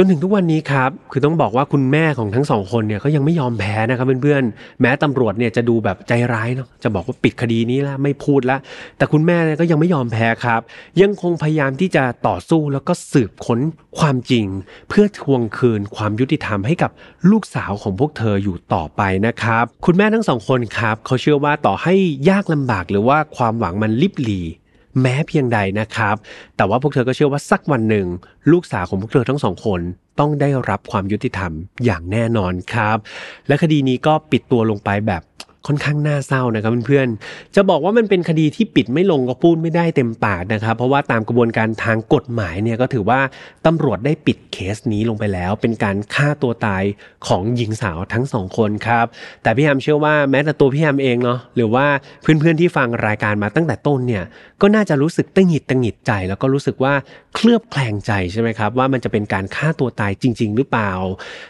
จนถึงทุกวันนี้ครับคือต้องบอกว่าคุณแม่ของทั้งสองคนเนี่ยก็ยังไม่ยอมแพ้นะครับเพื่อนๆแม้ตำรวจเนี่ยจะดูแบบใจร้ายเนาะจะบอกว่าปิดคดีนี้แล้วไม่พูดละแต่คุณแม่ก็ยังไม่ยอมแพ้ครับ ยังคงพยายามที่จะต่อสู้แล้วก็สืบค้นความจริง เพื่อทวงคืนความยุติธรรมให้กับลูกสาวของพวกเธออยู่ต่อไปนะครับ คุณแม่ทั้งสองคนครับเขาเชื่อว่าต่อให้ยากลำบากหรือว่าความหวังมันลิบหลี แม้เพียงใดนะครับ แต่ว่าพวกเธอก็เชื่อว่าสักวันหนึ่ง ลูกสาวของพวกเธอทั้งสองคนต้องได้รับความยุติธรรมอย่างแน่นอนครับ และคดีนี้ก็ปิดตัวลงไปแบบ ค่อนข้างน่าเศร้านะครับเพื่อนๆ จะบอกว่ามันเป็นคดีที่ปิดไม่ลงก็พูดไม่ได้เต็มปากนะครับ เพราะว่าตามกระบวนการทางกฎหมายเนี่ยก็ถือว่าตำรวจได้ปิดเคสนี้ลงไปแล้ว เป็นการฆ่าตัวตายของหญิงสาวทั้งสองคนครับ แต่พี่แฮมเชื่อว่าแม้แต่ตัวพี่แฮมเองเนาะหรือว่าเพื่อนๆที่ฟังรายการมาตั้งแต่ต้นเนี่ยก็น่าจะรู้สึกตังหิดตังหิดใจ แล้วก็รู้สึกว่าเคลือบแคลงใจใช่ไหมครับว่ามันจะเป็นการฆ่าตัวตายจริง ๆ หรือเปล่า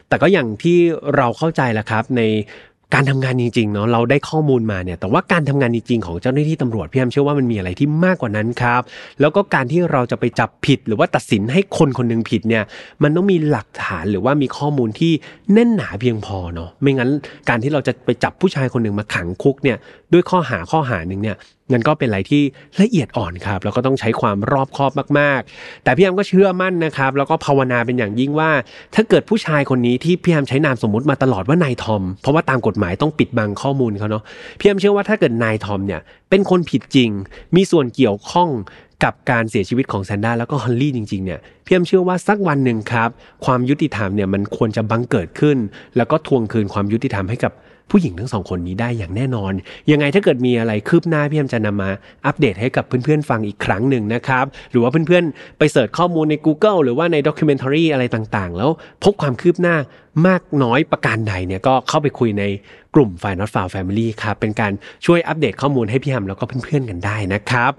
แต่ก็อย่างที่เราเข้าใจแหละครับใน การทำงานจริงๆเนาะเราได้ข้อมูลมาเนี่ยแต่ว่าการทำงานจริงๆของเจ้าหน้าที่ตำรวจพี่แอมเชื่อว่ามันมีอะไรที่มากกว่านั้นครับ แล้วก็การที่เราจะไปจับผิดหรือว่าตัดสินให้คนคนหนึงผิดเนี่ยมันต้องมีหลักฐานหรือว่ามีข้อมูลที่แน่นหนาเพียงพอเนาะไม่งั้นการที่เราจะไปจับผู้ชายคนหนึ่งมาขังคุกเนี่ยด้วยข้อหาข้อหาหนึ่งเนี่ยมันก็เป็นอะไรที่ละเอียดอ่อนครับแล้วก็ต้องใช้ความรอบคอบมากๆ แต่พี่แอมก็เชื่อมั่นนะครับ แล้วก็ภาวนาเป็นอย่างยิ่งว่า ถ้าเกิดผู้ชายคนนี้ที่พี่แอมใช้นามสมมติมาตลอดว่านายทอม เพราะว่าตามกฎหมายต้องปิดบังข้อมูลเขาเนาะพี่แอมเชื่อว่าถ้าเกิดนายทอมเนี่ยเป็นคนผิดจริง มีส่วนเกี่ยวข้องกับการเสียชีวิตของแซนด้าแล้วก็ฮันลี่จริงๆเนี่ยพี่แอมเชื่อว่าสักวันหนึ่งครับ ความยุติธรรมเนี่ยมันควรจะบังเกิดขึ้น แล้วก็ทวงคืนความยุติธรรมให้กับ ผู้หญิงทั้งสองคนนี้ได้อย่างแน่นอน ยังไงถ้าเกิดมีอะไรคืบหน้าพี่แอมจะนำมาอัปเดตให้กับเพื่อนๆฟังอีกครั้งหนึ่งนะครับ หรือว่าเพื่อนๆไปเสิร์ชข้อมูลใน Google หรือว่าในด็อกิเมนทารีอะไรต่างๆ แล้วพบความคืบหน้า มากน้อยประการใดเนี่ยก็เข้าไปคุยในกลุ่ม f i n a l f i l e Family ครับ เป็นการช่วยอัปเดตข้อมูลให้พี่ฮัมแล้วก็เพื่อนๆกันได้นะครับ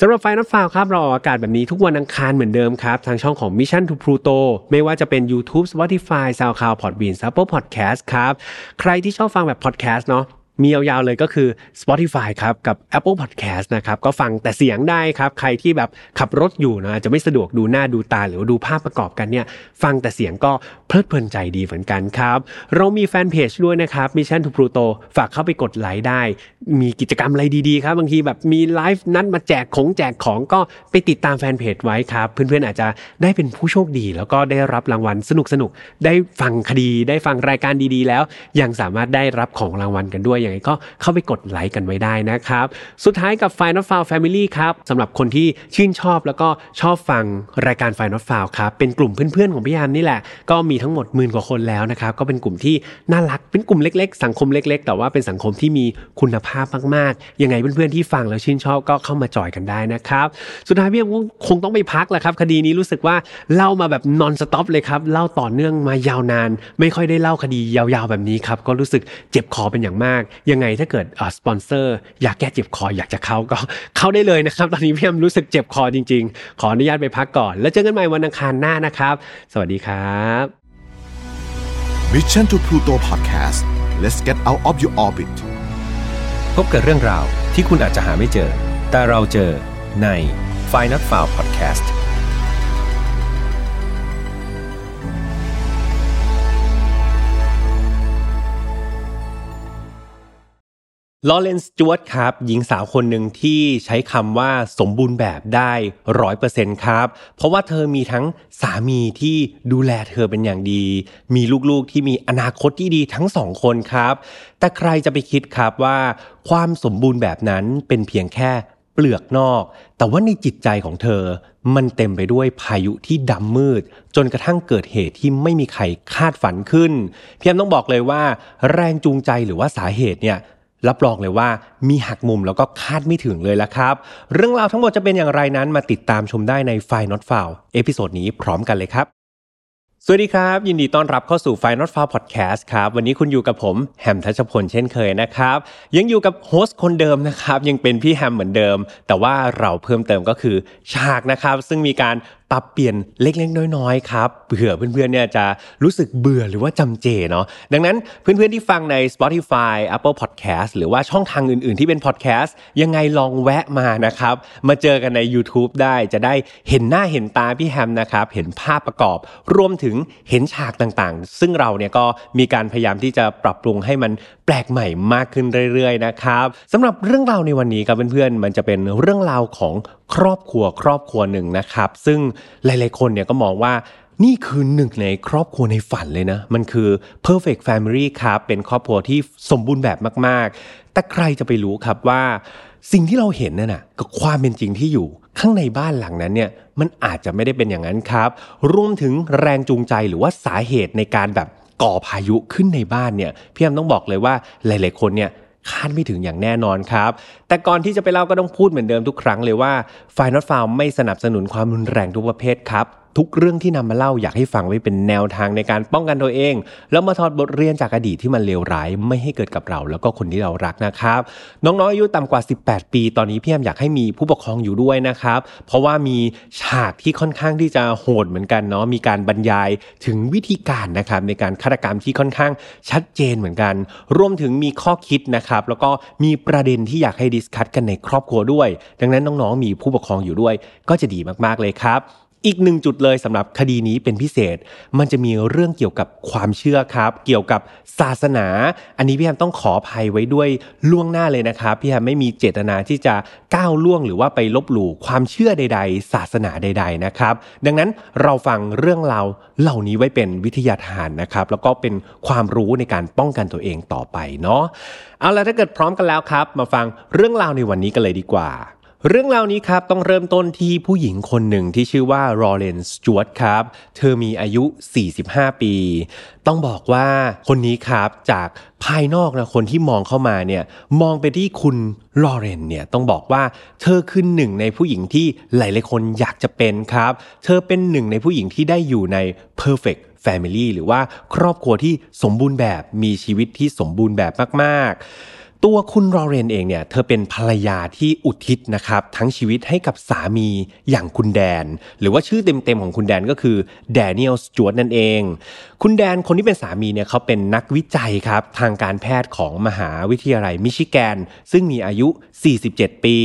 สำหรับ f i n a l f i l e ครับเราออกอากาศแบบนี้ทุกวันอังคารเหมือนเดิมครับ ทางช่องของ Mission to Pluto ไม่ว่าจะเป็น YouTube Spotify SoundCloud Podbean Apple Podcast ครับ ใครที่ชอบฟังแบบ podcast เนาะ มียาวๆเลยก็คือ Spotify ครับกับ Apple Podcast นะครับก็ฟังแต่เสียงได้ครับใครที่แบบขับรถอยู่นะจะไม่สะดวกดูหน้าดูตาหรือดูภาพประกอบกันเนี่ยฟังแต่เสียงก็เพลิดเพลินใจดีเหมือนกันครับ เรามีแฟนเพจด้วยนะครับ Mission to Pluto ฝากเข้าไปกดไลค์ได้ มีกิจกรรมอะไรดีๆครับบางทีแบบมีไลฟ์นัดมาแจกของแจกของก็ไปติดตามแฟนเพจไว้ครับ เพื่อนๆอาจจะได้เป็นผู้โชคดี แล้วก็ได้รับรางวัลสนุกๆได้ฟังคดี ได้ฟังรายการดีๆ แล้วยังสามารถได้รับของรางวัลกันด้วยยังไงก็เข้าไปกดไลค์กันไว้ได้นะครับ สุดท้ายกับ Final f i l e Family ครับสำหรับคนที่ชื่นชอบแล้วก็ชอบฟังรายการ Final f i l e ครับเป็นกลุ่มเพื่อนๆของพี่ยามนี่แหละ ก็มีทั้งหมดหมื่นกว่าคนแล้วนะครับก็เป็นกลุ่มที่น่ารักเป็นกลุ่มเล็ก ๆ สังคมเล็ก ๆ แต่ว่าเป็นสังคมที่มีคุณภาพมากๆ ยังไงเพื่อนๆที่ฟังแล้วชื่นชอบก็เข้ามาจอยกันได้นะครับสุดท้ายพี่แฮมคงต้องไปพักแหละครับคดีนี้รู้สึกว่าเล่ามาแบบ non-stop เลยครับเล่าต่อเนื่องมายาวนาน ไม่ค่อยได้เล่าคดียาวๆแบบนี้ครับก็รู้สึกเจ็บคอเป็นอย่างมากยังไงถ้าเกิดสปอนเซอร์อยากแก้เจ็บคออยากจะเข้าก็เข้าได้เลยนะครับ ตอนนี้พี่แฮมรู้สึกเจ็บคอจริง ๆ ขออนุญาตไปพักก่อน แล้วเจอกันใหม่วันอังคารหน้านะครับ สวัสดีครับ Mission to Pluto Podcast let's get out of your orbit พบกับเรื่องราวที่คุณอาจจะหาไม่เจอ แต่เราเจอใน f i n a l f i l e Podcast l อเรนส์จวตครับ หญิงสาวคนหนึ่งที่ใช้คำว่าสมบูรณ์แบบได้ร้อยเปอร์เซ็นต์ครับ เพราะว่าเธอมีทั้งสามีที่ดูแลเธอเป็นอย่างดี มีลูกๆที่มีอนาคตที่ดีทั้งสองคนครับ แต่ใครจะไปคิดครับว่าความสมบูรณ์แบบนั้นเป็นเพียงแค่เปลือกนอก แต่ว่าในจิตใจของเธอ มันเต็มไปด้วยพายุที่ดำมืด จนกระทั่งเกิดเหตุที่ไม่มีใครคาดฝันขึ้น เพียงต้องบอกเลยว่า แรงจูงใจหรือว่าสาเหตุเนี่ย รับรองเลยว่ามีหักมุมแล้วก็คาดไม่ถึงเลยละครับ เรื่องราวทั้งหมดจะเป็นอย่างไรนั้นมาติดตามชมได้ใน File Not Found episode นี้พร้อมกันเลยครับสวัสดีครับ ยินดีต้อนรับเข้าสู่ File Not Found Podcast ครับ วันนี้คุณอยู่กับผมแฮมทัชพลเช่นเคยนะครับ ยังอยู่กับ host คนเดิมนะครับ ยังเป็นพี่แฮมเหมือนเดิม แต่ว่าเราเพิ่มเติมก็คือฉากนะครับ ซึ่งมีการ ปรับเปลี่ยนเล็กๆน้อยๆครับเผื่อเพื่อนๆเนี่ยจะรู้สึกเบื่อหรือว่าจำเจเนาะดังนั้นเพื่อนๆที่ฟังใน Spotify Apple Podcast หรือว่าช่องทางอื่นๆที่เป็น podcast ยังไงลองแวะมานะครับมาเจอกันใน YouTube ได้จะได้เห็นหน้าเห็นตาพี่แฮมนะครับเห็นภาพประกอบ รวมถึงเห็นฉากต่างๆ ซึ่งเราเนี่ยก็มีการพยายามที่จะปรับปรุงให้มันแปลกใหม่มากขึ้นเรื่อยๆนะครับสำหรับเรื่องราวในวันนี้ครับเพื่อนๆมันจะเป็นเรื่องราวของครอบครัวครอบครัวหนึ่งนะครับ ซึ่งหลาย ๆ คนเนี่ยก็มองว่านี่คือหนึ่งในครอบครัวในฝันเลยนะ มันคือ perfect family ครับ เป็นครอบครัวที่สมบูรณ์แบบมาก ๆ แต่ใครจะไปรู้ครับว่า สิ่งที่เราเห็นนั่นน่ะกับความเป็นจริงที่อยู่ ข้างในบ้านหลังนั้นเนี่ย มันอาจจะไม่ได้เป็นอย่างนั้นครับ รวมถึงแรงจูงใจหรือว่าสาเหตุในการแบบก่อพายุขึ้นในบ้านเนี่ย พี่แอมต้องบอกเลยว่าหลาย ๆ คนเนี่ย คาดไม่ถึงอย่างแน่นอนครับ แต่ก่อนที่จะไปเล่าก็ต้องพูดเหมือนเดิมทุกครั้งเลยว่าไฟนอตฟาวไม่สนับสนุนความรุนแรงทุกประเภทครับ ทุกเรื่องที่นำมาเล่าอยากให้ฟังไว้เป็นแนวทางในการป้องกันตัวเอง แล้วมาถอดบทเรียนจากอดีตที่มันเลวร้ายไม่ให้เกิดกับเรา แล้วก็คนที่เรารักนะครับ น้องๆอายุต่ำกว่า 18 ปี ตอนนี้พี่แอมอยากให้มีผู้ปกครองอยู่ด้วยนะครับ เพราะว่ามีฉากที่ค่อนข้างที่จะโหดเหมือนกันเนาะมีการบรรยายถึงวิธีการนะครับในการฆาตกรรมที่ค่อนข้างชัดเจนเหมือนกัน รวมถึงมีข้อคิดนะครับแล้วก็มีประเด็นที่อยากให้ดิสคัตกันในครอบครัวด้วย ดังนั้นน้องๆมีผู้ปกครองอยู่ด้วย ก็จะดีมากๆเลยครับ อีกหนึ่งจุดเลยสำหรับคดีนี้เป็นพิเศษ มันจะมีเรื่องเกี่ยวกับความเชื่อครับ เกี่ยวกับศาสนา อันนี้พี่แฮมต้องขออภัยไว้ด้วยล่วงหน้าเลยนะครับพี่แฮมไม่มีเจตนาที่จะก้าวล่วงหรือว่าไปลบหลู่ความเชื่อใด ๆ ศาสนาใด ๆนะครับ ดังนั้นเราฟังเรื่องราวเหล่านี้ไว้เป็นวิทยาทานนะครับ แล้วก็เป็นความรู้ในการป้องกันตัวเองต่อไปเนาะเอาละถ้าเกิดพร้อมกันแล้วครับ มาฟังเรื่องราวในวันนี้กันเลยดีกว่า เรื่องราวนี้ครับต้องเริ่มต้นที่ผู้หญิงคนหนึ่งที่ชื่อว่ารอเรนส์จวตครับ เธอมีอายุ 45 ปี ต้องบอกว่าคนนี้ครับจากภายนอกนะคนที่มองเข้ามาเนี่ยมองไปที่คุณลอเรนเนี่ยต้องบอกว่าเธอคือหนึ่งในผู้หญิงที่หลายๆคนอยากจะเป็นครับ เธอเป็นหนึ่งในผู้หญิงที่ได้อยู่ใน perfect Family หรือว่าครอบครัวที่สมบูรณ์แบบมีชีวิตที่สมบูรณ์แบบมากๆ ตัวคุณรอเรนเองเนี่ยเธอเป็นภรรยาที่อุทิศนะครับทั้งชีวิตให้กับสามีอย่างคุณแดน หรือว่าชื่อเต็มๆของคุณแดนก็คือแดเนียลสจวตนั่นเอง คุณแดนคนที่เป็นสามีเนี่ยเขาเป็นนักวิจัยครับทางการแพทย์ของมหาวิทยาลัยมิชิแกน ซึ่งมีอายุ 47 ปี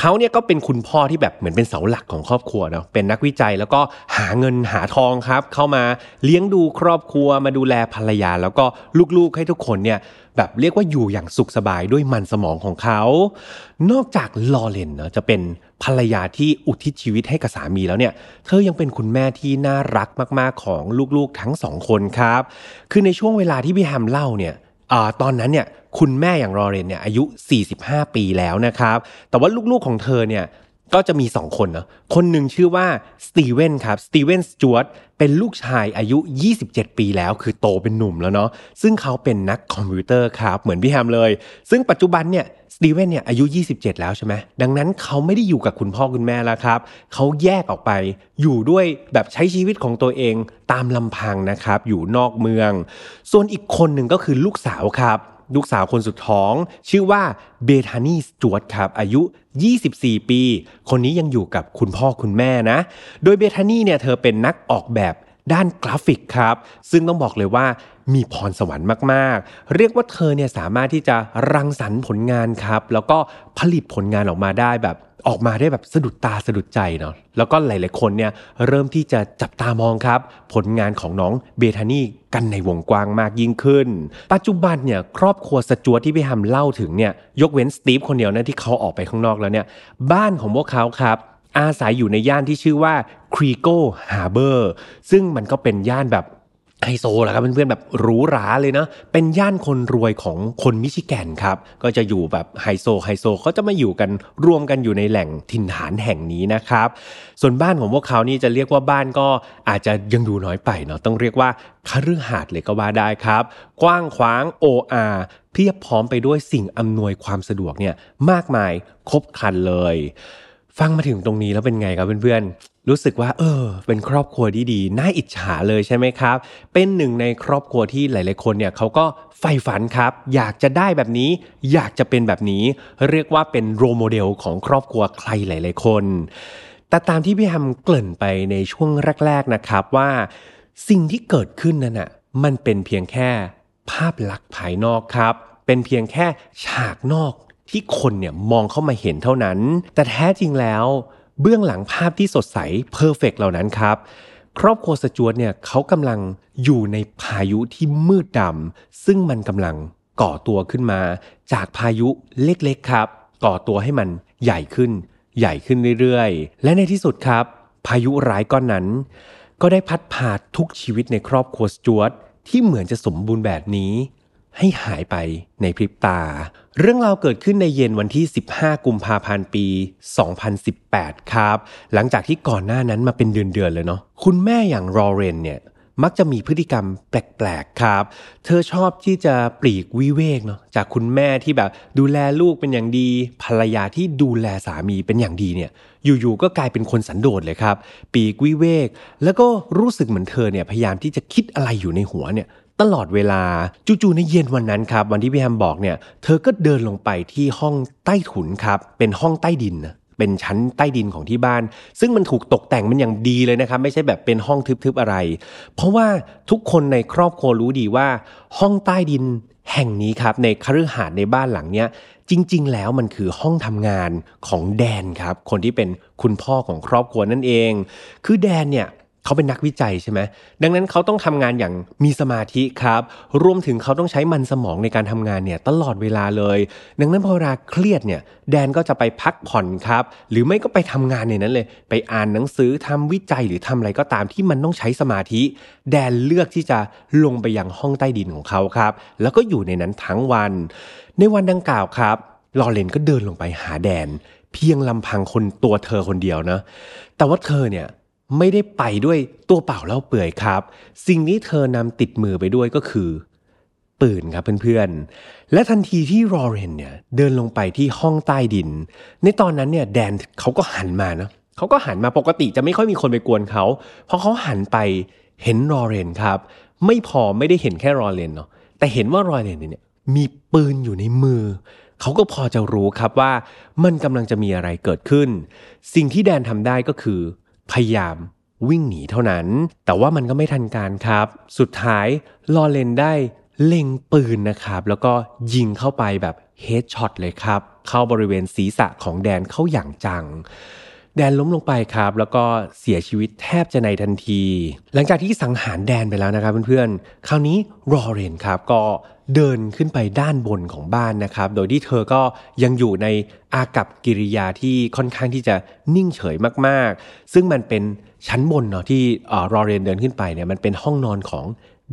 เขาเนี่ยก็เป็นคุณพ่อที่แบบเหมือนเป็นเสาหลักของครอบครัวเนาะเป็นนักวิจัยแล้วก็หาเงินหาทองครับ เข้ามาเลี้ยงดูครอบครัวมาดูแลภรรยา แล้วก็ลูกๆให้ทุกคนเนี่ยแบบเรียกว่าอยู่อย่างสุขสบายด้วยมันสมองของเขา นอกจากลอเรนเนาะจะเป็นภรรยาที่อุทิศชีวิตให้กับสามีแล้วเนี่ย เธอยังเป็นคุณแม่ที่น่ารักมากๆของลูกๆทั้งสองคนครับ คือในช่วงเวลาที่พี่แฮมเล่าเนี่ยอตอนนั้นเนี่ย คุณแม่อย่างลอเรนเนี่ยอายุ 45 ปีแล้วนะครับ แต่ว่าลูกๆของเธอเนี่ยก็จะมี 2 คนเนาะคนหนึ่งชื่อว่าสตีเวนครับสตีเวนสจวตเป็นลูกชายอายุ 27 ปีแล้ว คือโตเป็นหนุ่มแล้วเนาะซึ่งเขาเป็นนักคอมพิวเตอร์ครับ เหมือนพี่แฮมเลย ซึ่งปัจจุบันเนี่ยสตีเวนเนี่ยอายุ 27 แล้วใช่ไหมดังนั้นเขาไม่ได้อยู่กับคุณพ่อคุณแม่แล้วครับเขาแยกออกไปอยู่ด้วยแบบใช้ชีวิตของตัวเองตามลำพังนะครับ อยู่นอกเมือง ส่วนอีกคนหนึ่งก็คือลูกสาวครับ ลูกสาวคนสุดท้อง ชื่อว่าเบธานีสจวตครับอายุ 24 ปี คนนี้ยังอยู่กับคุณพ่อคุณแม่นะ โดยเบธานีเนี่ยเธอเป็นนักออกแบบด้านกราฟิกครับ ซึ่งต้องบอกเลยว่ามีพรสวรรค์มาก ๆ เรียกว่าเธอเนี่ยสามารถที่จะรังสรรค์ผลงานครับ แล้วก็ผลิตผลงานออกมาได้แบบ ออกมาได้แบบสะดุดตาสะดุดใจเนาะแล้วก็หลาย ๆ คนเนี่ยเริ่มที่จะจับตามองครับ ผลงานของน้องเบธานี่กันในวงกว้างมากยิ่งขึ้น ปัจจุบันเนี่ยครอบครัวสจวตที่พี่ฮัมเล่าถึงเนี่ยยกเว้นสตีฟคนเดียวนะที่เขาออกไปข้างนอกแล้วเนี่ยบ้านของพวกเขาครับอาศัยอยู่ในย่านที่ชื่อว่าKeego Harbor ซึ่งมันก็เป็นย่านแบบ ไฮโซแหละครับเพื่อนๆแบบหรูหราเลยนะเป็นย่านคนรวยของคนมิชิแกนครับ ก็จะอยู่แบบไฮโซไฮโซเขาจะมาอยู่กันรวมกันอยู่ในแหล่งถิ่นฐานแห่งนี้นะครับ ส่วนบ้านของพวกเขานี่จะเรียกว่าบ้านก็อาจจะยังดูน้อยไปเนาะต้องเรียกว่าคฤหาสน์เลยก็ว่าได้ครับ กว้างขวางโอ่อ่าเพียบพร้อมไปด้วยสิ่งอำนวยความสะดวกเนี่ยมากมายครบครันเลย ฟังมาถึงตรงนี้แล้วเป็นไงครับเพื่อนๆ รู้สึกว่า เออ เป็นครอบครัวที่ดีน่าอิจฉาเลยใช่ไหมครับ เป็นหนึ่งในครอบครัวที่หลาย ๆ คนเนี่ยเขาก็ใฝ่ฝันครับ อยากจะได้แบบนี้ อยากจะเป็นแบบนี้ เรียกว่าเป็นโรโมเดลของครอบครัวใครหลาย ๆ คน แต่ตามที่พี่แฮมเกริ่นไปในช่วงแรก ๆ นะครับว่า สิ่งที่เกิดขึ้นนั้นอะ มันเป็นเพียงแค่ภาพลักษณ์ภายนอกครับ เป็นเพียงแค่ฉากนอกที่คนเนี่ยมองเข้ามาเห็นเท่านั้น แต่แท้จริงแล้ว เบื้องหลังภาพที่สดใส perfect เหล่านั้นครับ ครอบครัวสจวตเนี่ยเขากำลังอยู่ในพายุที่มืดดำซึ่งมันกำลังก่อตัวขึ้นมา จากพายุเล็กๆครับ ก่อตัวให้มันใหญ่ขึ้น ใหญ่ขึ้นเรื่อยๆ และในที่สุดครับ พายุร้ายก้อนนั้น ก็ได้พัดพาทุกชีวิตในครอบครัวสจวตที่เหมือนจะสมบูรณ์แบบนี้ ให้หายไปในพริบตา เรื่องราวเกิดขึ้นในเย็นวันที่ 15 กุมภาพันธ์ปี 2018 ครับ หลังจากที่ก่อนหน้านั้นมาเป็นเดือนๆเลยเนาะคุณแม่อย่างรอเรนเนี่ยมักจะมีพฤติกรรมแปลกๆครับ เธอชอบที่จะปลีกวิเวกเนาะจากคุณแม่ที่แบบดูแลลูกเป็นอย่างดี ภรรยาที่ดูแลสามีเป็นอย่างดีเนี่ย อยู่ๆก็กลายเป็นคนสันโดษเลยครับ ปลีกวิเวก แล้วก็รู้สึกเหมือนเธอเนี่ยพยายามที่จะคิดอะไรอยู่ในหัวเนี่ย ตลอดเวลาจู่ๆในเย็นวันนั้นครับ วันที่พี่แฮมบอกเนี่ย เธอก็เดินลงไปที่ห้องใต้ถุนครับ เป็นห้องใต้ดินนะเป็นชั้นใต้ดินของที่บ้าน ซึ่งมันถูกตกแต่งมันอย่างดีเลยนะครับ ไม่ใช่แบบเป็นห้องทึบๆอะไร เพราะว่าทุกคนในครอบครัวรู้ดีว่า ห้องใต้ดินแห่งนี้ครับ ในคฤหาสน์ในบ้านหลังเนี้ยจริง ๆ แล้วมันคือห้องทำงานของแดนครับ คนที่เป็นคุณพ่อของครอบครัวนั่นเอง คือแดนเนี่ย เขาเป็นนักวิจัยใช่ไหมดังนั้นเขาต้องทำงานอย่างมีสมาธิครับ รวมถึงเขาต้องใช้มันสมองในการทำงานเนี่ยตลอดเวลาเลย ดังนั้นพอเวลาเครียดเนี่ยแดนก็จะไปพักผ่อนครับ หรือไม่ก็ไปทำงานในนั้นเลย ไปอ่านหนังสือทำวิจัยหรือทำอะไรก็ตามที่มันต้องใช้สมาธิ แดนเลือกที่จะลงไปยังห้องใต้ดินของเขาครับ แล้วก็อยู่ในนั้นทั้งวัน ในวันดังกล่าวครับลอเรนก็เดินลงไปหาแดน เพียงลำพังคนตัวเธอคนเดียวนะแต่ว่าเธอเนี่ย ไม่ได้ไปด้วยตัวเปล่าเล่าเปื่อยครับ สิ่งนี้เธอนำติดมือไปด้วยก็คือ ปืนครับเพื่อนๆ และทันทีที่รอเรนเนี่ยเดินลงไปที่ห้องใต้ดิน ในตอนนั้นเนี่ยแดนเขาก็หันมานะเขาก็หันมาปกติจะไม่ค่อยมีคนไปกวนเขาพอเขาหันไปเห็นรอเรนครับ ไม่พอไม่ได้เห็นแค่รอเรนเนาะแต่เห็นว่ารอเรนเนี่ยมีปืนอยู่ในมือเขาก็พอจะรู้ครับว่ามันกำลังจะมีอะไรเกิดขึ้น สิ่งที่แดนทำได้ก็คือ พยายามวิ่งหนีเท่านั้น แต่ว่ามันก็ไม่ทันการครับ สุดท้ายลอเลนได้เล็งปืนนะครับ แล้วก็ยิงเข้าไปแบบเฮดช็อตเลยครับ เข้าบริเวณศีรษะของแดนเข้าอย่างจัง แดนล้มลงไปครับ แล้วก็เสียชีวิตแทบจะในทันที หลังจากที่สังหารแดนไปแล้วนะครับเพื่อนๆ คราวนี้รอเรนครับก็เดินขึ้นไปด้านบนของบ้านนะครับ โดยที่เธอก็ยังอยู่ในอากับกิริยาที่ค่อนข้างที่จะนิ่งเฉยมากๆ ซึ่งมันเป็นชั้นบนเนาะที่รอเรนเดินขึ้นไปเนี่ยมันเป็นห้องนอนของ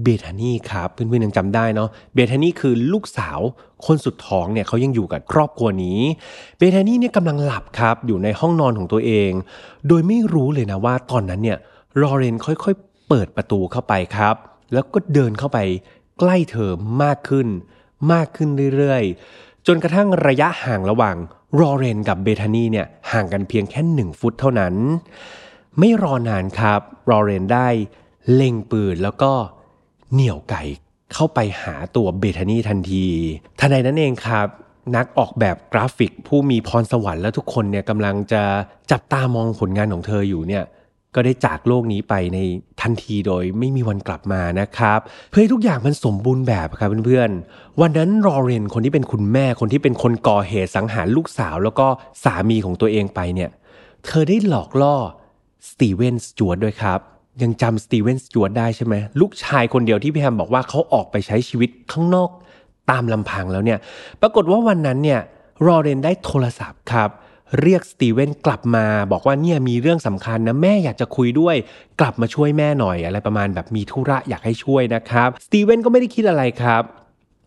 เบธานีครับเพื่อนๆยังจำได้เนาะเบธานีคือลูกสาวคนสุดท้องเนี่ยเขายังอยู่กับครอบครัวนี้ เบธานีเนี่ยกำลังหลับครับอยู่ในห้องนอนของตัวเอง โดยไม่รู้เลยนะว่าตอนนั้นเนี่ยลอเรนค่อยๆ เปิดประตูเข้าไปครับ แล้วก็เดินเข้าไปใกล้เธอมากขึ้น มากขึ้นเรื่อยๆ จนกระทั่งระยะห่างระหว่างรอเรนกับเบธานีเนี่ยห่างกันเพียงแค่หนึ่งฟุตเท่านั้น ไม่รอนานครับรอเรนได้เล็งปืนแล้วก็ เหนี่ยวไก่เข้าไปหาตัวเบธานีทันทีทันใดนั้นเองครับ นักออกแบบกราฟิกผู้มีพรสวรรค์และทุกคนเนี่ยกำลังจะจับตามองผลงานของเธออยู่เนี่ยก็ได้จากโลกนี้ไปในทันทีโดยไม่มีวันกลับมานะครับ เพื่อให้ทุกอย่างมันสมบูรณ์แบบครับเพื่อนๆ วันนั้นลอเรนคนที่เป็นคุณแม่คนที่เป็นคนก่อเหตุสังหารลูกสาว แล้วก็สามีของตัวเองไปเนี่ย เธอได้หลอกล่อสตีเวนสจวตด้วยครับ ยังจำสตีเวนสจวตได้ใช่ไหมลูกชายคนเดียวที่พี่แฮมบอกว่าเขาออกไปใช้ชีวิตข้างนอกตามลำพังแล้วเนี่ย ปรากฏว่าวันนั้นเนี่ยรอเรนได้โทรศัพท์ครับ เรียกสตีเวนกลับมา บอกว่าเนี่ยมีเรื่องสำคัญนะแม่อยากจะคุยด้วย กลับมาช่วยแม่หน่อยอะไรประมาณแบบมีธุระอยากให้ช่วยนะครับสตีเวนก็ไม่ได้คิดอะไรครับ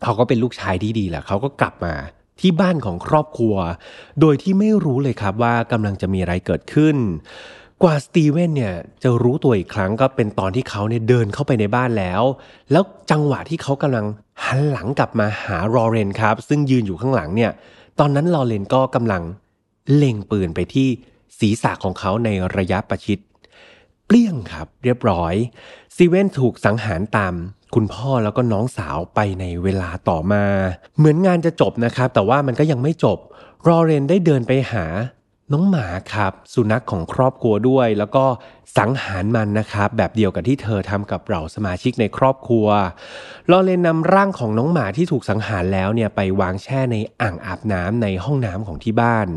เขาก็เป็นลูกชายที่ดีแหละเขาก็กลับมาที่บ้านของครอบครัว โดยที่ไม่รู้เลยครับว่ากำลังจะมีอะไรเกิดขึ้น กว่าสตีเวนเนี่ยจะรู้ตัวอีกครั้งก็เป็นตอนที่เขาเนี่ยเดินเข้าไปในบ้านแล้ว แล้วจังหวะที่เขากำลังหันหลังกลับมาหารอเรนครับ ซึ่งยืนอยู่ข้างหลังเนี่ย ตอนนั้นลอเรนก็กำลังเล็งปืนไปที่ศีรษะของเขาในระยะประชิดเปลี่ยงครับเรียบร้อยซีเวนถูกสังหารตามคุณพ่อแล้วก็น้องสาวไปในเวลาต่อมา เหมือนงานจะจบนะครับ แต่ว่ามันก็ยังไม่จบรอเรนได้เดินไปหา น้องหมาครับ สุนัขของครอบครัวด้วย แล้วก็สังหารมันนะครับ แบบเดียวกับที่เธอทำกับเราสมาชิกในครอบครัวลอเรนนำร่างของน้องหมาที่ถูกสังหารแล้วเนี่ยไปวางแช่ในอ่างอาบน้ำในห้องน้ำของที่บ้าน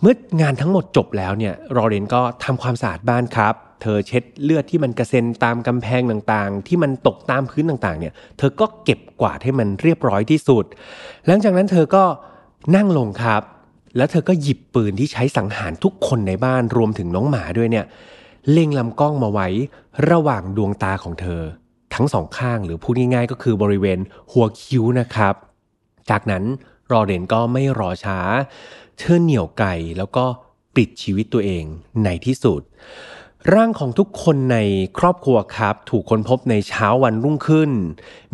เมื่องานทั้งหมดจบแล้วเนี่ยรอเรนก็ทำความสะอาดบ้านครับเธอเช็ดเลือดที่มันกระเซ็นตามกำแพงต่างๆ ที่มันตกตามพื้นต่างๆ เนี่ย เธอก็เก็บกวาดให้มันเรียบร้อยที่สุด หลังจากนั้นเธอก็นั่งลงครับ แล้วเธอก็หยิบปืนที่ใช้สังหารทุกคนในบ้านรวมถึงน้องหมาด้วยเนี่ย เล็งลำกล้องมาไว้ระหว่างดวงตาของเธอ ทั้งสองข้างหรือพูดง่ายๆ ก็คือบริเวณหัวคิ้วนะครับ จากนั้นรอเรนก็ไม่รอช้า เธอเหนี่ยวไก่แล้วก็ปิดชีวิตตัวเองในที่สุด ร่างของทุกคนในครอบครัวครับ ถูกค้นพบในเช้าวันรุ่งขึ้น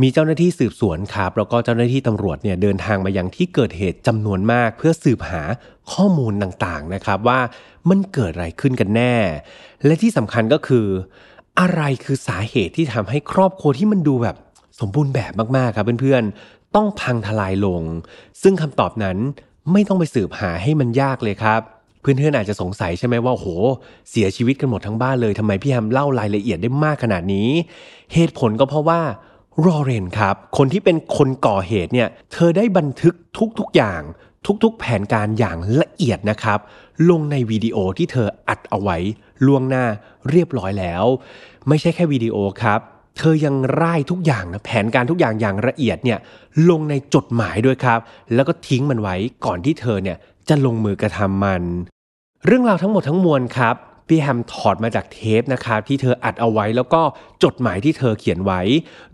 มีเจ้าหน้าที่สืบสวนครับ แล้วก็เจ้าหน้าที่ตำรวจเนี่ยเดินทางมายังที่เกิดเหตุจำนวนมาก เพื่อสืบหาข้อมูลต่างๆนะครับว่ามันเกิดอะไรขึ้นกันแน่ และที่สำคัญก็คือ อะไรคือสาเหตุที่ทำให้ครอบครัวที่มันดูแบบสมบูรณ์แบบมากๆครับเพื่อนๆต้องพังทลายลง ซึ่งคำตอบนั้นไม่ต้องไปสืบหาให้มันยากเลยครับ เพื่อนๆอาจจะสงสัยใช่ไหมว่าโห เสียชีวิตกันหมดทั้งบ้านเลยทำไมพี่แฮมเล่ารายละเอียดได้มากขนาดนี้ เหตุผลก็เพราะว่ารอเรนครับ คนที่เป็นคนก่อเหตุเนี่ย เธอได้บันทึกทุกๆอย่าง ทุกๆ แผนการอย่างละเอียดนะครับ ลงในวิดีโอที่เธออัดเอาไว้ล่วงหน้าเรียบร้อยแล้ว ไม่ใช่แค่วิดีโอครับ เธอยังร่ายทุกอย่างนะแผนการทุกอย่างอย่างละเอียดเนี่ยลงในจดหมายด้วยครับ แล้วก็ทิ้งมันไว้ก่อนที่เธอเนี่ยจะลงมือกระทำมัน เรื่องราวทั้งหมดทั้งมวลครับพี่แฮมถอดมาจากเทปนะครับที่เธออัดเอาไว้แล้วก็จดหมายที่เธอเขียนไว้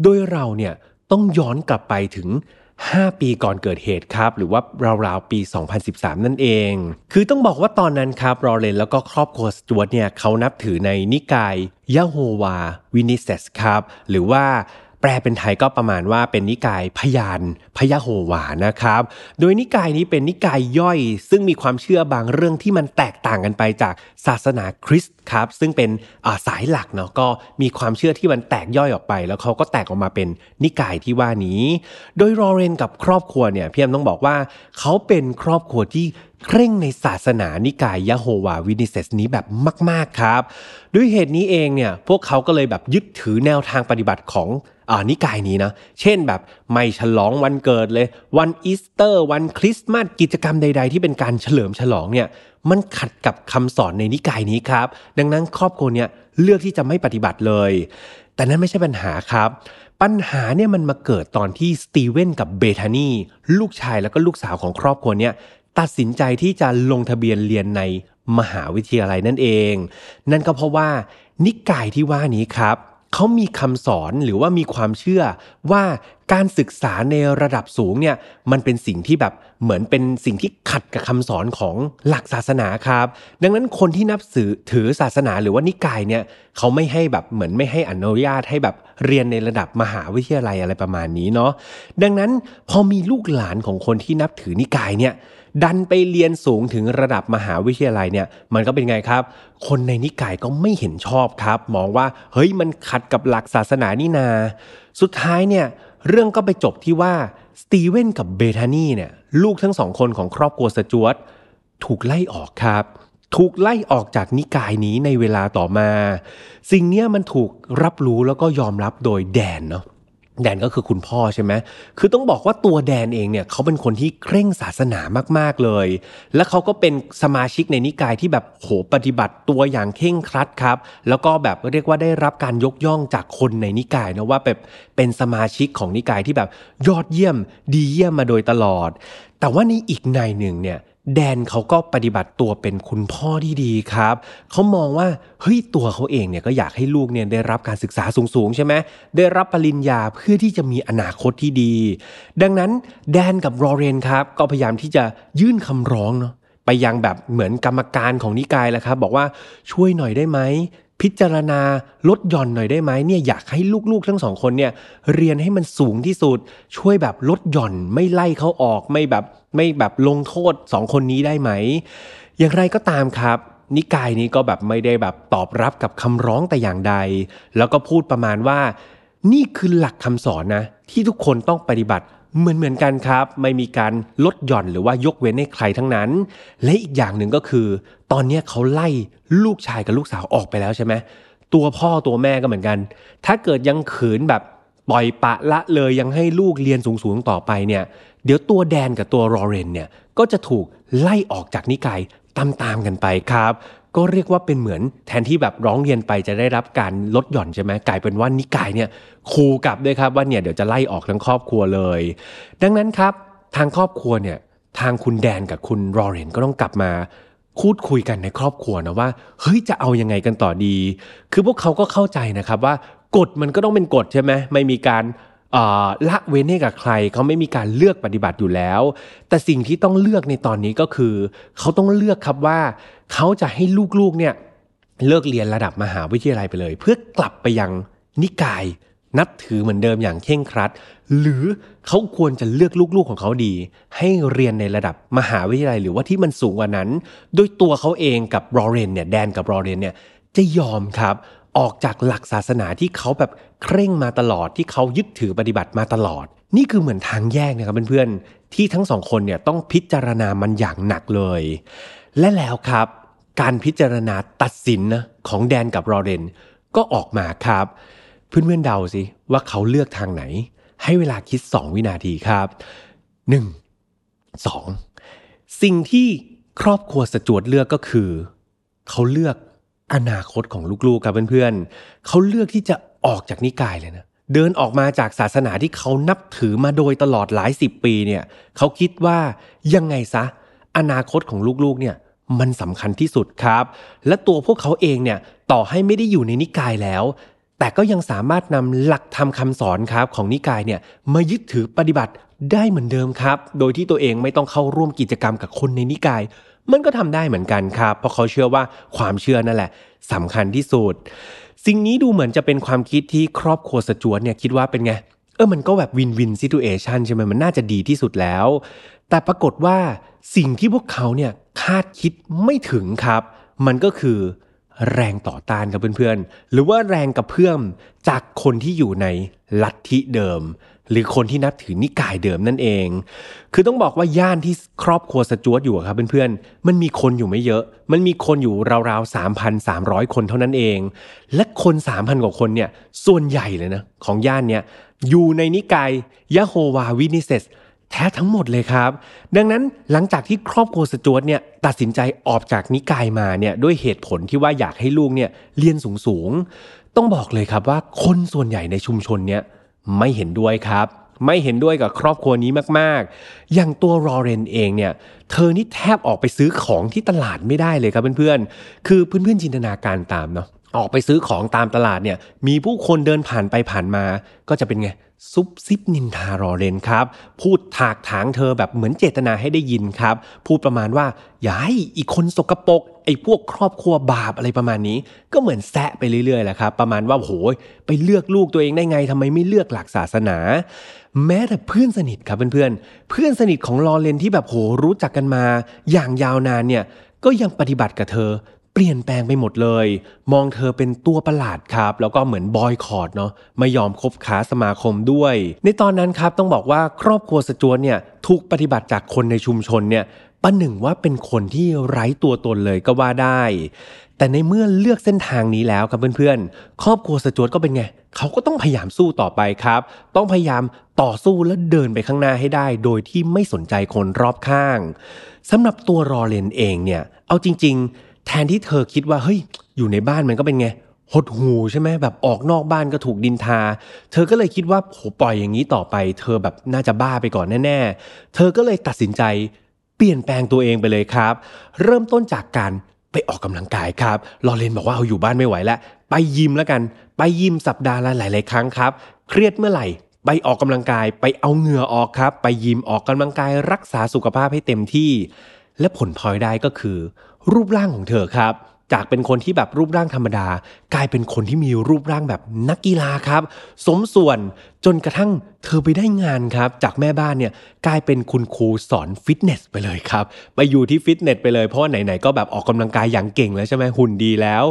โดยเราเนี่ยต้องย้อนกลับไปถึง 5 ปีก่อนเกิดเหตุครับ หรือว่าราวๆปี 2013 นั่นเอง คือต้องบอกว่าตอนนั้นครับรอเลนแล้วก็ครอบครัวสจวตเนี่ยเขานับถือในนิกายยะโฮวาวินิเซสครับ หรือว่า แปลเป็นไทยก็ประมาณว่าเป็นนิกายพยานพยาโฮวานะครับ โดยนิกายนี้เป็นนิกายย่อย ซึ่งมีความเชื่อบางเรื่องที่มันแตกต่างกันไปจากศาสนาคริสต์ครับ ซึ่งเป็นสายหลักเนาะก็มีความเชื่อที่มันแตกย่อยออกไป แล้วเขาก็แตกออกมาเป็นนิกายที่ว่านี้ โดยรอเรนกับครอบครัวเนี่ยพี่แอมต้องบอกว่าเขาเป็นครอบครัวที่เคร่งในศาสนานิกายยะโฮวาวินิเซสนี้แบบมาก ๆ ครับ ด้วยเหตุนี้เองเนี่ยพวกเขาก็เลยแบบยึดถือแนวทางปฏิบัติของ นิกายนี้นะ เช่นแบบไม่ฉลองวันเกิดเลย วันอีสเตอร์ วันคริสต์มาสกิจกรรมใด ๆ ที่เป็นการเฉลิมฉลองเนี่ยมันขัดกับคำสอนในนิกายนี้ครับ ดังนั้นครอบครัวเนี่ยเลือกที่จะไม่ปฏิบัติเลย แต่นั้นไม่ใช่ปัญหาครับปัญหาเนี่ยมันมาเกิดตอนที่สตีเวนกับเบธานีลูกชายแล้วก็ลูกสาวของครอบครัวเนี่ยตัดสินใจที่จะลงทะเบียนเรียนในมหาวิทยาลัยนั่นเอง นั่นก็เพราะว่านิกายที่ว่านี้ครับ เขามีคำสอนหรือว่ามีความเชื่อว่าการศึกษาในระดับสูงเนี่ยมันเป็นสิ่งที่แบบเหมือนเป็นสิ่งที่ขัดกับคำสอนของหลักศาสนาครับ ดังนั้นคนที่นับสือถือศาสนาหรือว่านิกายเนี่ยเขาไม่ให้แบบเหมือนไม่ให้อนุญาตให้แบบเรียนในระดับมหาวิทยาลัยอะไรประมาณนี้เนาะดังนั้นพอมีลูกหลานของคนที่นับถือนิกายเนี่ย ดันไปเรียนสูงถึงระดับมหาวิทยาลัยเนี่ยมันก็เป็นไงครับ คนในนิกายก็ไม่เห็นชอบครับ มองว่าเฮ้ยมันขัดกับหลักศาสนานี่นา สุดท้ายเนี่ยเรื่องก็ไปจบที่ว่าสตีเวนกับเบธานีเนี่ยลูกทั้งสองคนของครอบครัวสจวตถูกไล่ออกครับถูกไล่ออกจากนิกายนี้ในเวลาต่อมา สิ่งเนี้ยมันถูกรับรู้แล้วก็ยอมรับโดยแดนเนาะ แดนก็คือคุณพ่อใช่ไหม คือต้องบอกว่าตัวแดนเองเนี่ยเขาเป็นคนที่เคร่งศาสนามากๆเลย และเขาก็เป็นสมาชิกในนิกายที่แบบโหปฏิบัติตัวอย่างเคร่งครัดครับ แล้วก็แบบเรียกว่าได้รับการยกย่องจากคนในนิกายนะว่าแบบเป็นสมาชิกของนิกายที่แบบยอดเยี่ยมดีเยี่ยมมาโดยตลอด แต่ว่าในอีกในหนึ่งเนี่ย แดนเขาก็ปฏิบัติตัวเป็นคุณพ่อที่ดีครับ เขามองว่าเฮ้ยตัวเขาเองเนี่ยก็อยากให้ลูกเนี่ยได้รับการศึกษาสูงๆใช่ไหมได้รับปริญญาเพื่อที่จะมีอนาคตที่ดี ดังนั้นแดนกับรอเรนครับ ก็พยายามที่จะยื่นคำร้องเนาะไปยังแบบเหมือนกรรมการของนิกายแหละครับ บอกว่าช่วยหน่อยได้ไหม พิจารณาลดหย่อนหน่อยได้ไหมเนี่ยอยากให้ลูกๆทั้งสองคนเนี่ยเรียนให้มันสูงที่สุด ช่วยแบบลดหย่อนไม่ไล่เขาออกไม่แบบไม่แบบลงโทษสองคนนี้ได้ไหม อย่างไรก็ตามครับ นิกายนี้ก็แบบไม่ได้แบบตอบรับกับคำร้องแต่อย่างใด แล้วก็พูดประมาณว่า นี่คือหลักคำสอนนะ ที่ทุกคนต้องปฏิบัติ เหมือนเหมือนกันครับ ไม่มีการลดหย่อนหรือว่ายกเว้นให้ใครทั้งนั้น และอีกอย่างหนึ่งก็คือ ตอนนี้เขาไล่ลูกชายกับลูกสาวออกไปแล้วใช่ไหมตัวพ่อตัวแม่ก็เหมือนกัน ถ้าเกิดยังขืนแบบปล่อยปะละเลยยังให้ลูกเรียนสูงๆต่อไปเนี่ยเดี๋ยวตัวแดนกับตัวรอเรนเนี่ยก็จะถูกไล่ออกจากนิกายตามๆกันไปครับ ก็เรียกว่าเป็นเหมือนแทนที่แบบร้องเรียนไปจะได้รับการลดหย่อนใช่ไหมกลายเป็นว่านิกายเนี่ยคูกลับด้วยครับว่าเนี่ยเดี๋ยวจะไล่ออกทั้งครอบครัวเลย ดังนั้นครับทางครอบครัวเนี่ยทางคุณแดนกับคุณรอเรนก็ต้องกลับมาพูดคุยกันในครอบครัวนะว่าเฮ้ยจะเอายังไงกันต่อดี คือพวกเขาก็เข้าใจนะครับว่ากฎมันก็ต้องเป็นกฎใช่ไหมไม่มีการ ละเว้นให้กับใครเขาไม่มีการเลือกปฏิบัติอยู่แล้ว แต่สิ่งที่ต้องเลือกในตอนนี้ก็คือ เขาต้องเลือกครับว่าเขาจะให้ลูกๆเนี่ยเลิกเรียนระดับมหาวิทยาลัยไปเลย เพื่อกลับไปยังนิกายนับถือเหมือนเดิมอย่างเข่งครัด หรือเขาควรจะเลือกลูกๆของเขาดี ให้เรียนในระดับมหาวิทยาลัยหรือว่าที่มันสูงกว่านั้น โดยตัวเขาเองกับรอเรนเนี่ยแดนกับรอเรนเนี่ยจะยอมครับ ออกจากหลักศาสนาที่เขาแบบเคร่งมาตลอดที่เขายึดถือปฏิบัติมาตลอด นี่คือเหมือนทางแยกนะครับเพื่อนๆที่ทั้งสองคนเนี่ยต้องพิจารณามันอย่างหนักเลย และแล้วครับ การพิจารณาตัดสินนะของแดนกับรอเรนก็ออกมาครับ เพื่อนๆเดาสิว่าเขาเลือกทางไหน ให้เวลาคิด 2 วินาทีครับ 1 2 สิ่งที่ครอบครัวสจวดเลือกก็คือ เขาเลือก อนาคตของลูกๆครับเพื่อนๆเขาเลือกที่จะออกจากนิกายเลยนะเดินออกมาจากศาสนาที่เขานับถือมาโดยตลอดหลายสิบปีเนี่ยเขาคิดว่ายังไงซะ อนาคตของลูกๆเนี่ยมันสำคัญที่สุดครับ และตัวพวกเขาเองเนี่ยต่อให้ไม่ได้อยู่ในนิกายแล้ว แต่ก็ยังสามารถนำหลักธรรมคาสอนครับของนิกายเนี่ยมายึดถือปฏิบัติได้เหมือนเดิมครับ โดยที่ตัวเองไม่ต้องเข้าร่วมกิจกรรมกับคนในนิกาย มันก็ทำได้เหมือนกันครับ เพราะเขาเชื่อว่าความเชื่อนั่นแหละสำคัญที่สุด สิ่งนี้ดูเหมือนจะเป็นความคิดที่ครอบครัวสจวตเนี่ยคิดว่าเป็นไง เออมันก็แบบวินวินซิทูเอชันใช่ไหมมันน่าจะดีที่สุดแล้ว แต่ปรากฏว่าสิ่งที่พวกเขาเนี่ยคาดคิดไม่ถึงครับ มันก็คือแรงต่อต้านครับเพื่อนๆ หรือว่าแรงกระเพื่อมจากคนที่อยู่ในลัทธิเดิม หรือคนที่นับถือนิกายเดิมนั่นเอง คือต้องบอกว่าย่านที่ครอบครัวสจวตอยู่ครับเพื่อนๆ มันมีคนอยู่ไม่เยอะ มันมีคนอยู่ราวๆ 3,300 คนเท่านั้นเอง และคน 3,000 กว่าคนเนี่ย ส่วนใหญ่เลยนะ ของย่านเนี่ยอยู่ในนิกายยะโฮวาวินิเซสแท้ทั้งหมดเลยครับ ดังนั้นหลังจากที่ครอบครัวสจวตเนี่ยตัดสินใจออกจากนิกายมาเนี่ยด้วยเหตุผลที่ว่าอยากให้ลูกเนี่ยเรียนสูงๆ ต้องบอกเลยครับว่าคนส่วนใหญ่ในชุมชนเนี่ย ไม่เห็นด้วยครับ ไม่เห็นด้วยกับครอบครัวนี้มากๆ อย่างตัวรอเรนเองเนี่ย เธอนี่แทบออกไปซื้อของที่ตลาดไม่ได้เลยครับเพื่อนๆ คือเพื่อนๆจินตนาการตามเนาะ ออกไปซื้อของตามตลาดเนี่ย มีผู้คนเดินผ่านไปผ่านมา ก็จะเป็นไง ซุบซิบนินทารอเรนครับ พูดถากถางเธอแบบเหมือนเจตนาให้ได้ยินครับ พูดประมาณว่า อย่าให้อีกคนสกรปรกไอ้พวกครอบครัวบาปอะไรประมาณนี้ ก็เหมือนแซะไปเรื่อยๆแหละครับ ประมาณว่าโหยไปเลือกลูกตัวเองได้ไงทำไมไม่เลือกหลักศาสนา แม้แต่เพื่อนสนิทครับเพื่อนๆ เพื่อนสนิทของลอเรนที่แบบโหรู้จักกันมา อย่างยาวนานเนี่ยก็ยังปฏิบัติกับเธอ เปลี่ยนแปลงไปหมดเลย มองเธอเป็นตัวประหลาดครับ แล้วก็เหมือนบอยคอร์ดเนาะไม่ยอมคบค้าสมาคมด้วย ในตอนนั้นครับต้องบอกว่าครอบครัวสจวตเนี่ยถูกปฏิบัติจากคนในชุมชนเนี่ยประหนึ่งว่าเป็นคนที่ไร้ตัวตนเลยก็ว่าได้ แต่ในเมื่อเลือกเส้นทางนี้แล้วครับเพื่อนๆ ครอบครัวสจวตก็เป็นไง เขาก็ต้องพยายามสู้ต่อไปครับ ต้องพยายามต่อสู้และเดินไปข้างหน้าให้ได้ โดยที่ไม่สนใจคนรอบข้างสำหรับตัวรอเลนเองเนี่ย เอาจริง ๆ แทนที่เธอคิดว่าเฮ้ย อยู่ในบ้านมันก็เป็นไงหดหูใช่ไหมแบบออกนอกบ้านก็ถูกดินทา เธอก็เลยคิดว่าโหปล่อยอย่างนี้ต่อไป เธอแบบน่าจะบ้าไปก่อนแน่ๆ เธอก็เลยตัดสินใจเปลี่ยนแปลงตัวเองไปเลยครับ เริ่มต้นจากการไปออกกำลังกายครับ ลอเรนบอกว่าเอาอยู่บ้านไม่ไหวแล้ว ไปยิมแล้วกัน ไปยิมสัปดาห์ละหลาย ๆ ครั้งครับ เครียดเมื่อไหร่ ไปออกกำลังกาย ไปเอาเหงื่อออกครับ ไปยิมออกกำลังกายรักษาสุขภาพให้เต็มที่ และผลพลอยได้ก็คือ รูปร่างของเธอครับ จากเป็นคนที่แบบรูปร่างธรรมดา กลายเป็นคนที่มีรูปร่างแบบนักกีฬาครับ สมส่วนจนกระทั่งเธอไปได้งานครับ จากแม่บ้านเนี่ยกลายเป็นคุณครูสอนฟิตเนสไปเลยครับ ไปอยู่ที่ฟิตเนสไปเลยเพราะไหนๆก็แบบออกกำลังกายอย่างเก่งแล้วใช่ไหมหุ่นดีแล้ว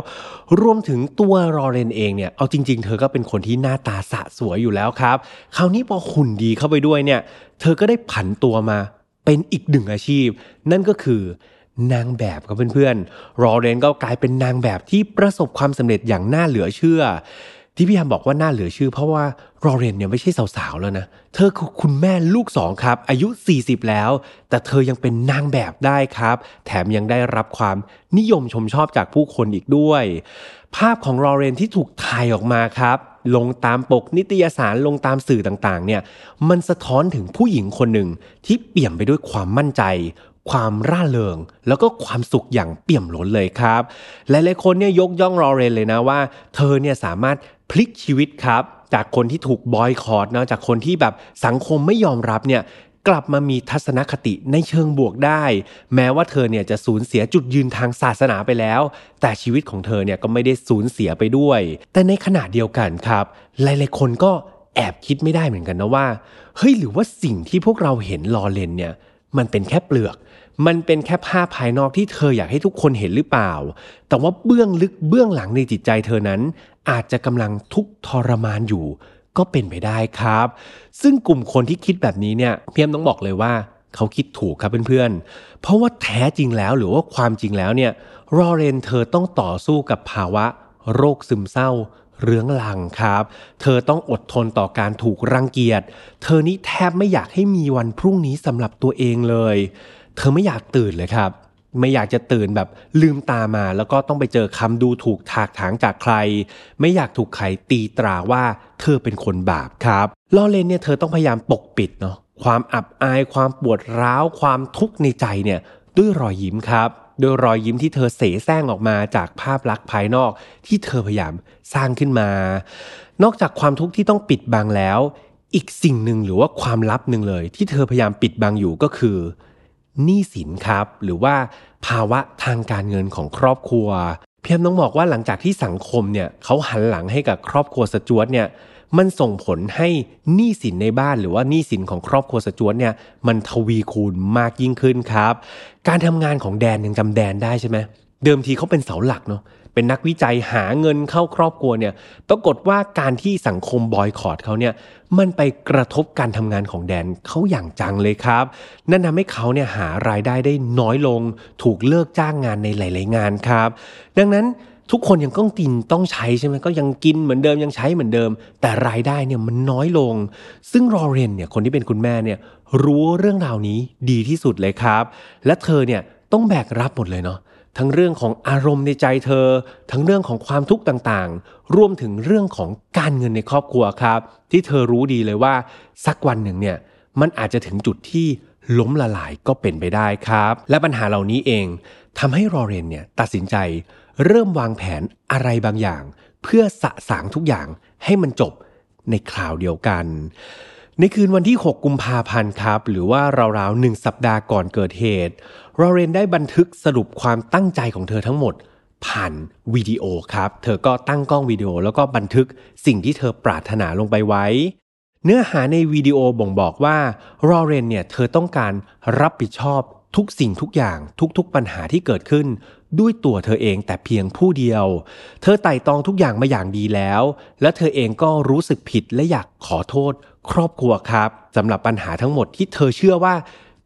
รวมถึงตัวรอเรนเองเนี่ยเอาจริง ๆ เธอก็เป็นคนที่หน้าตาสะสวยอยู่แล้วครับ คราวนี้พอหุ่นดีเข้าไปด้วยเนี่ย เธอก็ได้ผันตัวมาเป็นอีกหนึ่งอาชีพ นั่นก็คือ นางแบบครับเพื่อนๆรอเรนก็กลายเป็นนางแบบที่ประสบความสำเร็จอย่างน่าเหลือเชื่อ ที่พี่ยามบอกว่าน่าเหลือเชื่อ เพราะว่ารอเรนเนี่ยไม่ใช่สาวๆแล้วนะ เธอคือคุณแม่ลูกสองครับ อายุ 40 แล้ว แต่เธอยังเป็นนางแบบได้ครับ แถมยังได้รับความนิยมชมชอบจากผู้คนอีกด้วย ภาพของรอเรนที่ถูกถ่ายออกมาครับลงตามปกนิตยสารลงตามสื่อต่างๆเนี่ยมันสะท้อนถึงผู้หญิงคนหนึ่งที่เปี่ยมไปด้วยความมั่นใจ ความร่าเริง แล้วก็ความสุขอย่างเปี่ยมล้นเลยครับ หลายๆคนเนี่ยยกย่องรอเรนเลยนะว่า เธอเนี่ยสามารถพลิกชีวิตครับ จากคนที่ถูกบอยคอรดนะจากคนที่แบบสังคมไม่ยอมรับเนี่ยกลับมามีทัศนคติในเชิงบวกได้ แม้ว่าเธอเนี่ยจะสูญเสียจุดยืนทางศาสนาไปแล้ว แต่ชีวิตของเธอเนี่ยก็ไม่ได้สูญเสียไปด้วย แต่ในขณะเดียวกันครับ หลายๆคนก็แอบคิดไม่ได้เหมือนกันนะว่าเฮ้ยหรือว่าสิ่งที่พวกเราเห็นรอเลนเนี่ยมันเป็นแค่เปลือก มันเป็นแค่ภาพภายนอกที่เธออยากให้ทุกคนเห็นหรือเปล่า แต่ว่าเบื้องลึกเบื้องหลังในจิตใจเธอนั้น อาจจะกำลังทุกข์ทรมานอยู่ ก็เป็นไปได้ครับ ซึ่งกลุ่มคนที่คิดแบบนี้เนี่ยเพียมต้องบอกเลยว่าเขาคิดถูกครับเพื่อนๆ เพราะว่าแท้จริงแล้วหรือว่าความจริงแล้วเนี่ยรอเรนเธอต้องต่อสู้กับภาวะ โรคซึมเศร้าเรื้องลังครับ เธอต้องอดทนต่อการถูกรังเกียจ เธอนี่แทบไม่อยากให้มีวันพรุ่งนี้สำหรับตัวเองเลย เธอไม่อยากตื่นเลยครับ ไม่อยากจะตื่นแบบลืมตามา แล้วก็ต้องไปเจอคำดูถูกถากถางจากใคร ไม่อยากถูกใครตีตราว่าเธอเป็นคนบาปครับลอเลนเนี่ยเธอต้องพยายามปกปิดเนาะความอับอายความปวดร้าวความทุกข์ในใจเนี่ยด้วยรอยยิ้มครับด้วยรอยยิ้มที่เธอเสแสร้งออกมาจากภาพลักษณ์ภายนอกที่เธอพยายามสร้างขึ้นมา นอกจากความทุกข์ที่ต้องปิดบังแล้ว อีกสิ่งหนึ่งหรือว่าความลับหนึ่งเลย ที่เธอพยายามปิดบังอยู่ก็คือ หนี้สินครับ หรือว่าภาวะทางการเงินของครอบครัว เพียงต้องบอกว่าหลังจากที่สังคมเนี่ยเขาหันหลังให้กับครอบครัวสจวตเนี่ยมันส่งผลให้หนี้สินในบ้านหรือว่าหนี้สินของครอบครัวสจวตเนี่ยมันทวีคูณมากยิ่งขึ้นครับ การทำงานของแดนยังจำแดนได้ใช่ไหมเดิมทีเขาเป็นเสาหลักเนาะ เป็นนักวิจัยหาเงินเข้าครอบครัวเนี่ยปรากฏว่าการที่สังคมบอยคอรดเขาเนี่ยมันไปกระทบการทำงานของแดนเขาอย่างจังเลยครับ นั่นทำให้เขาเนี่ยหารายได้ได้น้อยลง ถูกเลิกจ้างงานในหลาย ๆ งานครับ ดังนั้นทุกคนยังต้องกินต้องใช้ใช่ไหมก็ยังกินเหมือนเดิมยังใช้เหมือนเดิม แต่รายได้เนี่ยมันน้อยลง ซึ่งรอเรนเนี่ยคนที่เป็นคุณแม่เนี่ยรู้เรื่องราวนี้ดีที่สุดเลยครับ และเธอเนี่ยต้องแบกรับหมดเลยเนาะ ทั้งเรื่องของอารมณ์ในใจเธอ ทั้งเรื่องของความทุกข์ต่างๆ รวมถึงเรื่องของการเงินในครอบครัวครับ ที่เธอรู้ดีเลยว่า สักวันหนึ่งเนี่ยมันอาจจะถึงจุดที่ล้มละลายก็เป็นไปได้ครับ และปัญหาเหล่านี้เองทำให้รอเรนเนี่ยตัดสินใจ เริ่มวางแผนอะไรบางอย่าง เพื่อสะสางทุกอย่างให้มันจบในคราวเดียวกัน ในคืนวันที่ 6 กุมภาพันธ์ครับ หรือว่าราวๆหนึ่งสัปดาห์ก่อนเกิดเหตุ รอเรนได้บันทึกสรุปความตั้งใจของเธอทั้งหมด ผ่านวิดีโอครับ เธอก็ตั้งกล้องวิดีโอแล้วก็บันทึกสิ่งที่เธอปรารถนาลงไปไว้ เนื้อหาในวิดีโอบ่งบอกว่ารอเรนเนี่ยเธอต้องการรับผิดชอบทุกสิ่งทุกอย่างทุกๆปัญหาที่เกิดขึ้น ด้วยตัวเธอเองแต่เพียงผู้เดียว เธอไต่ตองทุกอย่างมาอย่างดีแล้ว และเธอเองก็รู้สึกผิดและอยากขอโทษ ครอบครัวครับสำหรับปัญหาทั้งหมดที่เธอเชื่อว่า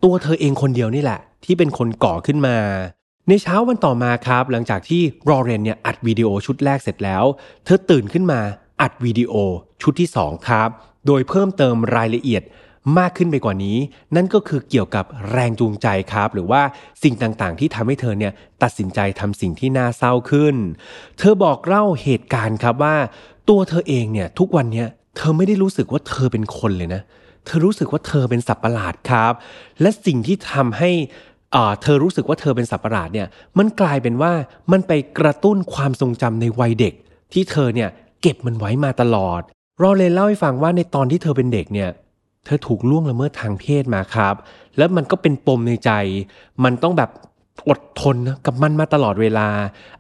ตัวเธอเองคนเดียวนี่แหละ ที่เป็นคนก่อขึ้นมา ในเช้าวันต่อมาครับ หลังจากที่รอเรนเนี่ยอัดวิดีโอชุดแรกเสร็จแล้ว เธอตื่นขึ้นมาอัดวิดีโอชุดที่ 2 ครับ โดยเพิ่มเติมรายละเอียดมากขึ้นไปกว่านี้ นั่นก็คือเกี่ยวกับแรงจูงใจครับ หรือว่าสิ่งต่างๆ ที่ทำให้เธอเนี่ยตัดสินใจทำสิ่งที่น่าเศร้าขึ้น เธอบอกเล่าเหตุการณ์ครับว่า ตัวเธอเองเนี่ยทุกวันเนี้ยเธอไม่ได้รู้สึกว่าเธอเป็นคนเลยนะ เธอรู้สึกว่าเธอเป็นสัตว์ประหลาดครับ และสิ่งที่ทำให้ เธอรู้สึกว่าเธอเป็นสัตว์ประหลาดเนี่ยมันกลายเป็นว่ามันไปกระตุ้นความทรงจำในวัยเด็ก ที่เธอเนี่ยเก็บมันไว้มาตลอดรอเลนเล่าให้ฟังว่าในตอนที่เธอเป็นเด็กเนี่ยเธอถูกล่วงละเมิดทางเพศมาครับ แล้วมันก็เป็นปมในใจ มันต้องแบบอดทนกับมันมาตลอดเวลา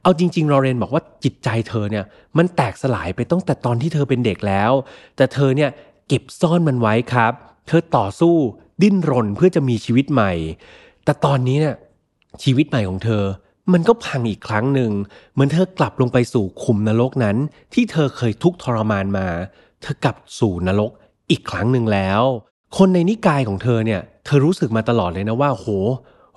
เอาจริงๆลอเรนบอกว่าจิตใจเธอเนี่ยมันแตกสลายไปตั้งแต่ตอนที่เธอเป็นเด็กแล้ว แต่เธอเนี่ยเก็บซ่อนมันไว้ครับ เธอต่อสู้ดิ้นรนเพื่อจะมีชีวิตใหม่ แต่ตอนนี้เนี่ยชีวิตใหม่ของเธอ มันก็พังอีกครั้งหนึ่งเหมือนเธอกลับลงไปสู่ขุมนรกนั้น ที่เธอเคยทุกทรมานมา เธอกลับสู่นรกอีกครั้งหนึ่งแล้ว คนในนิกายของเธอเนี่ย เธอรู้สึกมาตลอดเลยนะว่าโห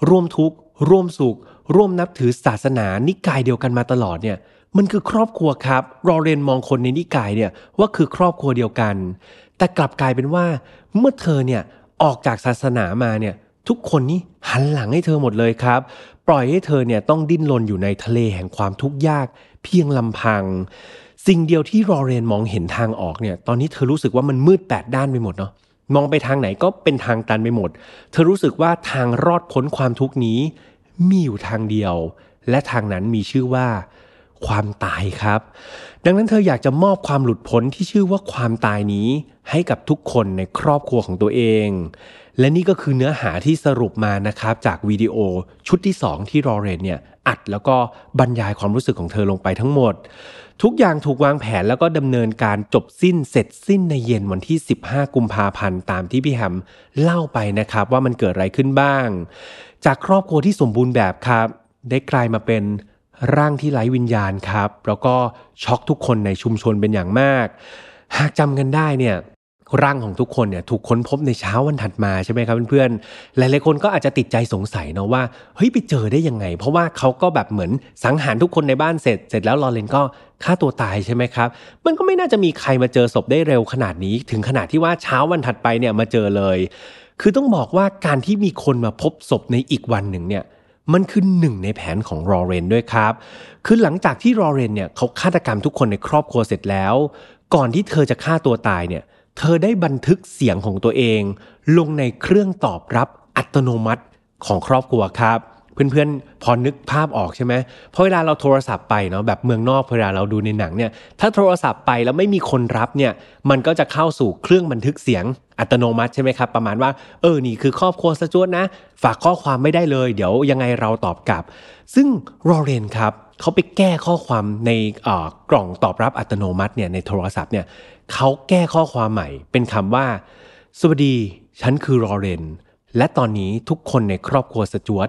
ร่วมทุกข์ร่วมสุข ร่วมนับถือศาสนานิกายเดียวกันมาตลอดเนี่ยมันคือครอบครัวครับ รอเรนมองคนในนิกายเนี่ยว่าคือครอบครัวเดียวกัน แต่กลับกลายเป็นว่า เมื่อเธอเนี่ยออกจากศาสนามาเนี่ย ทุกคนนี่หันหลังให้เธอหมดเลยครับ ปล่อยให้เธอเนี่ยต้องดิ้นรนอยู่ในทะเลแห่งความทุกข์ยาก เพียงลำพัง สิ่งเดียวที่รอเรนมองเห็นทางออกเนี่ย ตอนนี้เธอรู้สึกว่ามันมืดแปดด้านไปหมดเนาะมองไปทางไหนก็เป็นทางตันไปหมด เธอรู้สึกว่าทางรอดพ้นความทุกนี้ มีอยู่ทางเดียว และทางนั้นมีชื่อว่า ความตายครับ ดังนั้นเธออยากจะมอบความหลุดพ้นที่ชื่อว่าความตายนี้ ให้กับทุกคนในครอบครัวของตัวเอง และนี่ก็คือเนื้อหาที่สรุปมานะครับจากวิดีโอชุดที่ 2 ที่รอเรนเนี่ยอัดแล้วก็บรรยายความรู้สึกของเธอลงไปทั้งหมด ทุกอย่างถูกวางแผนแล้วก็ดำเนินการจบสิ้นเสร็จสิ้นในเย็นวันที่ 15 กุมภาพันธ์ตามที่พี่แฮมเล่าไปนะครับว่ามันเกิดอะไรขึ้นบ้าง จากครอบครัวที่สมบูรณ์แบบครับ ได้กลายมาเป็นร่างที่ไร้วิญญาณครับ แล้วก็ช็อกทุกคนในชุมชนเป็นอย่างมาก หากจำกันได้เนี่ย ร่างของทุกคนเนี่ยถูกค้นพบในเช้าวันถัดมาใช่ไหมครับเพื่อนๆหลายๆคนก็อาจจะติดใจสงสัยเนาะว่าเฮ้ยไปเจอได้ยังไง เพราะว่าเขาก็แบบเหมือนสังหารทุกคนในบ้านเสร็จ เสร็จแล้วลอเรนก็ฆ่าตัวตายใช่ไหมครับ มันก็ไม่น่าจะมีใครมาเจอศพได้เร็วขนาดนี้ ถึงขนาดที่ว่าเช้าวันถัดไปเนี่ยมาเจอเลย คือต้องบอกว่าการที่มีคนมาพบศพในอีกวันหนึ่งเนี่ยมันคือหนึ่งในแผนของรอเรนด้วยครับ คือหลังจากที่รอเรนเนี่ยเขาฆาตกรรมทุกคนในครอบครัวเสร็จแล้ว ก่อนที่เธอจะฆ่าตัวตายเนี่ยเเธอได้บันทึกเสียงของตัวเอง ลงในเครื่องตอบรับอัตโนมัติของครอบครัวครับเพื่อนๆ พอนึกภาพออกใช่ไหมเพราะเวลาเราโทรศัพท์ไปเนาะแบบเมืองนอกเวลาเราดูในหนังเนี่ย ถ้าโทรศัพท์ไปแล้วไม่มีคนรับเนี่ย มันก็จะเข้าสู่เครื่องบันทึกเสียงอัตโนมัติใช่ไหมครับ ประมาณว่า เออ นี่คือครอบครัวสจวตนะ ฝากข้อความไม่ได้เลย เดี๋ยวยังไงเราตอบกลับ ซึ่งรอเรนครับเขาไปแก้ข้อความในกล่องตอบรับอัตโนมัติเนี่ยในโทรศัพท์เนี่ย เขาแก้ข้อความใหม่ เป็นคำว่า สวัสดี ฉันคือรอเรน และตอนนี้ทุกคนในครอบครัวสจวต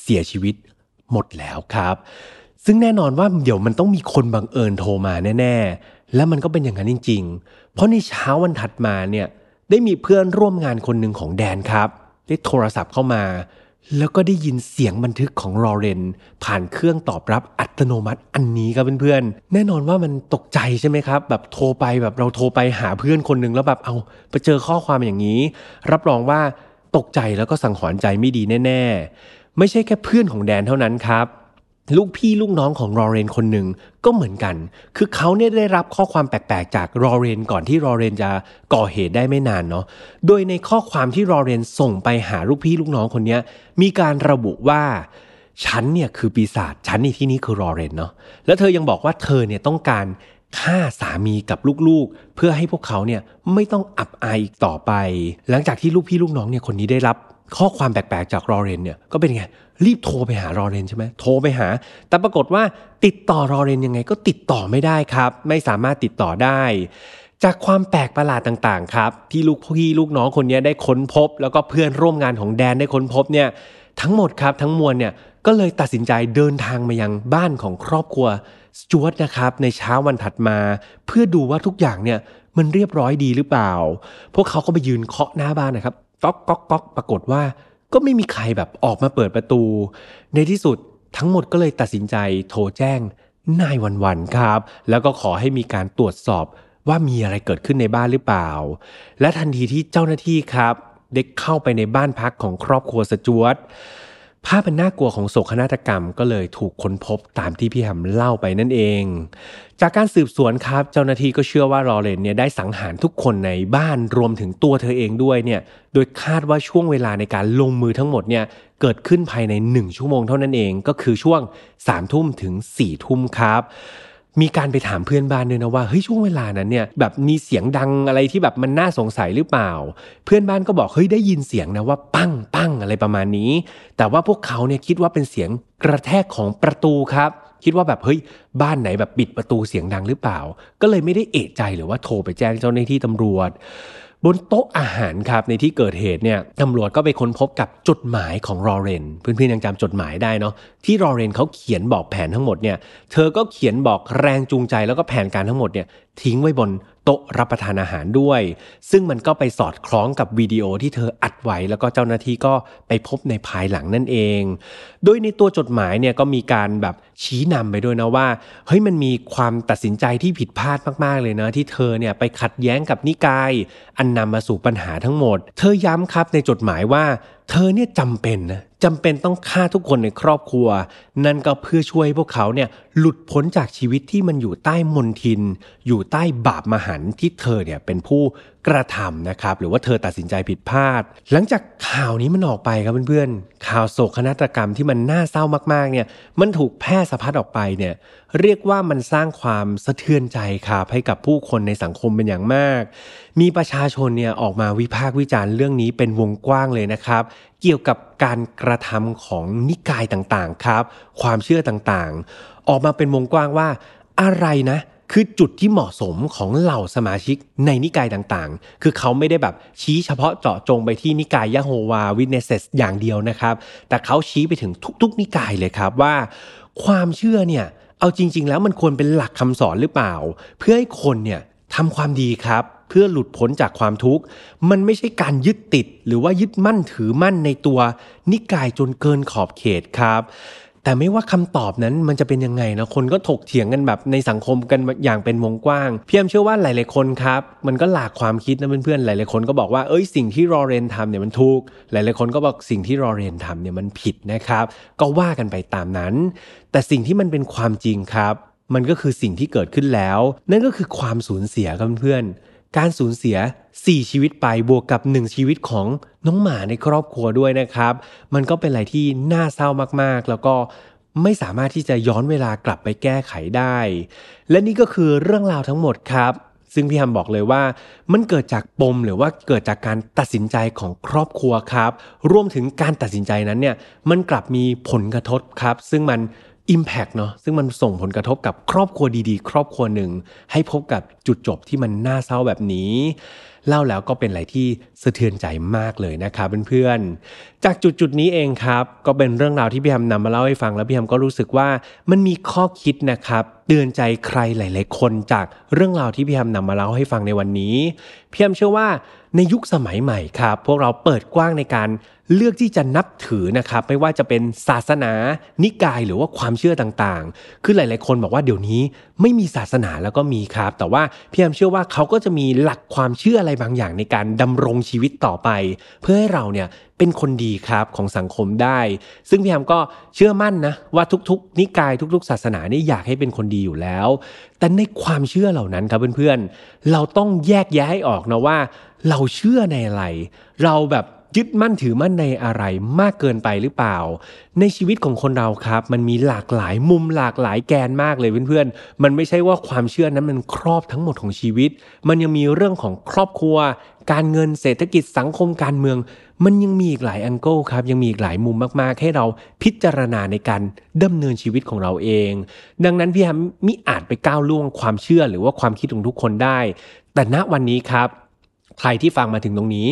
เสียชีวิตหมดแล้วครับ ซึ่งแน่นอนว่าเดี๋ยวมันต้องมีคนบังเอิญโทรมาแน่ ๆ และมันก็เป็นอย่างนั้นจริง ๆ เพราะในเช้าวันถัดมาเนี่ยได้มีเพื่อนร่วมงานคนหนึ่งของแดนครับ ได้โทรศัพท์เข้ามา แล้วก็ได้ยินเสียงบันทึกของลอเรน ผ่านเครื่องตอบรับอัตโนมัติอันนี้ครับเพื่อนๆ แน่นอนว่ามันตกใจใช่ไหมครับ แบบโทรไปแบบเราโทรไปหาเพื่อนคนหนึ่งแล้วแบบเอาไปเจอข้อความอย่างนี้ รับรองว่าตกใจแล้วก็สังหรณ์ใจไม่ดีแน่ ๆ ไม่ใช่แค่เพื่อนของแดนเท่านั้นครับ ลูกพี่ลูกน้องของรอเรนคนหนึ่งก็เหมือนกัน คือเขาเนี่ยได้รับข้อความแปลกๆ จากรอเรนก่อนที่รอเรนจะก่อเหตุได้ไม่นานเนาะ โดยในข้อความที่รอเรนส่งไปหาลูกพี่ลูกน้องคนนี้มีการระบุว่าฉันเนี่ยคือปีศาจฉันในที่นี้คือรอเรนเนาะ แล้วเธอยังบอกว่าเธอเนี่ยต้องการฆ่าสามีกับลูกๆ เพื่อให้พวกเขาเนี่ยไม่ต้องอับอายอีกต่อไป หลังจากที่ลูกพี่ลูกน้องเนี่ยคนนี้ได้รับข้อความแปลกๆ จากรอเรนเนี่ยก็เป็นไง รีบโทรไปหารอเรนใช่ไหมโทรไปหา แต่ปรากฏว่าติดต่อรอเรนยังไงก็ติดต่อไม่ได้ครับ ไม่สามารถติดต่อได้ จากความแปลกประหลาดต่างๆครับ ที่ลูกพี่ลูกน้องคนนี้ได้ค้นพบ แล้วก็เพื่อนร่วมงานของแดนได้ค้นพบเนี่ยทั้งหมดครับทั้งมวลเนี่ยก็เลยตัดสินใจเดินทางมายังบ้านของครอบครัวสจวตนะครับในเช้าวันถัดมา เพื่อดูว่าทุกอย่างเนี่ยมันเรียบร้อยดีหรือเปล่า พวกเขาก็ไปยืนเคาะหน้าบ้านนะครับก๊อกก๊อกก๊อกปรากฏว่า ก็ไม่มีใครแบบออกมาเปิดประตู ในที่สุดทั้งหมดก็เลยตัดสินใจโทรแจ้งนายวันวันครับ แล้วก็ขอให้มีการตรวจสอบว่ามีอะไรเกิดขึ้นในบ้านหรือเปล่า และทันทีที่เจ้าหน้าที่ครับ ได้เข้าไปในบ้านพักของครอบครัวสจวต ภาพเป็นน่ากลัวของโศกนาฏกรรมก็เลยถูกค้นพบตามที่พี่แฮมเล่าไปนั่นเอง จากการสืบสวนครับ เจ้าหน้าที่ก็เชื่อว่าลอเรนเนี่ยได้สังหารทุกคนในบ้านรวมถึงตัวเธอเองด้วยเนี่ย โดยคาดว่าช่วงเวลาในการลงมือทั้งหมดเนี่ยเกิดขึ้นภายใน 1 ชั่วโมงเท่านั้นเองก็คือช่วง3ามทุ่มถึง4ี่ทุ่มครับ มีการไปถามเพื่อนบ้านด้วยนะว่าเฮ้ยช่วงเวลานั้นเนี่ยแบบมีเสียงดังอะไรที่แบบมันน่าสงสัยหรือเปล่า เพื่อนบ้านก็บอกเฮ้ยได้ยินเสียงนะว่าปั้งปั้งอะไรประมาณนี้ แต่ว่าพวกเขาเนี่ยคิดว่าเป็นเสียงกระแทกของประตูครับคิดว่าแบบเฮ้ยบ้านไหนแบบปิดประตูเสียงดังหรือเปล่า ก็เลยไม่ได้เอะใจหรือว่าโทรไปแจ้งเจ้าหน้าที่ตำรวจ บนโต๊ะอาหารครับในที่เกิดเหตุเนี่ยตำรวจก็ไปค้นพบกับจดหมายของรอเรนเพื่อนๆยังจำจดหมายได้เนาะที่รอเรนเขาเขียนบอกแผนทั้งหมดเนี่ยเธอก็เขียนบอกแรงจูงใจแล้วก็แผนการทั้งหมดเนี่ยทิ้งไว้บน โต๊ะรับประทานอาหารด้วย ซึ่งมันก็ไปสอดคล้องกับวิดีโอที่เธออัดไว้แล้วก็เจ้าหน้าที่ก็ไปพบในภายหลังนั่นเอง โดยในตัวจดหมายเนี่ยก็มีการแบบชี้นำไปด้วยนะว่าเฮ้ยมันมีความตัดสินใจที่ผิดพลาดมากๆเลยนะ ที่เธอเนี่ยไปขัดแย้งกับนิกาย อันนำมาสู่ปัญหาทั้งหมด เธอย้ำครับในจดหมายว่า เธอเนี่ยจำเป็นนะ จำเป็นต้องฆ่าทุกคนในครอบครัว นั่นก็เพื่อช่วยพวกเขาเนี่ยหลุดพ้นจากชีวิตที่มันอยู่ใต้มนทิน อยู่ใต้บาปมหันที่เธอเนี่ยเป็นผู้กระทำนะครับ หรือว่าเธอตัดสินใจผิดพลาด หลังจากข่าวนี้มันออกไปครับเพื่อนๆ ข่าวโศกนาฏกรรมที่มันน่าเศร้ามากๆเนี่ยมันถูกแพร่สะพัดออกไปเนี่ยเรียกว่ามันสร้างความสะเทือนใจครับให้กับผู้คนในสังคมเป็นอย่างมาก มีประชาชนเนี่ยออกมาวิพากษ์วิจารณ์เรื่องนี้เป็นวงกว้างเลยนะครับ เกี่ยวกับการกระทำของนิกายต่างๆครับ ความเชื่อต่างๆ ออกมาเป็นวงกว้างว่าอะไรนะคือจุดที่เหมาะสมของเหล่าสมาชิกในนิกายต่างๆ คือเขาไม่ได้แบบชี้เฉพาะเจาะจงไปที่นิกายยะโฮวาวินเนสอย่างเดียวนะครับ แต่เขาชี้ไปถึงทุกๆ นิกายเลยครับว่า ความเชื่อเนี่ย เอาจริง ๆ แล้วมันควรเป็นหลักคำสอนหรือเปล่า เพื่อให้คนเนี่ยทำความดีครับ เพื่อหลุดพ้นจากความทุกข์ มันไม่ใช่การยึดติด หรือว่ายึดมั่นถือมั่นในตัว นิกายจนเกินขอบเขตครับแต่ไม่ว่าคำตอบนั้นมันจะเป็นยังไงนะคนก็ถกเถียงกันแบบในสังคมกันอย่างเป็นวงกว้างพี่แอมเชื่อว่าหลาย ๆ คนครับมันก็หลากความคิดนะเพื่อนๆหลาย ๆ คนก็บอกว่าเอ้ยสิ่งที่รอเรนทำเนี่ยมันถูก หลาย ๆ คนก็บอกสิ่งที่รอเรนทำเนี่ยมันผิดนะครับ ก็ว่ากันไปตามนั้น แต่สิ่งที่มันเป็นความจริงครับ มันก็คือสิ่งที่เกิดขึ้นแล้ว นั่นก็คือความสูญเสียครับเพื่อน การสูญเสีย 4 ชีวิตไปบวกกับ 1 ชีวิตของน้องหมาในครอบครัวด้วยนะครับ มันก็เป็นอะไรที่น่าเศร้ามากๆ แล้วก็ไม่สามารถที่จะย้อนเวลากลับไปแก้ไขได้ และนี่ก็คือเรื่องราวทั้งหมดครับ ซึ่งพี่ฮัมบอกเลยว่า มันเกิดจากปมหรือว่าเกิดจากการตัดสินใจของครอบครัวครับ รวมถึงการตัดสินใจนั้นเนี่ยมันกลับมีผลกระทบครับ ซึ่งมัน Impact เนาะซึ่งมันส่งผลกระทบกับครอบครัวดีๆ ครอบครัวหนึ่ง ให้พบกับจุดจบที่มันน่าเศร้าแบบนี้ เล่าแล้วก็เป็นอะไรที่สะเทือนใจมากเลยนะครับเพื่อนๆจากจุดจุดๆนี้เองครับ ก็เป็นเรื่องราวที่พี่แฮมนำมาเล่าให้ฟังแล้วพี่แฮมก็รู้สึกว่ามันมีข้อคิดนะครับเตือนใจใครหลาย ๆ คนจากเรื่องราวที่พี่แฮมนำมาเล่าให้ฟังในวันนี้พี่แฮมเชื่อว่า ในยุคสมัยใหม่ครับ พวกเราเปิดกว้างในการเลือกที่จะนับถือนะครับ ไม่ว่าจะเป็นศาสนา นิกายหรือว่าความเชื่อต่างๆ คือหลาย ๆ คนบอกว่าเดี๋ยวนี้ไม่มีศาสนาแล้วก็มีครับ แต่ว่าพี่แอมเชื่อว่าเขาก็จะมีหลักความเชื่ออะไรบางอย่างในการดำรงชีวิตต่อไป เพื่อให้เราเนี่ยเป็นคนดีครับของสังคมได้ ซึ่งพี่แอมก็เชื่อมั่นนะว่าทุกๆ นิกายทุก ๆ ศาสนานี่อยากให้เป็นคนดีอยู่แล้ว แต่ในความเชื่อเหล่านั้นครับเพื่อนๆ เราต้องแยกแยะให้ออกนะว่า เราเชื่อในอะไร เราแบบยึดมั่นถือมั่นในอะไรมากเกินไปหรือเปล่า ในชีวิตของคนเราครับ มันมีหลากหลายมุมหลากหลายแกนมากเลยเพื่อนๆ มันไม่ใช่ว่าความเชื่อนั้นมันครอบทั้งหมดของชีวิต มันยังมีเรื่องของครอบครัว การเงินเศรษฐกิจสังคมการเมือง มันยังมีอีกหลายแองเกิลครับยังมีอีกหลายมุมมากๆ ให้เราพิจารณาในการดำเนินชีวิตของเราเอง ดังนั้นพี่แฮมมิอาจไปก้าวล่วงความเชื่อหรือว่าความคิดของทุกคนได้ แต่ณวันนี้ครับ ใครที่ฟังมาถึงตรงนี้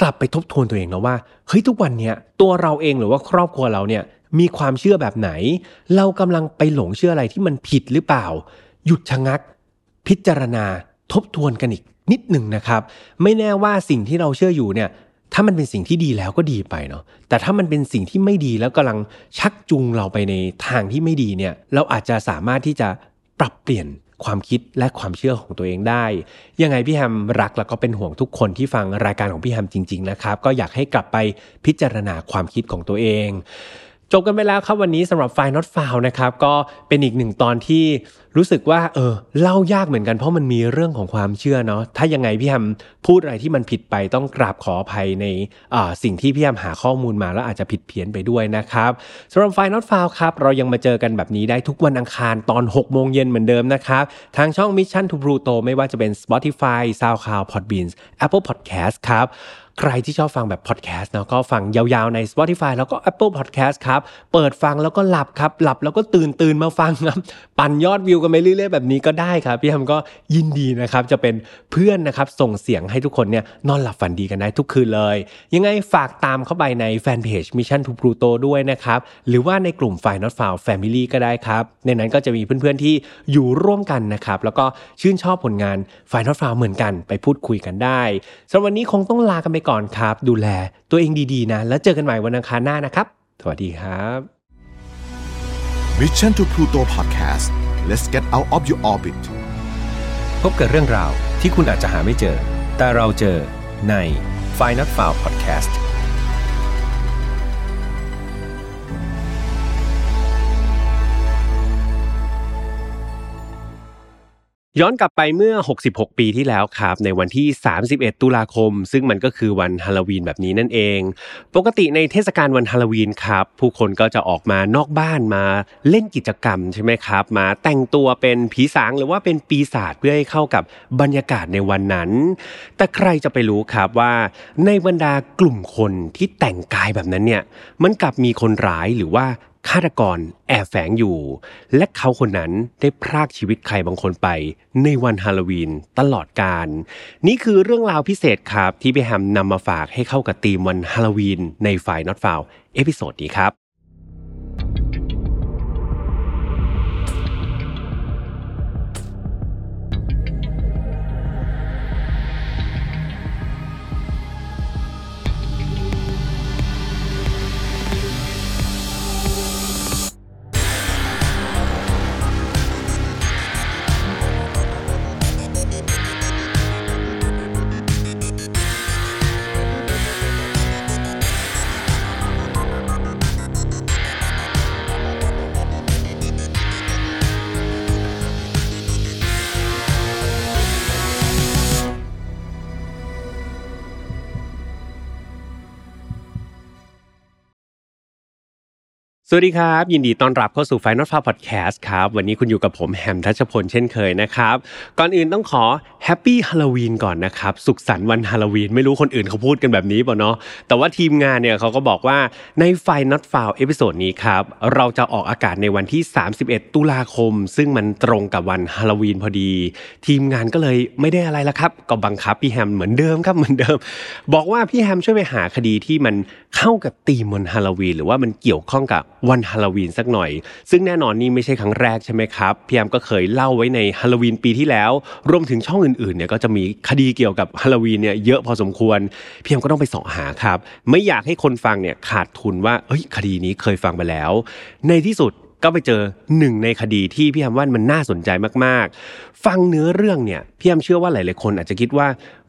กลับไปทบทวนตัวเองนะว่าเฮ้ยทุกวันเนี้ยตัวเราเองหรือว่าครอบครัวเราเนี่ยมีความเชื่อแบบไหน เรากำลังไปหลงเชื่ออะไรที่มันผิดหรือเปล่า หยุดชะงัก พิจารณาทบทวนกันอีกนิดหนึ่งนะครับ ไม่แน่ว่าสิ่งที่เราเชื่ออยู่เนี่ยถ้ามันเป็นสิ่งที่ดีแล้วก็ดีไปเนาะแต่ถ้ามันเป็นสิ่งที่ไม่ดีแล้วกำลังชักจูงเราไปในทางที่ไม่ดีเนี่ยเราอาจจะสามารถที่จะปรับเปลี่ยน ความคิดและความเชื่อของตัวเองได้ ยังไงพี่แฮมรักแล้วก็เป็นห่วงทุกคนที่ฟังรายการของพี่แฮมจริง ๆ นะครับ ก็อยากให้กลับไปพิจารณาความคิดของตัวเอง จบกันไปแล้วครับวันนี้สำหรับไฟน์ not found นะครับก็เป็นอีกหนึ่งตอนที่รู้สึกว่าเออเล่ายากเหมือนกันเพราะมันมีเรื่องของความเชื่อเนาะถ้ายังไงพี่แฮมพูดอะไรที่มันผิดไปต้องกราบขออภัยในอ่าสิ่งที่พี่แฮมหาข้อมูลมาแล้วอาจจะผิดเพี้ยนไปด้วยนะครับสำหรับไฟน์ not found ครับเรายังมาเจอกันแบบนี้ได้ทุกวันอังคารตอน6โมงเย็นเหมือนเดิมนะครับทางช่อง Mission to Pluto ไม่ว่าจะเป็น Spotify SoundCloud Podbean Apple Podcast ครับ ใครที่ชอบฟังแบบพอดแคสต์เนาะก็ฟังยาวๆใน Spotify แล้วก็ Apple Podcast ครับ เปิดฟังแล้วก็หลับครับ หลับแล้วก็ตื่นตื่นมาฟังครับ ปั่นยอดวิวกันไปเรื่อยๆแบบนี้ก็ได้ครับ พี่ทำก็ยินดีนะครับ จะเป็นเพื่อนนะครับ ส่งเสียงให้ทุกคนเนี่ยนอนหลับฝันดีกันได้ทุกคืนเลย ยังไงฝากตามเข้าไปในแฟนเพจ Mission to Pluto ด้วยนะครับ หรือว่าในกลุ่ม f i Not Found Family ก็ได้ครับ ในนั้นก็จะมีเพื่อนๆที่อยู่ร่วมกันนะครับ แล้วก็ชื่นชอบผลงาน f i Not Found เหมือนกันไปพูดคุยกันได้สำหรับวันนี้คงต้องลากันไปก่อนครับ ดูแลตัวเองดีๆนะ แล้วเจอกันใหม่วันอังคารหน้านะครับ สวัสดีครับ Mission to Pluto Podcast let's get out of your orbit พบกับเรื่องราวที่คุณอาจจะหาไม่เจอ แต่เราเจอใน f i n a l f i l e Podcast ย้อนกลับไปเมื่อ 66 ปีที่แล้วครับ ในวันที่ 31 ตุลาคม ซึ่งมันก็คือวันฮาโลวีนแบบนี้นั่นเอง ปกติในเทศกาลวันฮาโลวีนครับ ผู้คนก็จะออกมานอกบ้านมาเล่นกิจกรรมใช่ไหมครับ มาแต่งตัวเป็นผีสางหรือว่าเป็นปีศาจเพื่อให้เข้ากับบรรยากาศในวันนั้น แต่ใครจะไปรู้ครับว่าในบรรดากลุ่มคนที่แต่งกายแบบนั้นเนี่ย มันกลับมีคนร้ายหรือว่า ฆาตกรแอบแฝงอยู่ และเขาคนนั้นได้พรากชีวิตใครบางคนไป ในวันฮาโลวีนตลอดกาล นี่คือเรื่องราวพิเศษครับ ที่พี่แฮมนำมาฝากให้เข้ากับธีมวันฮาโลวีนใน File Not Found episode นี้ครับ วัสดีครับ ยินดีต้อนรับเข้าสู่ File Not Found Podcast ครับ วันนี้คุณอยู่กับผมแฮมทัชพลเช่นเคยนะครับ ก่อนอื่นต้องขอ Happy Halloween ก่อนนะครับ สุขสันต์วันฮาโลวีนไม่รู้คนอื่นเขาพูดกันแบบนี้ป่ะเนาะแต่ว่าทีมงานเนี่ยเขาก็บอกว่าในไฟ Not f o u เอพิโซดนี้ครับ เราจะออกอากาศในวันที่ 31 ตุลาคม ซึ่งมันตรงกับวันฮาโลวีนพอดี ทีมงานก็เลยไม่ได้อะไรละครับ ก็บังคับพี่แฮมเหมือนเดิมครับเหมือนเดิม บอกว่าพี่แฮมช่วยไปหาคดีที่มันเข้ากับธีมวันฮาโลวีนหรือว่ามันเกี่ยวข้องกับวันฮาโลวีนสักหน่อย ซึ่งแน่นอนนี่ไม่ใช่ครั้งแรกใช่ไหมครับพี่แอมก็เคยเล่าไว้ในฮาโลวีนปีที่แล้ว รวมถึงช่องอื่นๆเนี่ยก็จะมีคดีเกี่ยวกับฮาโลวีนเนี่ยเยอะพอสมควรพี่แอมก็ต้องไปสองหาครับ ไม่อยากให้คนฟังเนี่ยขาดทุนว่าเอ้ยคดีนี้เคยฟังไปแล้ว ในที่สุด ก็ไปเจอหนึ่งในคดีที่พี่แอมว่ามันน่าสนใจมากๆ ฟังเนื้อเรื่องเนี่ยพี่แอมเชื่อว่าหลายๆคนอาจจะคิดว่า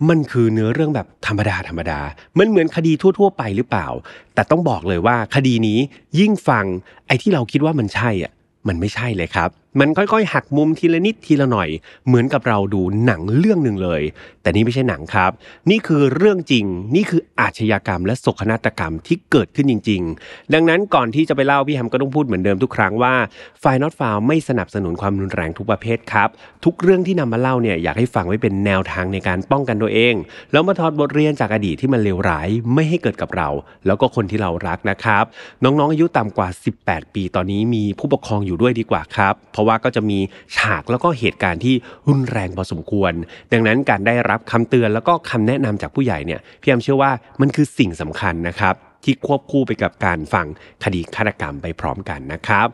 มันคือเนื้อเรื่องแบบธรรมดาธรรมดา มันเหมือนคดีทั่ว ๆ ไปหรือเปล่า แต่ต้องบอกเลยว่าคดีนี้ยิ่งฟังไอ้ที่เราคิดว่ามันใช่อะมันไม่ใช่เลยครับ มันค่อยๆ หักมุมทีละนิดทีละหน่อย เหมือนกับเราดูหนังเรื่องหนึ่งเลย แต่นี่ไม่ใช่หนังครับ นี่คือเรื่องจริง นี่คืออาชญากรรม และโศกนาฏกรรมที่เกิดขึ้นจริง ๆ ดังนั้นก่อนที่จะไปเล่าพี่แฮมก็ต้องพูดเหมือนเดิมทุกครั้งว่าไฟนอตฟาวไม่สนับสนุนความรุนแรงทุกประเภทครับ ทุกเรื่องที่นำมาเล่าเนี่ยอยากให้ฟังไว้เป็นแนวทางในการป้องกันตัวเอง แล้วมาถอดบทเรียนจากอดีตที่มันเลวร้ายไม่ให้เกิดกับเรา แล้วก็คนที่เรารักนะครับ น้องๆอายุต่ำกว่า 18 ปีตอนนี้มีผู้ปกครองอยู่ด้วยดีกว่าครับเพราะว่าก็จะมีฉากแล้วก็เหตุการณ์ที่รุนแรงพอสมควร ดังนั้นการได้รับคำเตือนแล้วก็คำแนะนำจากผู้ใหญ่เนี่ยพี่แอมเชื่อว่ามันคือสิ่งสำคัญนะครับที่ควบคู่ไปกับการฟังคดีฆาตกรรมไปพร้อมกันนะครับ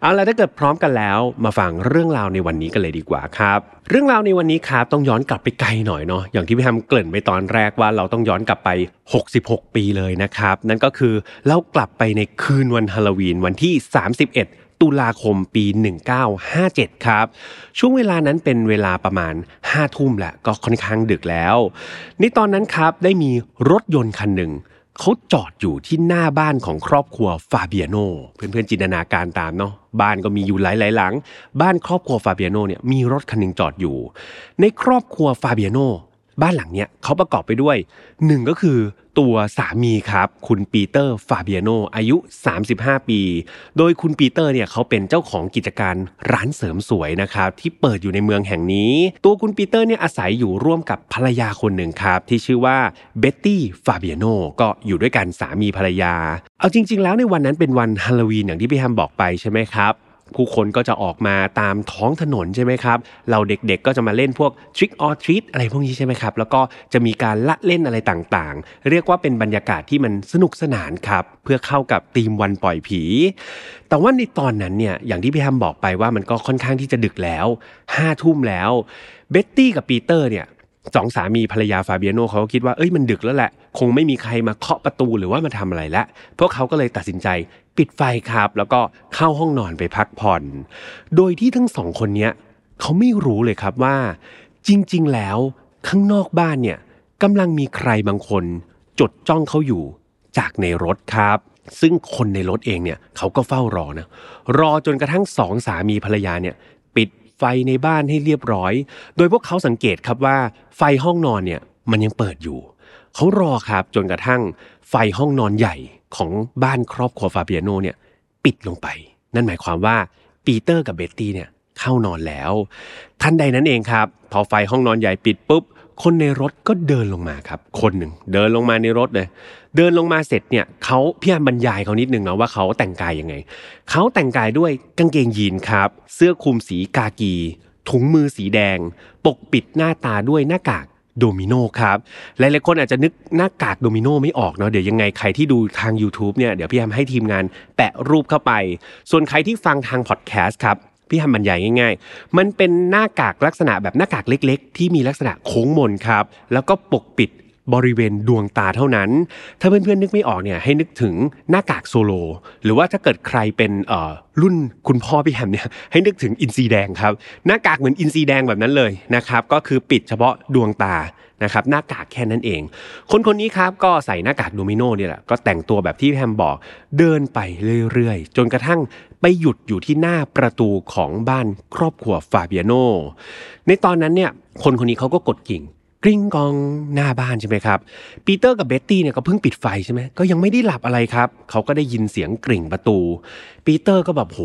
เอาล่ะถ้าเกิดพร้อมกันแล้วมาฟังเรื่องราวในวันนี้กันเลยดีกว่าครับ เรื่องราวในวันนี้ครับต้องย้อนกลับไปไกลหน่อยเนาะอย่างที่พี่ทำเกริ่นไปตอนแรกว่าเราต้องย้อนกลับไป 66 ปีเลยนะครับ นั่นก็คือเรากลับไปในคืนวันฮาโลวีนวันที่ 31 ตุลาคมปี 1957 ครับ ช่วงเวลานั้นเป็นเวลาประมาณ 5 ทุ่มแหละก็ค่อนข้างดึกแล้ว ในตอนนั้นครับได้มีรถยนต์คันหนึ่งเขาจอดอยู่ที่หน้าบ้านของครอบครัวฟาเบียโนเพื่อนๆจินตนาการตามเนาะบ้านก็มีอยู่หลายๆหลัง บ้านครอบครัวฟาเบียโนเนี่ยมีรถคันหนึ่งจอดอยู่ ในครอบครัวฟาเบียโน บ้านหลังเนี้ยเขาประกอบไปด้วยหนึ่งก็คือตัวสามีครับ คุณปีเตอร์ฟาเบียโนอายุ 35 ปี โดยคุณปีเตอร์เนี่ยเขาเป็นเจ้าของกิจการร้านเสริมสวยนะครับที่เปิดอยู่ในเมืองแห่งนี้ ตัวคุณปีเตอร์เนี่ยอาศัยอยู่ร่วมกับภรรยาคนหนึ่งครับ ที่ชื่อว่าเบ็ตตี้ฟาเบียโนก็อยู่ด้วยกันสามีภรรยา เอาจริง ๆ แล้วในวันนั้นเป็นวันฮาโลวีนอย่างที่พี่แฮมบอกไปใช่ไหมครับ ผู้คนก็จะออกมาตามท้องถนนใช่ไหมครับ เหล่าเด็กๆก็จะมาเล่นพวก trick or treat อะไรพวกนี้ใช่ไหมครับ แล้วก็จะมีการละเล่นอะไรต่างๆ เรียกว่าเป็นบรรยากาศที่มันสนุกสนานครับ เพื่อเข้ากับธีมวันปล่อยผี แต่ว่าในตอนนั้นเนี่ย อย่างที่พี่แฮมบอกไปว่ามันก็ค่อนข้างที่จะดึกแล้วห้าทุ่มแล้ว เบ็ตตี้กับปีเตอร์เนี่ยสองสามีภรรยาฟาเบียโนเขาก็คิดว่าเอ้ยมันดึกแล้วแหละ คงไม่มีใครมาเคาะประตูหรือว่ามาทำอะไรละพวกเขาก็เลยตัดสินใจปิดไฟครับ แล้วก็เข้าห้องนอนไปพักผ่อน โดยที่ทั้งสองคนเนี้ยเขาไม่รู้เลยครับว่า จริง ๆ แล้วข้างนอกบ้านเนี่ยกำลังมีใครบางคนจดจ้องเขาอยู่จากในรถครับ ซึ่งคนในรถเองเนี่ยเขาก็เฝ้ารอนะรอจนกระทั่งสองสามีภรรยาเนี่ยปิดไฟในบ้านให้เรียบร้อย โดยพวกเขาสังเกตครับว่า ไฟห้องนอนเนี่ยมันยังเปิดอยู่ เขารอครับจนกระทั่งไฟห้องนอนใหญ่ของบ้านครอบครัวฟาเบียโนเนี่ยปิดลงไป นั่นหมายความว่าปีเตอร์กับเบตตี้เนี่ยเข้านอนแล้วทันใดนั้นเองครับ พอไฟห้องนอนใหญ่ปิดปุ๊บ คนในรถก็เดินลงมาครับ คนหนึ่งเดินลงมาในรถเลย เดินลงมาเสร็จเนี่ยเขาพี่แฮมบรรยายเขานิดนึงนะว่าเขาแต่งกายยังไง เขาแต่งกายด้วยกางเกงยีนส์ครับ เสื้อคลุมสีกากี ถุงมือสีแดง ปกปิดหน้าตาด้วยหน้ากาก โดมิโนครับ หลายๆคนอาจจะนึกหน้ากากโดมิโนไม่ออกเนาะเดี๋ยวยังไงใครที่ดูทาง YouTube เนี่ยเดี๋ยวพี่แฮมให้ทีมงานแปะรูปเข้าไป ส่วนใครที่ฟังทางพอดแคสต์ครับพี่ทำบรรยายง่าย ๆ มันเป็นหน้ากากลักษณะแบบหน้ากากเล็ก ๆ ที่มีลักษณะโค้งมนครับ แล้วก็ปกปิด บริเวณดวงตาเท่านั้น ถ้าเพื่อนๆนึกไม่ออกเนี่ยให้นึกถึงหน้ากากโซโร หรือว่าถ้าเกิดใครเป็นเอ่อรุ่นคุณพ่อพี่แฮมเนี่ยให้นึกถึงอินทรีแดงครับ หน้ากากเหมือนอินทรีแดงแบบนั้นเลยนะครับ ก็คือปิดเฉพาะดวงตานะครับหน้ากากแค่นั้นเอง คนคนนี้ครับก็ใส่หน้ากากโดมิโนเนี่ยแหละก็แต่งตัวแบบที่แฮมบอกเดินไปเรื่อยๆ จนกระทั่งไปหยุดอยู่ที่หน้าประตูของบ้านครอบครัวฟาเบียโนในตอนนั้นเนี่ยคนคนนี้เขาก็กดกริ่ง กริ๊งก่องหน้าบ้านใช่ไหมครับปีเตอร์กับเบ็ตตี้เนี่ยก็เพิ่งปิดไฟใช่ไหมก็ยังไม่ได้หลับอะไรครับ เขาก็ได้ยินเสียงกริ่งประตู ปีเตอร์ก็แบบโห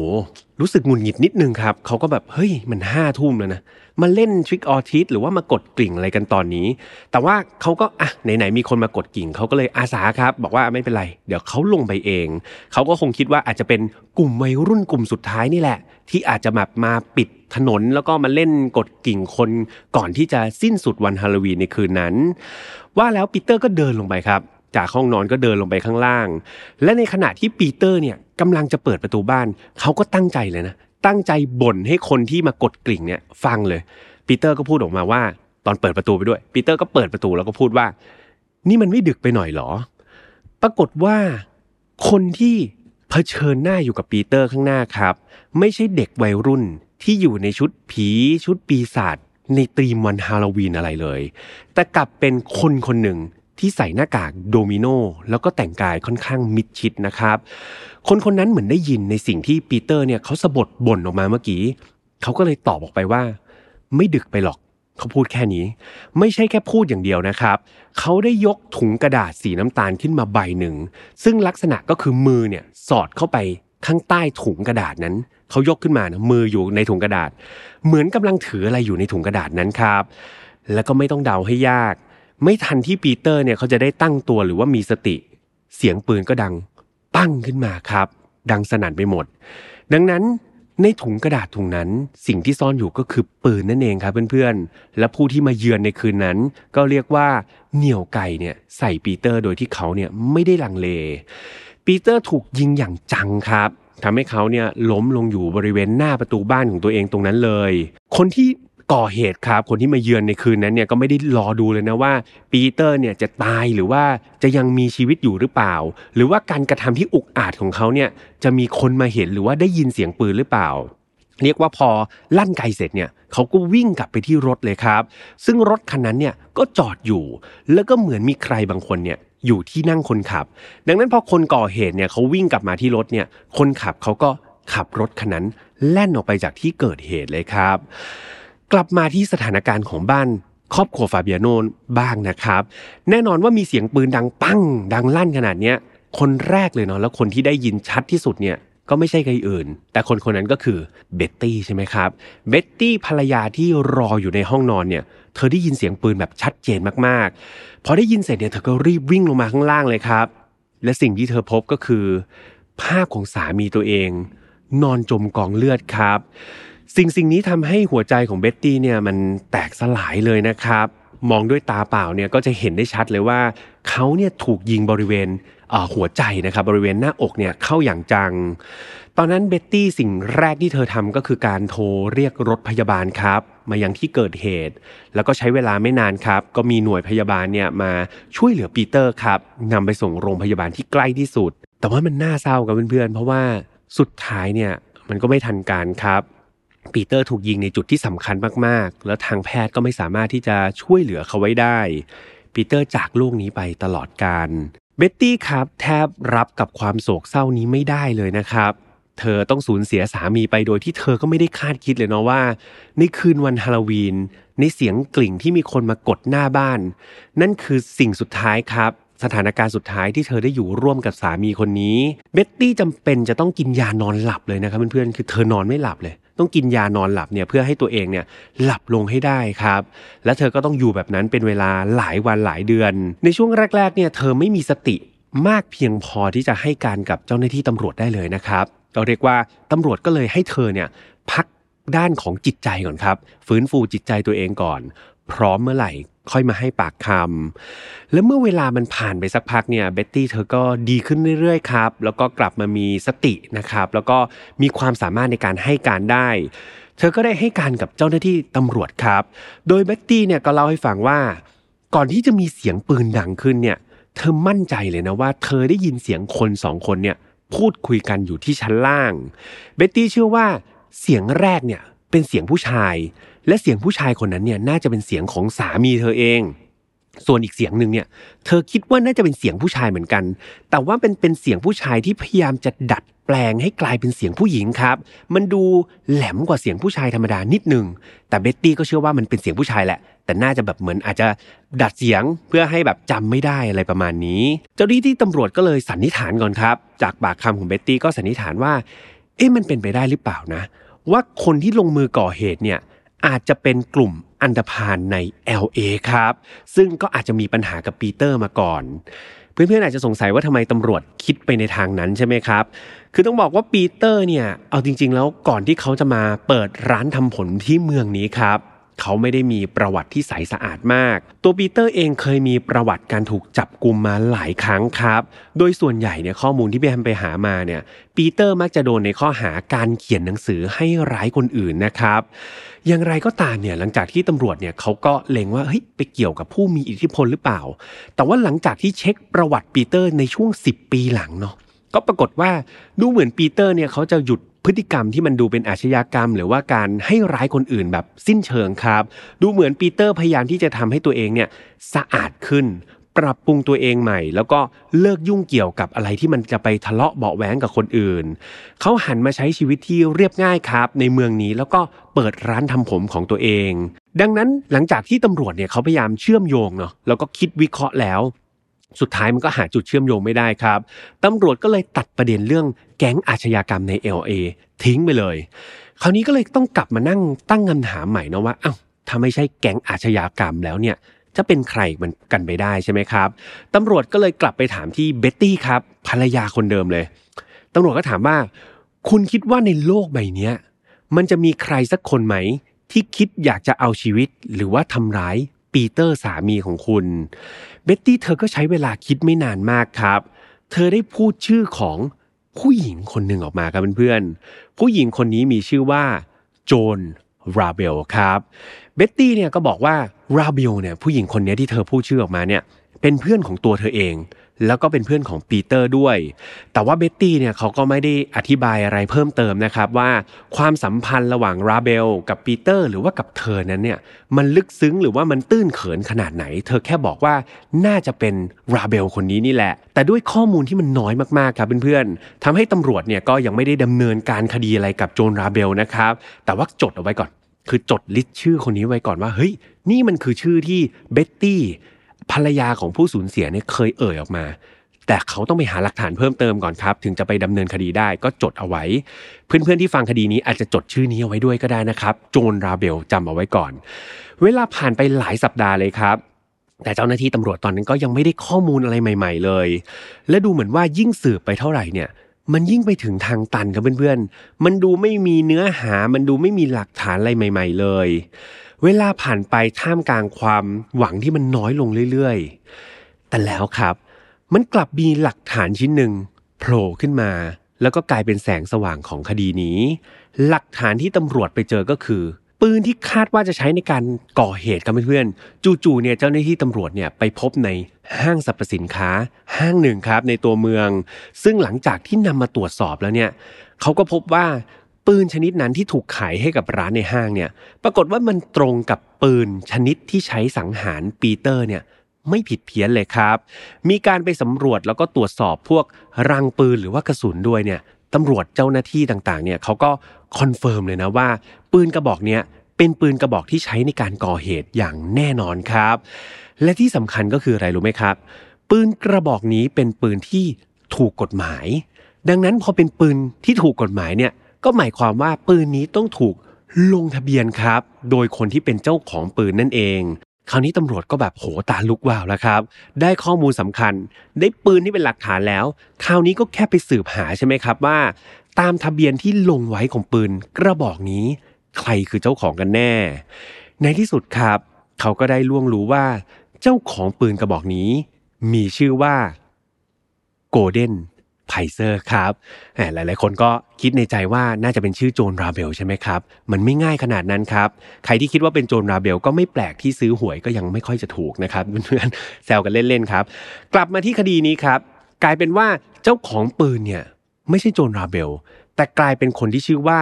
รู้สึกหงุดหงิดนิดนึงครับเขาก็แบบเฮ้ยมันห้าทุ่มแล้วนะมาเล่น trick or treat หรือว่ามากดกริ่งอะไรกันตอนนี้ แต่ว่าเขาก็อะไหนๆมีคนมากดกริ่งเขาก็เลยอาสาครับ บอกว่าไม่เป็นไร เดี๋ยวเขาลงไปเองเขาก็คงคิดว่าอาจจะเป็นกลุ่มวัยรุ่นกลุ่มสุดท้ายนี่แหละ ที่อาจจะแบบมาปิดถนนแล้วก็มาเล่นกดกิ่งคนก่อนที่จะสิ้นสุดวันฮาโลวีนในคืนนั้น ว่าแล้วปีเตอร์ก็เดินลงไปครับ จากห้องนอนก็เดินลงไปข้างล่าง และในขณะที่ปีเตอร์เนี่ยกำลังจะเปิดประตูบ้าน เขาก็ตั้งใจเลยนะ ตั้งใจบ่นให้คนที่มากดกริ่งเนี่ยฟังเลย ปีเตอร์ก็พูดออกมาว่า ตอนเปิดประตูไปด้วย ปีเตอร์ก็เปิดประตูแล้วก็พูดว่า นี่มันไม่ดึกไปหน่อยหรอ ปรากฏว่าคนที่เผชิญหน้าอยู่กับปีเตอร์ข้างหน้าครับ ไม่ใช่เด็กวัยรุ่นที่อยู่ในชุดผีชุดปีศาจในตรีมวันฮาโลวีนอะไรเลย แต่กลับเป็นคนคนหนึ่ง ที่ใส่หน้ากากโดมิโนแล้วก็แต่งกายค่อนข้างมิดชิดนะครับ คนคนนั้นเหมือนได้ยินในสิ่งที่ปีเตอร์เนี่ยเขาสะบดบ่นออกมาเมื่อกี้เขาก็เลยตอบออกไปว่า ไม่ดึกไปหรอกเขาพูดแค่นี้ ไม่ใช่แค่พูดอย่างเดียวนะครับ เขาได้ยกถุงกระดาษสีน้ำตาลขึ้นมาใบหนึ่ง ซึ่งลักษณะก็คือมือเนี่ยสอดเข้าไปข้างใต้ถุงกระดาษนั้นเขายกขึ้นมานะมืออยู่ในถุงกระดาษ เหมือนกำลังถืออะไรอยู่ในถุงกระดาษนั้นครับ แล้วก็ไม่ต้องเดาให้ยาก ไม่ทันที่ปีเตอร์เนี่ยเขาจะได้ตั้งตัวหรือว่ามีสติ เสียงปืนก็ดัง ปั้งขึ้นมาครับ ดังสนั่นไปหมด ดังนั้นในถุงกระดาษถุงนั้น สิ่งที่ซ่อนอยู่ก็คือปืนนั่นเองครับเพื่อนๆ และผู้ที่มาเยือนในคืนนั้น ก็เรียกว่าเหนี่ยวไก่เนี่ยใส่ปีเตอร์โดยที่เขาเนี่ยไม่ได้ลังเล ปีเตอร์ถูกยิงอย่างจังครับทำให้เขาเนี่ยล้มลงอยู่บริเวณหน้าประตูบ้านของตัวเองตรงนั้นเลย คนที่ ก่อเหตุครับ คนที่มาเยือนในคืนนั้นเนี่ยก็ไม่ได้รอดูเลยนะว่าปีเตอร์เนี่ยจะตายหรือว่าจะยังมีชีวิตอยู่หรือเปล่า หรือว่าการกระทำที่อุกอาจของเขาเนี่ยจะมีคนมาเห็นหรือว่าได้ยินเสียงปืนหรือเปล่า เรียกว่าพอลั่นไกเสร็จเนี่ยเขาก็วิ่งกลับไปที่รถเลยครับ ซึ่งรถคันนั้นเนี่ยก็จอดอยู่ แล้วก็เหมือนมีใครบางคนเนี่ยอยู่ที่นั่งคนขับ ดังนั้นพอคนก่อเหตุเนี่ยเขาวิ่งกลับมาที่รถเนี่ยคนขับเขาก็ขับรถคันนั้นแล่นออกไปจากที่เกิดเหตุเลยครับ กลับมาที่สถานการณ์ของบ้านครอบครัวฟาเบียโนบ้างนะครับ แน่นอนว่ามีเสียงปืนดังปังดังลั่นขนาดเนี้ยคนแรกเลยเนาะแล้วคนที่ได้ยินชัดที่สุดเนี่ยก็ไม่ใช่ใครอื่น แต่คนคนนั้นก็คือเบ็ตตี้ใช่ไหมครับเบ็ตตี้ภรรยาที่รออยู่ในห้องนอนเนี่ย เธอได้ยินเสียงปืนแบบชัดเจนมากๆ พอได้ยินเสร็จเนี่ยเธอก็รีบวิ่งลงมาข้างล่างเลยครับ และสิ่งที่เธอพบก็คือ ภาพของสามีตัวเอง นอนจมกองเลือดครับ สิ่งสิ่งนี้ทำให้หัวใจของเบ็ตตี้เนี่ยมันแตกสลายเลยนะครับ มองด้วยตาเปล่าเนี่ยก็จะเห็นได้ชัดเลยว่าเขาเนี่ยถูกยิงบริเวณหัวใจนะครับบริเวณหน้าอกเนี่ยเข้าอย่างจัง ตอนนั้นเบ็ตตี้สิ่งแรกที่เธอทำก็คือการโทรเรียกรถพยาบาลครับ มายังที่เกิดเหตุ แล้วก็ใช้เวลาไม่นานครับ ก็มีหน่วยพยาบาลเนี่ยมาช่วยเหลือปีเตอร์ครับนำไปส่งโรงพยาบาลที่ใกล้ที่สุด แต่ว่ามันน่าเศร้าครับเพื่อนๆเพราะว่าสุดท้ายเนี่ยมันก็ไม่ทันการครับ ปีเตอร์ถูกยิงในจุดที่สำคัญมาก ๆ แล้วทางแพทย์ก็ไม่สามารถที่จะช่วยเหลือเขาไว้ได้ ปีเตอร์จากโลกนี้ไปตลอดกาลเบ็ตตี้ครับแทบรับกับความโศกเศร้านี้ไม่ได้เลยนะครับเธอต้องสูญเสียสามีไปโดยที่เธอก็ไม่ได้คาดคิดเลยเนาะว่า ในคืนวันฮาโลวีน ในเสียงกริ่งที่มีคนมากดหน้าบ้าน นั่นคือสิ่งสุดท้ายครับ สถานการณ์สุดท้ายที่เธอได้อยู่ร่วมกับสามีคนนี้เบ็ตตี้จำเป็นจะต้องกินยานอนหลับเลยนะครับเพื่อนๆคือเธอนอนไม่หลับเลย ต้องกินยานอนหลับเนี่ยเพื่อให้ตัวเองเนี่ยหลับลงให้ได้ครับ และเธอก็ต้องอยู่แบบนั้นเป็นเวลาหลายวันหลายเดือน ในช่วงแรก ๆ เนี่ยเธอไม่มีสติมากเพียงพอที่จะให้การกับเจ้าหน้าที่ตำรวจได้เลยนะครับ เราเรียกว่าตำรวจก็เลยให้เธอเนี่ยพักด้านของจิตใจก่อนครับ ฟื้นฟูจิตใจตัวเองก่อน พร้อมเมื่อไหร่ ค่อยมาให้ปากคำและเมื่อเวลามันผ่านไปสักพักเนี่ยเบ็ตตี้เธอก็ดีขึ้นเรื่อยๆครับ แล้วก็กลับมามีสตินะครับ แล้วก็มีความสามารถในการให้การได้ เธอก็ได้ให้การกับเจ้าหน้าที่ตำรวจครับ โดยเบ็ตตี้เนี่ยก็เล่าให้ฟังว่า ก่อนที่จะมีเสียงปืนดังขึ้นเนี่ยเธอมั่นใจเลยนะว่า เธอได้ยินเสียงคนสองคนเนี่ยพูดคุยกันอยู่ที่ชั้นล่าง เบ็ตตี้เชื่อว่าเสียงแรกเนี่ยเป็นเสียงผู้ชาย และเสียงผู้ชายคนนั้นเนี่ยน่าจะเป็นเสียงของสามีเธอเอง ส่วนอีกเสียงหนึ่งเนี่ย เธอคิดว่าน่าจะเป็นเสียงผู้ชายเหมือนกัน แต่ว่าเป็นเป็นเสียงผู้ชายที่พยายามจะดัดแปลงให้กลายเป็นเสียงผู้หญิงครับ มันดูแหลมกว่าเสียงผู้ชายธรรมดานิดหนึ่งแต่เบ็ตตี้ก็เชื่อว่ามันเป็นเสียงผู้ชายแหละ แต่น่าจะแบบเหมือนอาจจะดัดเสียงเพื่อให้แบบจำไม่ได้อะไรประมาณนี้ เจ้าหน้าที่ตำรวจก็เลยสันนิษฐานก่อนครับ จากปากคำของเบ็ตตี้ก็สันนิษฐานว่า เอ๊ะมันเป็นไปได้หรือเปล่านะ ว่าคนที่ลงมือก่อเหตุเนี่ย อาจจะเป็นกลุ่มอันธพาลใน LA ครับ ซึ่งก็อาจจะมีปัญหากับปีเตอร์มาก่อน เพื่อนๆอาจจะสงสัยว่าทำไมตำรวจคิดไปในทางนั้นใช่ไหมครับ คือต้องบอกว่าปีเตอร์เนี่ย เอาจริง ๆ แล้วก่อนที่เขาจะมาเปิดร้านทำผมที่เมืองนี้ครับเขาไม่ได้มีประวัติที่ใสสะอาดมาก ตัวปีเตอร์เองเคยมีประวัติการถูกจับกุมมาหลายครั้งครับ โดยส่วนใหญ่เนี่ยข้อมูลที่พี่แฮมไปหามาเนี่ยปีเตอร์มักจะโดนในข้อหาการเขียนหนังสือให้ร้ายคนอื่นนะครับ อย่างไรก็ตามเนี่ยหลังจากที่ตำรวจเนี่ยเขาก็เล็งว่าเฮ้ยไปเกี่ยวกับผู้มีอิทธิพลหรือเปล่า แต่ว่าหลังจากที่เช็คประวัติปีเตอร์ในช่วง 10 ปีหลังเนาะก็ปรากฏว่าดูเหมือนปีเตอร์เนี่ยเขาจะหยุดพฤติกรรมที่มันดูเป็นอาชญากรรม หรือว่าการให้ร้ายคนอื่นแบบสิ้นเชิงครับ ดูเหมือนปีเตอร์พยายามที่จะทำให้ตัวเองเนี่ยสะอาดขึ้น ปรับปรุงตัวเองใหม่ แล้วก็เลิกยุ่งเกี่ยวกับอะไรที่มันจะไปทะเลาะเบาะแว้งกับคนอื่น เขาหันมาใช้ชีวิตที่เรียบง่ายครับ ในเมืองนี้แล้วก็เปิดร้านทำผมของตัวเอง ดังนั้นหลังจากที่ตำรวจเนี่ยเขาพยายามเชื่อมโยงเนาะแล้วก็คิดวิเคราะห์แล้ว สุดท้ายมันก็หาจุดเชื่อมโยงไม่ได้ครับตำรวจก็เลยตัดประเด็นเรื่องแก๊งอาชญากรรมใน LA ทิ้งไปเลย คราวนี้ก็เลยต้องกลับมานั่งตั้งคำถามใหม่นะว่าอ้าวถ้าไม่ใช่แก๊งอาชญากรรมแล้วเนี่ย จะเป็นใครมันกันไปได้ใช่ไหมครับตำรวจก็เลยกลับไปถามที่เบ็ตตี้ครับภรรยาคนเดิมเลยตำรวจก็ถามว่า คุณคิดว่าในโลกใบนี้มันจะมีใครสักคนไหม ที่คิดอยากจะเอาชีวิตหรือว่าทำร้ายปีเตอร์สามีของคุณ เบ็ตตี้เธอก็ใช้เวลาคิดไม่นานมากครับ เธอได้พูดชื่อของผู้หญิงคนหนึ่งออกมาครับเพื่อนๆ ผู้หญิงคนนี้มีชื่อว่าโจนราเบลครับ เบ็ตตี้เนี่ยก็บอกว่าราเบลเนี่ยผู้หญิงคนนี้ที่เธอพูดชื่อออกมาเนี่ยเป็นเพื่อนของตัวเธอเอง แล้วก็เป็นเพื่อนของปีเตอร์ด้วย แต่ว่าเบ็ตตี้เนี่ยเขาก็ไม่ได้อธิบายอะไรเพิ่มเติมนะครับว่าความสัมพันธ์ระหว่างราเบลกับปีเตอร์หรือว่ากับเธอนั้นเนี่ยมันลึกซึ้งหรือว่ามันตื้นเขินขนาดไหน เธอแค่บอกว่าน่าจะเป็นราเบลคนนี้นี่แหละ แต่ด้วยข้อมูลที่มันน้อยมากๆครับเพื่อนๆทำให้ตำรวจเนี่ยก็ยังไม่ได้ดำเนินการคดีอะไรกับโจนราเบลนะครับแต่ว่าจดเอาไว้ก่อน คือจด list ชื่อคนนี้ไว้ก่อนว่าเฮ้ยนี่มันคือชื่อที่เบ็ตตี้ภรรยาของผู้สูญเสียเนี่ยเคยเอ่ยออกมา แต่เขาต้องไปหาหลักฐานเพิ่มเติมก่อนครับ ถึงจะไปดำเนินคดีได้ก็จดเอาไว้ เพื่อนๆที่ฟังคดีนี้อาจจะจดชื่อนี้เอาไว้ด้วยก็ได้นะครับ โจนราเบลจำเอาไว้ก่อน เวลาผ่านไปหลายสัปดาห์เลยครับแต่เจ้าหน้าที่ตำรวจตอนนั้นก็ยังไม่ได้ข้อมูลอะไรใหม่ ๆ เลย และดูเหมือนว่ายิ่งสืบไปเท่าไหร่เนี่ย มันยิ่งไปถึงทางตันครับเพื่อนๆ มันดูไม่มีเนื้อหา มันดูไม่มีหลักฐานอะไรใหม่ ๆ เลย เวลาผ่านไปท่ามกลางความหวังที่มันน้อยลงเรื่อยๆ แต่แล้วครับ มันกลับมีหลักฐานชิ้นหนึ่งโผล่ขึ้นมา แล้วก็กลายเป็นแสงสว่างของคดีนี้ หลักฐานที่ตำรวจไปเจอก็คือ ปืนที่คาดว่าจะใช้ในการก่อเหตุครับเพื่อนๆจู่ๆเนี่ยเจ้าหน้าที่ตำรวจเนี่ยไปพบในห้างสรรพสินค้าห้างหนึ่งครับในตัวเมือง ซึ่งหลังจากที่นำมาตรวจสอบแล้วเนี่ยเขาก็พบว่าปืนชนิดนั้นที่ถูกขายให้กับร้านในห้างเนี่ยปรากฏว่ามันตรงกับปืนชนิดที่ใช้สังหารปีเตอร์เนี่ยไม่ผิดเพี้ยนเลยครับ มีการไปสำรวจแล้วก็ตรวจสอบพวกรังปืนหรือว่ากระสุนด้วยเนี่ยตำรวจเจ้าหน้าที่ต่างๆ เนี่ยเขาก็ confirm เลยนะว่า ปืนกระบอกเนี้ยเป็นปืนกระบอกที่ใช้ในการก่อเหตุอย่างแน่นอนครับ และที่สำคัญก็คืออะไรรู้ไหมครับ ปืนกระบอกนี้เป็นปืนที่ถูกกฎหมาย ดังนั้นพอเป็นปืนที่ถูกกฎหมายเนี่ยก็หมายความว่าปืนนี้ต้องถูกลงทะเบียนครับ โดยคนที่เป็นเจ้าของปืนนั่นเอง คราวนี้ตำรวจก็แบบโหตาลุกวาวแล้วครับ ได้ข้อมูลสำคัญ ได้ปืนที่เป็นหลักฐานแล้ว คราวนี้ก็แค่ไปสืบหาใช่ไหมครับว่า ตามทะเบียนที่ลงไว้ของปืนกระบอกนี้ ใครคือเจ้าของกันแน่ ในที่สุดครับ เขาก็ได้ล่วงรู้ว่า เจ้าของปืนกระบอกนี้ มีชื่อว่าโกลเด้นไพเซอร์ครับ หลาย ๆ คนก็คิดในใจว่าน่าจะเป็นชื่อโจนราเบลใช่ไหมครับ มันไม่ง่ายขนาดนั้นครับ ใครที่คิดว่าเป็นโจนราเบลก็ไม่แปลกที่ซื้อหวยก็ยังไม่ค่อยจะถูกนะครับเพื่อนๆแซวกันเล่น ๆ ครับ กลับมาที่คดีนี้ครับ กลายเป็นว่าเจ้าของปืนเนี่ย ไม่ใช่โจนราเบล แต่กลายเป็นคนที่ชื่อว่า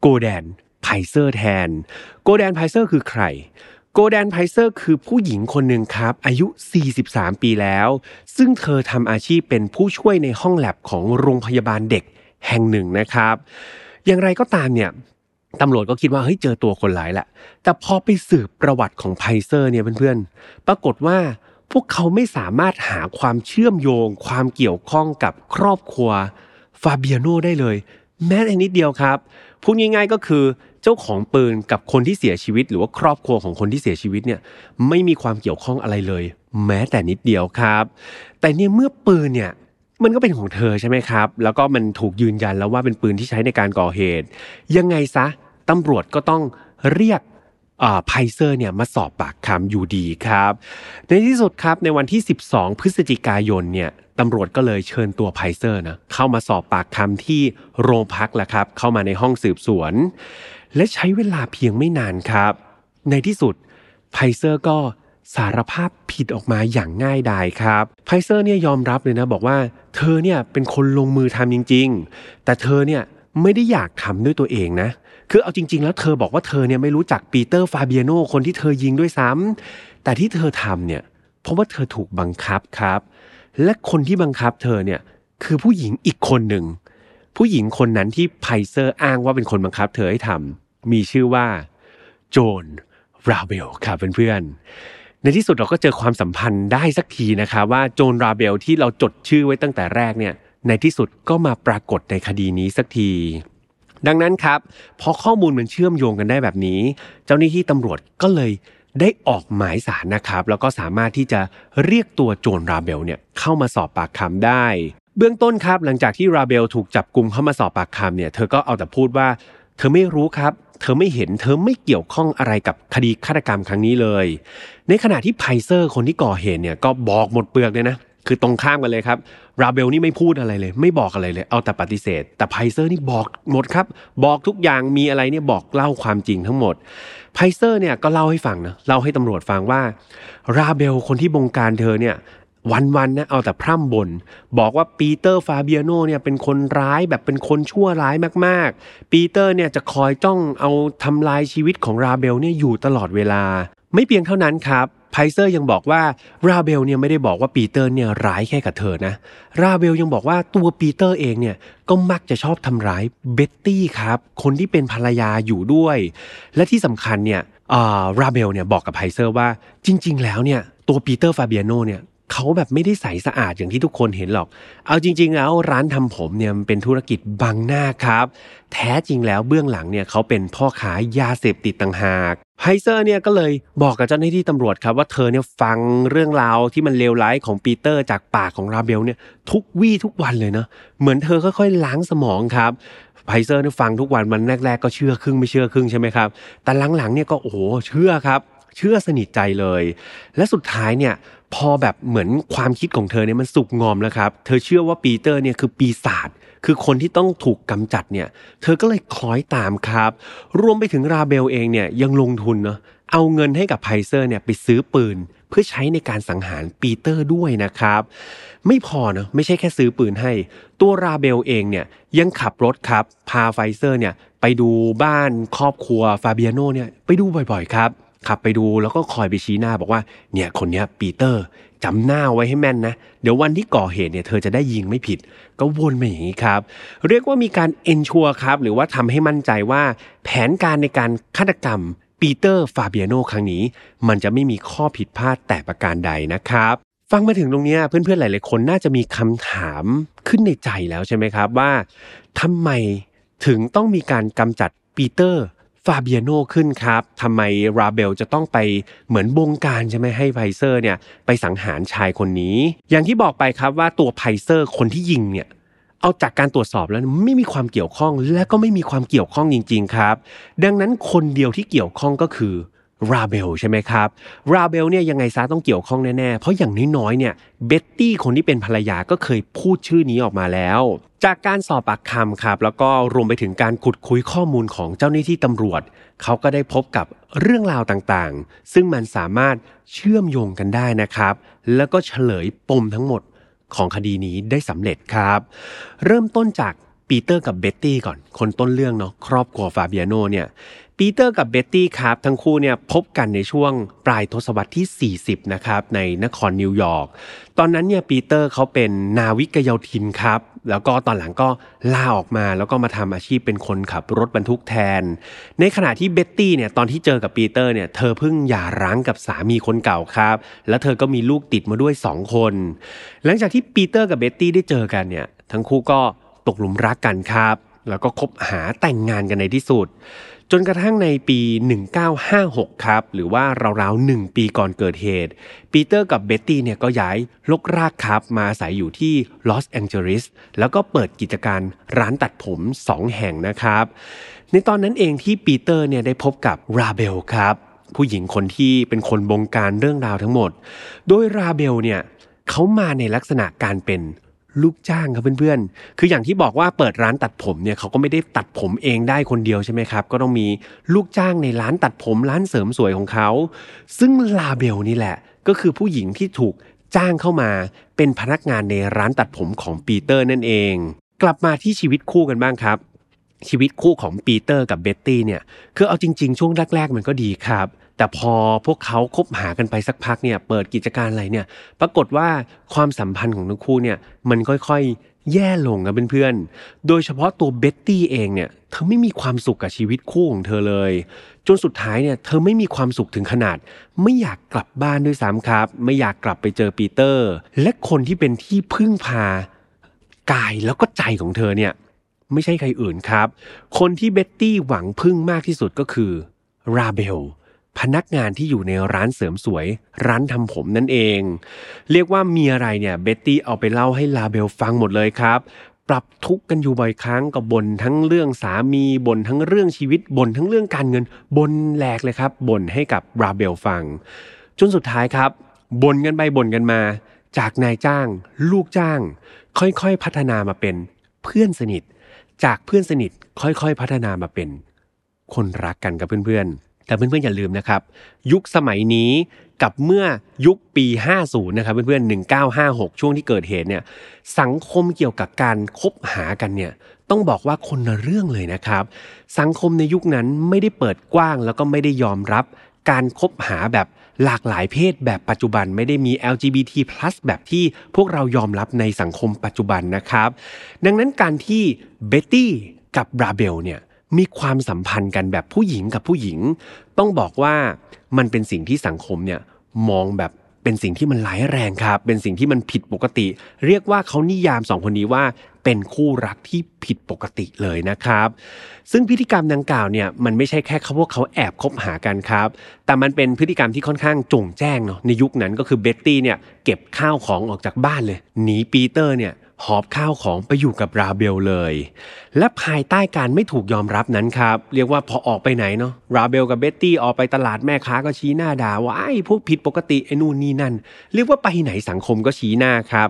โกแดนไพเซอร์แทน โกแดนไพเซอร์คือใคร โกแดนไพเซอร์คือผู้หญิงคนหนึ่งครับ อายุ 43 ปีแล้ว ซึ่งเธอทำอาชีพเป็นผู้ช่วยในห้องแล็บของโรงพยาบาลเด็กแห่งหนึ่งนะครับ อย่างไรก็ตามเนี่ยตำรวจก็คิดว่าเฮ้ยเจอตัวคนร้ายแหละแต่พอไปสืบประวัติของไพเซอร์เนี่ยเพื่อนๆ ปรากฏว่าพวกเขาไม่สามารถหาความเชื่อมโยง ความเกี่ยวข้องกับครอบครัว ฟาเบียโนได้เลย แม้แต่นิดเดียวครับพูดง่ายๆก็คือเจ้าของปืนกับคนที่เสียชีวิต หรือว่าครอบครัวของคนที่เสียชีวิตเนี่ยไม่มีความเกี่ยวข้องอะไรเลย แม้แต่นิดเดียวครับ แต่เนี่ยเมื่อปืนเนี่ยมันก็เป็นของเธอใช่ไหมครับ แล้วก็มันถูกยืนยันแล้วว่าเป็นปืนที่ใช้ในการก่อเหตุ ยังไงซะตำรวจก็ต้องเรียก ไพเซอร์เนี่ยมาสอบปากคำอยู่ดีครับ ในที่สุดครับในวันที่ 12 พฤศจิกายนเนี่ยตำรวจก็เลยเชิญตัวไพเซอร์นะเข้ามาสอบปากคำที่โรงพักแหละครับ เข้ามาในห้องสืบสวน และใช้เวลาเพียงไม่นานครับ ในที่สุดไพเซอร์ก็สารภาพผิดออกมาอย่างง่ายดายครับไพเซอร์เนี่ยยอมรับเลยนะบอกว่าเธอเนี่ยเป็นคนลงมือทำจริง ๆ แต่เธอเนี่ยไม่ได้อยากทำด้วยตัวเองนะ คือเอาจริง ๆ แล้วเธอบอกว่าเธอเนี่ยไม่รู้จักปีเตอร์ฟาเบียโนคนที่เธอยิงด้วยซ้ำำแต่ที่เธอทำเนี่ยเพราะว่าเธอถูกบังคับครับ และคนที่บังคับเธอเนี่ยคือผู้หญิงอีกคนหนึ่งผู้หญิงคนนั้นที่ไพเซอร์อ้างว่าเป็นคนบังคับ เธอให้ทำมีชื่อว่าโจนราเบลครับเพื่อนๆในที่สุดเราก็เจอความสัมพันธ์ได้สักทีนะครับว่าโจนราเบลที่เราจดชื่อไว้ตั้งแต่แรกเนี่ยในที่สุดก็มาปรากฏในคดีนี้สักที ดังนั้นครับพอข้อมูลมันเชื่อมโยงกันได้แบบนี้ เจ้าหน้าที่ตำรวจก็เลยได้ออกหมายศาลนะครับ แล้วก็สามารถที่จะเรียกตัวโจนราเบลเนี่ยเข้ามาสอบปากคำได้ เบื้องต้นครับหลังจากที่ราเบลถูกจับกลุ่มเข้ามาสอบปากคำเนี่ยเธอก็เอาแต่พูดว่า เธอไม่รู้ครับ เธอไม่เห็นเธอไม่เกี่ยวข้องอะไรกับคดีฆาตกรรมครั้งนี้เลย ในขณะที่ไพเซอร์คนที่ก่อเหตุเนี่ยก็บอกหมดเปลือกเลยนะ คือตรงข้ามกันเลยครับราเบลนี่ไม่พูดอะไรเลย ไม่บอกอะไรเลย เอาแต่ปฏิเสธ แต่ไพเซอร์นี่บอกหมดครับ บอกทุกอย่างมีอะไรเนี่ยบอกเล่าความจริงทั้งหมดไพเซอร์เนี่ยก็เล่าให้ฟังนะเล่าให้ตำรวจฟังว่าราเบลคนที่บงการเธอเนี่ยวันๆนะเอาแต่พร่ำบ่นบอกว่าปีเตอร์ฟาเบียโนเนี่ยเป็นคนร้ายแบบเป็นคนชั่วร้ายมากๆ ปีเตอร์เนี่ยจะคอยจ้องเอาทำลายชีวิตของราเบลเนี่ยอยู่ตลอดเวลา ไม่เพียงเท่านั้นครับ ไพเซอร์ยังบอกว่าราเบลเนี่ยไม่ได้บอกว่าปีเตอร์เนี่ยร้ายแค่กับเธอนะราเบลยังบอกว่าตัวปีเตอร์เองเนี่ยก็มักจะชอบทำร้ายเบ็ตตี้ครับคนที่เป็นภรรยาอยู่ด้วย และที่สำคัญเนี่ยราเบลเนี่ยบอกกับไพเซอร์ว่าจริง ๆ แล้วเนี่ยตัวปีเตอร์ฟาเบียโนเนี่ยเขาแบบไม่ได้ใสสะอาดอย่างที่ทุกคนเห็นหรอก เอาจริง ๆ แล้วร้านทำผมเนี่ยเป็นธุรกิจบังหน้าครับ แท้จริงแล้วเบื้องหลังเนี่ยเขาเป็นพ่อขายยาเสพติดต่างหาก ไพเซอร์เนี่ยก็เลยบอกกับเจ้าหน้าที่ตำรวจครับว่าเธอเนี่ยฟังเรื่องราวที่มันเลวร้ายของปีเตอร์จากปากของราเบลเนี่ยทุกวี่ทุกวันเลยเนาะเหมือนเธอค่อยๆล้างสมองครับไพเซอร์เนี่ยฟังทุกวันมันแรกๆก็เชื่อครึ่งไม่เชื่อครึ่งใช่ไหมครับแต่หลังๆเนี่ยก็โอ้โหเชื่อครับ เชื่อสนิทใจเลย และสุดท้ายเนี่ยพอแบบเหมือนความคิดของเธอเนี่ยมันสุกงอมแล้วครับ เธอเชื่อว่าปีเตอร์เนี่ยคือปีศาจ คือคนที่ต้องถูกกำจัดเนี่ย เธอก็เลยคล้อยตามครับ รวมไปถึงราเบลเองเนี่ยยังลงทุนเนาะเอาเงินให้กับไพเซอร์เนี่ยไปซื้อปืนเพื่อใช้ในการสังหารปีเตอร์ด้วยนะครับ ไม่พอเนาะไม่ใช่แค่ซื้อปืนให้ ตัวราเบลเองเนี่ยยังขับรถครับ พาไพเซอร์เนี่ยไปดูบ้านครอบครัวฟาเบียโนเนี่ยไปดูบ่อยๆ ครับขับไปดูแล้วก็คอยไปชี้หน้าบอกว่าเนี่ยคนเนี้ยปีเตอร์ จำหน้าไว้ให้แม่นนะ เดี๋ยววันที่ก่อเหตุเนี่ยเธอจะได้ยิงไม่ผิด ก็วนมาอย่างนี้ครับ เรียกว่ามีการ ensure ครับ หรือว่าทำให้มั่นใจว่า แผนการในการฆาตกรรมปีเตอร์ฟาเบียโนครั้งนี้ มันจะไม่มีข้อผิดพลาดแต่ประการใดนะครับฟังมาถึงตรงนี้เพื่อนๆ หลายๆ คนน่าจะมีคำถามขึ้นในใจแล้วใช่ไหมครับว่าทำไมถึงต้องมีการกำจัดปีเตอร์ ฟาเบียโนขึ้นครับทำไมราเบลจะต้องไปเหมือนบงการใช่ไหมให้ไพเซอร์เนี่ยไปสังหารชายคนนี้ อย่างที่บอกไปครับว่าตัวไพเซอร์คนที่ยิงเนี่ยเอาจากการตรวจสอบแล้วไม่มีความเกี่ยวข้องและก็ไม่มีความเกี่ยวข้องจริง ๆ ครับ ดังนั้นคนเดียวที่เกี่ยวข้องก็คือ ราเบลใช่ไหมครับราเบลเนี่ยยังไงซะต้องเกี่ยวข้องแน่ๆ เพราะอย่างน้อยๆเนี่ยเบ็ตตี้คนที่เป็นภรรยาก็เคยพูดชื่อนี้ออกมาแล้ว จากการสอบปากคำครับ แล้วก็รวมไปถึงการขุดคุ้ยข้อมูลของเจ้าหน้าที่ตำรวจ เขาก็ได้พบกับเรื่องราวต่างๆ ซึ่งมันสามารถเชื่อมโยงกันได้นะครับ แล้วก็เฉลยปมทั้งหมดของคดีนี้ได้สำเร็จครับ เริ่มต้นจากปีเตอร์กับเบ็ตตี้ก่อน คนต้นเรื่องเนาะครอบครัวฟาเบียโนเนี่ย ปีเตอร์กับเบ็ตตี้ครับทั้งคู่เนี่ยพบกันในช่วงปลายทศวรรษที่ 40 นะครับในนครนิวยอร์กตอนนั้นเนี่ยปีเตอร์เขาเป็นนาวิกโยธินครับ แล้วก็ตอนหลังก็ลาออกมาแล้วก็มาทำอาชีพเป็นคนขับรถบรรทุกแทน ในขณะที่เบ็ตตี้เนี่ยตอนที่เจอกับปีเตอร์เนี่ยเธอเพิ่งหย่าร้างกับสามีคนเก่าครับ แล้วเธอก็มีลูกติดมาด้วย 2 คน หลังจากที่ปีเตอร์กับเบ็ตตี้ได้เจอกันเนี่ยทั้งคู่ก็ตกหลุมรักกันครับ แล้วก็คบหาแต่งงานกันในที่สุด จนกระทั่งในปี 1956 ครับ หรือว่าราวๆ 1 ปีก่อนเกิดเหตุ ปีเตอร์กับเบ็ตตี้เนี่ยก็ย้ายรกรากครับ มาอาศัยอยู่ที่ลอสแองเจลิสแล้วก็เปิดกิจการร้านตัดผม 2 แห่งนะครับ ในตอนนั้นเองที่ปีเตอร์เนี่ยได้พบกับราเบลครับ ผู้หญิงคนที่เป็นคนบงการเรื่องราวทั้งหมด โดยราเบลเนี่ยเขามาในลักษณะการเป็น ลูกจ้างครับเพื่อนๆ คืออย่างที่บอกว่าเปิดร้านตัดผมเนี่ยเขาก็ไม่ได้ตัดผมเองได้คนเดียวใช่ไหมครับ ก็ต้องมีลูกจ้างในร้านตัดผมร้านเสริมสวยของเขา ซึ่งลาเบลนี่แหละ ก็คือผู้หญิงที่ถูกจ้างเข้ามา เป็นพนักงานในร้านตัดผมของปีเตอร์นั่นเอง กลับมาที่ชีวิตคู่กันบ้างครับ ชีวิตคู่ของปีเตอร์กับเบ็ตตี้เนี่ย คือเอาจริง ๆ ช่วงแรก ๆ มันก็ดีครับ แต่พอพวกเขาคบหากันไปสักพักเนี่ยเปิดกิจการอะไรเนี่ยปรากฏว่าความสัมพันธ์ของทั้งคู่เนี่ยมันค่อยๆ แย่ลงนะเพื่อนๆ โดยเฉพาะตัวเบ็ตตี้เองเนี่ยเธอไม่มีความสุขกับชีวิตคู่ของเธอเลย จนสุดท้ายเนี่ยเธอไม่มีความสุขถึงขนาด ไม่อยากกลับบ้านด้วยซ้ำครับ ไม่อยากกลับไปเจอปีเตอร์ และคนที่เป็นที่พึ่งพากายแล้วก็ใจของเธอเนี่ยไม่ใช่ใครอื่นครับ คนที่เบ็ตตี้หวังพึ่งมากที่สุดก็คือราเบล พนักงานที่อยู่ในร้านเสริมสวย ร้านทำผมนั่นเอง เรียกว่ามีอะไรเนี่ยเบ็ตตี้เอาไปเล่าให้ราเบลฟังหมดเลยครับ ปรับทุกข์กันอยู่บ่อยครั้งก็บ่นทั้งเรื่องสามีบ่นทั้งเรื่องชีวิตบ่นทั้งเรื่องการเงินบ่นแหลกเลยครับบ่นให้กับราเบลฟัง จนสุดท้ายครับบ่นกันไปบ่นกันมา จากนายจ้าง ลูกจ้าง ค่อยๆพัฒนามาเป็นเพื่อนสนิท จากเพื่อนสนิทค่อยๆ พัฒนามาเป็น คนรักกันกับเพื่อนๆ แต่เพื่อนๆอย่าลืมนะครับ ยุคสมัยนี้กับเมื่อยุคปี 50 นะครับเพื่อนๆ 1956 ช่วงที่เกิดเหตุเนี่ยสังคมเกี่ยวกับการคบหากันเนี่ยต้องบอกว่าคนละเรื่องเลยนะครับ สังคมในยุคนั้นไม่ได้เปิดกว้าง แล้วก็ไม่ได้ยอมรับการคบหาแบบหลากหลายเพศแบบปัจจุบันไม่ได้มี LGBT+ แบบที่พวกเรายอมรับในสังคมปัจจุบันนะครับ ดังนั้นการที่เบตตี้กับราเบลเนี่ย มีความสัมพันธ์กันแบบผู้หญิงกับผู้หญิง ต้องบอกว่ามันเป็นสิ่งที่สังคมเนี่ยมองแบบเป็นสิ่งที่มันร้ายแรงครับ เป็นสิ่งที่มันผิดปกติ เรียกว่าเขานิยามสองคนนี้ว่าเป็นคู่รักที่ผิดปกติเลยนะครับ ซึ่งพฤติกรรมดังกล่าวเนี่ยมันไม่ใช่แค่เขาพวกเขาแอบคบหากันครับ แต่มันเป็นพฤติกรรมที่ค่อนข้างโจ่งแจ้งเนาะในยุคนั้นก็คือเบ็ตตี้เนี่ยเก็บข้าวของออกจากบ้านเลยหนีปีเตอร์เนี่ย หอบข้าวของไปอยู่กับราเบลเลย และภายใต้การไม่ถูกยอมรับนั้นครับ เรียกว่าพอออกไปไหนเนาะราเบลกับเบ็ตตี้ออกไปตลาดแม่ค้าก็ชี้หน้าด่าว่าไอ้พวกผิดปกติไอ้นู่นนี่นั่น เรียกว่าไปไหนสังคมก็ชี้หน้าครับ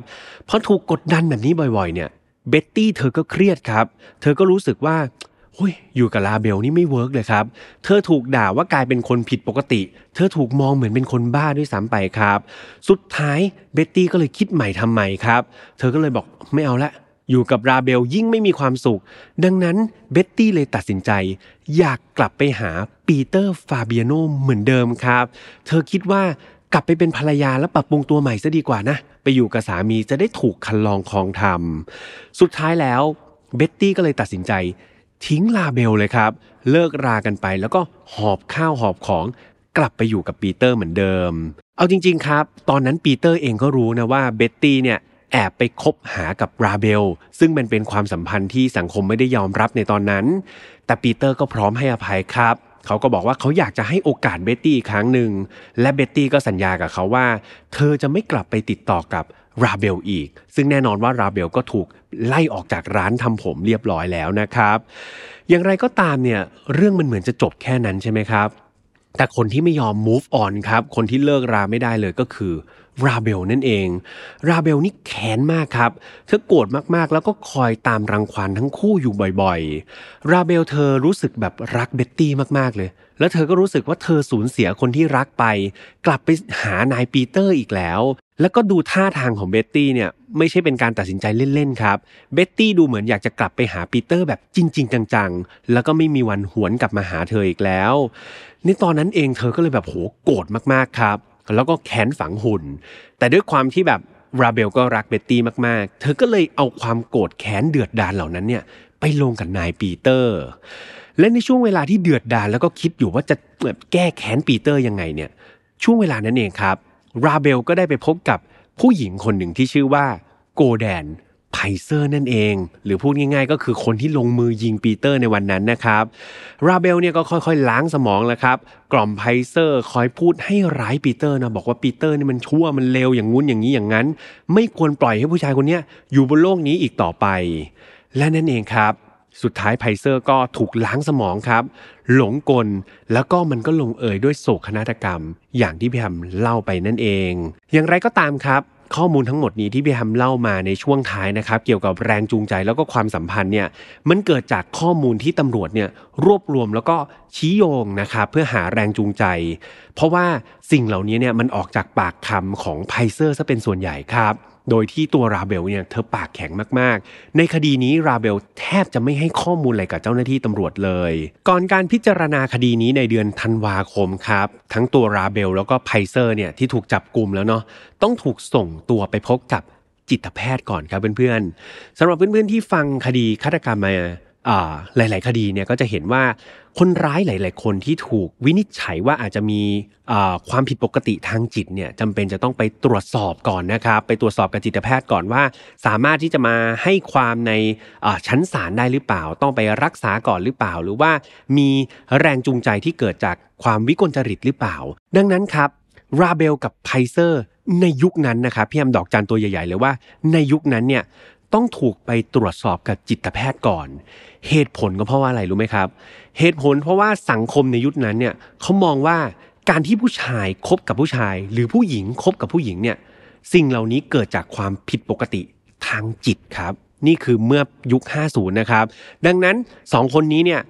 พอถูกกดดันแบบนี้บ่อยๆ เนี่ยเบ็ตตี้เธอก็เครียดครับ เธอก็รู้สึกว่า เฮ้ยอยู่กับราเบลนี่ไม่ work เลยครับ เธอถูกด่าว่ากลายเป็นคนผิดปกติ เธอถูกมองเหมือนเป็นคนบ้าด้วยซ้ำไปครับ สุดท้ายเบ็ตตี้ก็เลยคิดใหม่ทำใหม่ครับ เธอก็เลยบอกไม่เอาละ อยู่กับราเบลยิ่งไม่มีความสุข ดังนั้นเบ็ตตี้เลยตัดสินใจ อยากกลับไปหาปีเตอร์ฟาเบียโนเหมือนเดิมครับ เธอคิดว่ากลับไปเป็นภรรยาและปรับปรุงตัวใหม่ซะดีกว่านะ ไปอยู่กับสามีจะได้ถูกครรลองคลองธรรมสุดท้ายแล้วเบ็ตตี้ก็เลยตัดสินใจ ทิ้งราเบลเลยครับ เลิกรากันไปแล้วก็หอบข้าวหอบของกลับไปอยู่กับปีเตอร์เหมือนเดิม เอาจริง ๆ ครับ ตอนนั้นปีเตอร์เองก็รู้นะว่าเบ็ตตี้เนี่ยแอบไปคบหากับราเบล ซึ่งมันเป็นความสัมพันธ์ที่สังคมไม่ได้ยอมรับในตอนนั้น แต่ปีเตอร์ก็พร้อมให้อภัยครับ เขาก็บอกว่าเขาอยากจะให้โอกาสเบ็ตตี้อีกครั้งหนึ่ง และเบ็ตตี้ก็สัญญากับเขาว่า เธอจะไม่กลับไปติดต่อกับ ราเบลอีก ซึ่งแน่นอนว่าราเบลก็ถูกไล่ออกจากร้านทำผมเรียบร้อยแล้วนะครับ อย่างไรก็ตามเนี่ยเรื่องมันเหมือนจะจบแค่นั้นใช่ไหมครับ แต่คนที่ไม่ยอม move on ครับ คนที่เลิกราไม่ได้เลยก็คือราเบลนั่นเอง ราเบลนี่แค้นมากครับ เธอโกรธมากๆ แล้วก็คอยตามรังควานทั้งคู่อยู่บ่อยๆ ราเบลเธอรู้สึกแบบรักเบ็ตตี้มากๆเลย แล้วเธอก็รู้สึกว่าเธอสูญเสียคนที่รักไป กลับไปหานายปีเตอร์อีกแล้ว แล้วก็ดูท่าทางของเบ็ตตี้เนี่ยไม่ใช่เป็นการตัดสินใจเล่นๆครับ เบ็ตตี้ดูเหมือนอยากจะกลับไปหาปีเตอร์แบบจริง ๆ จังๆ แล้วก็ไม่มีวันหวนกลับมาหาเธออีกแล้ว ในตอนนั้นเองเธอก็เลยแบบโหโกรธมากๆครับ แล้วก็แค้นฝังหุ่น แต่ด้วยความที่แบบราเบลก็รักเบ็ตตี้มากๆ เธอก็เลยเอาความโกรธแค้นเดือดดาลเหล่านั้นเนี่ยไปลงกับนายปีเตอร์ และในช่วงเวลาที่เดือดดาลแล้วก็คิดอยู่ว่าจะแก้แค้นปีเตอร์ยังไงเนี่ย ช่วงเวลานั้นเองครับ ราเบลก็ได้ไปพบกับผู้หญิงคนหนึ่งที่ชื่อว่าโกแดนไพเซอร์นั่นเอง หรือพูดง่ายๆ ก็คือคนที่ลงมือยิงปีเตอร์ในวันนั้นนะครับราเบลเนี่ยก็ค่อยๆ ล้างสมองแล้วครับ กล่อมไพเซอร์คอยพูดให้ร้ายปีเตอร์นะบอกว่าปีเตอร์นี่มันชั่วมันเลวอย่างงู้นอย่างนี้อย่างนั้น ไม่ควรปล่อยให้ผู้ชายคนนี้อยู่บนโลกนี้อีกต่อไป และนั่นเองครับ สุดท้ายไพเซอร์ก็ถูกล้างสมองครับ หลงกล แล้วก็มันก็ลงเอยด้วยโศกนาฏกรรม อย่างที่พี่แฮมเล่าไปนั่นเอง อย่างไรก็ตามครับ ข้อมูลทั้งหมดนี้ที่พี่แฮมเล่ามาในช่วงท้ายนะครับ เกี่ยวกับแรงจูงใจแล้วก็ความสัมพันธ์เนี่ยมันเกิดจากข้อมูลที่ตำรวจเนี่ยรวบรวมแล้วก็ชี้โยงนะครับเพื่อหาแรงจูงใจ เพราะว่าสิ่งเหล่านี้เนี่ยมันออกจากปากคำของไพเซอร์ซะเป็นส่วนใหญ่ครับ โดยที่ตัวราเบลเนี่ยเธอปากแข็งมากๆ ในคดีนี้ราเบลแทบจะไม่ให้ข้อมูลอะไรกับเจ้าหน้าที่ตำรวจเลย ก่อนการพิจารณาคดีนี้ในเดือนธันวาคมครับ ทั้งตัวราเบลแล้วก็ไพเซอร์เนี่ยที่ถูกจับกลุ่มแล้วเนาะต้องถูกส่งตัวไปพบกับจิตแพทย์ก่อนครับเพื่อนๆสำหรับเพื่อนๆที่ฟังคดีฆาตกรรมมาอ่าหลาย ๆ คดีเนี่ยก็จะเห็นว่า คนร้ายหลาย ๆ คนที่ถูกวินิจฉัยว่าอาจจะมีความผิดปกติทางจิตเนี่ยจำเป็นจะต้องไปตรวจสอบก่อนนะครับ ไปตรวจสอบกับจิตแพทย์ก่อนว่า สามารถที่จะมาให้ความในชั้นศาลได้หรือเปล่า ต้องไปรักษาก่อนหรือเปล่า หรือว่ามีแรงจูงใจที่เกิดจากความวิกลจริตหรือเปล่า ดังนั้นครับราเบลกับไพเซอร์ในยุคนั้นนะครับพี่แอมดอกจันตัวใหญ่ ๆ เลยว่าในยุคนั้นเนี่ย ต้องถูกไปตรวจสอบกับจิตแพทย์ก่อน เหตุผลก็เพราะว่าอะไรรู้ไหมครับ เหตุผลเพราะว่าสังคมในยุคนั้นเนี่ยเขามองว่าการที่ผู้ชายคบกับผู้ชาย หรือผู้หญิงคบกับผู้หญิงเนี่ยสิ่งเหล่านี้เกิดจากความผิดปกติทางจิตครับ นี่คือเมื่อยุค 50 นะครับ ดังนั้น 2 คนนี้เนี่ย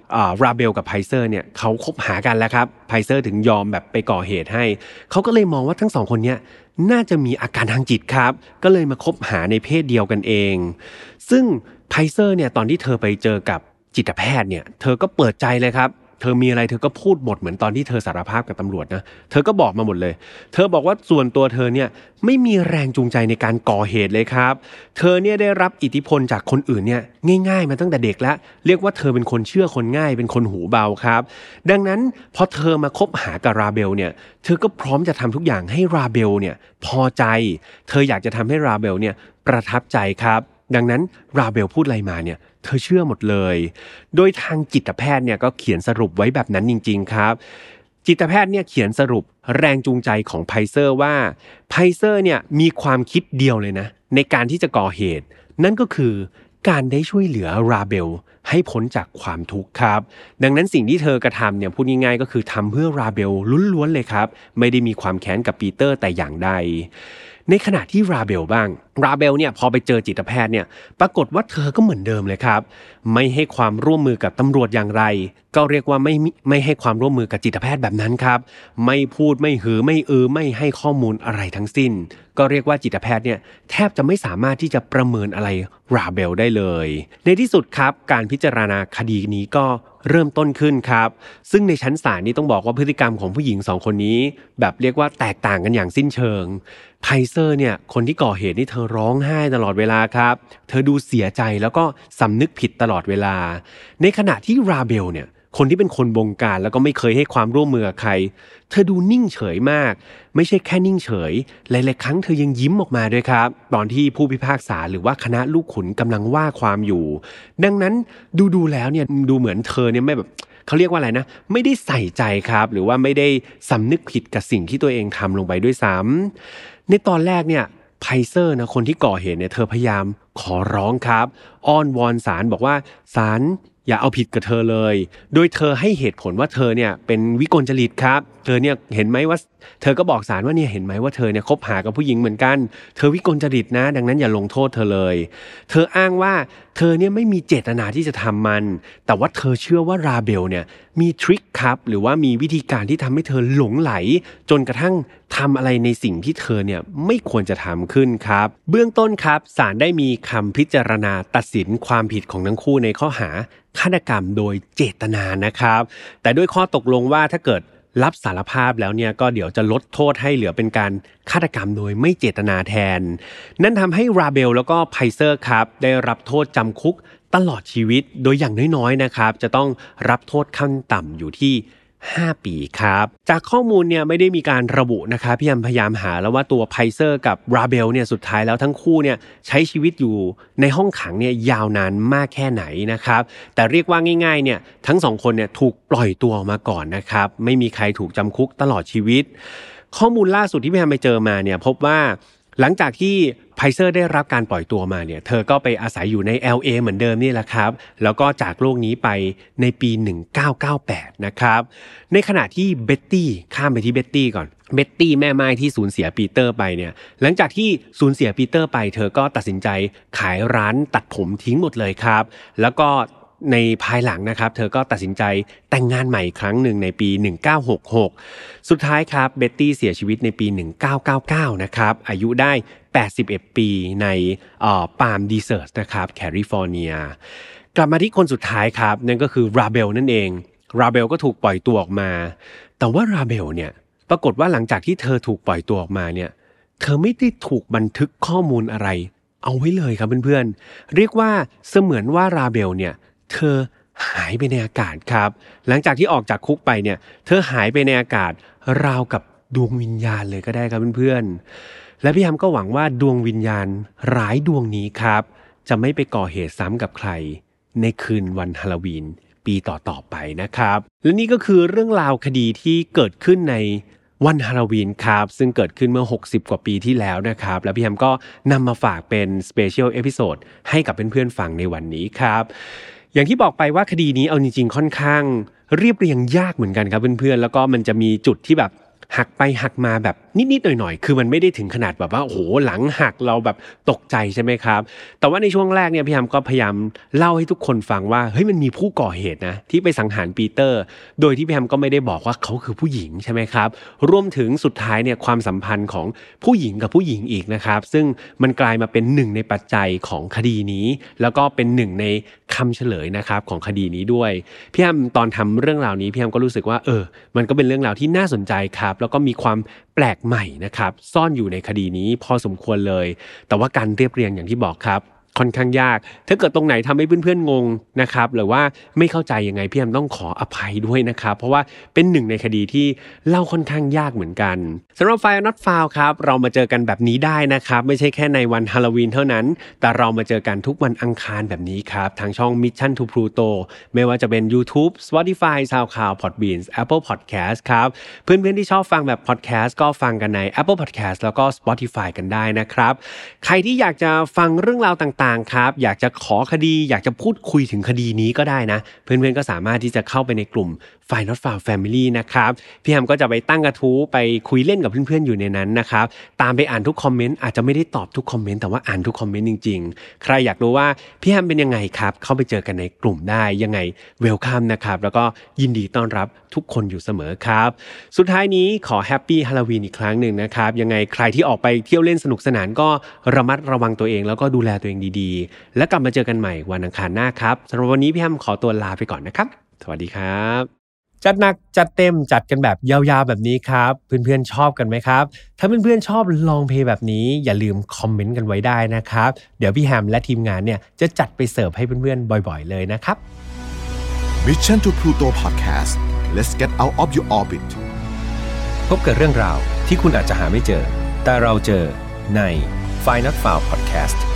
ราเบลกับไพเซอร์เนี่ยเขาคบหากันแล้วครับ ไพเซอร์ถึงยอมแบบไปก่อเหตุให้ เขาก็เลยมองว่าทั้งสองคนเนี้น่าจะมีอาการทางจิตครับ ก็เลยมาคบหาในเพศเดียวกันเอง ซึ่งไพเซอร์เนี่ยตอนที่เธอไปเจอกับจิตแพทย์เนี่ย เธอก็เปิดใจเลยครับ เธอมีอะไรเธอก็พูดหมดเหมือนตอนที่เธอสารภาพกับตำรวจนะ เธอก็บอกมาหมดเลย เธอบอกว่าส่วนตัวเธอเนี่ยไม่มีแรงจูงใจในการก่อเหตุเลยครับ เธอเนี่ยได้รับอิทธิพลจากคนอื่นเนี่ยง่าย ๆ มาตั้งแต่เด็กแล้ว เรียกว่าเธอเป็นคนเชื่อคนง่าย เป็นคนหูเบาครับ ดังนั้นพอเธอมาคบหากับราเบลเนี่ย เธอก็พร้อมจะทำทุกอย่างให้ราเบลเนี่ยพอใจ เธออยากจะทำให้ราเบลเนี่ยประทับใจครับ ดังนั้นราเบลพูดอะไรมาเนี่ย เธอเชื่อหมดเลย โดยทางจิตแพทย์เนี่ยก็เขียนสรุปไว้แบบนั้นจริง ๆ ครับ จิตแพทย์เนี่ยเขียนสรุปแรงจูงใจของไพเซอร์ว่าไพเซอร์เนี่ยมีความคิดเดียวเลยนะ ในการที่จะก่อเหตุ นั่นก็คือการได้ช่วยเหลือราเบลให้พ้นจากความทุกข์ครับ ดังนั้นสิ่งที่เธอกระทำเนี่ยพูดง่ายๆก็คือทำเพื่อราเบลล้วนๆเลยครับ ไม่ได้มีความแค้นกับปีเตอร์แต่อย่างใด ในขณะที่ราเบลบ้าง ราเบลเนี่ยพอไปเจอจิตแพทย์เนี่ยปรากฏว่าเธอก็เหมือนเดิมเลยครับ ไม่ให้ความร่วมมือกับตำรวจอย่างไร ก็เรียกว่าไม่ไม่ให้ความร่วมมือกับจิตแพทย์แบบนั้นครับ ไม่พูดไม่หือไม่เออไม่ให้ข้อมูลอะไรทั้งสิ้น ก็เรียกว่าจิตแพทย์เนี่ยแทบจะไม่สามารถที่จะประเมินอะไรราเบลได้เลย ในที่สุดครับการพิจารณาคดีนี้ก็ เริ่มต้นขึ้นครับ ซึ่งในชั้นศาลนี้ต้องบอกว่าพฤติกรรมของผู้หญิงสองคนนี้ แบบเรียกว่าแตกต่างกันอย่างสิ้นเชิงไพเซอร์เนี่ยคนที่ก่อเหตุนี่เธอร้องไห้ตลอดเวลาครับ เธอดูเสียใจแล้วก็สำนึกผิดตลอดเวลา ในขณะที่ราเบลเนี่ย คนที่เป็นคนบงการแล้วก็ไม่เคยให้ความร่วมมือกับใคร เธอดูนิ่งเฉยมาก ไม่ใช่แค่นิ่งเฉย หลายๆครั้งเธอยังยิ้มออกมาด้วยครับ ตอนที่ผู้พิพากษาหรือว่าคณะลูกขุนกำลังว่าความอยู่ ดังนั้นดูดูแล้วเนี่ยดูเหมือนเธอเนี่ยไม่แบบเขาเรียกว่าอะไรนะ ไม่ได้ใส่ใจครับ หรือว่าไม่ได้สำนึกผิดกับสิ่งที่ตัวเองทำลงไปด้วยซ้ำในตอนแรกเนี่ยไพเซอร์นะคนที่ก่อเหตุเนี่ยเธอพยายามขอร้องครับ อ้อนวอนศาลบอกว่าศาล อย่าเอาผิดกับเธอเลย โดยเธอให้เหตุผลว่าเธอเนี่ยเป็นวิกลจริตครับ เธอเนี่ยเห็นไหมว่า เธอก็บอกศาลว่าเนี่ยเห็นไหมว่าเธอเนี่ยคบหากับผู้หญิงเหมือนกัน เธอวิกลจริตนะ ดังนั้นอย่าลงโทษเธอเลย เธออ้างว่าเธอเนี่ยไม่มีเจตนาที่จะทำมัน แต่ว่าเธอเชื่อว่าราเบลเนี่ยมีทริคครับหรือว่ามีวิธีการที่ทำให้เธอหลงไหล จนกระทั่งทำอะไรในสิ่งที่เธอเนี่ยไม่ควรจะทำขึ้นครับ เบื้องต้นครับศาลได้มีคำพิจารณาตัดสินความผิดของทั้งคู่ในข้อหาฆาตกรรมโดยเจตนานะครับ แต่ด้วยข้อตกลงว่าถ้าเกิด รับสารภาพแล้วเนี่ยก็เดี๋ยวจะลดโทษให้เหลือเป็นการฆาตกรรมโดยไม่เจตนาแทน นั่นทำให้ราเบลแล้วก็ไพเซอร์ครับ ได้รับโทษจำคุกตลอดชีวิตโดยอย่างน้อยๆนะครับ จะต้องรับโทษขั้นต่ำอยู่ที่ 5 ปีครับ จากข้อมูลเนี่ยไม่ได้มีการระบุนะครับพี่ยมพยายามหาแล้วว่าตัวไพเซอร์กับราเบลเนี่ยสุดท้ายแล้วทั้งคู่เนี่ยใช้ชีวิตอยู่ในห้องขังเนี่ยยาวนานมากแค่ไหนนะครับ แต่เรียกว่าง่ายๆเนี่ยทั้งสองคนเนี่ยถูกปล่อยตัวออกมาก่อนนะครับไม่มีใครถูกจำคุกตลอดชีวิต ข้อมูลล่าสุดที่พี่แฮมไปเจอมาเนี่ยพบว่าหลังจากที่ ไพเซอร์ได้รับการปล่อยตัวมาเนี่ย เธอก็ไปอาศัยอยู่ใน LA เหมือนเดิมนี่แหละครับ แล้วก็จากโลกนี้ไปในปี 1998 นะครับ ในขณะที่เบ็ตตี้ข้ามไปที่เบ็ตตี้ก่อน เบ็ตตี้แม่หม้ายที่สูญเสียปีเตอร์ไปเนี่ย หลังจากที่สูญเสียปีเตอร์ไป เธอก็ตัดสินใจขายร้านตัดผมทิ้งหมดเลยครับ แล้วก็ ในภายหลังนะครับ เธอก็ตัดสินใจแต่งงานใหม่ครั้งหนึ่งในปี 1966 สุดท้ายครับเบ็ตตี้เสียชีวิตในปี 1999 นะครับ อายุได้ 81 ปีใน Palm Desert นะครับแคลิฟอร์เนีย กลับมาที่คนสุดท้ายครับ นั่นก็คือราเบลนั่นเอง ราเบลก็ถูกปล่อยตัวออกมา แต่ว่าราเบลเนี่ยปรากฏว่าหลังจากที่เธอถูกปล่อยตัวออกมาเนี่ยเธอไม่ได้ถูกบันทึกข้อมูลอะไรเอาไว้เลยครับเพื่อนๆ เรียกว่าเสมือนว่าราเบลเนี่ย เธอหายไปในอากาศครับ หลังจากที่ออกจากคุกไปเนี่ยเธอหายไปในอากาศราวกับดวงวิญญาณเลยก็ได้ครับเพื่อนๆ และพี่ฮัมก็หวังว่าดวงวิญญาณร้ายดวงนี้ครับ จะไม่ไปก่อเหตุซ้ำกับใคร ในคืนวันฮาโลวีนปีต่อๆไปนะครับ และนี่ก็คือเรื่องราวคดีที่เกิดขึ้นในวันฮาโลวีนครับซึ่งเกิดขึ้นเมื่อ 60 กว่าปีที่แล้วนะครับ แล้วพี่แฮมก็นำมาฝากเป็น special episode ให้กับเพื่อนๆฟังในวันนี้ครับ อย่างที่บอกไปว่าคดีนี้เอาจริงๆค่อนข้าง เรียบเรียงยากเหมือนกันครับเพื่อนๆแล้วก็มันจะมีจุดที่แบบ หักไปหักมาแบบนิดๆหน่อยๆ คือมันไม่ได้ถึงขนาดแบบว่าโอ้โหหลังหักเราแบบตกใจใช่ไหมครับ แต่ว่าในช่วงแรกเนี่ยพี่แฮมก็พยายามเล่าให้ทุกคนฟังว่าเฮ้ยมันมีผู้ก่อเหตุนะที่ไปสังหารปีเตอร์ โดยที่พี่ยามก็ไม่ได้บอกว่าเขาคือผู้หญิงใช่ไหมครับ รวมถึงสุดท้ายเนี่ยความสัมพันธ์ของผู้หญิงกับผู้หญิงอีกนะครับ ซึ่งมันกลายมาเป็นหนึ่งในปัจจัยของคดีนี้ แล้วก็เป็นหนึ่งในคำเฉลยนะครับของคดีนี้ด้วยพี่ยามตอนทำเรื่องราวนี้พี่ยามก็รู้สึกว่าเออ มันก็เป็นเรื่องราวที่น่าสนใจครับแล้วก็มีความแปลกใหม่นะครับซ่อนอยู่ในคดีนี้พอสมควรเลย แต่ว่าการเรียบเรียงอย่างที่บอกครับ ค่อนข้างยาก ถ้าเกิดตรงไหนทำให้เพื่อนๆงงนะครับหรือว่าไม่เข้าใจยังไงพี่แอมต้องขออภัยด้วยนะครับเพราะว่าเป็นหนึ่งในคดีที่เล่าค่อนข้างยากเหมือนกันสำหรับไฟล์ not f o u l ครับเรามาเจอกันแบบนี้ได้นะครับไม่ใช่แค่ในวันฮาโลวีนเท่านั้น แต่เรามาเจอกันทุกวันอังคารแบบนี้ครับทางช่อง Mission to Pluto ไม่ว่าจะเป็น YouTube Spotify SoundCloud Podbeans Apple Podcast ครับเพื่อนๆที่ชอบฟังแบบ podcast ก็ฟังกันใน Apple Podcast แล้วก็ Spotify กันได้นะครับใครที่อยากจะฟังเรื่องราวต่างๆครับ อยากจะขอคดี อยากจะพูดคุยถึงคดีนี้ก็ได้นะ เพื่อนๆก็สามารถที่จะเข้าไปในกลุ่ม f i n a l f a r Family นะครับพี่แฮมก็จะไปตั้งกระทู้ไปคุยเล่นกับเพื่อนๆอยู่ในนั้นนะครับตามไปอ่านทุกคอมเมนต์อาจจะไม่ได้ตอบทุกคอมเมนต์แต่ว่าอ่านทุกคอมเมนต์จริงๆ ใครอยากรู้ว่าพี่แฮมเป็นยังไงครับ เข้าไปเจอกันในกลุ่มได้ยังไง welcome นะครับแล้วก็ยินดีต้อนรับทุกคนอยู่เสมอครับ สุดท้ายนี้ขอ Happy Halloween อีกครั้งหนึ่งนะครับยังไงใครที่ออกไปเที่ยวเล่นสนุกสนานก็ระมัดระวังตัวเอง แล้วก็ดูแลตัวเองดีๆ แล้วกลับมาเจอกันใหม่วันอังคารหน้าครับสำหรับวันนี้พี่แฮมขอตัวลาไปก่อนนะครับ สวัสดีครับ จัดหนักจัดเต็มจัดกันแบบยาวๆแบบนี้ครับ เพื่อนๆชอบกันไหมครับ ถ้าเพื่อนๆชอบลองเพลงแบบนี้อย่าลืมคอมเมนต์กันไว้ได้นะครับ เดี๋ยวพี่แฮมและทีมงานเนี่ยจะจัดไปเสิร์ฟให้เพื่อนๆบ่อยๆเลยนะครับ Mission to Pluto Podcast let's get out of your orbit พบกับเรื่องราวที่คุณอาจจะหาไม่เจอ แต่เราเจอใน f i n a l f i l e Podcast